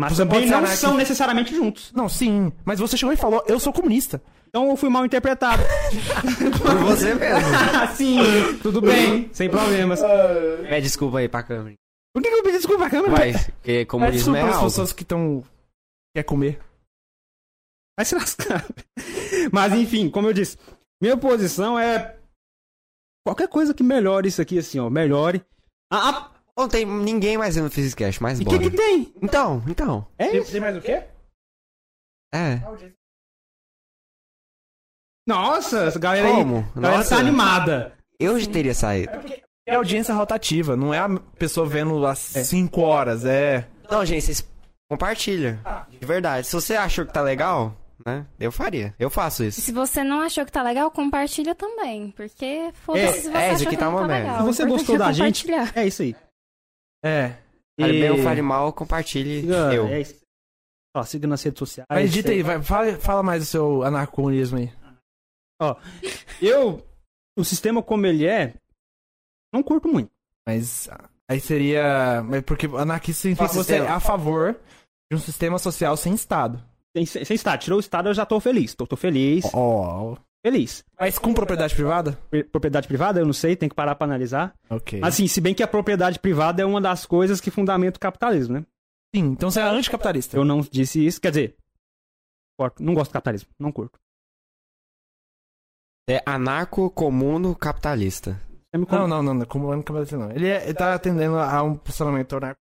Mas também não são necessariamente juntos. Não, sim, mas você chegou e falou, eu sou comunista. Então eu fui mal interpretado. Por você mesmo. Sim, tudo bem, sem problemas. Pede desculpa aí pra câmera. Por que, que eu pedi desculpa pra câmera? Vai, porque Mas comunismo é as algo. pessoas que estão... quer comer. Vai se lascar. Mas enfim, como eu disse, minha posição é. Qualquer coisa que melhore isso aqui, assim, ó, melhore. Ah, ah, Não tem ninguém mais vendo Physicast, mais e o que, que tem? Então, então. É Tem, isso. tem mais o quê? É. Nossa, essa galera aí. Como? A galera Nossa. tá animada. Eu já teria saído. É audiência rotativa, não é a pessoa vendo às 5 horas, é... Não, gente, vocês compartilham. De verdade. Se você achou que tá legal, né? Eu faria. Eu faço E isso. se você não achou que tá legal, compartilha também. Porque foda-se É, se você é, isso achou aqui que tá não uma tá merda. legal. Se você gostou é da gente, é isso aí. É. Fale E- bem ou fale mal, compartilhe. Siga- eu. É isso. Ó, siga nas redes sociais. Mas dita aí, vai, fala, fala mais do seu anarcomunismo aí. Eu, o sistema como ele é, não curto muito. Mas aí seria. mas Porque anarquista significa que você é a favor de um sistema social sem Estado. Sem, sem Estado. Tirou o Estado, eu já tô feliz. Tô, tô feliz. Ó. Feliz. Mas com propriedade privada? Pri- Propriedade privada, eu não sei, tem que parar pra analisar. Ok. Mas assim, se bem que a propriedade privada é uma das coisas que fundamenta o capitalismo, né? Sim, então você é anticapitalista. Eu não disse isso, quer dizer, não gosto do capitalismo, não curto. É anarco-comuno capitalista. Chame como, Não, não, não, não, como anticapitalista não. Ele, é- ele tá atendendo a um posicionamento anarco.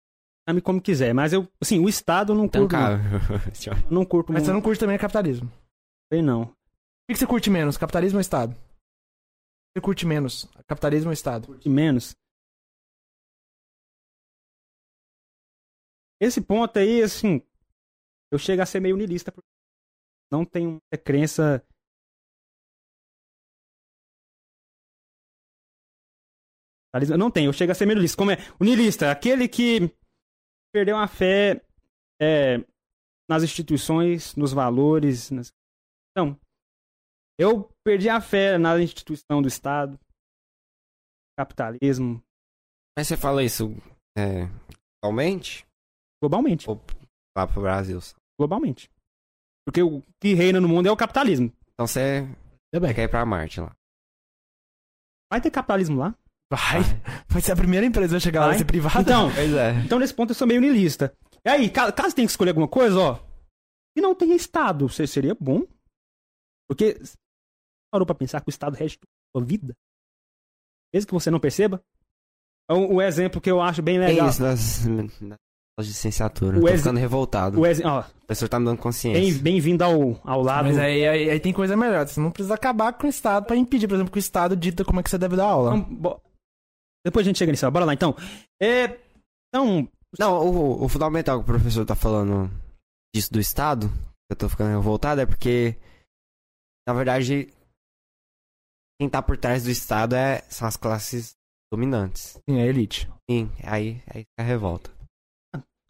chame como quiser, mas eu, assim, o Estado eu não Então, curto. cara. Não, Eu não curto Mas você muito. não curte também capitalismo. O Sei não. Que que você curte menos, capitalismo ou Estado? Você curte menos, capitalismo ou Estado? Curte menos. Esse ponto aí, assim, eu chego a ser meio niilista. porque Não tenho muita crença. Não tenho, eu chego a ser meio niilista. Como é? O niilista, aquele que perdeu a fé é, nas instituições, nos valores. Nas... Então, eu perdi a fé na instituição do Estado, capitalismo, Mas você fala isso é, atualmente? globalmente. Lá pro Brasil. Globalmente. Porque o que reina no mundo é o capitalismo. Então você Vai bem. cair pra Marte lá. Vai ter capitalismo lá. Vai. Vai ser a primeira empresa a chegar lá Vai. e ser privada. Então, Pois é. então nesse ponto eu sou meio niilista. E aí, ca- caso tenha que escolher alguma coisa, ó, e não tenha Estado, se- seria bom. Porque parou pra pensar que o Estado rege sua vida? Mesmo que você não perceba. O, o exemplo que eu acho bem É legal. isso nas, nas licenciatura. O Tô ex- ficando revoltado. O O professor tá me dando bem- consciência. bem-vindo ao, ao lado. Mas aí, aí, aí tem coisa melhor. Você não precisa acabar com o Estado pra impedir, por exemplo, que o Estado dita como é que você deve dar aula. Então, bo- Depois a gente chega nisso. Bora lá, então. É... Então, Não, o, o fundamental que o professor tá falando disso do Estado, que eu tô ficando revoltado, é porque, na verdade, quem tá por trás do Estado é, são as classes dominantes. Sim, é elite. Sim, aí, aí fica a revolta.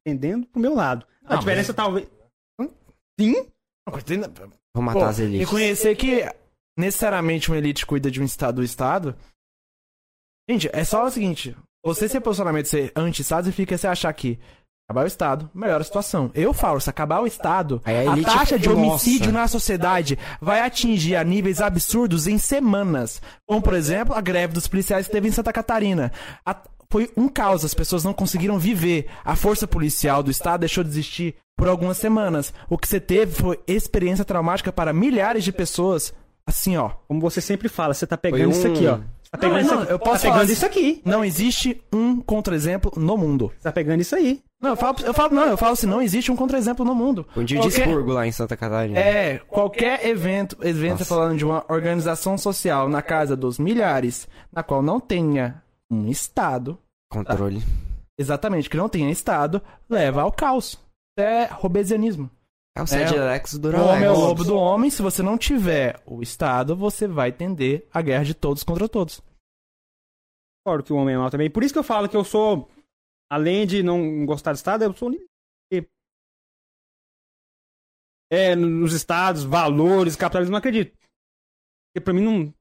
entendendo pro meu lado. A Não, diferença talvez... Vou matar Pô, as elites. Reconhecer que necessariamente uma elite cuida de um Estado do Estado. Gente, é só o seguinte: você ser posicionamento ser anti-Estado significa você achar que acabar o Estado melhora a situação. Eu falo, se acabar o Estado, a taxa de Nossa. homicídio na sociedade vai atingir a níveis absurdos em semanas. Como, por exemplo, a greve dos policiais que teve em Santa Catarina. A- foi um caos, as pessoas não conseguiram viver. A força policial do Estado deixou de existir por algumas semanas. O que você teve foi experiência traumática para milhares de pessoas. Assim, ó. Como você sempre fala, você tá pegando um- isso aqui, ó. Tá pegando Não, isso não, aqui. eu posso tá pegando assim- isso aqui. Não existe um contra-exemplo no mundo. Você tá pegando isso aí. Não, eu falo, eu falo, não, eu falo assim, não existe um contra-exemplo no mundo. Um dia de Qualquer- expurgo lá em Santa Catarina. É, qualquer evento, evento Nossa. falando de uma organização social na casa dos milhares, na qual não tenha um Estado, Controle. exatamente, que não tenha Estado, leva ao caos. É robesianismo. É o Sede Alex do O homem é o lobo do homem, se você não tiver o Estado, você vai tender a guerra de todos contra todos. Concordo que o homem é mau também. Por isso que eu falo que eu sou, além de não gostar do Estado, eu sou. É, nos estados, valores, capitalismo, não acredito. Porque pra mim não.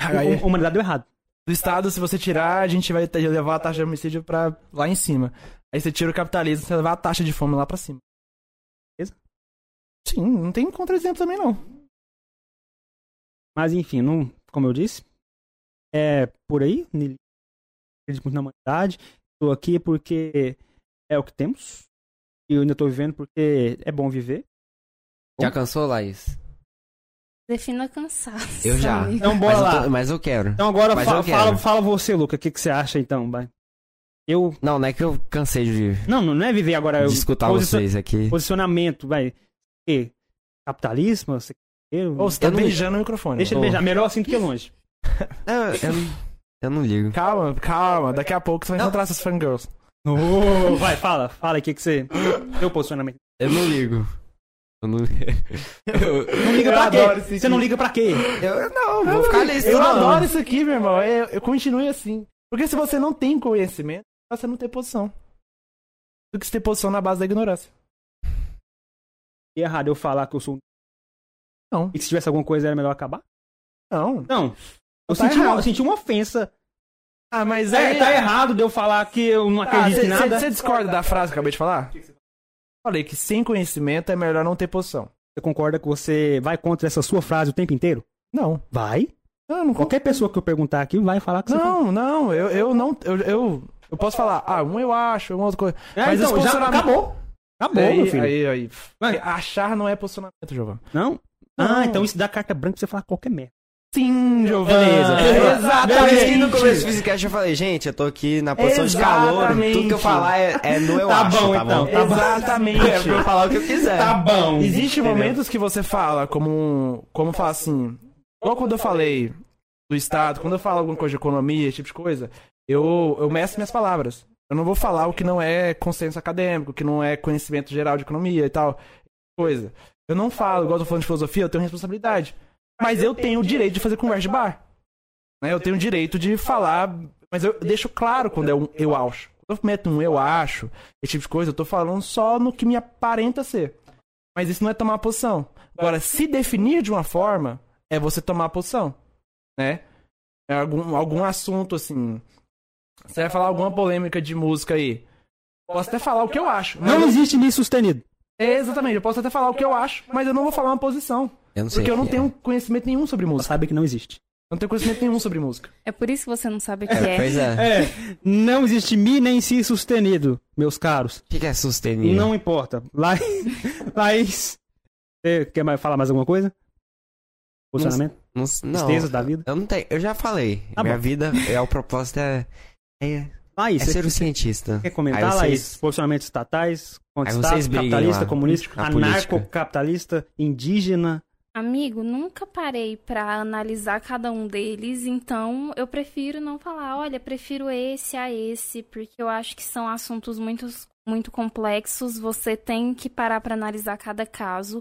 Aí- A humanidade deu errado. do Estado, se você tirar, a gente vai levar a taxa de homicídio pra lá em cima. Aí você tira o capitalismo, você levar a taxa de fome lá pra cima. Beleza? Sim, não tem contra-exemplo também, não. Mas enfim, não, como eu disse, é por aí. Acredito muito na humanidade. Tô aqui porque é o que temos. E eu ainda tô vivendo porque é bom viver. Já cansou, Laís? Defina cansaço. Eu já. amigo. Então bora mas, lá. Eu tô- mas eu quero. Então agora fa- eu quero. fala, fala você, Luca. O que, que você acha então? vai? Eu. Não, não é que eu cansei de, Não, não é viver agora. de eu- escutar posicion- vocês aqui. Posicionamento, vai. Que? Capitalismo? Você... Eu... Ou você tá Eu não- beijando o microfone. Deixa ele beijar. Melhor assim do que longe. Eu, eu, não- eu não ligo. Calma, calma. Daqui a pouco você vai Não. encontrar essas fangirls. Ô, vai, fala. Fala aí o que, que você. Seu posicionamento. Eu não ligo. Eu não, eu, Não liga Eu pra adoro quê? Você não tipo. liga pra quê? eu não, vou ficar nisso. Eu não. adoro isso aqui, meu irmão. Eu, eu continue assim. Porque se você não tem conhecimento, você não tem posição. Do que você tem posição na base da ignorância. É errado eu falar que eu sou. um- Não. E que se tivesse alguma coisa era melhor acabar? Não. Não. Eu Tá senti, uma, eu senti uma ofensa. Ah, mas É, aí... tá errado de eu falar que eu não acredito em nada. Você discorda da frase que eu acabei de falar? Falei que sem conhecimento é melhor não ter posição. Você concorda que você vai contra essa sua frase o tempo inteiro? Não. Vai. Não, não Qualquer pessoa que eu perguntar aqui vai falar que você Não, não, eu, eu não. Eu, eu, eu posso falar, ah, um eu acho, uma outra coisa. É, Mas então, já acabou. Acabou, aí, meu filho. aí, aí. Vai. Achar não é posicionamento, Giovanni. Não? Não. Ah, então isso dá carta branca pra você falar qualquer merda. Sim, Giovanni. Beleza. Exatamente. Beleza, no começo do Physicast eu falei, gente, eu tô aqui na posição de calor. Exatamente. Tudo que eu falar é, é no eu Tá acho, bom, tá então. bom? Tá. Exatamente. É pra eu falar o que eu quiser. bom. Existem momentos que você fala como, como fala assim, igual quando eu falei do Estado, quando eu falo alguma coisa de economia, esse tipo de coisa, eu, eu meço minhas palavras. Eu não vou falar o que não é consenso acadêmico, que não é conhecimento geral de economia e tal, coisa. Eu não falo, igual eu tô falando de filosofia, eu tenho responsabilidade. Mas eu tenho o direito de fazer conversa de bar. Né? Eu tenho o direito de falar, mas eu deixo claro quando é um eu acho. Quando eu meto um eu acho, esse tipo de coisa, eu tô falando só no que me aparenta ser. Mas isso não é tomar posição. Agora, se definir de uma forma, é você tomar posição. Né? É algum, algum assunto assim. Você vai falar alguma polêmica de música aí. Posso até falar o que eu acho. Não eu- existe nisso sustenido. É, exatamente, eu posso até falar o que eu acho, mas eu não vou falar uma posição. Eu não sei. Porque eu não tenho conhecimento nenhum sobre Você música. sabe que não existe. Eu não tenho conhecimento nenhum sobre música. É por isso que você não sabe o que é. é. Pois é. É, não existe mi nem si sustenido, meus caros. O que, que é sustenir? Não importa. La... Laís, você quer mais, falar mais alguma coisa? Posicionamento? Não, não, Tristezas da vida? eu não tenho. Eu já falei. Tá Minha bom. vida, é, o propósito é, é, Laís, é você ser o cientista. quer comentar, Aí vocês- Laís? Posicionamentos estatais, briguem capitalista, lá, comunista, na política. anarcocapitalista, indígena. Amigo, nunca parei pra analisar cada um deles, então eu prefiro não falar, olha, prefiro esse a esse, porque eu acho que são assuntos muito, muito complexos, você tem que parar pra analisar cada caso.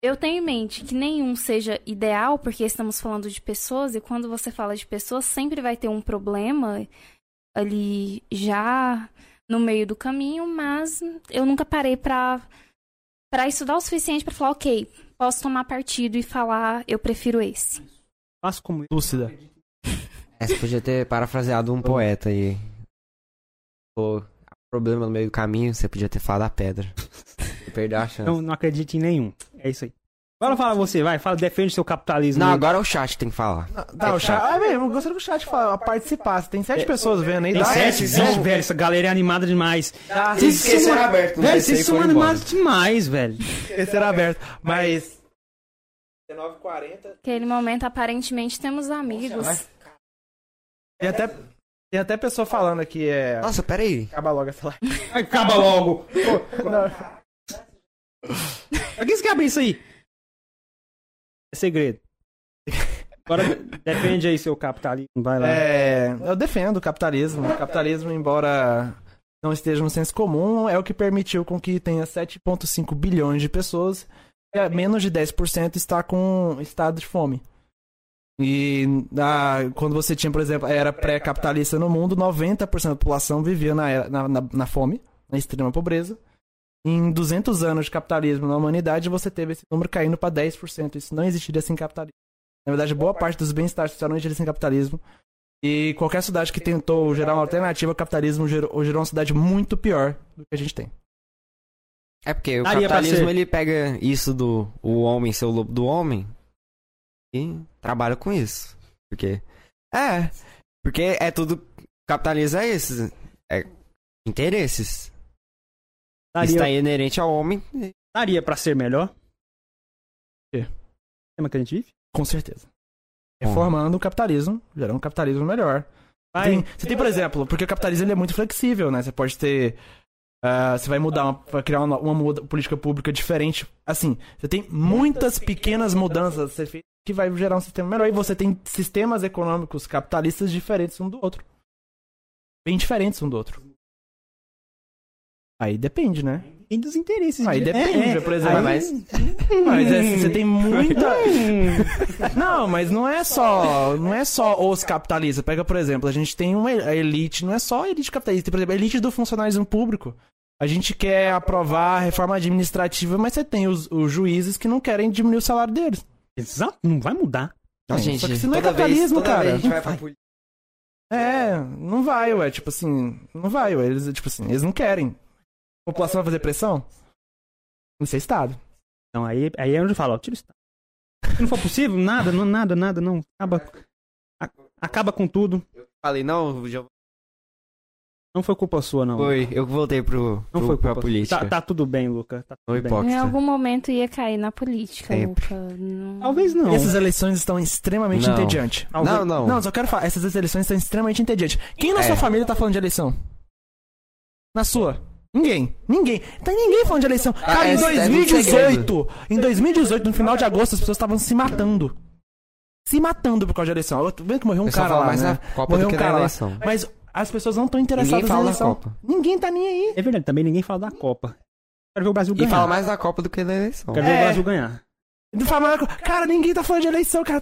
Eu tenho em mente que nenhum seja ideal, porque estamos falando de pessoas, e quando você fala de pessoas, sempre vai ter um problema ali já no meio do caminho, mas eu nunca parei pra para estudar o suficiente pra falar, ok, posso tomar partido e falar, eu prefiro esse. Faço como Lúcida. É, você podia ter parafraseado um poeta aí. Pô, problema no meio do caminho, você podia ter falado a pedra. Perdeu a chance. Não, não acredite em nenhum. É isso aí. Agora fala você, vai, fala, defende seu capitalismo. Não, aí. agora é o chat tem que falar. Tá, o chat. Ah, velho, eu gostaria que o chat fa- participasse. Tem sete pessoas vendo aí. Tem dá- sete, vixe, velho, essa galera é animada demais. dá- Vocês são- aberto, não Velho, vocês se são animados demais, velho. Esse era aberto. Mas. 19h40. Naquele momento, aparentemente, temos amigos. Tem até, tem até pessoa falando aqui, é. Nossa, peraí. Acaba logo essa live. Acaba logo. Não, Pra que você quer abrir isso aí? É segredo. Agora defende aí seu capitalismo, vai lá. É, eu defendo o capitalismo. O capitalismo, embora não esteja no senso comum, é o que permitiu com que tenha 7,5 bilhões de pessoas e menos de 10% está com estado de fome. E na- quando você tinha, por exemplo, era pré-capitalista no mundo, 90% da população vivia na, na, na- na fome, na extrema pobreza. Em 200 anos de capitalismo na humanidade, você teve esse número caindo para 10%. Isso não existiria sem capitalismo. Na verdade, boa parte dos bem-estar social não existiria sem capitalismo. E qualquer cidade que tentou gerar uma alternativa ao capitalismo gerou, gerou uma cidade muito pior do que a gente tem. É porque o Daria capitalismo ele pega isso do o homem ser o lobo do homem e trabalha com isso. Porque. É. Porque é tudo. Capitalismo é esses. É interesses. Daria, Está inerente ao homem. daria pra ser melhor? Quê? O tema que a gente vive? Com certeza. Reformando o capitalismo, gerando um capitalismo melhor. Vai. Tem- você tem, por exemplo, porque o capitalismo ele é muito flexível, né? Você pode ter. ah, você vai mudar, uma, vai criar uma, uma muda- política pública diferente. Assim, você tem muitas pequenas mudanças a ser feitas que vai gerar um sistema melhor. E você tem sistemas econômicos capitalistas diferentes um do outro. Bem diferentes um do outro. Aí depende, né? Tem dos interesses. Aí de- depende, é, é. por exemplo. Aí- Mas, mas é, você tem muita. Hum. Não, mas não é só, não é só os capitalistas. Pega, por exemplo, a gente tem uma a elite, não é só a elite capitalista, tem, por exemplo, a elite do funcionalismo público. A gente quer aprovar a reforma administrativa, mas você tem os, os juízes que não querem diminuir o salário deles. Exato, não vai mudar. Não, Só gente, que isso não é vez- capitalismo, cara. vez a gente Não vai pra vai. É, não vai, ué. Tipo assim, não vai, ué. Eles, tipo assim, eles não querem. A população vai fazer pressão? Isso é Estado. Então aí, aí é onde eu falo, ó, tira isso. Se não for possível, nada, não, nada, nada, não. Acaba, a- acaba com tudo. Falei, não, já Não foi culpa sua, não. foi. Eu voltei pro, Não pro, foi pra culpa política. Tá, tá tudo bem, Luca. Tá tudo bem. Em algum momento ia cair na política, Sempre. Luca. Não- Talvez não. Essas eleições estão extremamente Não. entediantes. Não, não. Não, só quero falar, essas eleições estão extremamente entediantes. Quem na É. sua família tá falando de eleição? Na sua? Ninguém. Ninguém. Tem ninguém falando de eleição. Cara, é- em é muito 2018, em 2018, no final de agosto, as pessoas estavam se matando. Se matando por causa de eleição. Eu tô vendo que morreu um Eu só cara lá, mais né? Morreu do um cara lá. eleição. Mas as pessoas não estão interessadas na eleição. Copa. Ninguém tá nem aí. É verdade, também ninguém fala da Copa. Quero ver o Brasil E ganhar. fala mais da Copa do que da eleição. Quero ver É. o Brasil ganhar. Não fala mais- Cara, ninguém tá falando de eleição, cara.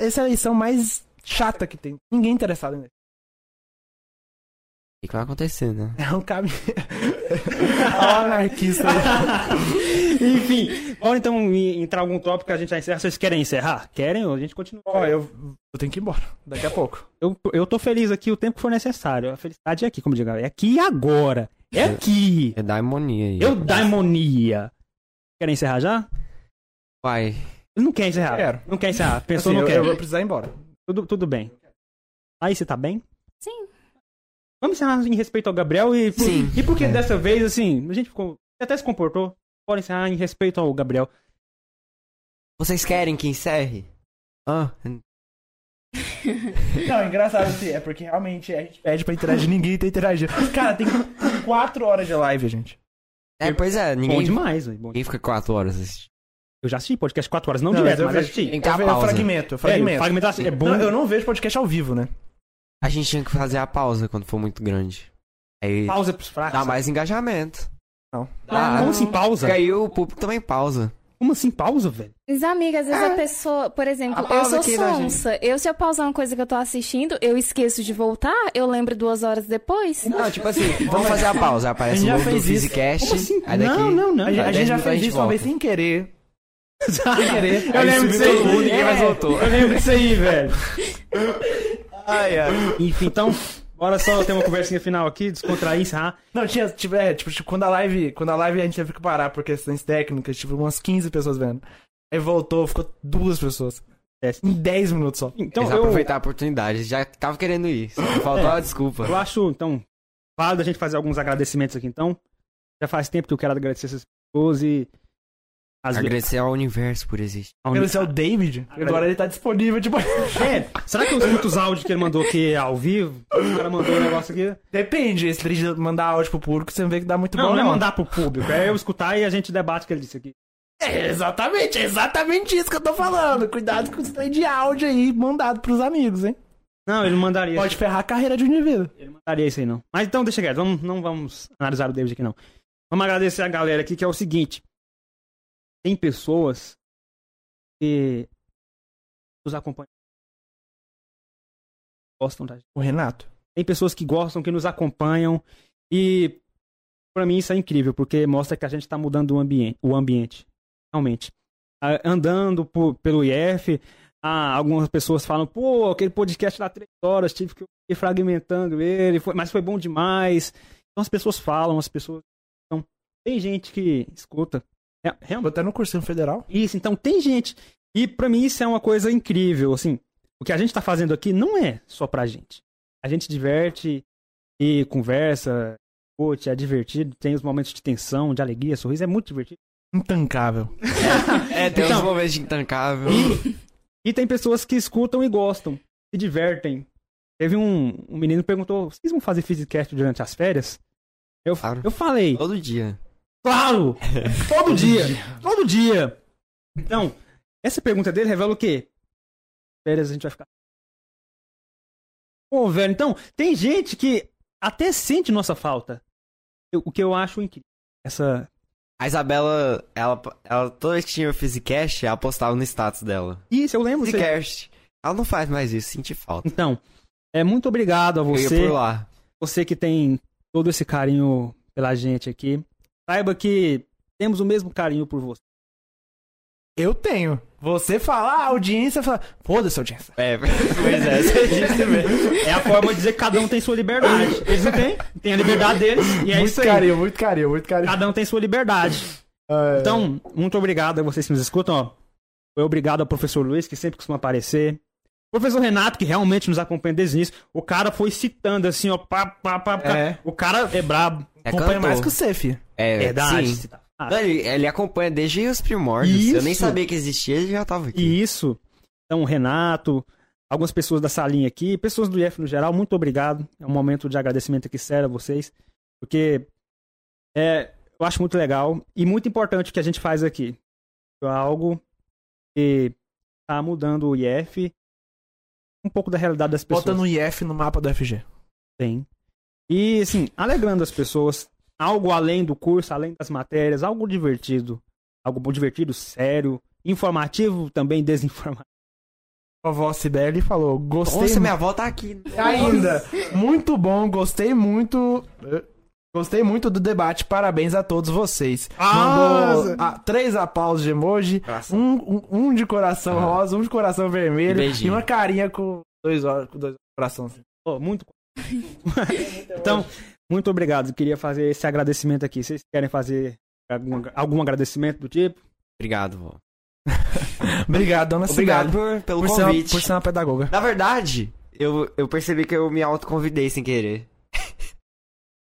Essa é a eleição mais chata que tem. Ninguém interessado nisso. O que que vai acontecer, né? É um caminho. Olha o anarquista. Enfim, bora então entrar em algum tópico que a gente já encerra. Vocês querem encerrar? Querem ou a gente continua? Ó, eu, eu tenho que ir embora. Daqui a pouco. Eu, eu tô feliz aqui o tempo que for necessário. A felicidade é aqui, como digo. É aqui e agora. É aqui. É daimonia aí. Eu daimonia. Querem encerrar já? Vai. Não quer encerrar. Quero. Não quer encerrar. Pensou, Assim, não eu, quer. eu vou precisar ir embora. Tudo, tudo bem. Aí, você tá bem? Sim. Vamos encerrar em respeito ao Gabriel e... Por, Sim. E porque dessa vez, assim, a gente ficou... Até se comportou. Pode encerrar em respeito ao Gabriel. Vocês querem que encerre? Ah, Não, é engraçado assim, é porque realmente a gente pede pra interagir, ninguém tá interagindo. Cara, tem 4 horas de live, gente. é, pois é, Bom ninguém, demais, velho. Bom ninguém fica quatro horas assistindo. Eu já assisti podcast 4 horas, não, Não, direto, eu mas vejo. assisti. Tem que ter Eu a ve- pausa. fragmento, É, fragmento. fragmentação é bom. Não, eu não vejo podcast ao vivo, né? A gente tinha que fazer a pausa quando for muito grande. Aí Pausa pros fracos. dá mais engajamento. Não. Dá. Como assim pausa? Porque aí o público também pausa. Como assim pausa, velho? Mas, amiga, às vezes É. a pessoa, por exemplo, A eu pausa sou aqui da sonsa. Eu, se eu pausar uma coisa que eu tô assistindo, eu esqueço de voltar, eu lembro duas horas depois. Não, tipo assim, vamos fazer a pausa. Aparece gente o já logo do fez isso. Physicast. Como assim? Aí daqui... Não, não, não. A gente, a Dez gente já minutos a fez gente isso uma vez volta. sem querer. Sem querer. Eu Aí lembro disso aí. todo mundo, ninguém mais É, voltou. Eu lembro disso aí, velho. Ai, ai. Enfim, então, bora só ter uma conversinha final aqui, descontrair, encerrar. Não, tinha, tipo, é, tipo, tipo, quando a live, quando a live a gente teve que parar por questões técnicas, tipo, umas 15 pessoas vendo. Aí voltou, ficou duas pessoas. Em 10 minutos só. Então, eu, aproveitar a oportunidade. Já tava querendo ir. Só faltou É. a desculpa. eu acho, então, válido a gente fazer alguns agradecimentos aqui, então. Já faz tempo que eu quero agradecer essas pessoas e... Vezes... Agradecer ao universo por existir. Agradecer ao David. Agora ele tá disponível, tipo. É, será que eu escuto os áudios que ele mandou aqui ao vivo? O cara mandou um negócio aqui. Depende, se ele mandar áudio pro público, você vê que dá muito Não, bom, não é não. mandar pro público, é eu escutar e a gente debate o que ele disse aqui. É exatamente, é exatamente isso que eu tô falando. Cuidado com isso aí de áudio aí, mandado pros amigos, hein? Não, ele não mandaria. Pode ferrar a carreira de um indivíduo. Ele não mandaria isso aí, não. Mas então, deixa quieto. Vamos, não vamos analisar o David aqui, não. Vamos agradecer a galera aqui, que é o seguinte. Tem pessoas que nos acompanham. Gostam da gente. O Renato. Tem pessoas que gostam, que nos acompanham. E pra mim isso é incrível, porque mostra que a gente tá mudando o ambiente. O ambiente realmente. Andando por- pelo IF, ah, algumas pessoas falam, pô, aquele podcast lá três horas, tive que ir fragmentando ele, foi- mas foi bom demais. Então as pessoas falam, as pessoas. Então, tem gente que escuta. É, realmente. até no cursinho federal. Isso, então tem gente. E pra mim isso é uma coisa incrível, assim. O que a gente tá fazendo aqui não é só pra gente. A gente diverte e conversa, curte, é divertido, tem os momentos de tensão, de alegria, sorriso, é muito divertido. Intancável. É, tem Então- uns momentos de intancável. E tem pessoas que escutam e gostam, se divertem. Teve um, um menino que perguntou: vocês vão fazer Physicast durante as férias? Eu, Claro. eu falei, Todo dia. Claro! Todo dia! Todo dia! Então, essa pergunta dele revela o quê? Férias a gente vai ficar. Pô, velho, então, tem gente que até sente nossa falta. Eu- o que eu acho incrível. Essa. A Isabela, ela, ela toda vez que tinha o Physicast, ela postava no status dela. Isso, eu lembro. Você... Physicast. Ela não faz mais isso, senti falta. Então, é muito obrigado a Eu ia você. por lá. você que tem todo esse carinho pela gente aqui, saiba que temos o mesmo carinho por você. Eu tenho. Você fala, a audiência fala. Foda-se, audiência. É, pois é, você disse mesmo. É a forma de dizer que cada um tem sua liberdade. Eles não têm, tem a liberdade deles e é muito isso aí. carinho, muito carinho, muito carinho. Cada um tem sua liberdade. Ah, Então, muito obrigado a vocês que nos escutam. Ó. Foi obrigado ao professor Luiz, que sempre costuma aparecer. Professor Renato, que realmente nos acompanha desde o início. O cara foi citando assim, ó. Pá, pá, pá, pá. É. O cara é brabo. É acompanha cantor. mais que o C, fi. É, Verdade. sim. Cita- Ah, ele, ele acompanha desde os primórdios. Eu nem Isso. sabia que existia, ele já tava aqui. E isso. Então, o Renato, algumas pessoas da salinha aqui, pessoas do IF no geral, muito obrigado. É um momento de agradecimento aqui sério a vocês. Porque é, eu acho muito legal e muito importante o que a gente faz aqui. É algo que tá mudando o IF, um pouco da realidade das pessoas. Bota no IF no mapa do FG. Tem. E, assim, alegrando as pessoas, algo além do curso, além das matérias, algo divertido. Algo divertido, sério, informativo, também desinformativo. A vovó Cibele falou, gostei Nossa, minha avó tá aqui. Ainda. Muito bom, gostei muito. Gostei muito do debate, parabéns a todos vocês. Ah, Mandou ah, três aplausos de emoji, um, um, um de coração Ah. rosa, um de coração vermelho Beijinho. e uma carinha com dois olhos, com dois corações. assim. Pô, muito. então, muito obrigado. Eu queria fazer esse agradecimento aqui. Vocês querem fazer algum, algum agradecimento do tipo? Obrigado, vó. Obrigado, dona Obrigado por, pelo Por ser, uma, convite. por ser uma pedagoga. Na verdade, eu, eu percebi que eu me autoconvidei sem querer.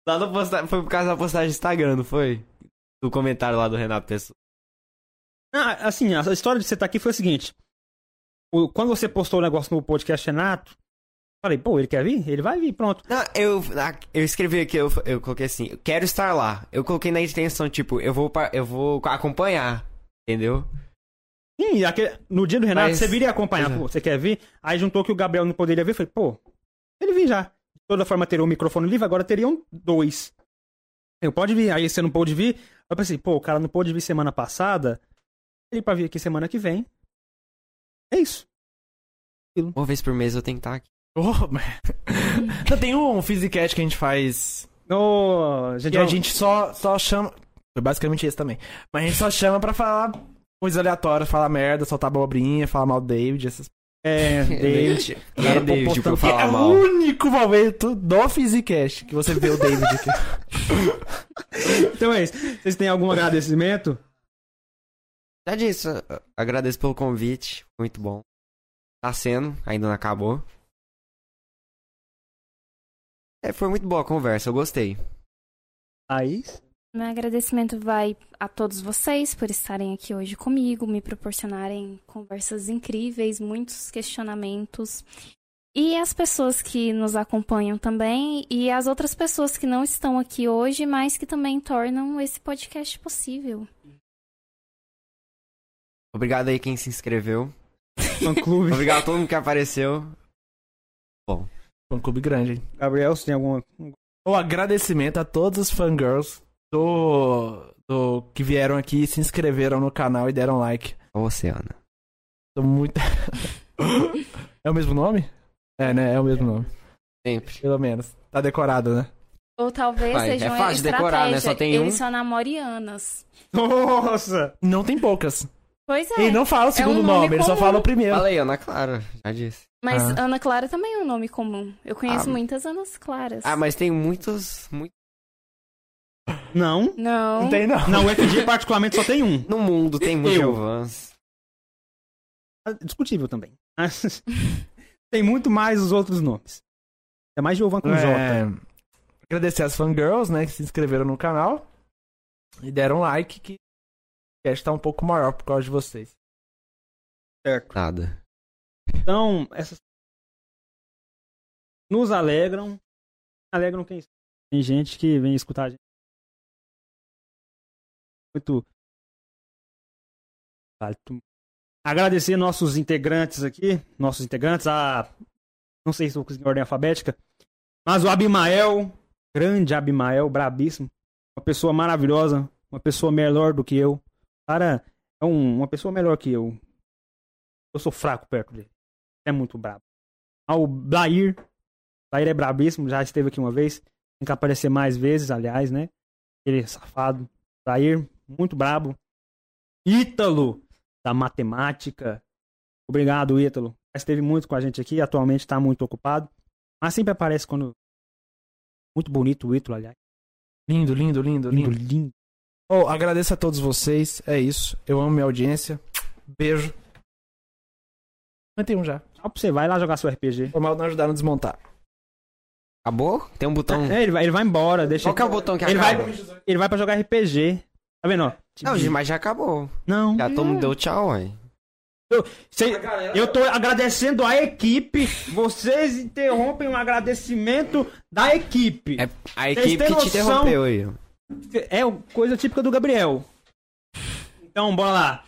Lá no posta... Foi por causa da postagem do Instagram, não foi? Do comentário lá do Renato Pessoa. Ah, assim, a história de você estar aqui foi o seguinte. Quando você postou o negócio no podcast Renato, falei, pô, ele quer vir? Ele vai vir, pronto. Não, eu, ah, eu escrevi aqui, eu, eu coloquei assim, eu quero estar lá. Eu coloquei na intenção, tipo, eu vou, eu vou acompanhar, entendeu? Sim, aquele- no dia do Renato, Mas- você viria acompanhar, Pois é. pô, você quer vir? Aí juntou que o Gabriel não poderia vir, falei, pô, ele vir já. Toda forma, teria um microfone livre, agora teriam dois. Eu pode vir, aí você não pôde vir. Eu pensei, pô, o cara não pôde vir semana passada, ele pra vir aqui semana que vem. É isso. Uma vez por mês eu tenho que estar aqui. Oh, Não, tem um Physicast que a gente faz. Ô, gente, E a gente só, só chama. Foi basicamente esse também. Mas a gente só chama pra falar coisa aleatória, falar merda, soltar abobrinha, falar mal do David, essas é, David. É Cara, David pra É falar o mal? único momento do Physicast que você vê o David aqui. Então é isso. Vocês têm algum agradecimento? Já disse, eu agradeço pelo convite, foi muito bom. Tá sendo, ainda não acabou. É, foi muito boa a conversa, eu gostei. Aí. Meu agradecimento vai a todos vocês por estarem aqui hoje comigo, me proporcionarem conversas incríveis, muitos questionamentos. E as pessoas que nos acompanham também, e as outras pessoas que não estão aqui hoje, mas que também tornam esse podcast possível. Obrigado aí quem se inscreveu. Fã clube. Obrigado a todo mundo que apareceu. Foi um clube grande, hein? Gabriel, você tem alguma. O agradecimento a todos os fangirls do, do que vieram aqui, se inscreveram no canal e deram like. Ó você, Ana. Tô muito. é o mesmo nome? É, né? É o mesmo nome. Sempre. Pelo menos. Tá decorado, né? Ou talvez Vai, seja é uma fácil decorar, né? Só tem Eles um. são namorianas. Nossa! Não tem poucas. Pois é. E não fala o segundo um nome nome, ele só fala o primeiro. Fala aí, Ana Clara. Já disse. Mas Ah. Ana Clara também é um nome comum. Eu conheço Ah, muitas Anas Claras. Ah, mas tem muitos. Muito... Não. Não. Não tem, não. Na UFG, particularmente, só tem um. No mundo tem muitos Eu. Giovans. Ah, Discutível também. Tem muito mais os outros nomes. É mais Giovan com J. É, agradecer as fangirls, né, que se inscreveram no canal e deram like, que o cast tá um pouco maior por causa de vocês. Certo. Nada. Então, essas. Nos alegram. Alegram quem escuta. Tem gente que vem escutar a gente. Muito. Agradecer nossos integrantes aqui. Nossos integrantes. A. Não sei se eu consegui em ordem alfabética. Mas o Abimael. Grande Abimael, brabíssimo. Uma pessoa maravilhosa. Uma pessoa melhor do que eu. Cara, é um- uma pessoa melhor que eu. Eu sou fraco perto dele. É muito brabo. Ah, o Blair. Blair é brabíssimo, já esteve aqui uma vez. Tem que aparecer mais vezes, aliás, né? Ele é safado. Blair, muito brabo. Ítalo, da matemática. Obrigado, Ítalo. Esteve muito com a gente aqui, atualmente está muito ocupado. Mas sempre aparece quando. Muito bonito o Ítalo, aliás. Lindo, lindo, lindo, Lindo, lindo. lindo. Oh, agradeço a todos vocês, é isso. Eu amo minha audiência. Beijo. 51 já. Só pra você, vai lá jogar seu RPG. Foi mal não ajudar a desmontar. Acabou? Tem um botão. É, ele vai, ele vai embora, deixa. Qual que é o botão que ele vai, acaba? ele vai pra jogar RPG. Tá vendo, ó? Não, mas já acabou. Não. Já todo mundo deu tchau, ué. Cê- eu tô agradecendo a equipe. Vocês interrompem o agradecimento da equipe. É a equipe que te interrompeu aí. É coisa típica do Gabriel. Então, bora lá.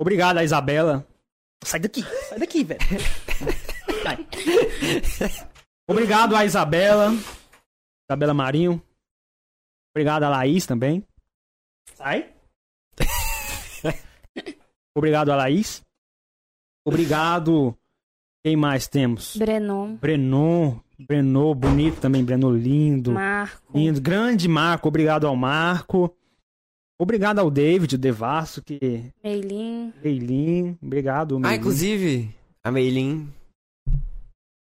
Obrigado a Isabela. Sai daqui, sai daqui, velho. Obrigado a Isabela. Isabela Marinho. Obrigado a Laís também. Sai. Obrigado a Laís. Obrigado. Quem mais temos? Brenon, Brenon. Brenon, bonito também. Brenon, lindo. Marco. Lindo. Grande Marco, obrigado ao Marco. Obrigado ao David, o Devasso, que. Meilin. Meilin, obrigado. Ah, Meilin. inclusive, a Meilin.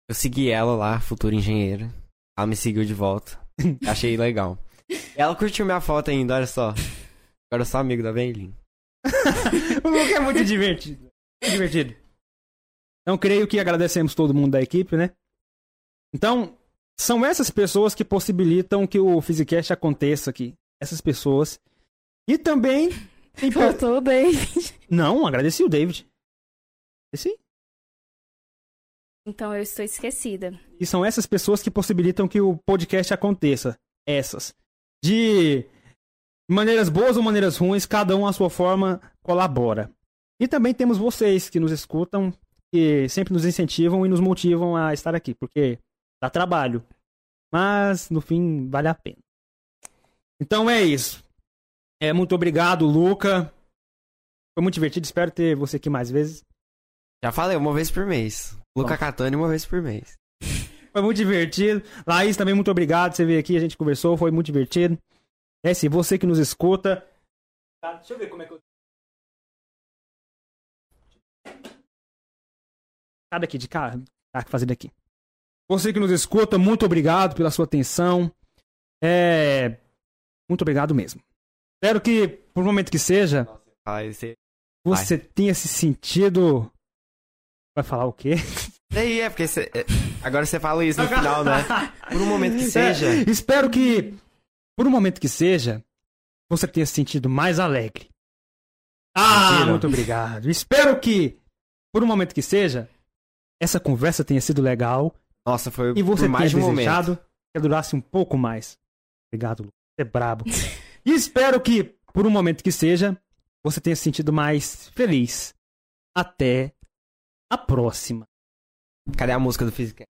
Eu segui ela lá, futura engenheira. Ela me seguiu de volta. Achei legal. Ela curtiu minha foto ainda, olha só. Agora eu sou amigo da Meilin. o Luke é muito divertido. divertido. Então, creio que agradecemos todo mundo da equipe, né? Então, são essas pessoas que possibilitam que o Physicast aconteça aqui. Essas pessoas. E também. Tem. Faltou o David. Não, agradeci o David. Sim. Então eu estou esquecida. E são essas pessoas que possibilitam que o podcast aconteça. Essas. De maneiras boas ou maneiras ruins, cada um à sua forma colabora. E também temos vocês que nos escutam, que sempre nos incentivam e nos motivam a estar aqui, porque dá trabalho. Mas, no fim, vale a pena. Então é isso. É, muito obrigado, Luca. Foi muito divertido, espero ter você aqui mais vezes. Já falei, uma vez por mês. Luca Bom. Catani, uma vez por mês. Foi muito divertido. Laís, também muito obrigado. Você veio aqui, a gente conversou, foi muito divertido. É sim, você que nos escuta. Tá, deixa eu ver como é que eu. Sai daqui de cá. Tá fazendo aqui. Você que nos escuta, muito obrigado pela sua atenção. É. Muito obrigado mesmo. Espero que, por um momento que seja, Ai, você... você tenha se sentido. Vai falar o quê? Daí é, porque você... é, agora você fala isso no final, né? Por um momento que seja. É, espero que, por um momento que seja, você tenha se sentido mais alegre. Ah, Mentira. muito obrigado. Espero que, por um momento que seja, essa conversa tenha sido legal Nossa, foi e você mais tenha um momento. desejado que durasse um pouco mais. Obrigado, Lu. Você é brabo. e espero que, por um momento que seja, você tenha se sentido mais feliz. Até a próxima. Cadê a música do Physical?